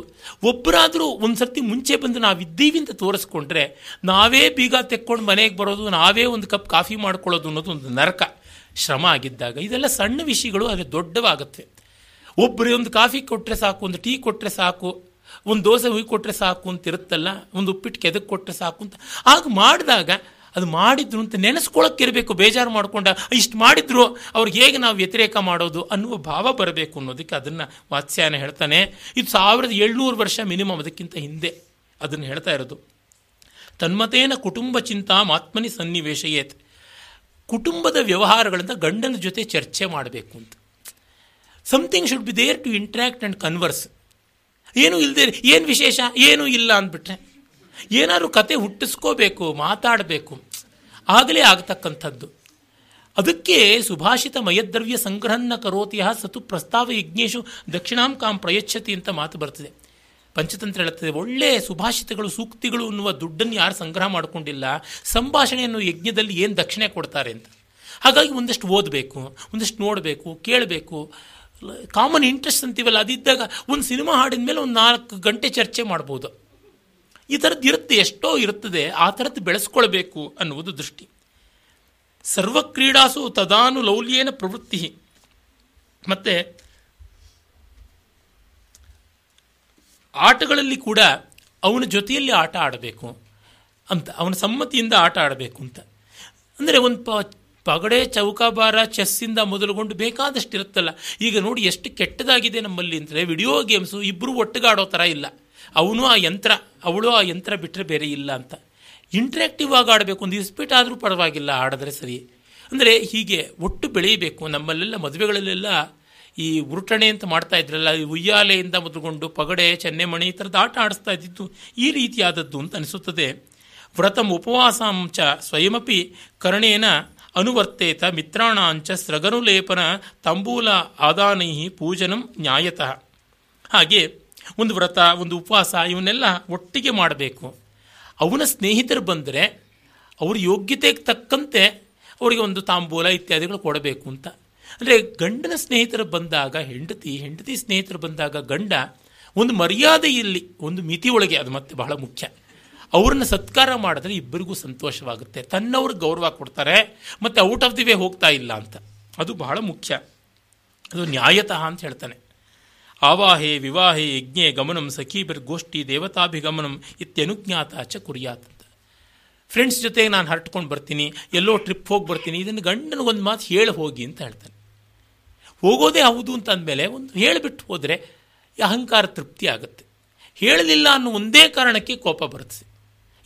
Speaker 2: ಒಬ್ಬರಾದರೂ ಒಂದು ಸರ್ತಿ ಮುಂಚೆ ಬಂದು ನಾವಿದ್ದೀವಿ ಅಂತ ತೋರಿಸ್ಕೊಂಡ್ರೆ ನಾವೇ ಬೀಗ ತೆಕ್ಕೊಂಡು ಮನೆಗೆ ಬರೋದು, ನಾವೇ ಒಂದು ಕಪ್ ಕಾಫಿ ಮಾಡ್ಕೊಳ್ಳೋದು ಅನ್ನೋದು ಒಂದು ನರಕ. ಶ್ರಮ ಆಗಿದ್ದಾಗ ಇದೆಲ್ಲ ಸಣ್ಣ ವಿಷಯಗಳು ಅದು ದೊಡ್ಡವಾಗುತ್ತೆ. ಒಬ್ಬರು ಒಂದು ಕಾಫಿ ಕೊಟ್ಟರೆ ಸಾಕು, ಒಂದು ಟೀ ಕೊಟ್ಟರೆ ಸಾಕು, ಒಂದು ದೋಸೆ ಹುಯಿ ಕೊಟ್ಟರೆ ಸಾಕು ಅಂತ ಇರುತ್ತಲ್ಲ, ಒಂದು ಉಪ್ಪಿಟ್ಟು ಕೆದಕ್ಕೆ ಕೊಟ್ಟರೆ ಸಾಕು ಅಂತ. ಆಗ ಮಾಡಿದಾಗ ಅದು ಮಾಡಿದ್ರು ಅಂತ ನೆನೆಸ್ಕೊಳಕ್ಕೆ ಇರಬೇಕು, ಬೇಜಾರು ಮಾಡಿಕೊಂಡ ಇಷ್ಟು ಮಾಡಿದ್ರು, ಅವ್ರಿಗೆ ಹೇಗೆ ನಾವು ವ್ಯತಿರೇಕ ಮಾಡೋದು? ಅನ್ನುವ ಭಾವ ಬರಬೇಕು ಅನ್ನೋದಕ್ಕೆ ಅದನ್ನು ವಾತ್ಸ್ಯಾಯನ ಹೇಳ್ತಾನೆ. ಇದು ಸಾವಿರದ ಏಳ್ನೂರು ವರ್ಷ ಮಿನಿಮಮ್ ಅದಕ್ಕಿಂತ ಹಿಂದೆ ಅದನ್ನು ಹೇಳ್ತಾ ಇರೋದು. ತನ್ಮತೇನ ಕುಟುಂಬ ಚಿಂತಾ ಆತ್ಮನಿ ಸನ್ನಿವೇಶಯೇತ್. ಕುಟುಂಬದ ವ್ಯವಹಾರಗಳಿಂದ ಗಂಡನ ಜೊತೆ ಚರ್ಚೆ ಮಾಡಬೇಕು ಅಂತ. Something should be there to interact and converse ಏನೂ ಇಲ್ಲದೆ ಏನು ವಿಶೇಷ? ಏನೂ ಇಲ್ಲ ಅಂದ್ಬಿಟ್ರೆ. ಏನಾದ್ರು ಕತೆ ಹುಟ್ಟಿಸ್ಕೋಬೇಕು, ಮಾತಾಡಬೇಕು, ಆಗಲೇ ಆಗ್ತಕ್ಕಂಥದ್ದು. ಅದಕ್ಕೆ ಸುಭಾಷಿತ ಮಯದ್ರವ್ಯ ಸಂಗ್ರಹನ್ನ ಕರೋತಿಯ ಸತು ಪ್ರಸ್ತಾವ ಯಜ್ಞೇಶು ದಕ್ಷಿಣಾಂಕಾಂ ಪ್ರಯಚ್ಛತಿ ಅಂತ ಮಾತು ಬರ್ತದೆ. ಪಂಚತಂತ್ರ ಹೇಳುತ್ತದೆ, ಒಳ್ಳೆ ಸುಭಾಷಿತಗಳು, ಸೂಕ್ತಿಗಳು ಅನ್ನುವ ದುಡ್ಡನ್ನು ಯಾರು ಸಂಗ್ರಹ ಮಾಡಿಕೊಂಡಿಲ್ಲ, ಸಂಭಾಷಣೆಯನ್ನು ಯಜ್ಞದಲ್ಲಿ ಏನು ದಕ್ಷಿಣೆ ಕೊಡ್ತಾರೆ ಅಂತ. ಹಾಗಾಗಿ ಒಂದಷ್ಟು ಓದಬೇಕು, ಒಂದಷ್ಟು ನೋಡಬೇಕು, ಕೇಳಬೇಕು. ಕಾಮನ್ ಇಂಟ್ರೆಸ್ಟ್ ಅಂತೀವಲ್ಲ, ಅದಿದ್ದಾಗ ಒಂದು ಸಿನಿಮಾ ಹಾಡಿದ ಒಂದು ನಾಲ್ಕು ಗಂಟೆ ಚರ್ಚೆ ಮಾಡ್ಬೋದು. ಈ ಥರದ್ದು ಇರುತ್ತೆ, ಎಷ್ಟೋ ಇರುತ್ತದೆ, ಆ ಥರದ್ದು ಬೆಳೆಸ್ಕೊಳ್ಬೇಕು ಅನ್ನುವುದು ದೃಷ್ಟಿ. ಸರ್ವಕ್ರೀಡಾಸು ತದಾನು ಲೌಲ್ಯೇನ ಪ್ರವೃತ್ತಿ. ಮತ್ತೆ, ಆಟಗಳಲ್ಲಿ ಕೂಡ ಅವನ ಜೊತೆಯಲ್ಲಿ ಆಟ ಆಡಬೇಕು ಅಂತ, ಅವನ ಸಮ್ಮತಿಯಿಂದ ಆಟ ಆಡಬೇಕು ಅಂತ. ಅಂದರೆ ಒಂದು ಪ, ಪಗಡೆ, ಚೌಕಾಬಾರ, ಚೆಸ್ಸಿಂದ ಮೊದಲುಗೊಂಡು ಬೇಕಾದಷ್ಟು ಇರುತ್ತಲ್ಲ ಈಗ ನೋಡಿ ಎಷ್ಟು ಕೆಟ್ಟದಾಗಿದೆ ನಮ್ಮಲ್ಲಿ ಅಂದರೆ ವಿಡಿಯೋ ಗೇಮ್ಸು ಇಬ್ಬರು ಒಟ್ಟಿಗಾಡೋ ಥರ ಇಲ್ಲ. ಅವನು ಆ ಯಂತ್ರ, ಅವಳು ಆ ಯಂತ್ರ ಬಿಟ್ಟರೆ ಬೇರೆ ಇಲ್ಲ ಅಂತ. ಇಂಟ್ರ್ಯಾಕ್ಟಿವ್ ಆಗಿ ಆಡಬೇಕು, ಒಂದು ಇಸ್ಪೀಟ್ ಆದರೂ ಪರವಾಗಿಲ್ಲ, ಆಡಿದ್ರೆ ಸರಿ. ಅಂದರೆ ಹೀಗೆ ಒಟ್ಟು ಬೆಳೆಯಬೇಕು. ನಮ್ಮಲ್ಲೆಲ್ಲ ಮದುವೆಗಳಲ್ಲೆಲ್ಲ ಈ ಉರುಟಣೆ ಅಂತ ಮಾಡ್ತಾ ಇದ್ರಲ್ಲ ಉಯ್ಯಾಲೆಯಿಂದ ಮೊದಲುಗೊಂಡು ಪಗಡೆ, ಚೆನ್ನೆಮಣಿ ಈ ಥರದ ಆಟ ಆಡಿಸ್ತಾ ಇದ್ದಿತ್ತು ಈ ರೀತಿಯಾದದ್ದು ಅಂತ ಅನಿಸುತ್ತದೆ. ವ್ರತಂ ಉಪವಾಸಾಂಚ ಸ್ವಯಮಪಿ ಕರ್ಣೇನ ಅನುವರ್ತೇತ ಮಿತ್ರಾಣಾಂಚ ಸ್ರಗನುಲೇಪನ ತಂಬೂಲ ಆದಾನೈ ಪೂಜನಂ ನ್ಯಾಯತಃ. ಹಾಗೆ ಒಂದು ವ್ರತ, ಒಂದು ಉಪವಾಸ, ಇವನ್ನೆಲ್ಲ ಒಟ್ಟಿಗೆ ಮಾಡಬೇಕು. ಅವನ ಸ್ನೇಹಿತರು ಬಂದರೆ ಅವ್ರ ಯೋಗ್ಯತೆಗೆ ತಕ್ಕಂತೆ ಅವರಿಗೆ ಒಂದು ತಾಂಬೂಲ ಇತ್ಯಾದಿಗಳು ಕೊಡಬೇಕು ಅಂತ. ಅಂದರೆ ಗಂಡನ ಸ್ನೇಹಿತರು ಬಂದಾಗ, ಹೆಂಡತಿ ಹೆಂಡತಿ ಸ್ನೇಹಿತರು ಬಂದಾಗ ಗಂಡ ಒಂದು ಮರ್ಯಾದೆಯಲ್ಲಿ ಒಂದು ಮಿತಿಯೊಳಗೆ ಅದು ಮತ್ತೆ ಬಹಳ ಮುಖ್ಯ. ಅವ್ರನ್ನ ಸತ್ಕಾರ ಮಾಡಿದ್ರೆ ಇಬ್ಬರಿಗೂ ಸಂತೋಷವಾಗುತ್ತೆ. ತನ್ನವ್ರಿಗೆ ಗೌರವ ಕೊಡ್ತಾರೆ, ಮತ್ತು ಔಟ್ ಆಫ್ ದಿ ವೇ ಹೋಗ್ತಾ ಇಲ್ಲ ಅಂತ. ಅದು ಬಹಳ ಮುಖ್ಯ. ಅದು ನ್ಯಾಯತಃ ಅಂತ ಹೇಳ್ತಾನೆ. ಆವಾಹೆ ವಿವಾಹೆ ಯಜ್ಞೆ ಗಮನಂ ಸಖೀಬರ್ ಗೋಷ್ಠಿ ದೇವತಾಭಿಗಮನಂ ಇತ್ಯನುಜ್ಞಾತ ಚ ಕುರಿಯಾತ್ ಫ್ರೆಂಡ್ಸ್ ಜೊತೆಗೆ ನಾನು ಹರಟ್ಕೊಂಡು ಬರ್ತೀನಿ, ಎಲ್ಲೋ ಟ್ರಿಪ್ ಹೋಗಿ ಬರ್ತೀನಿ ಇದನ್ನು ಗಂಡನಿಗೊಂದು ಮಾತು ಹೇಳಿ ಹೋಗಿ ಅಂತ ಹೇಳ್ತಾನೆ. ಹೋಗೋದೇ ಹೌದು ಅಂತ ಅಂದಮೇಲೆ ಒಂದು ಹೇಳಿಬಿಟ್ಟು ಹೋದರೆ ಅಹಂಕಾರ ತೃಪ್ತಿ ಆಗುತ್ತೆ. ಹೇಳಲಿಲ್ಲ ಅನ್ನೋ ಒಂದೇ ಕಾರಣಕ್ಕೆ ಕೋಪ ಬರುತ್ತೆ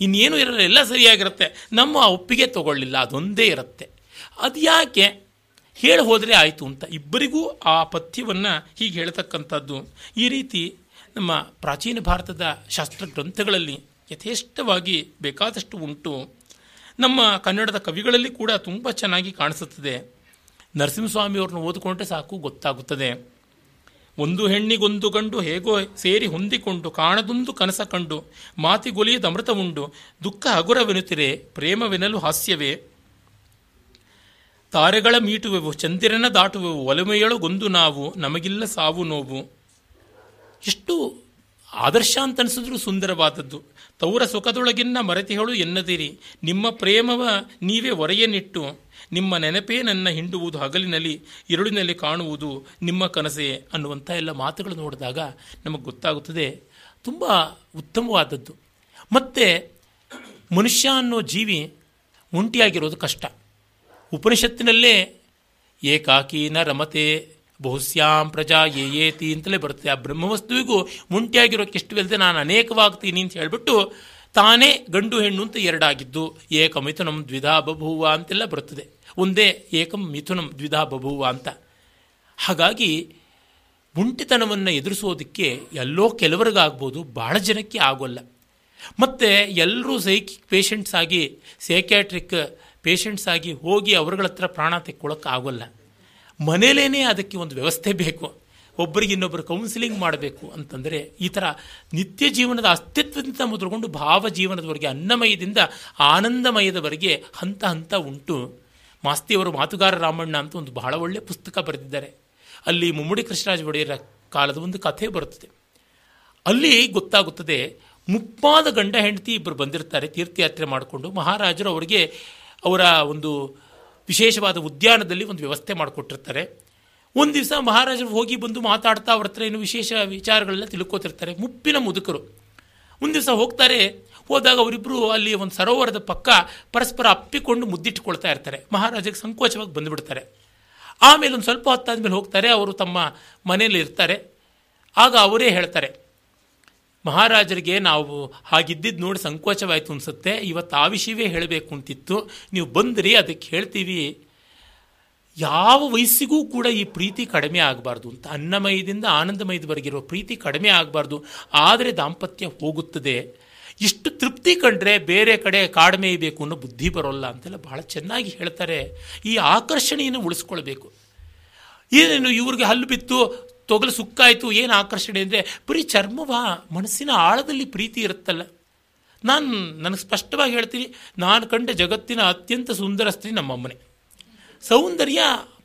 Speaker 2: ಇನ್ನೇನು ಇರಲ್ಲ, ಎಲ್ಲ ಸರಿಯಾಗಿರುತ್ತೆ. ನಮ್ಮ ಒಪ್ಪಿಗೆ ತಗೊಳ್ಳಿಲ್ಲ, ಅದೊಂದೇ ಇರುತ್ತೆ. ಅದು ಯಾಕೆ ಹೇಳಿ ಹೋದರೆ ಆಯಿತು ಅಂತ. ಇಬ್ಬರಿಗೂ ಆ ಪಥ್ಯವನ್ನು ಹೀಗೆ ಹೇಳ್ತಕ್ಕಂಥದ್ದು. ಈ ರೀತಿ ನಮ್ಮ ಪ್ರಾಚೀನ ಭಾರತದ ಶಾಸ್ತ್ರ ಗ್ರಂಥಗಳಲ್ಲಿ ಯಥೇಷ್ಟವಾಗಿ ಬೇಕಾದಷ್ಟು ಉಂಟು. ನಮ್ಮ ಕನ್ನಡದ ಕವಿಗಳಲ್ಲಿ ಕೂಡ ತುಂಬ ಚೆನ್ನಾಗಿ ಕಾಣಿಸುತ್ತದೆ. ನರಸಿಂಹಸ್ವಾಮಿಯವ್ರನ್ನ ಓದಿಕೊಂಡ್ರೆ ಸಾಕು, ಗೊತ್ತಾಗುತ್ತದೆ. ಒಂದು ಹೆಣ್ಣಿಗೊಂದು ಗಂಡು ಹೇಗೋ ಸೇರಿ ಹೊಂದಿಕೊಂಡು, ಕಾಣದೊಂದು ಕನಸ ಕಂಡು, ಮಾತಿಗೊಲಿಯದ ಅಮೃತ ಉಂಡು, ದುಃಖ ಹಗುರವೆನುತ್ತಿರೆ ಪ್ರೇಮವೆನಲು ಹಾಸ್ಯವೇ. ತಾರೆಗಳ ಮೀಟುವೆವು, ಚಂದಿರನ ದಾಟುವೆವು ಒಲಮೆಯೊಳಗೊಂದು ನಾವು, ನಮಗಿಲ್ಲ ಸಾವು ನೋವು. ಎಷ್ಟು ಆದರ್ಶ ಅಂತ ಅನಿಸಿದ್ರು ಸುಂದರವಾದದ್ದು. ತೌರ ಸುಖದೊಳಗಿನ್ನ ಮರೆತಿಹೇಳು ಎನ್ನದಿರಿ. ನಿಮ್ಮ ಪ್ರೇಮವ ನೀವೇ ಹೊರೆಯನ್ನಿಟ್ಟು ನಿಮ್ಮ ನೆನಪೇ ನನ್ನ ಹಿಂಡುವುದು ಹಗಲಿನಲ್ಲಿ ಇರುಳಿನಲ್ಲಿ ಕಾಣುವುದು ನಿಮ್ಮ ಕನಸೇ ಅನ್ನುವಂಥ ಎಲ್ಲ ಮಾತುಗಳು ನೋಡಿದಾಗ ನಮಗೆ ಗೊತ್ತಾಗುತ್ತದೆ. ತುಂಬ ಉತ್ತಮವಾದದ್ದು. ಮತ್ತು ಮನುಷ್ಯ ಅನ್ನೋ ಜೀವಿ ಒಂಟಿಯಾಗಿರೋದು ಕಷ್ಟ. ಉಪನಿಷತ್ತಿನಲ್ಲೇ, ಏಕಾಕೀನ ರಮತೆ ಬಹುಸ್ಯಾಂ ಪ್ರಜಾ ಏಯೇತಿ ಅಂತಲೇ ಬರುತ್ತೆ. ಆ ಬ್ರಹ್ಮವಸ್ತುವಿಗೂ ಇಷ್ಟವಿಲ್ಲದೆ ನಾನು ಅನೇಕವಾಗ್ತೀನಿ ಅಂತ ಹೇಳಿಬಿಟ್ಟು ತಾನೇ ಗಂಡು ಹೆಣ್ಣು ಅಂತ ಎರಡಾಗಿದ್ದು. ಏಕ ಮಿಥುನಂ ದ್ವಿಧಾ ಬಭುವ ಅಂತೆಲ್ಲ ಬರುತ್ತದೆ. ಒಂದೇ ಏಕಂ ಮಿಥುನಂ ದ್ವಿಧಾ ಬಭುವ ಅಂತ. ಹಾಗಾಗಿ ಮುಂಟಿತನವನ್ನು ಎದುರಿಸೋದಕ್ಕೆ ಎಲ್ಲೋ ಕೆಲವರಿಗಾಗ್ಬೋದು, ಬಹಳ ಜನಕ್ಕೆ ಆಗೋಲ್ಲ. ಮತ್ತು ಎಲ್ಲರೂ ಸೈಕಿಕ್ ಪೇಷಂಟ್ಸ್ ಆಗಿ ಸೈಕ್ಯಾಟ್ರಿಕ್ ಪೇಷಂಟ್ಸ್ ಆಗಿ ಹೋಗಿ ಅವ್ರಗಳ ಹತ್ರ ಪ್ರಾಣ ತೆಕ್ಕೊಳ್ಳೋಕೆ ಆಗೋಲ್ಲ. ಮನೇಲೇ ಅದಕ್ಕೆ ಒಂದು ವ್ಯವಸ್ಥೆ ಬೇಕು. ಒಬ್ಬರಿಗೆ ಇನ್ನೊಬ್ಬರು ಕೌನ್ಸಿಲಿಂಗ್ ಮಾಡಬೇಕು ಅಂತಂದರೆ ಈ ಥರ ನಿತ್ಯ ಜೀವನದ ಅಸ್ತಿತ್ವದಿಂದ ಮೊದಲುಕೊಂಡು ಭಾವ ಜೀವನದವರೆಗೆ, ಅನ್ನಮಯದಿಂದ ಆನಂದಮಯದವರೆಗೆ ಹಂತ ಹಂತ ಉಂಟು. ಮಾಸ್ತಿಯವರು ಮಾತುಗಾರ ರಾಮಣ್ಣ ಅಂತ ಒಂದು ಬಹಳ ಒಳ್ಳೆಯ ಪುಸ್ತಕ ಬರೆದಿದ್ದಾರೆ. ಅಲ್ಲಿ ಮುಮ್ಮಡಿ ಕೃಷ್ಣರಾಜ ಒಡೆಯರ ಕಾಲದ ಒಂದು ಕಥೆ ಬರುತ್ತದೆ. ಅಲ್ಲಿ ಗೊತ್ತಾಗುತ್ತದೆ, ಮುಪ್ಪಾದ ಗಂಡ ಹೆಂಡತಿ ಇಬ್ಬರು ಬಂದಿರ್ತಾರೆ, ತೀರ್ಥಯಾತ್ರೆ ಮಾಡಿಕೊಂಡು ಮಹಾರಾಜರು ಅವರಿಗೆ ಅವರ ಒಂದು ವಿಶೇಷವಾದ ಉದ್ಯಾನದಲ್ಲಿ ಒಂದು ವ್ಯವಸ್ಥೆ ಮಾಡಿಕೊಟ್ಟಿರ್ತಾರೆ. ಒಂದು ದಿವಸ ಮಹಾರಾಜರು ಹೋಗಿ ಬಂದು ಮಾತಾಡ್ತಾ ಅವ್ರ ಹತ್ರ ಏನು ವಿಶೇಷ ವಿಚಾರಗಳನ್ನ ತಿಳ್ಕೊತಿರ್ತಾರೆ. ಮುಪ್ಪಿನ ಮುದುಕರು. ಒಂದು ದಿವಸ ಹೋಗ್ತಾರೆ. ಹೋದಾಗ ಅವರಿಬ್ಬರು ಅಲ್ಲಿ ಒಂದು ಸರೋವರದ ಪಕ್ಕ ಪರಸ್ಪರ ಅಪ್ಪಿಕೊಂಡು ಮುದ್ದಿಟ್ಟುಕೊಳ್ತಾ ಇರ್ತಾರೆ. ಮಹಾರಾಜರಿಗೆ ಸಂಕೋಚವಾಗಿ ಬಂದುಬಿಡ್ತಾರೆ. ಆಮೇಲೆ ಒಂದು ಸ್ವಲ್ಪ ಹೊತ್ತಾದ್ಮೇಲೆ ಹೋಗ್ತಾರೆ. ಅವರು ತಮ್ಮ ಮನೆಯಲ್ಲಿ ಇರ್ತಾರೆ ಆಗ ಅವರೇ ಹೇಳ್ತಾರೆ ಮಹಾರಾಜರಿಗೆ ನಾವು ಹಾಗಿದ್ದಿದ್ದು ನೋಡಿ ಸಂಕೋಚವಾಯಿತು ಅನಿಸುತ್ತೆ. ಇವತ್ತು ಆ ವಿಷಯವೇ ಹೇಳಬೇಕು ಅಂತಿತ್ತು. ನೀವು ಬಂದ್ರಿ, ಅದಕ್ಕೆ ಹೇಳ್ತೀವಿ. ಯಾವ ವಯಸ್ಸಿಗೂ ಕೂಡ ಈ ಪ್ರೀತಿ ಕಡಿಮೆ ಆಗಬಾರ್ದು ಅಂತ. ಅನ್ನಮಯದಿಂದ ಆನಂದಮಯದವರೆಗಿರುವ ಪ್ರೀತಿ ಕಡಿಮೆ ಆಗಬಾರ್ದು. ಆದರೆ ದಾಂಪತ್ಯ ಹೋಗುತ್ತದೆ. ಇಷ್ಟು ತೃಪ್ತಿ ಕಂಡ್ರೆ ಬೇರೆ ಕಡೆ ಕಾಡಮೆ ಬೇಕು ಅನ್ನೋ ಬುದ್ಧಿ ಬರೋಲ್ಲ ಅಂತೆಲ್ಲ ಬಹಳ ಚೆನ್ನಾಗಿ ಹೇಳ್ತಾರೆ. ಈ ಆಕರ್ಷಣೆಯನ್ನು ಉಳಿಸ್ಕೊಳ್ಬೇಕು. ಏನೇನು ಇವ್ರಿಗೆ ಹಲ್ಲು ಬಿತ್ತು ತೊಗಲು ಸುಕ್ಕಾಯಿತು, ಏನು ಆಕರ್ಷಣೆ ಅಂದರೆ, ಬರೀ ಚರ್ಮವ ಮನಸ್ಸಿನ ಆಳದಲ್ಲಿ ಪ್ರೀತಿ ಇರುತ್ತಲ್ಲ. ನಾನು ನನಗೆ ಸ್ಪಷ್ಟವಾಗಿ ಹೇಳ್ತೀನಿ, ನಾನು ಕಂಡ ಜಗತ್ತಿನ ಅತ್ಯಂತ ಸುಂದರ ಸ್ತ್ರೀ ನಮ್ಮಮ್ಮನೆ. ಸೌಂದರ್ಯ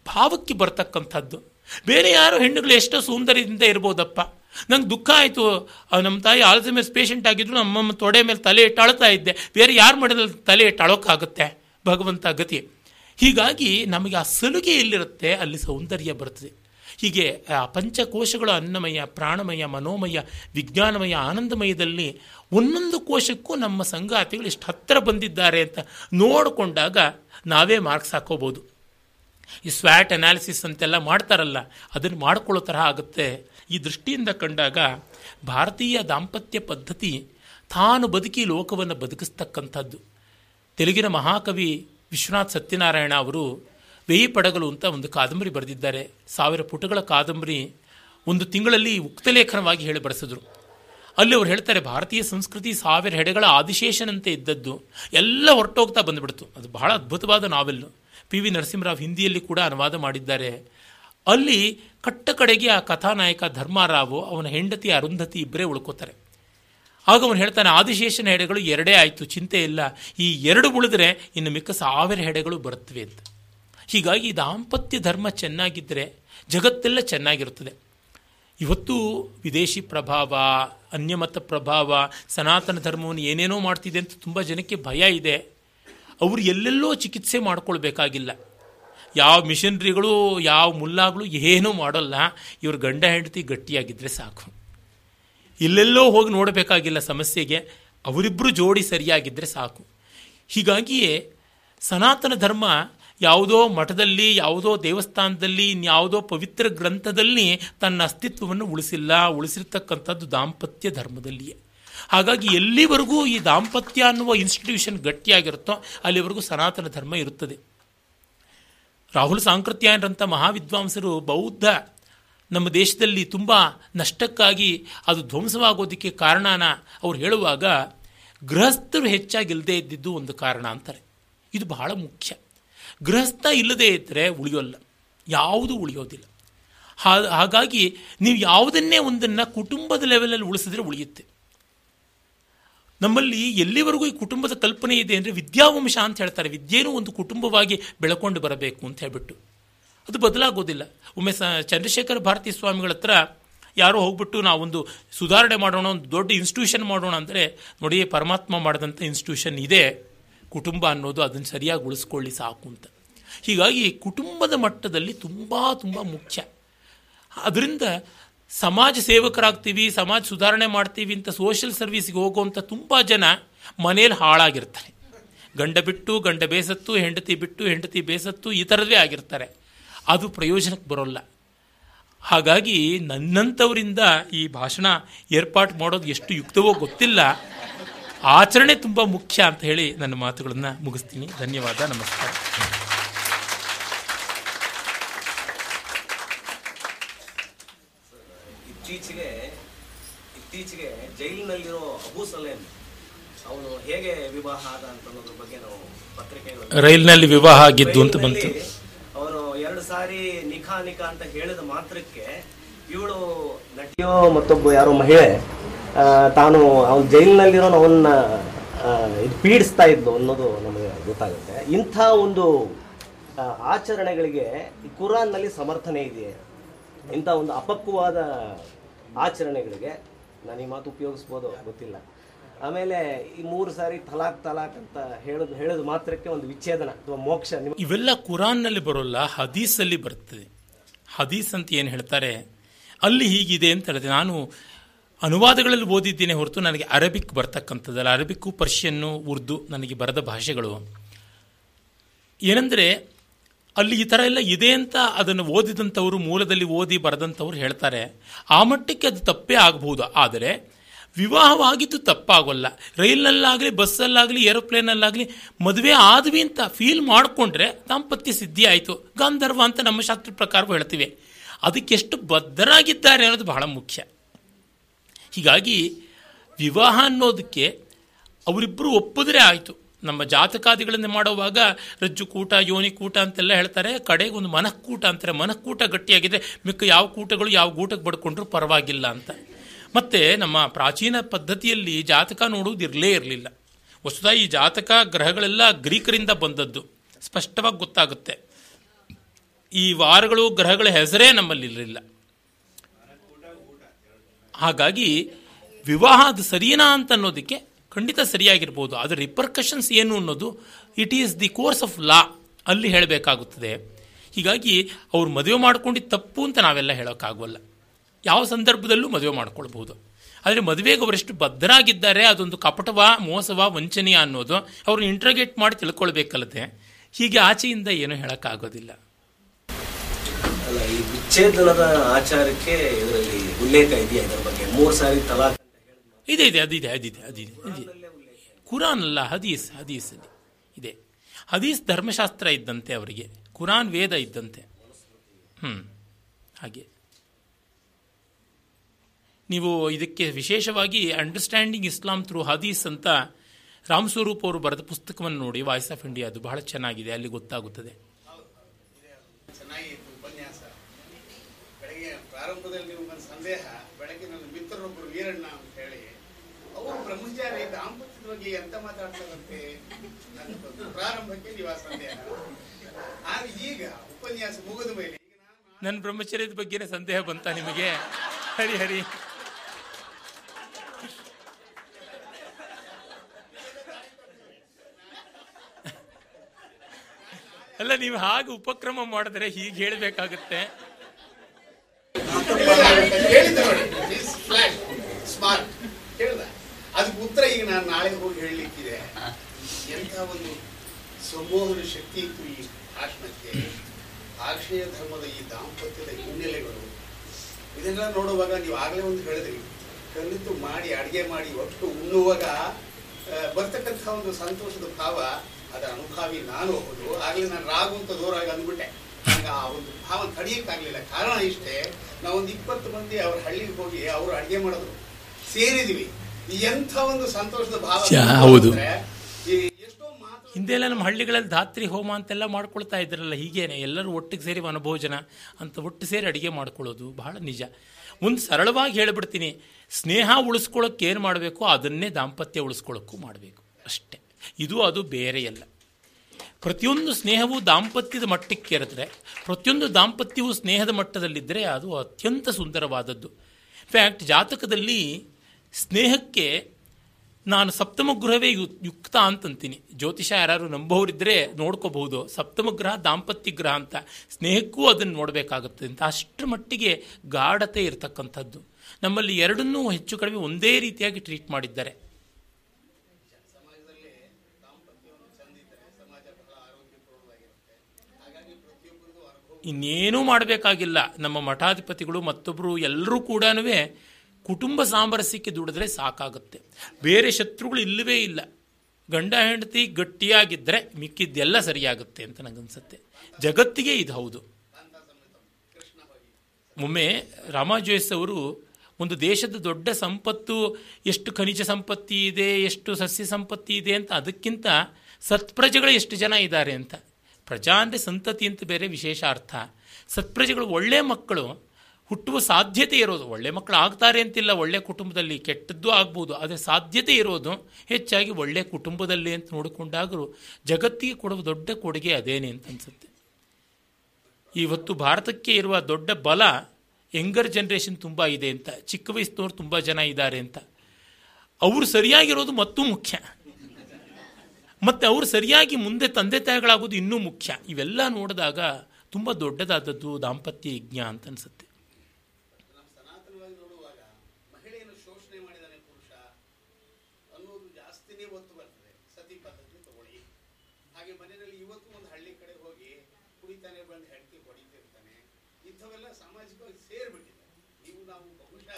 Speaker 2: ಭಾವಕ್ಕೆ ಬರ್ತಕ್ಕಂಥದ್ದು. ಬೇರೆ ಯಾರು ಹೆಣ್ಣುಗಳು ಎಷ್ಟೋ ಸೌಂದರ್ಯದಿಂದ ಇರ್ಬೋದಪ್ಪ. ನಂಗೆ ದುಃಖ ಆಯಿತು ನಮ್ಮ ತಾಯಿ ಆಲ್ಝಮರ್ಸ್ ಪೇಷಂಟ್ ಆಗಿದ್ರು, ನಮ್ಮಮ್ಮ ತೊಡೆ ಮೇಲೆ ತಲೆ ಇಟ್ಟಳ್ತಾ ಇದ್ದೆ. ಬೇರೆ ಯಾರು ಮಾಡಿದ್ರೆ ತಲೆ ಇಟ್ಟು ಅಳೋಕ್ಕಾಗುತ್ತೆ ಭಗವಂತ ಗತಿ. ಹೀಗಾಗಿ ನಮಗೆ ಆ ಸಲುಗೆ ಎಲ್ಲಿರುತ್ತೆ, ಅಲ್ಲಿ ಸೌಂದರ್ಯ ಬರ್ತದೆ. ಹೀಗೆ, ಆ, ಪಂಚಕೋಶಗಳ ಅನ್ನಮಯ, ಪ್ರಾಣಮಯ, ಮನೋಮಯ, ವಿಜ್ಞಾನಮಯ, ಆನಂದಮಯದಲ್ಲಿ ಒಂದೊಂದು ಕೋಶಕ್ಕೂ ನಮ್ಮ ಸಂಗಾತಿಗಳು ಇಷ್ಟು ಹತ್ತಿರ ಬಂದಿದ್ದಾರೆ ಅಂತ ನೋಡಿಕೊಂಡಾಗ ನಾವೇ ಮಾರ್ಕ್ಸ್ ಹಾಕೋಬೋದು. ಈ ಸ್ವಾಟ್ ಅನಾಲಿಸಿಸ್ ಅಂತೆಲ್ಲ ಮಾಡ್ತಾರಲ್ಲ, ಅದನ್ನು ಮಾಡ್ಕೊಳ್ಳೋ ತರಹ ಆಗುತ್ತೆ. ಈ ದೃಷ್ಟಿಯಿಂದ ಕಂಡಾಗ ಭಾರತೀಯ ದಾಂಪತ್ಯ ಪದ್ಧತಿ ತಾನು ಬದುಕಿ ಲೋಕವನ್ನು ಬದುಕಿಸ್ತಕ್ಕಂಥದ್ದು. ತೆಲುಗಿನ ಮಹಾಕವಿ ವಿಶ್ವನಾಥ್ ಸತ್ಯನಾರಾಯಣ ಅವರು ವೇಯಿ ಪಡಗಲು ಅಂತ ಒಂದು ಕಾದಂಬರಿ ಬರೆದಿದ್ದಾರೆ. ಸಾವಿರ ಪುಟಗಳ ಕಾದಂಬರಿ ಒಂದು ತಿಂಗಳಲ್ಲಿ ಉಕ್ತಲೇಖನವಾಗಿ ಹೇಳಿ ಬರೆಸಿದ್ರು. ಅಲ್ಲಿ ಅವ್ರು ಹೇಳ್ತಾರೆ, ಭಾರತೀಯ ಸಂಸ್ಕೃತಿ ಸಾವಿರ ಹೆಡೆಗಳ ಆದಿಶೇಷನಂತೆ ಇದ್ದದ್ದು ಎಲ್ಲ ಹೊರಟೋಗ್ತಾ ಬಂದುಬಿಡ್ತು. ಅದು ಬಹಳ ಅದ್ಭುತವಾದ ನಾವೆಲ್ಲು ಪಿ ವಿ ನರಸಿಂಹರಾವ್ ಹಿಂದಿಯಲ್ಲಿ ಕೂಡ ಅನುವಾದ ಮಾಡಿದ್ದಾರೆ. ಅಲ್ಲಿ ಕಟ್ಟ ಕಡೆಗೆ ಆ ಕಥಾನಾಯಕ ಧರ್ಮಾರಾವು ಅವನ ಹೆಂಡತಿ ಅರುಂಧತಿ ಇಬ್ಬರೇ ಉಳ್ಕೋತಾರೆ. ಆಗ ಅವನು ಹೇಳ್ತಾನೆ, ಆದಿಶೇಷನ ಹೆಡೆಗಳು ಎರಡೇ ಆಯಿತು, ಚಿಂತೆ ಇಲ್ಲ. ಈ ಎರಡು ಉಳಿದ್ರೆ ಇನ್ನು ಮಿಕ್ಕ ಸಾವಿರ ಹೆಡೆಗಳು ಬರುತ್ತವೆ ಅಂತ. ಹೀಗಾಗಿ ದಾಂಪತ್ಯ ಧರ್ಮ ಚೆನ್ನಾಗಿದ್ದರೆ ಜಗತ್ತೆಲ್ಲ ಚೆನ್ನಾಗಿರುತ್ತದೆ. ಇವತ್ತು ವಿದೇಶಿ ಪ್ರಭಾವ, ಅನ್ಯಮತ ಪ್ರಭಾವ, ಸನಾತನ ಧರ್ಮವನ್ನು ಏನೇನೋ ಮಾಡ್ತಿದೆ ಅಂತ ತುಂಬ ಜನಕ್ಕೆ ಭಯ ಇದೆ. ಅವರು ಎಲ್ಲೆಲ್ಲೋ ಚಿಕಿತ್ಸೆ ಮಾಡ್ಕೊಳ್ಬೇಕಾಗಿಲ್ಲ. ಯಾವ ಮಿಷನರಿಗಳು, ಯಾವ ಮುಲ್ಲಾಗಳು ಏನೂ ಮಾಡೋಲ್ಲ. ಇವ್ರ ಗಂಡ ಹೆಂಡತಿ ಗಟ್ಟಿಯಾಗಿದ್ದರೆ ಸಾಕು. ಎಲ್ಲೆಲ್ಲೋ ಹೋಗಿ ನೋಡಬೇಕಾಗಿಲ್ಲ ಸಮಸ್ಯೆಗೆ. ಅವರಿಬ್ಬರು ಜೋಡಿ ಸರಿಯಾಗಿದ್ದರೆ ಸಾಕು. ಹೀಗಾಗಿಯೇ ಸನಾತನ ಧರ್ಮ ಯಾವುದೋ ಮಠದಲ್ಲಿ, ಯಾವುದೋ ದೇವಸ್ಥಾನದಲ್ಲಿ, ಇನ್ಯಾವುದೋ ಪವಿತ್ರ ಗ್ರಂಥದಲ್ಲಿ ತನ್ನ ಅಸ್ತಿತ್ವವನ್ನು ಉಳಿಸಿಲ್ಲ. ಉಳಿಸಿರ್ತಕ್ಕಂಥದ್ದು ದಾಂಪತ್ಯ ಧರ್ಮದಲ್ಲಿಯೇ. ಹಾಗಾಗಿ ಎಲ್ಲಿವರೆಗೂ ಈ ದಾಂಪತ್ಯ ಅನ್ನುವ ಇನ್ಸ್ಟಿಟ್ಯೂಷನ್ ಗಟ್ಟಿಯಾಗಿರುತ್ತೋ ಅಲ್ಲಿವರೆಗೂ ಸನಾತನ ಧರ್ಮ ಇರುತ್ತದೆ. ರಾಹುಲ್ ಸಾಂಕೃತ್ಯಾಯನರಂಥ ಮಹಾವಿದ್ವಾಂಸರು ಬೌದ್ಧ ನಮ್ಮ ದೇಶದಲ್ಲಿ ತುಂಬ ನಷ್ಟಕ್ಕಾಗಿ ಅದು ಧ್ವಂಸವಾಗೋದಕ್ಕೆ ಕಾರಣನ ಅವ್ರು ಹೇಳುವಾಗ, ಗೃಹಸ್ಥರು ಹೆಚ್ಚಾಗಿಲ್ಲದೆ ಇದ್ದಿದ್ದು ಒಂದು ಕಾರಣ ಅಂತಾರೆ. ಇದು ಬಹಳ ಮುಖ್ಯ. ಗೃಹಸ್ಥ ಇಲ್ಲದೇ ಇದ್ದರೆ ಉಳಿಯೋಲ್ಲ. ಯಾವುದೂ ಉಳಿಯೋದಿಲ್ಲ. ಹಾಗಾಗಿ ನೀವು ಯಾವುದನ್ನೇ ಒಂದನ್ನು ಕುಟುಂಬದ ಲೆವೆಲಲ್ಲಿ ಉಳಿಸಿದ್ರೆ ಉಳಿಯುತ್ತೆ. ನಮ್ಮಲ್ಲಿ ಎಲ್ಲಿವರೆಗೂ ಈ ಕುಟುಂಬದ ಕಲ್ಪನೆ ಇದೆ ಅಂದರೆ ವಿದ್ಯಾವಂಶ ಅಂತ ಹೇಳ್ತಾರೆ. ವಿದ್ಯೆನೂ ಒಂದು ಕುಟುಂಬವಾಗಿ ಬೆಳಕೊಂಡು ಬರಬೇಕು ಅಂತ ಹೇಳ್ಬಿಟ್ಟು. ಅದು ಬದಲಾಗೋದಿಲ್ಲ. ಒಮ್ಮೆ ಸ, ಚಂದ್ರಶೇಖರ ಭಾರತಿ ಸ್ವಾಮಿಗಳ ಹತ್ರ ಯಾರೋ ಹೋಗ್ಬಿಟ್ಟು ನಾವೊಂದು ಸುಧಾರಣೆ ಮಾಡೋಣ, ಒಂದು ದೊಡ್ಡ ಇನ್ಸ್ಟಿಟ್ಯೂಷನ್ ಮಾಡೋಣ ಅಂದರೆ ನೋಡಿ ಪರಮಾತ್ಮ ಮಾಡಿದಂಥ ಇನ್ಸ್ಟಿಟ್ಯೂಷನ್ ಇದೆ. ಕುಟುಂಬ ಅನ್ನೋದು ಅದನ್ನು ಸರಿಯಾಗಿ ಉಳಿಸ್ಕೊಳ್ಳಿ ಸಾಕು ಅಂತ. ಹೀಗಾಗಿ ಕುಟುಂಬದ ಮಟ್ಟದಲ್ಲಿ ತುಂಬ ತುಂಬ ಮುಖ್ಯ. ಅದರಿಂದ ಸಮಾಜ ಸೇವಕರಾಗ್ತೀವಿ, ಸಮಾಜ ಸುಧಾರಣೆ ಮಾಡ್ತೀವಿ ಅಂತ ಸೋಷಿಯಲ್ ಸರ್ವಿಸ್ಗೆ ಹೋಗುವಂಥ ತುಂಬ ಜನ ಮನೇಲಿ ಹಾಳಾಗಿರ್ತಾರೆ. ಗಂಡ ಬಿಟ್ಟು, ಗಂಡ ಬೇಸತ್ತು, ಹೆಂಡತಿ ಬಿಟ್ಟು, ಹೆಂಡತಿ ಬೇಸತ್ತು ಈ ಥರದ್ವೇ ಆಗಿರ್ತಾರೆ. ಅದು ಪ್ರಯೋಜನಕ್ಕೆ ಬರೋಲ್ಲ. ಹಾಗಾಗಿ ನನ್ನಂಥವರಿಂದ ಈ ಭಾಷಣ ಏರ್ಪಾಟ್ ಮಾಡೋದು ಎಷ್ಟು ಯುಕ್ತವೋ ಗೊತ್ತಿಲ್ಲ. ಆಚರಣೆ ತುಂಬ ಮುಖ್ಯ ಅಂತ ಹೇಳಿ ನನ್ನ ಮಾತುಗಳನ್ನು ಮುಗಿಸ್ತೀನಿ. ಧನ್ಯವಾದ. ನಮಸ್ಕಾರ.
Speaker 3: ಇತ್ತೀಚೆಗೆ ಇತ್ತೀಚೆಗೆ ಜೈಲಿನಲ್ಲಿರೋ ಅಬೂ ಸಲೇಮ್ ಅವನು ಹೇಗೆ ವಿವಾಹ ಆದ ಅಂತ ಅನ್ನೋದ್ರ ಬಗ್ಗೆ ನಾವು ಪತ್ರಿಕೆಗಳು
Speaker 2: ರೈಲಿನಲ್ಲಿ ವಿವಾಹ ಆಗಿದ್ದು ಅಂತ ಬಂತು.
Speaker 3: ಅವರು ಎರಡು ಸಾರಿ ನಿಖಾ ನಿಖಾ ಅಂತ ಹೇಳಿದ ಮಾತ್ರಕ್ಕೆ ಇವಳು ನಟಿಯೋ ಮತ್ತೊಬ್ಬ ಯಾರೋ ಮಹಿಳೆ ತಾನು ಅವನು ಜೈಲಿನಲ್ಲಿರೋ ಅವನ್ನ ಇದು ಪೀಡಿಸ್ತಾ ಇದ್ಲು ಅನ್ನೋದು ನಮಗೆ ಗೊತ್ತಾಗುತ್ತೆ. ಇಂಥ ಒಂದು ಆಚರಣೆಗಳಿಗೆ ಕುರಾನ್ನಲ್ಲಿ ಸಮರ್ಥನೆ ಇದೆ ಇಂಥ ಒಂದು ಅಪಕ್ವವಾದ ಆಚರಣೆಗಳಿಗೆ ನಾನು ಈ ಮಾತು ಉಪಯೋಗಿಸ್ಬೋದು ಗೊತ್ತಿಲ್ಲ. ಆಮೇಲೆ ಈ ಮೂರು ಸಾರಿ ತಲಾಕ್ ತಲಾಕ್ ಅಂತ ಹೇಳೋದು ಹೇಳೋದು ಮಾತ್ರಕ್ಕೆ ಒಂದು ವಿಚ್ಛೇದನ ಅಥವಾ ಮೋಕ್ಷ.
Speaker 2: ಇವೆಲ್ಲ ಕುರಾನ್ನಲ್ಲಿ ಬರೋಲ್ಲ, ಹದೀಸಲ್ಲಿ ಬರ್ತದೆ. ಹದೀಸ್ ಅಂತ ಏನು ಹೇಳ್ತಾರೆ? ಅಲ್ಲಿ ಹೀಗಿದೆ ಅಂತ ಹೇಳಿದೆ. ನಾನು ಅನುವಾದಗಳಲ್ಲಿ ಓದಿದ್ದೇನೆ ಹೊರತು ನನಗೆ ಅರಬಿಕ್ ಬರ್ತಕ್ಕಂಥದ್ದಲ್ಲ. ಅರಬಿಕ್ಕು ಪರ್ಷಿಯನ್ನು ಉರ್ದು ನನಗೆ ಬರದ ಭಾಷೆಗಳು. ಏನೆಂದರೆ, ಅಲ್ಲಿ ಈ ಥರ ಎಲ್ಲ ಇದೆ ಅಂತ ಅದನ್ನು ಓದಿದಂಥವರು, ಮೂಲದಲ್ಲಿ ಓದಿ ಬರೆದಂಥವ್ರು ಹೇಳ್ತಾರೆ. ಆ ಮಟ್ಟಕ್ಕೆ ಅದು ತಪ್ಪೇ ಆಗಬಹುದು. ಆದರೆ, ವಿವಾಹವಾಗಿದ್ದು ತಪ್ಪಾಗೋಲ್ಲ. ರೈಲ್ನಲ್ಲಾಗಲಿ, ಬಸ್ಸಲ್ಲಾಗಲಿ, ಏರೋಪ್ಲೇನಲ್ಲಾಗಲಿ ಮದುವೆ ಆದ್ವಿ ಅಂತ ಫೀಲ್ ಮಾಡಿಕೊಂಡ್ರೆ ದಾಂಪತ್ಯ ಸಿದ್ಧಿ ಆಯಿತು. ಗಾಂಧರ್ವ ಅಂತ ನಮ್ಮ ಶಾಸ್ತ್ರ ಪ್ರಕಾರವೂ ಹೇಳ್ತೀವಿ. ಅದಕ್ಕೆಷ್ಟು ಬದ್ಧರಾಗಿದ್ದಾರೆ ಅನ್ನೋದು ಬಹಳ ಮುಖ್ಯ. ಹೀಗಾಗಿ ವಿವಾಹ ಅನ್ನೋದಕ್ಕೆ ಅವರಿಬ್ಬರು ಒಪ್ಪಿದ್ರೆ ಆಯಿತು. ನಮ್ಮ ಜಾತಕಾದಿಗಳನ್ನು ಮಾಡುವಾಗ ರಜ್ಜು ಕೂಟ, ಯೋನಿ ಕೂಟ ಅಂತೆಲ್ಲ ಹೇಳ್ತಾರೆ. ಕಡೆಗೆ ಒಂದು ಮನಃಕೂಟ ಅಂತಾರೆ. ಮನಃಕೂಟ ಗಟ್ಟಿಯಾಗಿದೆ. ಮಿಕ್ಕ ಯಾವ ಕೂಟಗಳು ಯಾವ ಗೂಟಕ್ಕೆ ಬಡ್ಕೊಂಡ್ರು ಪರವಾಗಿಲ್ಲ ಅಂತ. ಮತ್ತೆ ನಮ್ಮ ಪ್ರಾಚೀನ ಪದ್ಧತಿಯಲ್ಲಿ ಜಾತಕ ನೋಡುವುದು ಇರಲೇ ಇರಲಿಲ್ಲ. ವಸ್ತುತ ಈ ಜಾತಕ ಗ್ರಹಗಳೆಲ್ಲ ಗ್ರೀಕರಿಂದ ಬಂದದ್ದು. ಸ್ಪಷ್ಟವಾಗಿ ಗೊತ್ತಾಗುತ್ತೆ. ಈ ವಾರಗಳು ಗ್ರಹಗಳ ಹೆಸರೇ ನಮ್ಮಲ್ಲಿ ಇರಲಿಲ್ಲ. ಹಾಗಾಗಿ ವಿವಾಹ ಅದು ಸರಿನಾ ಅಂತ ಅನ್ನೋದಕ್ಕೆ ಖಂಡಿತ ಸರಿಯಾಗಿರ್ಬೋದು ಅದರ ರಿಪರ್ಕಷನ್ಸ್ ಏನು ಅನ್ನೋದು it is the course of law ಅಲ್ಲಿ ಹೇಳಬೇಕಾಗುತ್ತದೆ. ಹೀಗಾಗಿ ಅವ್ರು ಮದುವೆ ಮಾಡ್ಕೊಂಡಿದ್ದು ತಪ್ಪು ಅಂತ ನಾವೆಲ್ಲ ಹೇಳೋಕ್ಕಾಗಲ್ಲ. ಯಾವ ಸಂದರ್ಭದಲ್ಲೂ ಮದುವೆ ಮಾಡ್ಕೊಳ್ಬೋದು. ಆದರೆ ಮದುವೆಗೆ ಅವರೆಷ್ಟು ಬದ್ಧರಾಗಿದ್ದಾರೆ, ಅದೊಂದು ಕಪಟವ, ಮೋಸವ, ವಂಚನೆಯ ಅನ್ನೋದು ಅವ್ರನ್ನ ಇಂಟ್ರಗೇಟ್ ಮಾಡಿ ತಿಳ್ಕೊಳ್ಬೇಕಲ್ಲದೆ, ಹೀಗೆ ಆಚೆಯಿಂದ ಏನೂ ಹೇಳೋಕ್ಕಾಗೋದಿಲ್ಲ.
Speaker 3: ಅಲ್ಲ ಈ ವಿಚ್ಛೇದನದ ಆಚಾರಕ್ಕೆ ಇದರಲ್ಲಿ ಉಲ್ಲೇಖ ಇದೆಯಾ ಇದರ ಬಗ್ಗೆ? ಮೂರು ಸಾರಿ ತಲಾಖ್.
Speaker 2: ಇದೆ ಇದೆ ಅದಿದೆ ಅದಿದೆ ಅದಿದೆ ಕುರಾನ್ ಅಲ್ಲ ಹದೀಸ್ ಹದೀಸ್ ಅಲ್ಲಿ ಇದೆ. ಹದೀಸ್ ಧರ್ಮಶಾಸ್ತ್ರ ಇದ್ದಂತೆ ಅವರಿಗೆ ಕುರಾನ್ ವೇದ ಇದ್ದಂತೆ. ಹ್ಞೂ ಹಾಗೆ. ನೀವು ಇದಕ್ಕೆ ವಿಶೇಷವಾಗಿ ಅಂಡರ್ಸ್ಟ್ಯಾಂಡಿಂಗ್ ಇಸ್ಲಾಂ ಥ್ರೂ ಹದೀಸ್ ಅಂತ ರಾಮ್ ಸ್ವರೂಪ್ ಅವರು ಬರೆದ ಪುಸ್ತಕವನ್ನು ನೋಡಿ ವಾಯ್ಸ್ ಆಫ್ ಇಂಡಿಯಾ ಅದು ಬಹಳ ಚೆನ್ನಾಗಿದೆ ಅಲ್ಲಿ ಗೊತ್ತಾಗುತ್ತದೆ.
Speaker 4: ಬೆಳಗ್ಗೆ ಪ್ರಾರಂಭದಲ್ಲಿ ನಿಮಗೊಂದು ಸಂದೇಹ ನನ್ನ ಮಿತ್ರರೊಬ್ಬರು ವೀರಣ್ಣ ಅಂತ ಹೇಳಿ ಅವರು ಬ್ರಹ್ಮಚಾರಿ, ದಾಂಪತ್ಯದ ಬಗ್ಗೆ ಎಂತ ಮಾತಾಡ್ತಾರಂತೆ? ಪ್ರಾರಂಭಕ್ಕೆ ನೀವು ಆ ಸಂದೇಹ. ಆದ್ರೆ ಈಗ ಉಪನ್ಯಾಸ ಮುಗಿದ ಮೇಲೆ
Speaker 2: ನನ್ನ ಬ್ರಹ್ಮಚರ್ಯದ ಬಗ್ಗೆನೇ ಸಂದೇಹ ಬಂತ ನಿಮಗೆ? ಹರಿ ಹರಿ. ಅಲ್ಲ, ನೀವು ಹಾಗೆ ಉಪಕ್ರಮ ಮಾಡಿದ್ರೆ ಹೀಗೆ ಹೇಳಬೇಕಾಗುತ್ತೆ.
Speaker 4: ಸ್ಮಾರ್ಟ್ ಹೇಳ್ದ ಅದಕ್ಕೆ ಉತ್ತರ ಈಗ ನಾನು ನಾಳೆ ಹೋಗಿ ಹೇಳಲಿಕ್ಕಿದೆ. ಎಂಥ ಒಂದು ಸಂಬೋಧನ ಶಕ್ತಿ ಇತ್ತು ಈ ಭಾಷಣಕ್ಕೆ? ಆಕ್ಷೇಯ ಧರ್ಮದ ಈ ದಾಂಪತ್ಯದ ಹಿನ್ನೆಲೆಗಳು. ಇದೆಲ್ಲ ನೋಡುವಾಗ ನೀವು ಆಗಲೇ ಒಂದು ಹೇಳಿದ್ರಿ. ಕಲಿತು ಮಾಡಿ, ಅಡಿಗೆ ಮಾಡಿ, ಒಟ್ಟು ಉಣ್ಣುವಾಗ ಬರ್ತಕ್ಕಂಥ ಒಂದು ಸಂತೋಷದ ಭಾವ ಅದರ ಅನುಭಾವಿ ನಾನು ಹೌದು ಆಗಲೇ ನಾನು ರಾಗು ಅಂತ ದೂರಾಗಿ ಅಂದ್ಬಿಟ್ಟೆ. ನನಗೆ ಆ ಒಂದು ಭಾವ ತಡೆಯಕ್ಕಾಗ್ಲಿಲ್ಲ ಕಾರಣ ಇಷ್ಟೇ ನಾವೊಂದು ಇಪ್ಪತ್ತು ಮಂದಿ ಅವ್ರ ಹಳ್ಳಿಗೆ ಹೋಗಿ ಅವರು ಅಡಿಗೆ ಮಾಡಿದ್ರು ಸೇರಿದ್ವಿ. ಎಂಥ ಒಂದು ಸಂತೋಷದ ಭಾವ
Speaker 2: ಹೌದು.
Speaker 4: ಅಂದ್ರೆ, ಈ ಎಷ್ಟೋ ಮಾತು
Speaker 2: ಹಿಂದೆ ಎಲ್ಲ ನಮ್ಮ ಹಳ್ಳಿಗಳಲ್ಲಿ ಧಾತ್ರಿ ಹೋಮ ಅಂತೆಲ್ಲ ಮಾಡ್ಕೊಳ್ತಾ ಇದ್ರಲ್ಲ ಹೀಗೇನೆ. ಎಲ್ಲರೂ ಒಟ್ಟಿಗೆ ಸೇರಿ ವನಭೋಜನ ಅಂತ ಒಟ್ಟು ಸೇರಿ ಅಡುಗೆ ಮಾಡ್ಕೊಳ್ಳೋದು ಬಹಳ ನಿಜ. ಒಂದು ಸರಳವಾಗಿ ಹೇಳಿಬಿಡ್ತೀನಿ ಸ್ನೇಹ ಉಳಿಸ್ಕೊಳ್ಳೋಕೆ ಏನು ಮಾಡಬೇಕು ಅದನ್ನೇ ದಾಂಪತ್ಯ ಉಳಿಸ್ಕೊಳ್ಳೋಕ್ಕೂ ಮಾಡಬೇಕು. ಅಷ್ಟೇ. ಇದು ಅದು ಬೇರೆಯಲ್ಲ. ಪ್ರತಿಯೊಂದು ಸ್ನೇಹವು ದಾಂಪತ್ಯದ ಮಟ್ಟಕ್ಕೆ ಇರಿದ್ರೆ ಪ್ರತಿಯೊಂದು ದಾಂಪತ್ಯವು ಸ್ನೇಹದ ಮಟ್ಟದಲ್ಲಿದ್ದರೆ ಅದು ಅತ್ಯಂತ ಸುಂದರವಾದದ್ದು. ಫ್ಯಾಕ್ಟ್ ಜಾತಕದಲ್ಲಿ ಸ್ನೇಹಕ್ಕೆ ನಾನು ಸಪ್ತಮ ಗೃಹವೇ ಯುಕ್ತ ಅಂತಂತೀನಿ. ಜ್ಯೋತಿಷ ಯಾರು ನಂಬೋರಿದ್ದರೆ ನೋಡ್ಕೋಬಹುದು. ಸಪ್ತಮ ಗ್ರಹ ದಾಂಪತ್ಯ ಗ್ರಹ ಅಂತ. ಸ್ನೇಹಕ್ಕೂ ಅದನ್ನು ನೋಡಬೇಕಾಗುತ್ತೆ. ಅಂತ ಅಷ್ಟರ ಮಟ್ಟಿಗೆ ಗಾಢತೆ ಇರತಕ್ಕಂಥದ್ದು. ನಮ್ಮಲ್ಲಿ ಎರಡನ್ನೂ ಹೆಚ್ಚು ಕಡಿಮೆ ಒಂದೇ ರೀತಿಯಾಗಿ ಟ್ರೀಟ್ ಮಾಡಿದ್ದಾರೆ. ಇನ್ನೇನೂ ಮಾಡಬೇಕಾಗಿಲ್ಲ. ನಮ್ಮ ಮಠಾಧಿಪತಿಗಳು ಮತ್ತೊಬ್ಬರು ಎಲ್ಲರೂ ಕೂಡ ಕುಟುಂಬ ಸಾಮರಸ್ಯಕ್ಕೆ ದುಡಿದ್ರೆ ಸಾಕಾಗುತ್ತೆ. ಬೇರೆ ಶತ್ರುಗಳು ಇಲ್ಲವೇ ಇಲ್ಲ. ಗಂಡ, ಹೆಂಡತಿ ಗಟ್ಟಿಯಾಗಿದ್ದರೆ ಮಿಕ್ಕಿದ್ದೆಲ್ಲ ಸರಿಯಾಗುತ್ತೆ ಅಂತ ನನಗನ್ಸುತ್ತೆ ಜಗತ್ತಿಗೆ ಇದು ಹೌದು. ಒಮ್ಮೆ ರಾಮಾಜೋಯ್ಸ್ ಅವರು ಒಂದು ದೇಶದ ದೊಡ್ಡ ಸಂಪತ್ತು, ಎಷ್ಟು ಖನಿಜ ಸಂಪತ್ತಿ ಇದೆ ಎಷ್ಟು ಸಸ್ಯ ಸಂಪತ್ತಿ ಇದೆ ಅಂತ ಅದಕ್ಕಿಂತ ಸತ್ಪ್ರಜೆಗಳು ಎಷ್ಟು ಜನ ಇದ್ದಾರೆ ಅಂತ. ಪ್ರಜಾ ಅಂದರೆ ಸಂತತಿ ಅಂತ ಬೇರೆ ವಿಶೇಷ ಅರ್ಥ. ಸತ್ಪ್ರಜೆಗಳು ಒಳ್ಳೆ ಮಕ್ಕಳು, ಹುಟ್ಟುವ ಸಾಧ್ಯತೆ ಇರೋದು. ಒಳ್ಳೆ ಮಕ್ಕಳು ಆಗ್ತಾರೆ ಅಂತಿಲ್ಲ, ಒಳ್ಳೆ ಕುಟುಂಬದಲ್ಲಿ ಕೆಟ್ಟದ್ದು ಆಗ್ಬೋದು, ಆದರೆ ಸಾಧ್ಯತೆ ಇರೋದು ಹೆಚ್ಚಾಗಿ ಒಳ್ಳೆ ಕುಟುಂಬದಲ್ಲಿ ಅಂತ ನೋಡಿಕೊಂಡಾಗಲೂ ಜಗತ್ತಿಗೆ ಕೊಡುವ ದೊಡ್ಡ ಕೊಡುಗೆ ಅದೇನೆ ಅಂತ ಅನ್ಸುತ್ತೆ. ಇವತ್ತು ಭಾರತಕ್ಕೆ ಇರುವ ದೊಡ್ಡ ಬಲ ಯಂಗರ್ ಜನ್ರೇಷನ್ ತುಂಬ ಇದೆ ಅಂತ, ಚಿಕ್ಕ ವಯಸ್ಸಿನವ್ರು ತುಂಬ ಜನ ಇದ್ದಾರೆ ಅಂತ. ಅವರು ಸರಿಯಾಗಿರೋದು ಮತ್ತೂ ಮುಖ್ಯ. ಮತ್ತು ಅವರು ಸರಿಯಾಗಿ ಮುಂದೆ ತಂದೆ ತಾಯಿಗಳಾಗೋದು ಇನ್ನೂ ಮುಖ್ಯ. ಇವೆಲ್ಲ ನೋಡಿದಾಗ ತುಂಬ ದೊಡ್ಡದಾದದ್ದು ದಾಂಪತ್ಯ ಯಜ್ಞ ಅಂತ ಅನ್ಸುತ್ತೆ.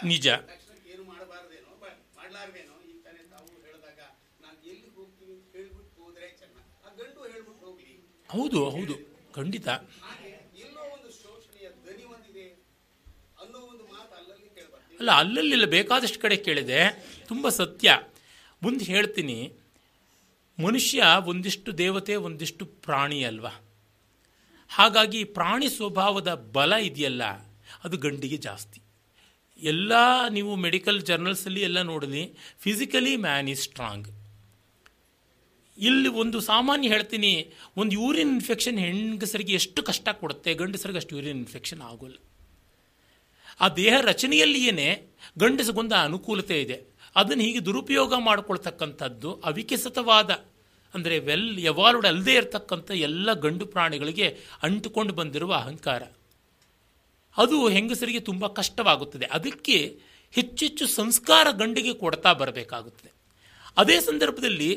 Speaker 2: ನಿಜ.
Speaker 4: ಏನು ಮಾಡಬಾರ್ದೇನೋ ಮಾಡಲಾರ್ದೇನೋ ಈಗ ತಾನೇ ತಾವು ಹೇಳಿದಾಗ ನಾನು ಎಲ್ಲಿ ಹೋಗ್ತೀನಿ ಅಂತ ಹೇಳ್ಬಿಟ್ಟು ಹೋದ್ರೆ ಚೆನ್ನ ಆ ಗಂಡು ಹೇಳ್ಬಿಟ್ಟು ಹೋಗ್ಲಿ
Speaker 2: ಹೌದು ಹೌದು ಖಂಡಿತ. ಅಲ್ಲ ಅಲ್ಲಲ್ಲಿಲ್ಲ ಬೇಕಾದಷ್ಟು ಕಡೆ ಕೇಳಿದೆ. ತುಂಬ ಸತ್ಯ. ಮುಂದೆ ಹೇಳ್ತೀನಿ ಮನುಷ್ಯ ಒಂದಿಷ್ಟು ದೇವತೆ ಒಂದಿಷ್ಟು ಪ್ರಾಣಿ ಅಲ್ವಾ? ಹಾಗಾಗಿ ಪ್ರಾಣಿ ಸ್ವಭಾವದ ಬಲ ಇದೆಯಲ್ಲ ಅದು ಗಂಡಿಗೆ ಜಾಸ್ತಿ. ಎಲ್ಲ ನೀವು ಮೆಡಿಕಲ್ ಜರ್ನಲ್ಸಲ್ಲಿ ಎಲ್ಲ ನೋಡಲಿ ಫಿಸಿಕಲಿ ಮ್ಯಾನ್ ಈಸ್ ಸ್ಟ್ರಾಂಗ್ ಇಲ್ಲಿ ಒಂದು ಸಾಮಾನ್ಯ ಹೇಳ್ತೀನಿ, ಒಂದು ಯೂರಿನ್ ಇನ್ಫೆಕ್ಷನ್ ಹೆಂಗಸರಿಗೆ ಎಷ್ಟು ಕಷ್ಟ ಕೊಡುತ್ತೆ, ಗಂಡಸರಿಗೆ ಅಷ್ಟು ಯೂರಿನ್ ಇನ್ಫೆಕ್ಷನ್ ಆಗೋಲ್ಲ. ಆ ದೇಹ ರಚನೆಯಲ್ಲಿಯೇ ಗಂಡಸಗೊಂದ ಅನುಕೂಲತೆ ಇದೆ. ಅದನ್ನು ಹೀಗೆ ದುರುಪಯೋಗ ಮಾಡಿಕೊಳ್ತಕ್ಕಂಥದ್ದು ಅವಿಕಸಿತವಾದ ಅಂದರೆ ವೆಲ್, ಎವಾಲ್ವ್ಡ್ ಅಲ್ಲದೆ ಇರತಕ್ಕಂಥ ಎಲ್ಲ ಗಂಡು ಪ್ರಾಣಿಗಳಿಗೆ ಅಂಟುಕೊಂಡು ಬಂದಿರುವ ಅಹಂಕಾರ. ಅದು ಹೆಂಗಸರಿಗೆ ತುಂಬ ಕಷ್ಟವಾಗುತ್ತದೆ. ಅದಕ್ಕೆ ಹೆಚ್ಚೆಚ್ಚು ಸಂಸ್ಕಾರ ಗಂಡಿಗೆ ಕೊಡ್ತಾ ಬರಬೇಕಾಗುತ್ತದೆ. ಅದೇ ಸಂದರ್ಭದಲ್ಲಿ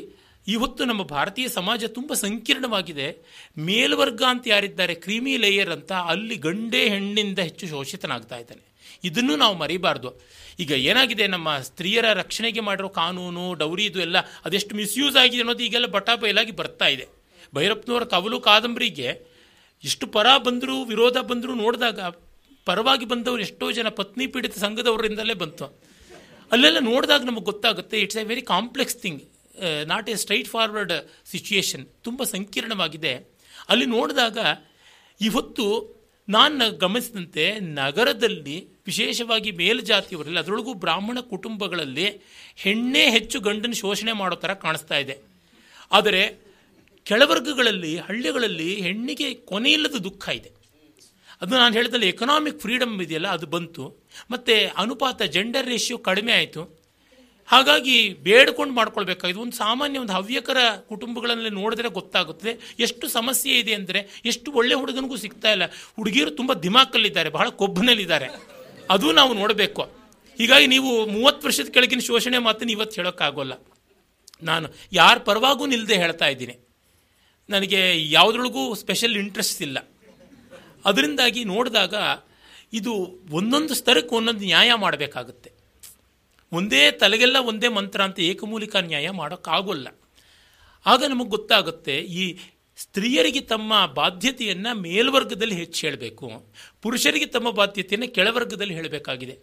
Speaker 2: ಇವತ್ತು ನಮ್ಮ ಭಾರತೀಯ ಸಮಾಜ ತುಂಬ ಸಂಕೀರ್ಣವಾಗಿದೆ. ಮೇಲ್ವರ್ಗ ಅಂತ ಯಾರಿದ್ದಾರೆ, ಕ್ರೀಮಿ ಲೇಯರ್ ಅಂತ ಅಲ್ಲಿ ಗಂಡೇ ಹೆಣ್ಣಿಂದ ಹೆಚ್ಚು ಶೋಷಿತನಾಗ್ತಾ ಇದ್ದಾನೆ. ಇದನ್ನು ನಾವು ಮರಿಬಾರ್ದು. ಈಗ ಏನಾಗಿದೆ, ನಮ್ಮ ಸ್ತ್ರೀಯರ ರಕ್ಷಣೆಗೆ ಮಾಡಿರೋ ಕಾನೂನು, ಡೌರಿ ಇದು ಎಲ್ಲ ಅದೆಷ್ಟು ಮಿಸ್ಯೂಸ್ ಆಗಿದೆ ಅನ್ನೋದು ಈಗೆಲ್ಲ ಬಟಾಪೈಲಾಗಿ ಬರ್ತಾ ಇದೆ. ಭೈರಪ್ಪನವರ ಕವಲು ಕಾದಂಬರಿಗೆ ಎಷ್ಟು ಪರ ಬಂದರೂ, ವಿರೋಧ ಬಂದರೂ ನೋಡಿದಾಗ ಪರವಾಗಿ ಬಂದವರು ಎಷ್ಟೋ ಜನ ಪತ್ನಿ ಪೀಡಿತ ಸಂಘದವರಿಂದಲೇ ಬಂತು. ಅಲ್ಲೆಲ್ಲ ನೋಡಿದಾಗ ನಮಗೆ ಗೊತ್ತಾಗುತ್ತೆ it's a very complex thing not a straightforward situation ತುಂಬ ಸಂಕೀರ್ಣವಾಗಿದೆ. ಅಲ್ಲಿ ನೋಡಿದಾಗ ಇವತ್ತು ನಾನು ಗಮನಿಸಿದಂತೆ ನಗರದಲ್ಲಿ, ವಿಶೇಷವಾಗಿ ಮೇಲ್ಜಾತಿಯವರಲ್ಲಿ, ಅದರೊಳಗೂ ಬ್ರಾಹ್ಮಣ ಕುಟುಂಬಗಳಲ್ಲಿ ಹೆಣ್ಣೇ ಹೆಚ್ಚು ಗಂಡನ ಶೋಷಣೆ ಮಾಡೋ ಥರ ಕಾಣಿಸ್ತಾ ಇದೆ. ಆದರೆ ಕೆಳವರ್ಗಗಳಲ್ಲಿ ಹಳ್ಳಿಗಳಲ್ಲಿ ಹೆಣ್ಣಿಗೆ ಕೊನೆಯಿಲ್ಲದ ದುಃಖ ಇದೆ. ಅದು ನಾನು ಹೇಳಿದಲ್ಲಿ ಎಕನಾಮಿಕ್ ಫ್ರೀಡಮ್ ಇದೆಯಲ್ಲ, ಅದು ಬಂತು. ಮತ್ತು ಅನುಪಾತ ಜೆಂಡರ್ ರೇಷಿಯೋ ಕಡಿಮೆ ಆಯಿತು. ಹಾಗಾಗಿ ಬೇಡ್ಕೊಂಡು ಮಾಡ್ಕೊಳ್ಬೇಕಾಗಿದೆ ಒಂದು ಸಾಮಾನ್ಯ ಒಂದು ಹವ್ಯಕರ ಕುಟುಂಬಗಳಲ್ಲಿ ನೋಡಿದ್ರೆ ಗೊತ್ತಾಗುತ್ತದೆ ಎಷ್ಟು ಸಮಸ್ಯೆ ಇದೆ ಅಂದರೆ, ಎಷ್ಟು ಒಳ್ಳೆ ಹುಡುಗನಿಗೂ ಸಿಗ್ತಾ ಇಲ್ಲ. ಹುಡುಗಿಯರು ತುಂಬ ದಿಮಾಕಲ್ಲಿದ್ದಾರೆ, ಬಹಳ ಕೊಬ್ಬನಲ್ಲಿದ್ದಾರೆ. ಅದು ನಾವು ನೋಡಬೇಕು. ಹೀಗಾಗಿ ನೀವು ಮೂವತ್ತು ವರ್ಷದ ಕೆಳಗಿನ ಶೋಷಣೆ ಮಾತನ್ನು ಇವತ್ತು ಹೇಳೋಕ್ಕಾಗೋಲ್ಲ. ನಾನು ಯಾರ ಪರವಾಗೂ ನಿಲ್ಲದೆ ಹೇಳ್ತಾ ಇದ್ದೀನಿ. ನನಗೆ ಯಾವುದ್ರೊಳಗೂ ಸ್ಪೆಷಲ್ ಇಂಟ್ರೆಸ್ಟ್ ಇಲ್ಲ. ಅದರಿಂದಾಗಿ ನೋಡಿದಾಗ ಇದು ಒಂದೊಂದು ಸ್ತರಕ್ಕೆ ಒಂದೊಂದು ನ್ಯಾಯ ಮಾಡಬೇಕಾಗುತ್ತೆ. ಒಂದೇ ತಲೆಗೆಲ್ಲ ಒಂದೇ ಮಂತ್ರ ಅಂತ ಏಕಮೂಲಿಕ ನ್ಯಾಯ ಮಾಡೋಕ್ಕಾಗೋಲ್ಲ. ಆಗ ನಮಗೆ ಗೊತ್ತಾಗುತ್ತೆ ಈ ಸ್ತ್ರೀಯರಿಗೆ ತಮ್ಮ ಬಾಧ್ಯತೆಯನ್ನು ಮೇಲ್ವರ್ಗದಲ್ಲಿ ಹೆಚ್ಚು ಹೇಳಬೇಕು. ಪುರುಷರಿಗೆ ತಮ್ಮ ಬಾಧ್ಯತೆಯನ್ನು ಕೆಳವರ್ಗದಲ್ಲಿ ಹೇಳಬೇಕಾಗಿದೆ.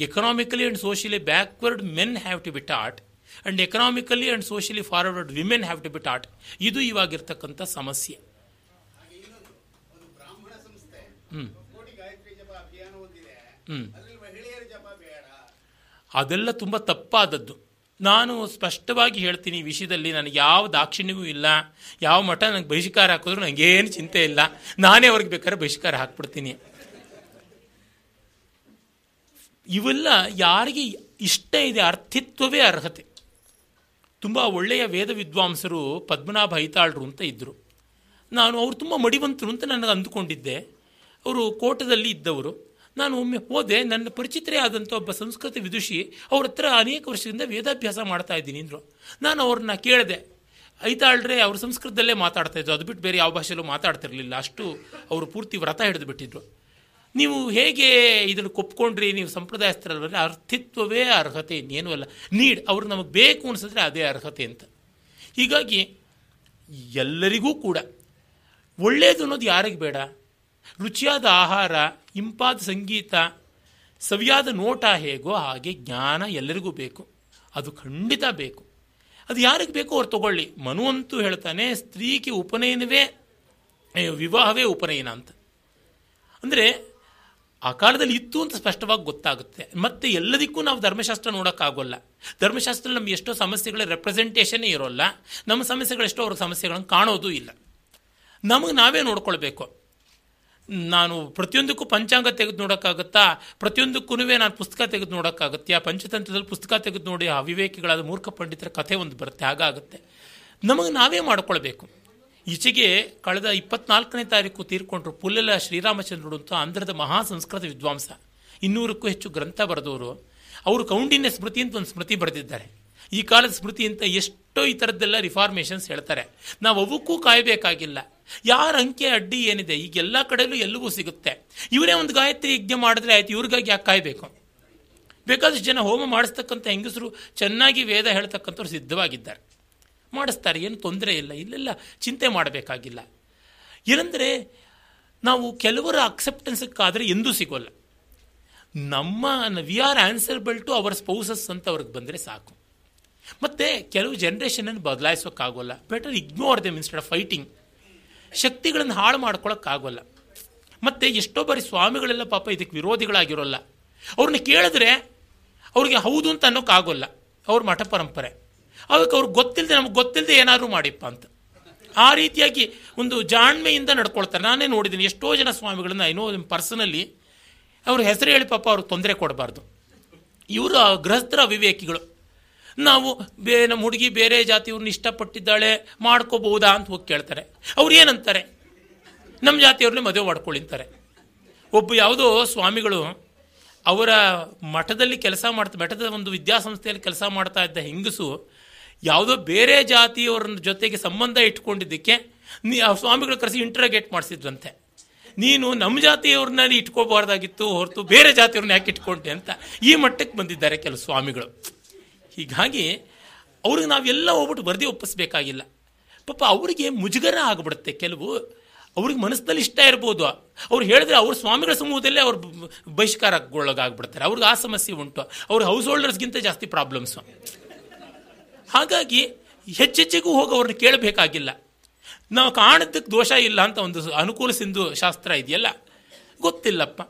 Speaker 2: Economically and socially backward men have to be taught and economically and socially forward women have to be taught ಇದು ಇವಾಗಿರ್ತಕ್ಕಂಥ ಸಮಸ್ಯೆ.
Speaker 4: ಹ್ಞೂ ಇನ್ನೊಂದು ಒಂದು ಬ್ರಾಹ್ಮಣ ಸಂಸ್ಥೆ
Speaker 2: ಹ್ಮ್.
Speaker 4: ಕೋಟಿ ಗಾಯತ್ರಿ ಜಪ ಅಭಿಯಾನ ಒಂದಿದೆ
Speaker 2: ಹ್ಮ್.
Speaker 4: ಅದ್ರಲ್ಲಿ ಮಹಿಳೆಯರ ಜಪ ಬೇಡ
Speaker 2: ಅದೆಲ್ಲ ತುಂಬ ತಪ್ಪಾದದ್ದು. ನಾನು ಸ್ಪಷ್ಟವಾಗಿ ಹೇಳ್ತೀನಿ ಈ ವಿಷಯದಲ್ಲಿ ನನಗೆ ಯಾವ ದಾಕ್ಷಿಣ್ಯವೂ ಇಲ್ಲ. ಯಾವ ಮಠ ನನಗೆ ಬಹಿಷ್ಕಾರ ಹಾಕಿದ್ರು ನನಗೇನು ಚಿಂತೆ ಇಲ್ಲ. ನಾನೇ ಅವ್ರಿಗೆ ಬೇಕಾದ್ರೆ ಬಹಿಷ್ಕಾರ ಹಾಕ್ಬಿಡ್ತೀನಿ. ಇವೆಲ್ಲ ಯಾರಿಗೆ ಇಷ್ಟ ಇದೆ, ಅರ್ಥಿತ್ವವೇ ಅರ್ಹತೆ. ತುಂಬ ಒಳ್ಳೆಯ ವೇದ ವಿದ್ವಾಂಸರು ಪದ್ಮನಾಭ ಐತಾಳ್ರು ಅಂತ ಇದ್ದರು ನಾನು ಅವರು ತುಂಬ ಮಡಿವಂತರು ಅಂತ ನನಗೆ ಅಂದುಕೊಂಡಿದ್ದೆ. ಅವರು ಕೋಟದಲ್ಲಿ ಇದ್ದವರು. ನಾನು ಒಮ್ಮೆ ಹೋದೆ, ನನ್ನ ಪರಿಚಿತರೇ ಆದಂಥ ಒಬ್ಬ ಸಂಸ್ಕೃತ ವಿದುಷಿ, ಅವ್ರ ಹತ್ರ ಅನೇಕ ವರ್ಷದಿಂದ ವೇದಾಭ್ಯಾಸ ಮಾಡ್ತಾ ಇದ್ದೀನಿ ಅಂದರು. ನಾನು ಅವ್ರನ್ನ ಕೇಳಿದೆ, ಐತಾಳ್ರೆ, ಅವ್ರ ಸಂಸ್ಕೃತದಲ್ಲೇ ಮಾತಾಡ್ತಾ ಇದ್ರು. ಅದು ಬಿಟ್ಟು ಬೇರೆ ಯಾವ ಭಾಷೆಯಲ್ಲೂ ಮಾತಾಡ್ತಿರಲಿಲ್ಲ. ಅಷ್ಟು ಅವರು ಪೂರ್ತಿ ವ್ರತ ಹಿಡಿದು ಬಿಟ್ಟಿದ್ರು. ನೀವು ಹೇಗೆ ಇದನ್ನು ಕೊಪ್ಕೊಂಡ್ರಿ? ನೀವು ಸಂಪ್ರದಾಯಸ್ಥರಲ್ವಲ್ಲ ಅರ್ಥಿತ್ವವೇ ಅರ್ಹತೆ, ಇನ್ನೇನು ಅಲ್ಲ. ನೀಡ್, ಅವ್ರು ನಮಗೆ ಬೇಕು ಅನಿಸಿದ್ರೆ ಅದೇ ಅರ್ಹತೆ ಅಂತ. ಹೀಗಾಗಿ ಎಲ್ಲರಿಗೂ ಕೂಡ ಒಳ್ಳೆಯದು ಅನ್ನೋದು ಯಾರಿಗೆ ಬೇಡ? ರುಚಿಯಾದ ಆಹಾರ, ಇಂಪಾದ ಸಂಗೀತ, ಸವಿಯಾದ ನೋಟ ಹೇಗೋ ಹಾಗೆ ಜ್ಞಾನ ಎಲ್ಲರಿಗೂ ಬೇಕು. ಅದು ಖಂಡಿತ ಬೇಕು. ಅದು ಯಾರಿಗೆ ಬೇಕೋ ಅವ್ರು ತಗೊಳ್ಳಿ. ಮನು ಅಂತೂ ಹೇಳ್ತಾನೆ, ಸ್ತ್ರೀಗೆ ಉಪನಯನವೇ ವಿವಾಹವೇ ಉಪನಯನ ಅಂತ. ಅಂದರೆ, ಆ ಕಾಲದಲ್ಲಿ ಇತ್ತು ಅಂತ ಸ್ಪಷ್ಟವಾಗಿ ಗೊತ್ತಾಗುತ್ತೆ. ಮತ್ತೆ ಎಲ್ಲದಕ್ಕೂ ನಾವು ಧರ್ಮಶಾಸ್ತ್ರ ನೋಡೋಕ್ಕಾಗೋಲ್ಲ. ಧರ್ಮಶಾಸ್ತ್ರ ನಮ್ಗೆ ಎಷ್ಟೋ ಸಮಸ್ಯೆಗಳ ರೆಪ್ರೆಸೆಂಟೇಷನ್ನೇ ಇರೋಲ್ಲ. ನಮ್ಮ ಸಮಸ್ಯೆಗಳೆಷ್ಟೋ ಅವ್ರ ಸಮಸ್ಯೆಗಳನ್ನು ಕಾಣೋದೂ ಇಲ್ಲ. ನಮಗೆ ನಾವೇ ನೋಡ್ಕೊಳ್ಬೇಕು. ನಾನು ಪ್ರತಿಯೊಂದಕ್ಕೂ ಪಂಚಾಂಗ ತೆಗೆದು ನೋಡೋಕ್ಕಾಗುತ್ತಾ? ಪ್ರತಿಯೊಂದಕ್ಕೂ ನಾನು ಪುಸ್ತಕ ತೆಗೆದು ನೋಡೋಕ್ಕಾಗುತ್ತೆ? ಪಂಚತಂತ್ರದಲ್ಲಿ ಪುಸ್ತಕ ತೆಗೆದು ನೋಡಿ ಆ ಅವಿವೇಕಿಗಳಾದ ಮೂರ್ಖ ಪಂಡಿತರ ಕಥೆ ಒಂದು ಬರುತ್ತೆ, ಹಾಗಾಗುತ್ತೆ. ನಮಗೆ ನಾವೇ ಮಾಡ್ಕೊಳ್ಬೇಕು. ಈಚೆಗೆ ಕಳೆದ ಇಪ್ಪತ್ನಾಲ್ಕನೇ ತಾರೀಕು ತೀರ್ಕೊಂಡ್ರು ಪುಲ್ಲೆಲ್ಲ ಶ್ರೀರಾಮಚಂದ್ರರು ಅಂತ ಆಂಧ್ರದ ಮಹಾ ಸಂಸ್ಕೃತ ವಿದ್ವಾಂಸ. ಇನ್ನೂರಕ್ಕೂ ಹೆಚ್ಚು ಗ್ರಂಥ ಬರೆದವರು. ಅವರು ಕೌಂಡಿನ್ಯ ಸ್ಮೃತಿ ಅಂತ ಒಂದು ಸ್ಮೃತಿ ಬರೆದಿದ್ದಾರೆ. ಈ ಕಾಲದ ಸ್ಮೃತಿ ಅಂತ ಎಷ್ಟೋ ಈ ಥರದ್ದೆಲ್ಲ ರಿಫಾರ್ಮೇಷನ್ಸ್ ಹೇಳ್ತಾರೆ. ನಾವು ಅವಕ್ಕೂ ಕಾಯಬೇಕಾಗಿಲ್ಲ. ಯಾರ ಅಂಕೆ ಅಡ್ಡಿ ಏನಿದೆ? ಈಗ ಎಲ್ಲ ಕಡೆಯಲ್ಲೂ ಎಲ್ಲವೂ ಸಿಗುತ್ತೆ? ಇವರೇ ಒಂದು ಗಾಯತ್ರಿ ಯಜ್ಞ ಮಾಡಿದ್ರೆ ಆಯ್ತು, ಇವ್ರಿಗಾಗಿ ಯಾಕೆ ಕಾಯಬೇಕು? ಬೇಕಾದಷ್ಟು ಜನ ಹೋಮ ಮಾಡಿಸ್ತಕ್ಕಂಥ ಹೆಂಗಸರು ಚೆನ್ನಾಗಿ ವೇದ ಹೇಳ್ತಕ್ಕಂಥವ್ರು ಸಿದ್ಧವಾಗಿದ್ದಾರೆ. ಮಾಡಿಸ್ತಾರೆ, ಏನು ತೊಂದರೆ ಇಲ್ಲ. ಇಲ್ಲೆಲ್ಲ ಚಿಂತೆ ಮಾಡಬೇಕಾಗಿಲ್ಲ. ಏನಂದರೆ, ನಾವು ಕೆಲವರ ಅಕ್ಸೆಪ್ಟೆನ್ಸಕ್ಕಾದರೆ ಎಂದೂ ಸಿಗೋಲ್ಲ. ನಮ್ಮ we are answerable to our spouses ಅಂತ ಅವ್ರಿಗೆ ಬಂದರೆ ಸಾಕು. ಮತ್ತು ಕೆಲವು ಜನ್ರೇಷನನ್ನು ಬದಲಾಯಿಸೋಕ್ಕಾಗೋಲ್ಲ. Better ignore them instead of fighting ಶಕ್ತಿಗಳನ್ನು ಹಾಳು ಮಾಡ್ಕೊಳ್ಳೋಕ್ಕಾಗೋಲ್ಲ ಮತ್ತು ಎಷ್ಟೋ ಬಾರಿ ಸ್ವಾಮಿಗಳೆಲ್ಲ ಪಾಪ ಇದಕ್ಕೆ ವಿರೋಧಿಗಳಾಗಿರೋಲ್ಲ. ಅವ್ರನ್ನ ಕೇಳಿದ್ರೆ ಅವ್ರಿಗೆ ಹೌದು ಅಂತ ಅನ್ನೋಕ್ಕಾಗೋಲ್ಲ. ಅವ್ರ ಮಠ ಪರಂಪರೆ. ಅದಕ್ಕೆ ಅವ್ರಿಗೆ ಗೊತ್ತಿಲ್ಲದೆ ನಮ್ಗೆ ಗೊತ್ತಿಲ್ಲದೆ ಏನಾದರೂ ಮಾಡಿಪ್ಪ ಅಂತ. ಆ ರೀತಿಯಾಗಿ ಒಂದು ಜಾಣ್ಮೆಯಿಂದ ನಡ್ಕೊಳ್ತಾರೆ. ನಾನೇ ನೋಡಿದ್ದೀನಿ ಎಷ್ಟೋ ಜನ ಸ್ವಾಮಿಗಳನ್ನ ಐನೋ ಪರ್ಸನಲ್ಲಿ ಅವ್ರ ಹೆಸರು ಹೇಳಿ ಪಾಪ ಅವ್ರಿಗೆ ತೊಂದರೆ ಕೊಡಬಾರ್ದು. ಇವರು ಗೃಹಸ್ಥರ ಅವಿವೇಕಿಗಳು. ನಾವು ಬೇ, ನಮ್ಮ ಹುಡುಗಿ ಬೇರೆ ಜಾತಿಯವ್ರನ್ನ ಇಷ್ಟಪಟ್ಟಿದ್ದಾಳೆ ಮಾಡ್ಕೋಬಹುದಾ ಅಂತ ಹೋಗಿ ಕೇಳ್ತಾರೆ. ಅವ್ರು ಏನಂತಾರೆ? ನಮ್ಮ ಜಾತಿಯವ್ರನ್ನೇ ಮದುವೆ ಮಾಡ್ಕೊಳ್ಳಿಂತಾರೆ ಒಬ್ಬ ಯಾವುದೋ ಸ್ವಾಮಿಗಳು ಅವರ ಮಠದಲ್ಲಿ ಕೆಲಸ ಮಾಡ್ತಾ, ಮಠದ ಒಂದು ವಿದ್ಯಾಸಂಸ್ಥೆಯಲ್ಲಿ ಕೆಲಸ ಮಾಡ್ತಾ ಇದ್ದ ಹೆಂಗಸು ಯಾವುದೋ ಬೇರೆ ಜಾತಿಯವರ ಜೊತೆಗೆ ಸಂಬಂಧ ಇಟ್ಕೊಂಡಿದ್ದಕ್ಕೆ ನೀ, ಆ ಸ್ವಾಮಿಗಳು ಕರೆಸಿ ಇಂಟ್ರಾಗೇಟ್ ಮಾಡಿಸಿದ್ರಂತೆ. ನೀನು ನಮ್ಮ ಜಾತಿಯವ್ರನ್ನ ಇಟ್ಕೋಬಾರ್ದಾಗಿತ್ತು ಹೊರತು ಬೇರೆ ಜಾತಿಯವ್ರನ್ನ ಯಾಕೆ ಇಟ್ಕೊಂಡೆ ಅಂತ ಈ ಮಟ್ಟಕ್ಕೆ ಬಂದಿದ್ದಾರೆ ಕೆಲವು ಸ್ವಾಮಿಗಳು. ಹೀಗಾಗಿ ಅವ್ರಿಗೆ ನಾವೆಲ್ಲ ಹೋಗ್ಬಿಟ್ಟು ವರದಿ ಒಪ್ಪಿಸ್ಬೇಕಾಗಿಲ್ಲ. ಪಾಪ ಅವರಿಗೆ ಮುಜುಗರ ಆಗಿಬಿಡುತ್ತೆ ಕೆಲವು. ಅವ್ರಿಗೆ ಮನಸ್ಸಿನಲ್ಲಿ ಇಷ್ಟ ಇರ್ಬೋದು. ಅವ್ರು ಹೇಳಿದ್ರೆ ಅವ್ರ ಸ್ವಾಮಿಗಳ ಸಮೂಹದಲ್ಲೇ ಅವ್ರು ಬಹಿಷ್ಕಾರಗೊಳಗಾಗ್ಬಿಡ್ತಾರೆ. ಅವ್ರಿಗೆ ಆ ಸಮಸ್ಯೆ ಉಂಟು. ಅವ್ರ ಹೌಸ್ ಹೋಲ್ಡರ್ಸ್ಗಿಂತ ಜಾಸ್ತಿ ಪ್ರಾಬ್ಲಮ್ಸು ಹಾಗಾಗಿ ಹೆಚ್ಚೆಚ್ಚಿಗೂ ಹೋಗಿ ಅವ್ರನ್ನ ಕೇಳಬೇಕಾಗಿಲ್ಲ. ನಾವು ಕಾಣದಕ್ಕೆ ದೋಷ ಇಲ್ಲ ಅಂತ ಒಂದು ಅನುಕೂಲ ಸಿಂಧು ಶಾಸ್ತ್ರ ಇದೆಯಲ್ಲ? ಗೊತ್ತಿಲ್ಲಪ್ಪ.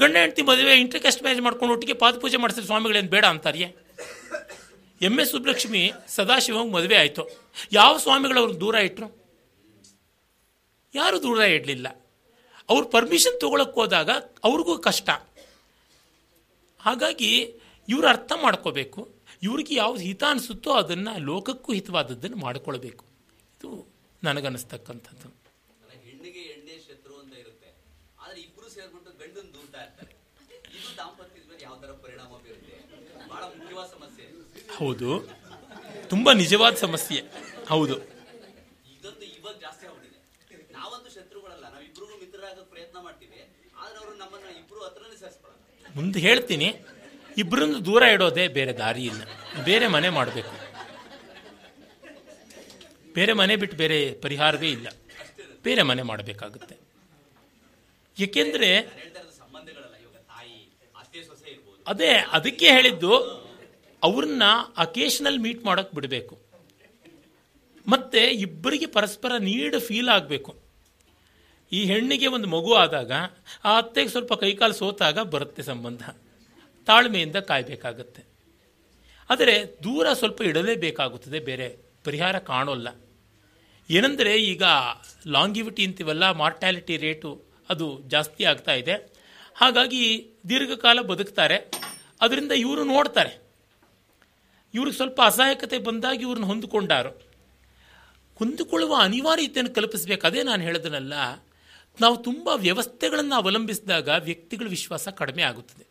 Speaker 2: ಗಂಡ ಹೆಂಡತಿ ಮದುವೆ ಇಂಟರ್ಕಾಸ್ಟ್ ಮ್ಯಾರೇಜ್ ಮಾಡ್ಕೊಂಡು ಒಟ್ಟಿಗೆ ಪಾದಪೂಜೆ ಮಾಡಿಸಿದ್ರೆ ಸ್ವಾಮಿಗಳೇನು ಬೇಡ ಅಂತಾರಿಯೇ? ಎಂ ಎಸ್ ಸುಬ್ಲಕ್ಷ್ಮಿ ಸದಾಶಿವಂಗೆ ಮದುವೆ ಆಯಿತು. ಯಾವ ಸ್ವಾಮಿಗಳು ಅವ್ರಿಗೆ ದೂರ ಇಟ್ಟರು ಯಾರು ದೂರ ಇಡಲಿಲ್ಲ. ಅವ್ರು ಪರ್ಮಿಷನ್ ತೊಗೊಳಕ್ಕೆ ಹೋದಾಗ ಅವ್ರಿಗೂ ಕಷ್ಟ. ಹಾಗಾಗಿ ಇವರು ಅರ್ಥ ಮಾಡ್ಕೋಬೇಕು. ಇವ್ರಿಗೆ ಯಾವ್ದು ಹಿತ ಅನಿಸುತ್ತೋ ಅದನ್ನು ಲೋಕಕ್ಕೂ ಹಿತವಾದದ್ದನ್ನು ಮಾಡಿಕೊಳ್ಬೇಕು. ಇದು ನನಗನ್ನಿಸ್ತಕ್ಕಂಥದ್ದು.
Speaker 5: ಪರಿಣಾಮ ಸಮಸ್ಯೆ.
Speaker 2: ಹೌದು. ತುಂಬ ನಿಜವಾದ ಸಮಸ್ಯೆ. ಹೌದು. ಮುಂದೆ ಹೇಳ್ತೀನಿ ಇಬ್ಬರನ್ನು ದೂರ ಇಡೋದೇ ಬೇರೆ ದಾರಿ ಇಲ್ಲ. ಬೇರೆ ಮನೆ ಮಾಡಬೇಕು. ಬೇರೆ ಮನೆ ಬಿಟ್ಟು ಬೇರೆ ಪರಿಹಾರವೇ ಇಲ್ಲ. ಬೇರೆ ಮನೆ ಮಾಡಬೇಕಾಗುತ್ತೆ. ಏಕೆಂದರೆ ಅದೇ ಅದಕ್ಕೆ ಹೇಳಿದ್ದು ಅವ್ರನ್ನ ಅಕೇಶನಲ್ ಮೀಟ್ ಮಾಡೋಕ್ಕೆ ಬಿಡಬೇಕು. ಮತ್ತು ಇಬ್ಬರಿಗೆ ಪರಸ್ಪರ ನೀಡ್ ಫೀಲ್ ಆಗಬೇಕು. ಈ ಹೆಣ್ಣಿಗೆ ಒಂದು ಮಗು ಆದಾಗ, ಆ ಅತ್ತೆಗೆ ಸ್ವಲ್ಪ ಕೈಕಾಲು ಸೋತಾಗ ಬರುತ್ತೆ ಸಂಬಂಧ. ತಾಳ್ಮೆಯಿಂದ ಕಾಯಬೇಕಾಗತ್ತೆ. ಆದರೆ ದೂರ ಸ್ವಲ್ಪ ಇಡಲೇಬೇಕಾಗುತ್ತದೆ, ಬೇರೆ ಪರಿಹಾರ ಕಾಣೋಲ್ಲ. ಏನೆಂದರೆ ಈಗ ಲಾಂಗಿವಿಟಿ ಅಂತೀವಲ್ಲ ಮಾರ್ಟ್ಯಾಲಿಟಿ ರೇಟು ಅದು ಜಾಸ್ತಿ ಆಗ್ತಾ ಇದೆ. ಹಾಗಾಗಿ ದೀರ್ಘಕಾಲ ಬದುಕ್ತಾರೆ. ಅದರಿಂದ ಇವರು ನೋಡ್ತಾರೆ. ಇವ್ರಿಗೆ ಸ್ವಲ್ಪ ಅಸಹಾಯಕತೆ ಬಂದಾಗ ಇವ್ರನ್ನ ಹೊಂದಿಕೊಂಡಾರು. ಹೊಂದಿಕೊಳ್ಳುವ ಅನಿವಾರ್ಯತೆಯನ್ನು ಕಲ್ಪಿಸಬೇಕು. ಅದೇ ನಾನು ಹೇಳಿದನಲ್ಲ ನಾವು ತುಂಬ ವ್ಯವಸ್ಥೆಗಳನ್ನು ಅವಲಂಬಿಸಿದಾಗ ವ್ಯಕ್ತಿಗಳ ವಿಶ್ವಾಸ ಕಡಿಮೆ ಆಗುತ್ತದೆ.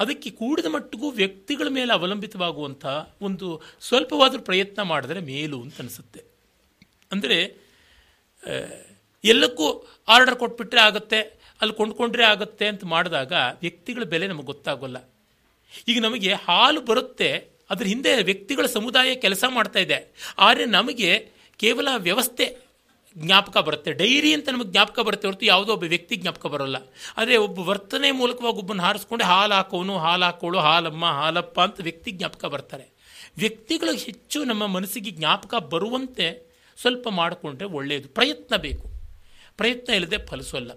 Speaker 2: ಅದಕ್ಕೆ ಕೂಡಿದ ಮಟ್ಟಿಗೂ ವ್ಯಕ್ತಿಗಳ ಮೇಲೆ ಅವಲಂಬಿತವಾಗುವಂಥ ಒಂದು ಸ್ವಲ್ಪವಾದರೂ ಪ್ರಯತ್ನ ಮಾಡಿದ್ರೆ ಮೇಲು ಅಂತ ಅನಿಸುತ್ತೆ. ಅಂದರೆ ಎಲ್ಲಕ್ಕೂ ಆರ್ಡರ್ ಕೊಟ್ಬಿಟ್ರೆ ಆಗುತ್ತೆ, ಅಲ್ಲಿ ಕೊಂಡ್ಕೊಂಡ್ರೆ ಆಗುತ್ತೆ ಅಂತ ಮಾಡಿದಾಗ ವ್ಯಕ್ತಿಗಳ ಬೆಲೆ ನಮಗೆ ಗೊತ್ತಾಗೋಲ್ಲ. ಈಗ ನಮಗೆ ಹಾಲು ಬರುತ್ತೆ ಅದ್ರ ಹಿಂದೆ ವ್ಯಕ್ತಿಗಳ ಸಮುದಾಯ ಕೆಲಸ ಮಾಡ್ತಾ ಇದೆ. ಆದರೆ ನಮಗೆ ಕೇವಲ ವ್ಯವಸ್ಥೆ ಜ್ಞಾಪಕ ಬರುತ್ತೆ. ಡೈರಿ ಅಂತ ನಮಗೆ ಜ್ಞಾಪಕ ಬರುತ್ತೆ ಹೊರತು ಯಾವುದೋ ಒಬ್ಬ ವ್ಯಕ್ತಿ ಜ್ಞಾಪಕ ಬರೋಲ್ಲ. ಆದರೆ ಒಬ್ಬ ವರ್ತನೆ ಮೂಲಕವಾಗಿ ಒಬ್ಬನ ಹಾರಿಸ್ಕೊಂಡು ಹಾಲು ಹಾಕೋನು, ಹಾಲು ಹಾಕೋಳು, ಹಾಲಮ್ಮ, ಹಾಲಪ್ಪ ಅಂತ ವ್ಯಕ್ತಿ ಜ್ಞಾಪಕ ಬರ್ತಾರೆ. ವ್ಯಕ್ತಿಗಳಿಗೆ ಹೆಚ್ಚು ನಮ್ಮ ಮನಸ್ಸಿಗೆ ಜ್ಞಾಪಕ ಬರುವಂತೆ ಸ್ವಲ್ಪ ಮಾಡಿಕೊಂಡ್ರೆ ಒಳ್ಳೆಯದು ಪ್ರಯತ್ನ ಬೇಕು. ಪ್ರಯತ್ನ ಇಲ್ಲದೆ ಫಲಿಸೋಲ್ಲ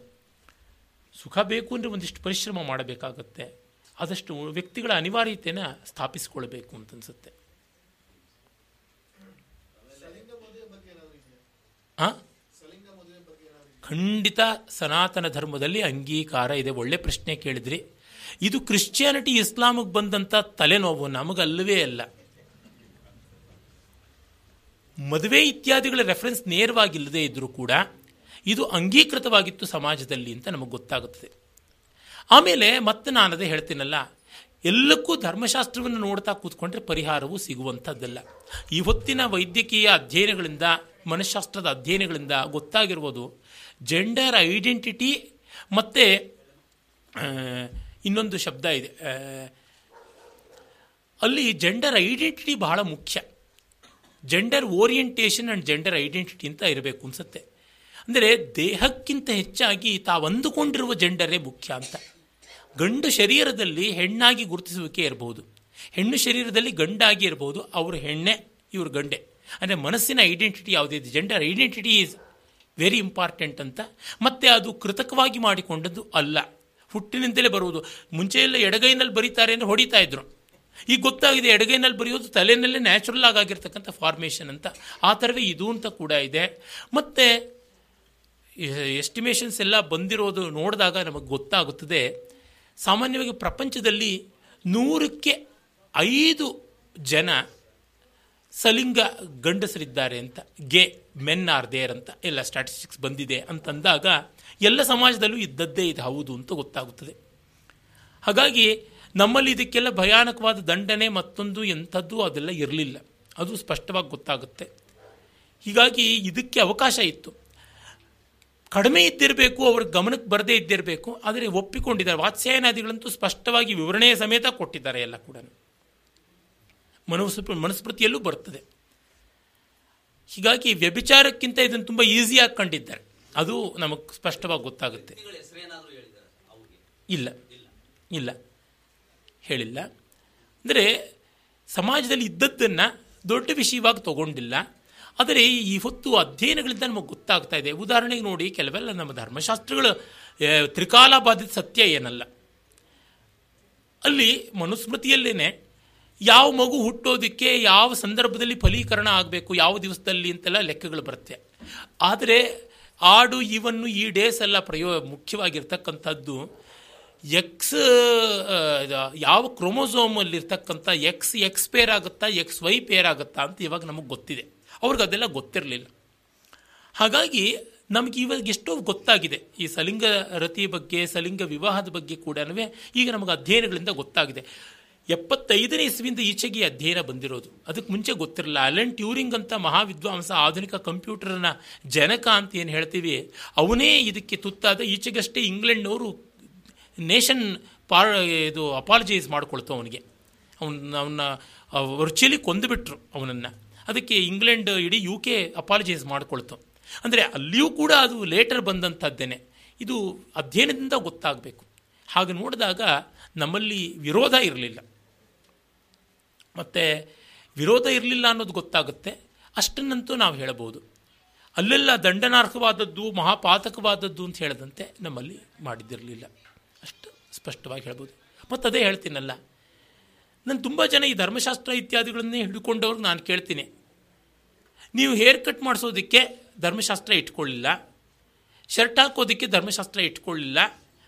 Speaker 2: ಸುಖ ಬೇಕು ಅಂದರೆ ಒಂದಿಷ್ಟು ಪರಿಶ್ರಮ ಮಾಡಬೇಕಾಗತ್ತೆ. ಆದಷ್ಟು ವ್ಯಕ್ತಿಗಳ ಅನಿವಾರ್ಯತೆಯನ್ನು ಸ್ಥಾಪಿಸಿಕೊಳ್ಬೇಕು ಅಂತ ಅನ್ಸುತ್ತೆ? ಖಂಡಿತ ಸನಾತನ ಧರ್ಮದಲ್ಲಿ ಅಂಗೀಕಾರ ಇದೆ. ಒಳ್ಳೆ ಪ್ರಶ್ನೆ ಕೇಳಿದ್ರಿ. ಇದು ಕ್ರಿಶ್ಚಿಯಾನಿಟಿ ಇಸ್ಲಾಮಿಗೆ ಬಂದಂಥ ತಲೆನೋವು ನಮಗಲ್ಲವೇ ಅಲ್ಲ. ಮದುವೆ ಇತ್ಯಾದಿಗಳ ರೆಫರೆನ್ಸ್ ನೇರವಾಗಿಲ್ಲದೆ ಇದ್ದರೂ ಕೂಡ ಇದು ಅಂಗೀಕೃತವಾಗಿತ್ತು ಸಮಾಜದಲ್ಲಿ ಅಂತ ನಮಗೆ ಗೊತ್ತಾಗುತ್ತದೆ. ಆಮೇಲೆ ಮತ್ತೆ ನಾನು ಅದೇ ಹೇಳ್ತೀನಲ್ಲ, ಎಲ್ಲಕ್ಕೂ ಧರ್ಮಶಾಸ್ತ್ರವನ್ನು ನೋಡ್ತಾ ಕೂತ್ಕೊಂಡ್ರೆ ಪರಿಹಾರವೂ ಸಿಗುವಂಥದ್ದಲ್ಲ. ಇವತ್ತಿನ ವೈದ್ಯಕೀಯ ಅಧ್ಯಯನಗಳಿಂದ, ಮನಃಶಾಸ್ತ್ರದ ಅಧ್ಯಯನಗಳಿಂದ ಗೊತ್ತಾಗಿರ್ಬೋದು, ಜೆಂಡರ್ ಐಡೆಂಟಿಟಿ ಮತ್ತು ಇನ್ನೊಂದು ಶಬ್ದ ಇದೆ ಅಲ್ಲಿ ಜೆಂಡರ್ ಐಡೆಂಟಿಟಿ ಬಹಳ ಮುಖ್ಯ. Gender orientation and gender identity ಅಂತ ಇರಬೇಕು ಅನಿಸುತ್ತೆ. ಅಂದರೆ ದೇಹಕ್ಕಿಂತ ಹೆಚ್ಚಾಗಿ ತಾವು ಅಂದುಕೊಂಡಿರುವ ಜೆಂಡರೇ ಮುಖ್ಯ ಅಂತ. ಗಂಡು ಶರೀರದಲ್ಲಿ ಹೆಣ್ಣಾಗಿ ಗುರುತಿಸುವಿಕೆ ಇರಬಹುದು ಹೆಣ್ಣು ಶರೀರದಲ್ಲಿ ಗಂಡಾಗಿ ಇರಬಹುದು ಅವರು ಹೆಣ್ಣೆ, ಇವರು ಗಂಡೆ. ಅಂದರೆ ಮನಸ್ಸಿನ ಐಡೆಂಟಿಟಿ ಯಾವುದಿದೆ gender identity is very important ಅಂತ. ಮತ್ತೆ ಅದು ಕೃತಕವಾಗಿ ಮಾಡಿಕೊಂಡದ್ದು ಅಲ್ಲ. ಹುಟ್ಟಿನಿಂದಲೇ ಬರುವುದು. ಮುಂಚೆಯೆಲ್ಲ ಎಡಗೈನಲ್ಲಿ ಬರೀತಾರೆ ಅಂದರೆ ಹೊಡಿತಾ ಇದ್ರು. ಈಗ ಗೊತ್ತಾಗಿದೆ, ಎಡಗೈನಲ್ಲಿ ಬರೆಯೋದು ತಲೆಯಲ್ಲೇ ನ್ಯಾಚುರಲ್ ಆಗಿರ್ತಕ್ಕಂಥ ಫಾರ್ಮೇಷನ್ ಅಂತ. ಆ ಥರವೇ ಇದು ಅಂತ ಕೂಡ ಇದೆ. ಮತ್ತು ಎಸ್ಟಿಮೇಷನ್ಸ್ ಎಲ್ಲ ಬಂದಿರೋದು ನೋಡಿದಾಗ ನಮಗೆ ಗೊತ್ತಾಗುತ್ತದೆ. ಸಾಮಾನ್ಯವಾಗಿ ಪ್ರಪಂಚದಲ್ಲಿ ನೂರಕ್ಕೆ ಐದು ಜನ ಸಲಿಂಗ ಗಂಡಸರಿದ್ದಾರೆ ಅಂತ, ಗೆ ಮೆನ್ ಆರ್ ದೇರ್ ಅಂತ, ಎಲ್ಲ ಸ್ಟ್ಯಾಟಿಸ್ಟಿಕ್ಸ್ ಬಂದಿದೆ ಅಂತಂದಾಗ ಎಲ್ಲ ಸಮಾಜದಲ್ಲೂ ಇದ್ದದ್ದೇ ಇದು ಹೌದು ಅಂತ ಗೊತ್ತಾಗುತ್ತದೆ. ಹಾಗಾಗಿ ನಮ್ಮಲ್ಲಿ ಇದಕ್ಕೆಲ್ಲ ಭಯಾನಕವಾದ ದಂಡನೆ ಮತ್ತೊಂದು ಎಂಥದ್ದು ಅದೆಲ್ಲ ಇರಲಿಲ್ಲ. ಅದು ಸ್ಪಷ್ಟವಾಗಿ ಗೊತ್ತಾಗುತ್ತೆ. ಹೀಗಾಗಿ ಇದಕ್ಕೆ ಅವಕಾಶ ಇತ್ತು. ಕಡಿಮೆ ಇದ್ದಿರಬೇಕು ಅವ್ರ ಗಮನಕ್ಕೆ ಬರದೇ ಇದ್ದಿರಬೇಕು ಆದರೆ ಒಪ್ಪಿಕೊಂಡಿದ್ದಾರೆ. ವಾತ್ಸ್ಯಾಯನಾದಿಗಳಂತೂ ಸ್ಪಷ್ಟವಾಗಿ ವಿವರಣೆಯ ಸಮೇತ ಕೊಟ್ಟಿದ್ದಾರೆ ಎಲ್ಲ ಕೂಡ. ಮನಸ್ಸು ಮನುಸ್ಮೃತಿಯಲ್ಲೂ ಬರ್ತದೆ. ಹೀಗಾಗಿ ವ್ಯಭಿಚಾರಕ್ಕಿಂತ ಇದನ್ನು ತುಂಬ ಈಸಿಯಾಗಿ ಕಂಡಿದ್ದಾರೆ. ಅದು ನಮಗೆ ಸ್ಪಷ್ಟವಾಗಿ ಗೊತ್ತಾಗುತ್ತೆ. ಇಲ್ಲ. ಇಲ್ಲ. ಹೇಳಿಲ್ಲ. ಅಂದರೆ ಸಮಾಜದಲ್ಲಿ ಇದ್ದದ್ದನ್ನು ದೊಡ್ಡ ವಿಷಯವಾಗಿ ತಗೊಂಡಿಲ್ಲ. ಆದರೆ ಈ ಹೊತ್ತು ಅಧ್ಯಯನಗಳಿಂದ ನಮಗೆ ಗೊತ್ತಾಗ್ತಾ ಇದೆ. ಉದಾಹರಣೆಗೆ ನೋಡಿ, ಕೆಲವೆಲ್ಲ ನಮ್ಮ ಧರ್ಮಶಾಸ್ತ್ರಗಳು ತ್ರಿಕಾಲ ಬಾಧಿತ ಸತ್ಯ ಏನಲ್ಲ. ಅಲ್ಲಿ ಮನುಸ್ಮೃತಿಯಲ್ಲೇನೆ ಯಾವ ಮಗು ಹುಟ್ಟೋದಕ್ಕೆ ಯಾವ ಸಂದರ್ಭದಲ್ಲಿ ಫಲೀಕರಣ ಆಗಬೇಕು, ಯಾವ ದಿವಸದಲ್ಲಿ ಅಂತೆಲ್ಲ ಲೆಕ್ಕಗಳು ಬರುತ್ತೆ. ಆದರೆ ಆಡು, ಇವನ್ನು ಈ ಡೇಸ್ ಎಲ್ಲ ಪ್ರಯೋ, ಮುಖ್ಯವಾಗಿರ್ತಕ್ಕಂಥದ್ದು ಎಕ್ಸ್ ಯಾವ ಕ್ರೋಮೋಸೋಮಲ್ಲಿರ್ತಕ್ಕಂಥ ಎಕ್ಸ್ ಎಕ್ಸ್ ಪೇರ್ ಆಗುತ್ತಾ ಎಕ್ಸ್ ವೈ ಪೇರ್ ಆಗುತ್ತಾ ಅಂತ ಇವಾಗ ನಮಗೆ ಗೊತ್ತಿದೆ. ಅವ್ರಿಗೆ ಅದೆಲ್ಲ ಗೊತ್ತಿರಲಿಲ್ಲ. ಹಾಗಾಗಿ ನಮಗೆ ಇವಾಗ ಎಷ್ಟೋ ಗೊತ್ತಾಗಿದೆ. ಈ ಸಲಿಂಗ ರತಿ ಬಗ್ಗೆ, ಸಲಿಂಗ ವಿವಾಹದ ಬಗ್ಗೆ ಕೂಡ ಈಗ ನಮಗೆ ಅಧ್ಯಯನಗಳಿಂದ ಗೊತ್ತಾಗಿದೆ. ಎಪ್ಪತ್ತೈದನೇ ಇಸ್ವಿಯಿಂದ ಈಚೆಗೆ ಅಧ್ಯಯನ ಬಂದಿರೋದು. ಅದಕ್ಕೆ ಮುಂಚೆ ಗೊತ್ತಿರಲಿಲ್ಲ. ಅಲೆನ್ ಟ್ಯೂರಿಂಗ್ ಅಂತ ಮಹಾವಿದ್ವಾಂಸ ಆಧುನಿಕ ಕಂಪ್ಯೂಟರ್ನ ಜನಕ ಅಂತ ಏನು ಹೇಳ್ತೀವಿ, ಅವನೇ ಇದಕ್ಕೆ ತುತ್ತಾದ. ಈಚೆಗಷ್ಟೇ ಇಂಗ್ಲೆಂಡ್ನವರು ನೇಷನ್ ಪಾರ್, ಇದು ಅಪಾಲಜೈಸ್ ಮಾಡ್ಕೊಳ್ತು ಅವನಿಗೆ. ಅವನ್ನ ಅವನ್ನ ವರ್ಚುಲಿ ಕೊಂದುಬಿಟ್ರು ಅವನನ್ನು. ಅದಕ್ಕೆ ಇಂಗ್ಲೆಂಡ್ ಇಡೀ ಯು ಕೆ ಅಪಾಲಜೈಸ್ ಮಾಡಿಕೊಳ್ತು. ಅಂದರೆ ಅಲ್ಲಿಯೂ ಕೂಡ ಅದು ಲೇಟರ್ ಬಂದಂಥದ್ದೇನೆ ಇದು ಅಧ್ಯಯನದಿಂದ ಗೊತ್ತಾಗಬೇಕು. ಹಾಗೆ ನೋಡಿದಾಗ ನಮ್ಮಲ್ಲಿ ವಿರೋಧ ಇರಲಿಲ್ಲ. ಮತ್ತು ವಿರೋಧ ಇರಲಿಲ್ಲ ಅನ್ನೋದು ಗೊತ್ತಾಗುತ್ತೆ. ಅಷ್ಟನ್ನಂತೂ ನಾವು ಹೇಳಬಹುದು. ಅಲ್ಲೆಲ್ಲ ದಂಡನಾರ್ಹವಾದದ್ದು, ಮಹಾಪಾತಕವಾದದ್ದು ಅಂತ ಹೇಳದಂತೆ ನಮ್ಮಲ್ಲಿ ಮಾಡಿದ್ದಿರಲಿಲ್ಲ. ಅಷ್ಟು ಸ್ಪಷ್ಟವಾಗಿ ಹೇಳ್ಬೋದು. ಮತ್ತು ಅದೇ ಹೇಳ್ತೀನಲ್ಲ. ನಾನು ತುಂಬ ಜನ ಈ ಧರ್ಮಶಾಸ್ತ್ರ ಇತ್ಯಾದಿಗಳನ್ನೇ ಹಿಡ್ಕೊಂಡವ್ರು ನಾನು ಕೇಳ್ತೀನಿ. ನೀವು ಹೇರ್ ಕಟ್ ಮಾಡಿಸೋದಕ್ಕೆ ಧರ್ಮಶಾಸ್ತ್ರ ಇಟ್ಕೊಳ್ಳಿಲ್ಲ. ಶರ್ಟ್ ಹಾಕೋದಕ್ಕೆ ಧರ್ಮಶಾಸ್ತ್ರ ಇಟ್ಕೊಳ್ಳಿಲ್ಲ.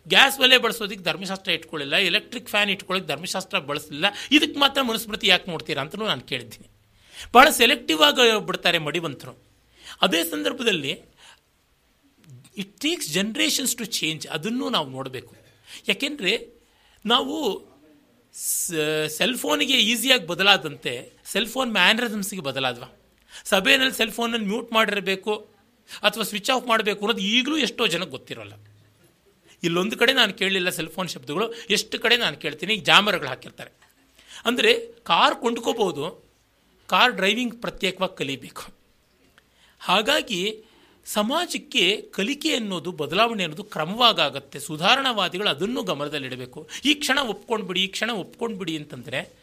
Speaker 2: ಗ್ಯಾಸ್ ಒಲೆ ಬಳಸೋದಕ್ಕೆ ಧರ್ಮಶಾಸ್ತ್ರ ಇಟ್ಕೊಳ್ಳಿಲ್ಲ. ಎಲೆಕ್ಟ್ರಿಕ್ ಫ್ಯಾನ್ ಇಟ್ಕೊಳ್ಳೋಕೆ ಧರ್ಮಶಾಸ್ತ್ರ ಬಳಸಲಿಲ್ಲ ಇದಕ್ಕೆ ಮಾತ್ರ ಮನುಸ್ಮೃತಿ ಯಾಕೆ ನೋಡ್ತೀರಾ ಅಂತಲೂ ನಾನು ಕೇಳಿದ್ದೀನಿ ಭಾಳ ಸೆಲೆಕ್ಟಿವ್ ಆಗಿ ಬಿಡ್ತಾರೆ ಮಡಿವಂತರು. ಅದೇ ಸಂದರ್ಭದಲ್ಲಿ it takes generations to change ಅದನ್ನು ನಾವು ನೋಡಬೇಕು. ಯಾಕೆಂದರೆ ನಾವು ಸೆಲ್ ಫೋನಿಗೆ ಈಸಿಯಾಗಿ ಬದಲಾದಂತೆ ಸೆಲ್ ಫೋನ್ ಮ್ಯಾನರಿಸಮ್ಸ್ಗೆ ಬದಲಾದ್ವಾ? ಸಭೆಯಲ್ಲಿ ಸೆಲ್ ಫೋನನ್ನು ಮ್ಯೂಟ್ ಮಾಡಿರಬೇಕು ಅಥವಾ ಸ್ವಿಚ್ ಆಫ್ ಮಾಡಬೇಕು ಅನ್ನೋದು ಈಗಲೂ ಎಷ್ಟೋ ಜನಕ್ಕೆ ಗೊತ್ತಿರೋಲ್ಲ. ಇಲ್ಲೊಂದು ಕಡೆ ನಾನು ಕೇಳಲಿಲ್ಲ ಸೆಲ್ಫೋನ್ ಶಬ್ದಗಳು, ಎಷ್ಟು ಕಡೆ ನಾನು ಕೇಳ್ತೀನಿ, ಜಾಮರ್ಗಳು ಹಾಕಿರ್ತಾರೆ. ಅಂದರೆ ಕಾರ್ ಕೊಂಡ್ಕೋಬೋದು ಕಾರ್ ಡ್ರೈವಿಂಗ್ ಪ್ರತ್ಯೇಕವಾಗಿ ಕಲಿಬೇಕು. ಹಾಗಾಗಿ ಸಮಾಜಕ್ಕೆ ಕಲಿಕೆ ಅನ್ನೋದು, ಬದಲಾವಣೆ ಅನ್ನೋದು ಕ್ರಮವಾಗುತ್ತೆ. ಸುಧಾರಣಾವಾದಿಗಳು ಅದನ್ನು ಗಮನದಲ್ಲಿಡಬೇಕು. ಈ ಕ್ಷಣ ಒಪ್ಕೊಂಡ್ಬಿಡಿ, ಈ ಕ್ಷಣ ಒಪ್ಕೊಂಡ್ಬಿಡಿ ಅಂತಂದರೆ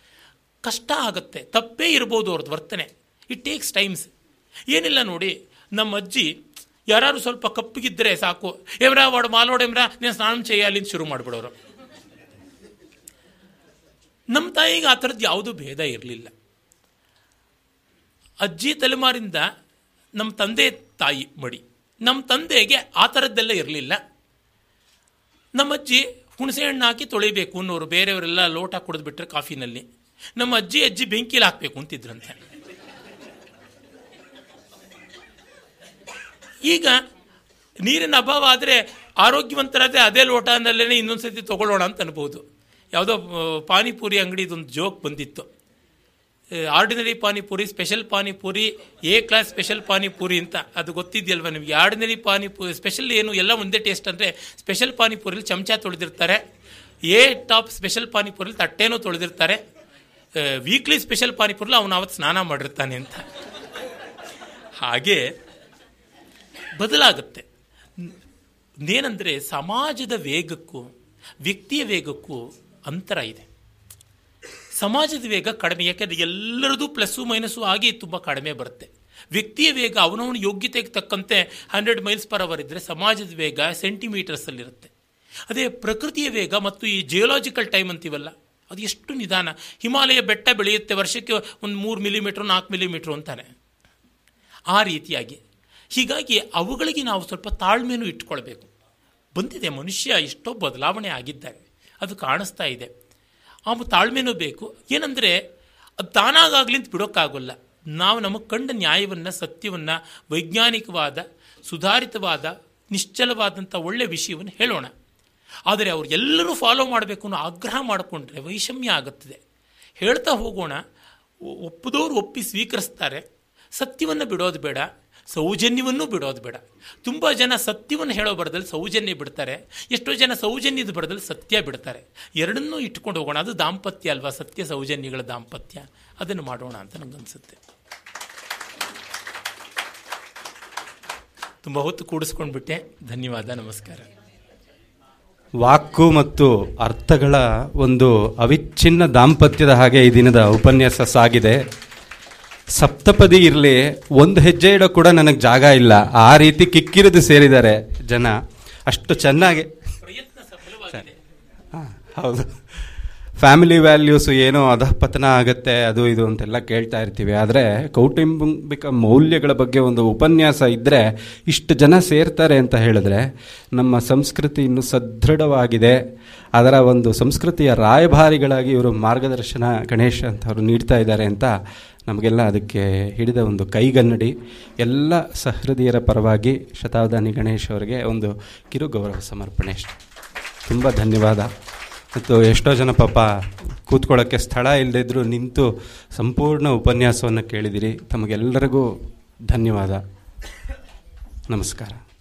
Speaker 2: ಕಷ್ಟ ಆಗುತ್ತೆ. ತಪ್ಪೇ ಇರ್ಬೋದು ಅವ್ರದ್ದು ವರ್ತನೆ. ಇಟ್ ಟೇಕ್ಸ್ ಟೈಮ್ಸ್ ಏನಿಲ್ಲ ನೋಡಿ ನಮ್ಮ ಅಜ್ಜಿ ಯಾರು ಸ್ವಲ್ಪ ಕಪ್ಪಿಗಿದ್ದರೆ ಸಾಕು. ಎಮ್ರಾ ಒಡ ಮಾಲೋಡ್ ಎಮ್ರಾ, ನೀನು ಸ್ನಾನ ಅಂತ ಶುರು ಮಾಡಿಬಿಡೋರು. ನಮ್ಮ ತಾಯಿಗೆ ಆ ಥರದ್ದು ಯಾವುದೂ ಭೇದ ಇರಲಿಲ್ಲ. ಅಜ್ಜಿ ತಲೆಮಾರಿಂದ ನಮ್ಮ ತಂದೆ ತಾಯಿ ಮಡಿ. ನಮ್ಮ ತಂದೆಗೆ ಆ ಥರದ್ದೆಲ್ಲ ಇರಲಿಲ್ಲ. ನಮ್ಮ ಅಜ್ಜಿ ಹುಣಸೆ ಹಣ್ಣು ಹಾಕಿ ತೊಳಿಬೇಕು ಅನ್ನೋರು ಬೇರೆಯವರೆಲ್ಲ ಲೋಟ ಕುಡಿದ್ಬಿಟ್ರೆ ಕಾಫಿನಲ್ಲಿ. ನಮ್ಮ ಅಜ್ಜಿ ಅಜ್ಜಿ ಬೆಂಕಿಲಿ ಹಾಕಬೇಕು ಅಂತಿದ್ರಂತೆ. ಈಗ ನೀರಿನ ಅಭಾವ ಆದರೆ ಆರೋಗ್ಯವಂತರಾದರೆ ಅದೇ ಲೋಟನಲ್ಲೇ ಇನ್ನೊಂದು ಸತಿ ತೊಗೊಳ್ಳೋಣ ಅಂತ ಅನ್ಬೋದು. ಯಾವುದೋ ಪಾನಿಪುರಿ ಅಂಗಡಿದೊಂದು ಜೋಕ್ ಬಂದಿತ್ತು. Ordinary panipuri special panipuri A class special panipuri ಅಂತ ಅದು ಗೊತ್ತಿದೆಯಲ್ವ ನಿಮಗೆ? ಆರ್ಡಿನರಿ ಪಾನಿಪುರಿ ಸ್ಪೆಷಲ್ ಏನು, ಎಲ್ಲ ಒಂದೇ ಟೇಸ್ಟ್ ಅಂದರೆ ಸ್ಪೆಷಲ್ ಪಾನಿಪುರಿಲಿ ಚಮಚ ತೊಳೆದಿರ್ತಾರೆ. ಎ ಟಾಪ್ ಸ್ಪೆಷಲ್ ಪಾನಿಪುರಿಲಿ ತಟ್ಟೆನೂ ತೊಳೆದಿರ್ತಾರೆ. ವೀಕ್ಲಿ ಸ್ಪೆಷಲ್ ಪಾನಿಪುರಿಲಿ ಅವನು ಅವತ್ತು ಸ್ನಾನ ಮಾಡಿರ್ತಾನೆ ಅಂತ. ಹಾಗೆ ಬದಲಾಗುತ್ತೆ. ಏನಂದರೆ ಸಮಾಜದ ವೇಗಕ್ಕೂ, ವ್ಯಕ್ತಿಯ ವೇಗಕ್ಕೂ ಅಂತರ ಇದೆ. ಸಮಾಜದ ವೇಗ ಕಡಿಮೆ, ಯಾಕೆಂದರೆ ಎಲ್ಲರದು ಪ್ಲಸ್ಸು ಮೈನಸ್ಸು ಆಗಿ ತುಂಬ ಕಡಿಮೆ ಬರುತ್ತೆ. ವ್ಯಕ್ತಿಯ ವೇಗ ಅವನವನ ಯೋಗ್ಯತೆಗೆ ತಕ್ಕಂತೆ ಹಂಡ್ರೆಡ್ ಮೈಲ್ಸ್ ಪರ್ ಅವರ್ ಇದ್ದರೆ ಸಮಾಜದ ವೇಗ ಸೆಂಟಿಮೀಟರ್ಸಲ್ಲಿರುತ್ತೆ. ಅದೇ ಪ್ರಕೃತಿಯ ವೇಗ ಮತ್ತು ಈ ಜಿಯೋಲಾಜಿಕಲ್ ಟೈಮ್ ಅಂತೀವಲ್ಲ, ಅದು ಎಷ್ಟು ನಿಧಾನ. ಹಿಮಾಲಯ ಬೆಟ್ಟ ಬೆಳೆಯುತ್ತೆ, ವರ್ಷಕ್ಕೆ ಒಂದು ಮೂರು ಮಿಲಿಮೀಟ್ರು, ನಾಲ್ಕು ಮಿಲಿಮೀಟ್ರು ಅಂತಾನೆ. ಆ ರೀತಿಯಾಗಿ. ಹೀಗಾಗಿ ಅವುಗಳಿಗೆ ನಾವು ಸ್ವಲ್ಪ ತಾಳ್ಮೆಯೂ ಇಟ್ಕೊಳ್ಬೇಕು. ಬಂದಿದೆ ಮನುಷ್ಯ ಎಷ್ಟೋ ಬದಲಾವಣೆ ಆಗಿದ್ದಾರೆ. ಅದು ಕಾಣಿಸ್ತಾ ಇದೆ. ಆ ತಾಳ್ಮೆನೂ ಬೇಕು. ಏನಂದರೆ ಅದು ತಾನಾಗಲಿ ಅಂತ ಬಿಡೋಕ್ಕಾಗೋಲ್ಲ. ನಾವು ನಮಗೆ ಕಂಡ ನ್ಯಾಯವನ್ನು, ಸತ್ಯವನ್ನು, ವೈಜ್ಞಾನಿಕವಾದ, ಸುಧಾರಿತವಾದ ನಿಶ್ಚಲವಾದಂಥ ಒಳ್ಳೆಯ ವಿಷಯವನ್ನು ಹೇಳೋಣ. ಆದರೆ ಅವ್ರು ಎಲ್ಲರೂ ಫಾಲೋ ಮಾಡಬೇಕು ಅನ್ನೋ ಆಗ್ರಹ ಮಾಡಿಕೊಂಡ್ರೆ ವೈಷಮ್ಯ ಆಗುತ್ತದೆ. ಹೇಳ್ತಾ ಹೋಗೋಣ ಒಪ್ಪದವ್ರು ಒಪ್ಪಿ ಸ್ವೀಕರಿಸ್ತಾರೆ. ಸತ್ಯವನ್ನು ಬಿಡೋದು ಬೇಡ. ಸೌಜನ್ಯವನ್ನು ಬಿಡೋದು ಬೇಡ. ತುಂಬ ಜನ ಸತ್ಯವನ್ನು ಹೇಳೋ ಬರದಲ್ಲಿ ಸೌಜನ್ಯ ಬಿಡ್ತಾರೆ, ಎಷ್ಟೋ ಜನ ಸೌಜನ್ಯದ ಬರದಲ್ಲಿ ಸತ್ಯ ಬಿಡ್ತಾರೆ. ಎರಡನ್ನೂ ಇಟ್ಕೊಂಡು ಹೋಗೋಣ, ಅದು ದಾಂಪತ್ಯ ಅಲ್ವಾ? ಸತ್ಯ ಸೌಜನ್ಯಗಳ ದಾಂಪತ್ಯ. ಅದನ್ನು ಮಾಡೋಣ ಅಂತ ನನಗನ್ಸುತ್ತೆ ತುಂಬ ಹೊತ್ತು ಕೂಡಿಸ್ಕೊಂಡ್ಬಿಟ್ಟೆ. ಧನ್ಯವಾದ, ನಮಸ್ಕಾರ.
Speaker 1: ವಾಕು ಮತ್ತು ಅರ್ಥಗಳ ಒಂದು ಅವಿಚ್ಛಿನ್ನ ದಾಂಪತ್ಯದ ಹಾಗೆ ಈ ದಿನದ ಉಪನ್ಯಾಸ ಸಾಗಿದೆ. ಸಪ್ತಪದಿ ಇರಲಿ ಒಂದು ಹೆಜ್ಜೆ ಇಡೋ ಕೂಡ ನನಗೆ ಜಾಗ ಇಲ್ಲ. ಆ ರೀತಿ ಕಿಕ್ಕಿರಿದು ಸೇರಿದ್ದಾರೆ ಜನ. ಅಷ್ಟು ಚೆನ್ನಾಗಿ ಹೌದು. ಫ್ಯಾಮಿಲಿ ವ್ಯಾಲ್ಯೂಸ್ ಏನೋ ಅಧಃಪತನ ಆಗುತ್ತೆ, ಅದು ಇದು ಅಂತೆಲ್ಲ ಕೇಳ್ತಾ ಇರ್ತೀವಿ. ಆದರೆ ಕೌಟುಂಬಿಕ ಮೌಲ್ಯಗಳ ಬಗ್ಗೆ ಒಂದು ಉಪನ್ಯಾಸ ಇದ್ದರೆ ಇಷ್ಟು ಜನ ಸೇರ್ತಾರೆ ಅಂತ ಹೇಳಿದ್ರೆ ನಮ್ಮ ಸಂಸ್ಕೃತಿ ಇನ್ನೂ ಸದೃಢವಾಗಿದೆ. ಅದರ ಒಂದು ಸಂಸ್ಕೃತಿಯ ರಾಯಭಾರಿಗಳಾಗಿ ಇವರು ಮಾರ್ಗದರ್ಶನ ಗಣೇಶ್ ಅಂತ ಅವರು ನೀಡ್ತಾ ಇದ್ದಾರೆ ಅಂತ ನಮಗೆಲ್ಲ ಅದಕ್ಕೆ ಹಿಡಿದ ಒಂದು ಕೈಗನ್ನಡಿ. ಎಲ್ಲ ಸಹೃದಯರ ಪರವಾಗಿ ಶತಾವಧಾನಿ ಗಣೇಶ್ ಅವರಿಗೆ ಒಂದು ಕಿರು ಗೌರವ ಸಮರ್ಪಣೆ ತುಂಬ ಧನ್ಯವಾದ. ಮತ್ತು ಎಷ್ಟೋ ಜನ ಪಾಪ ಕೂತ್ಕೊಳ್ಳೋಕ್ಕೆ ಸ್ಥಳ ಇಲ್ಲದಿದ್ದರೂ ನಿಂತು ಸಂಪೂರ್ಣ ಉಪನ್ಯಾಸವನ್ನು ಕೇಳಿದಿರಿ. ತಮಗೆಲ್ಲರಿಗೂ ಧನ್ಯವಾದ. ನಮಸ್ಕಾರ.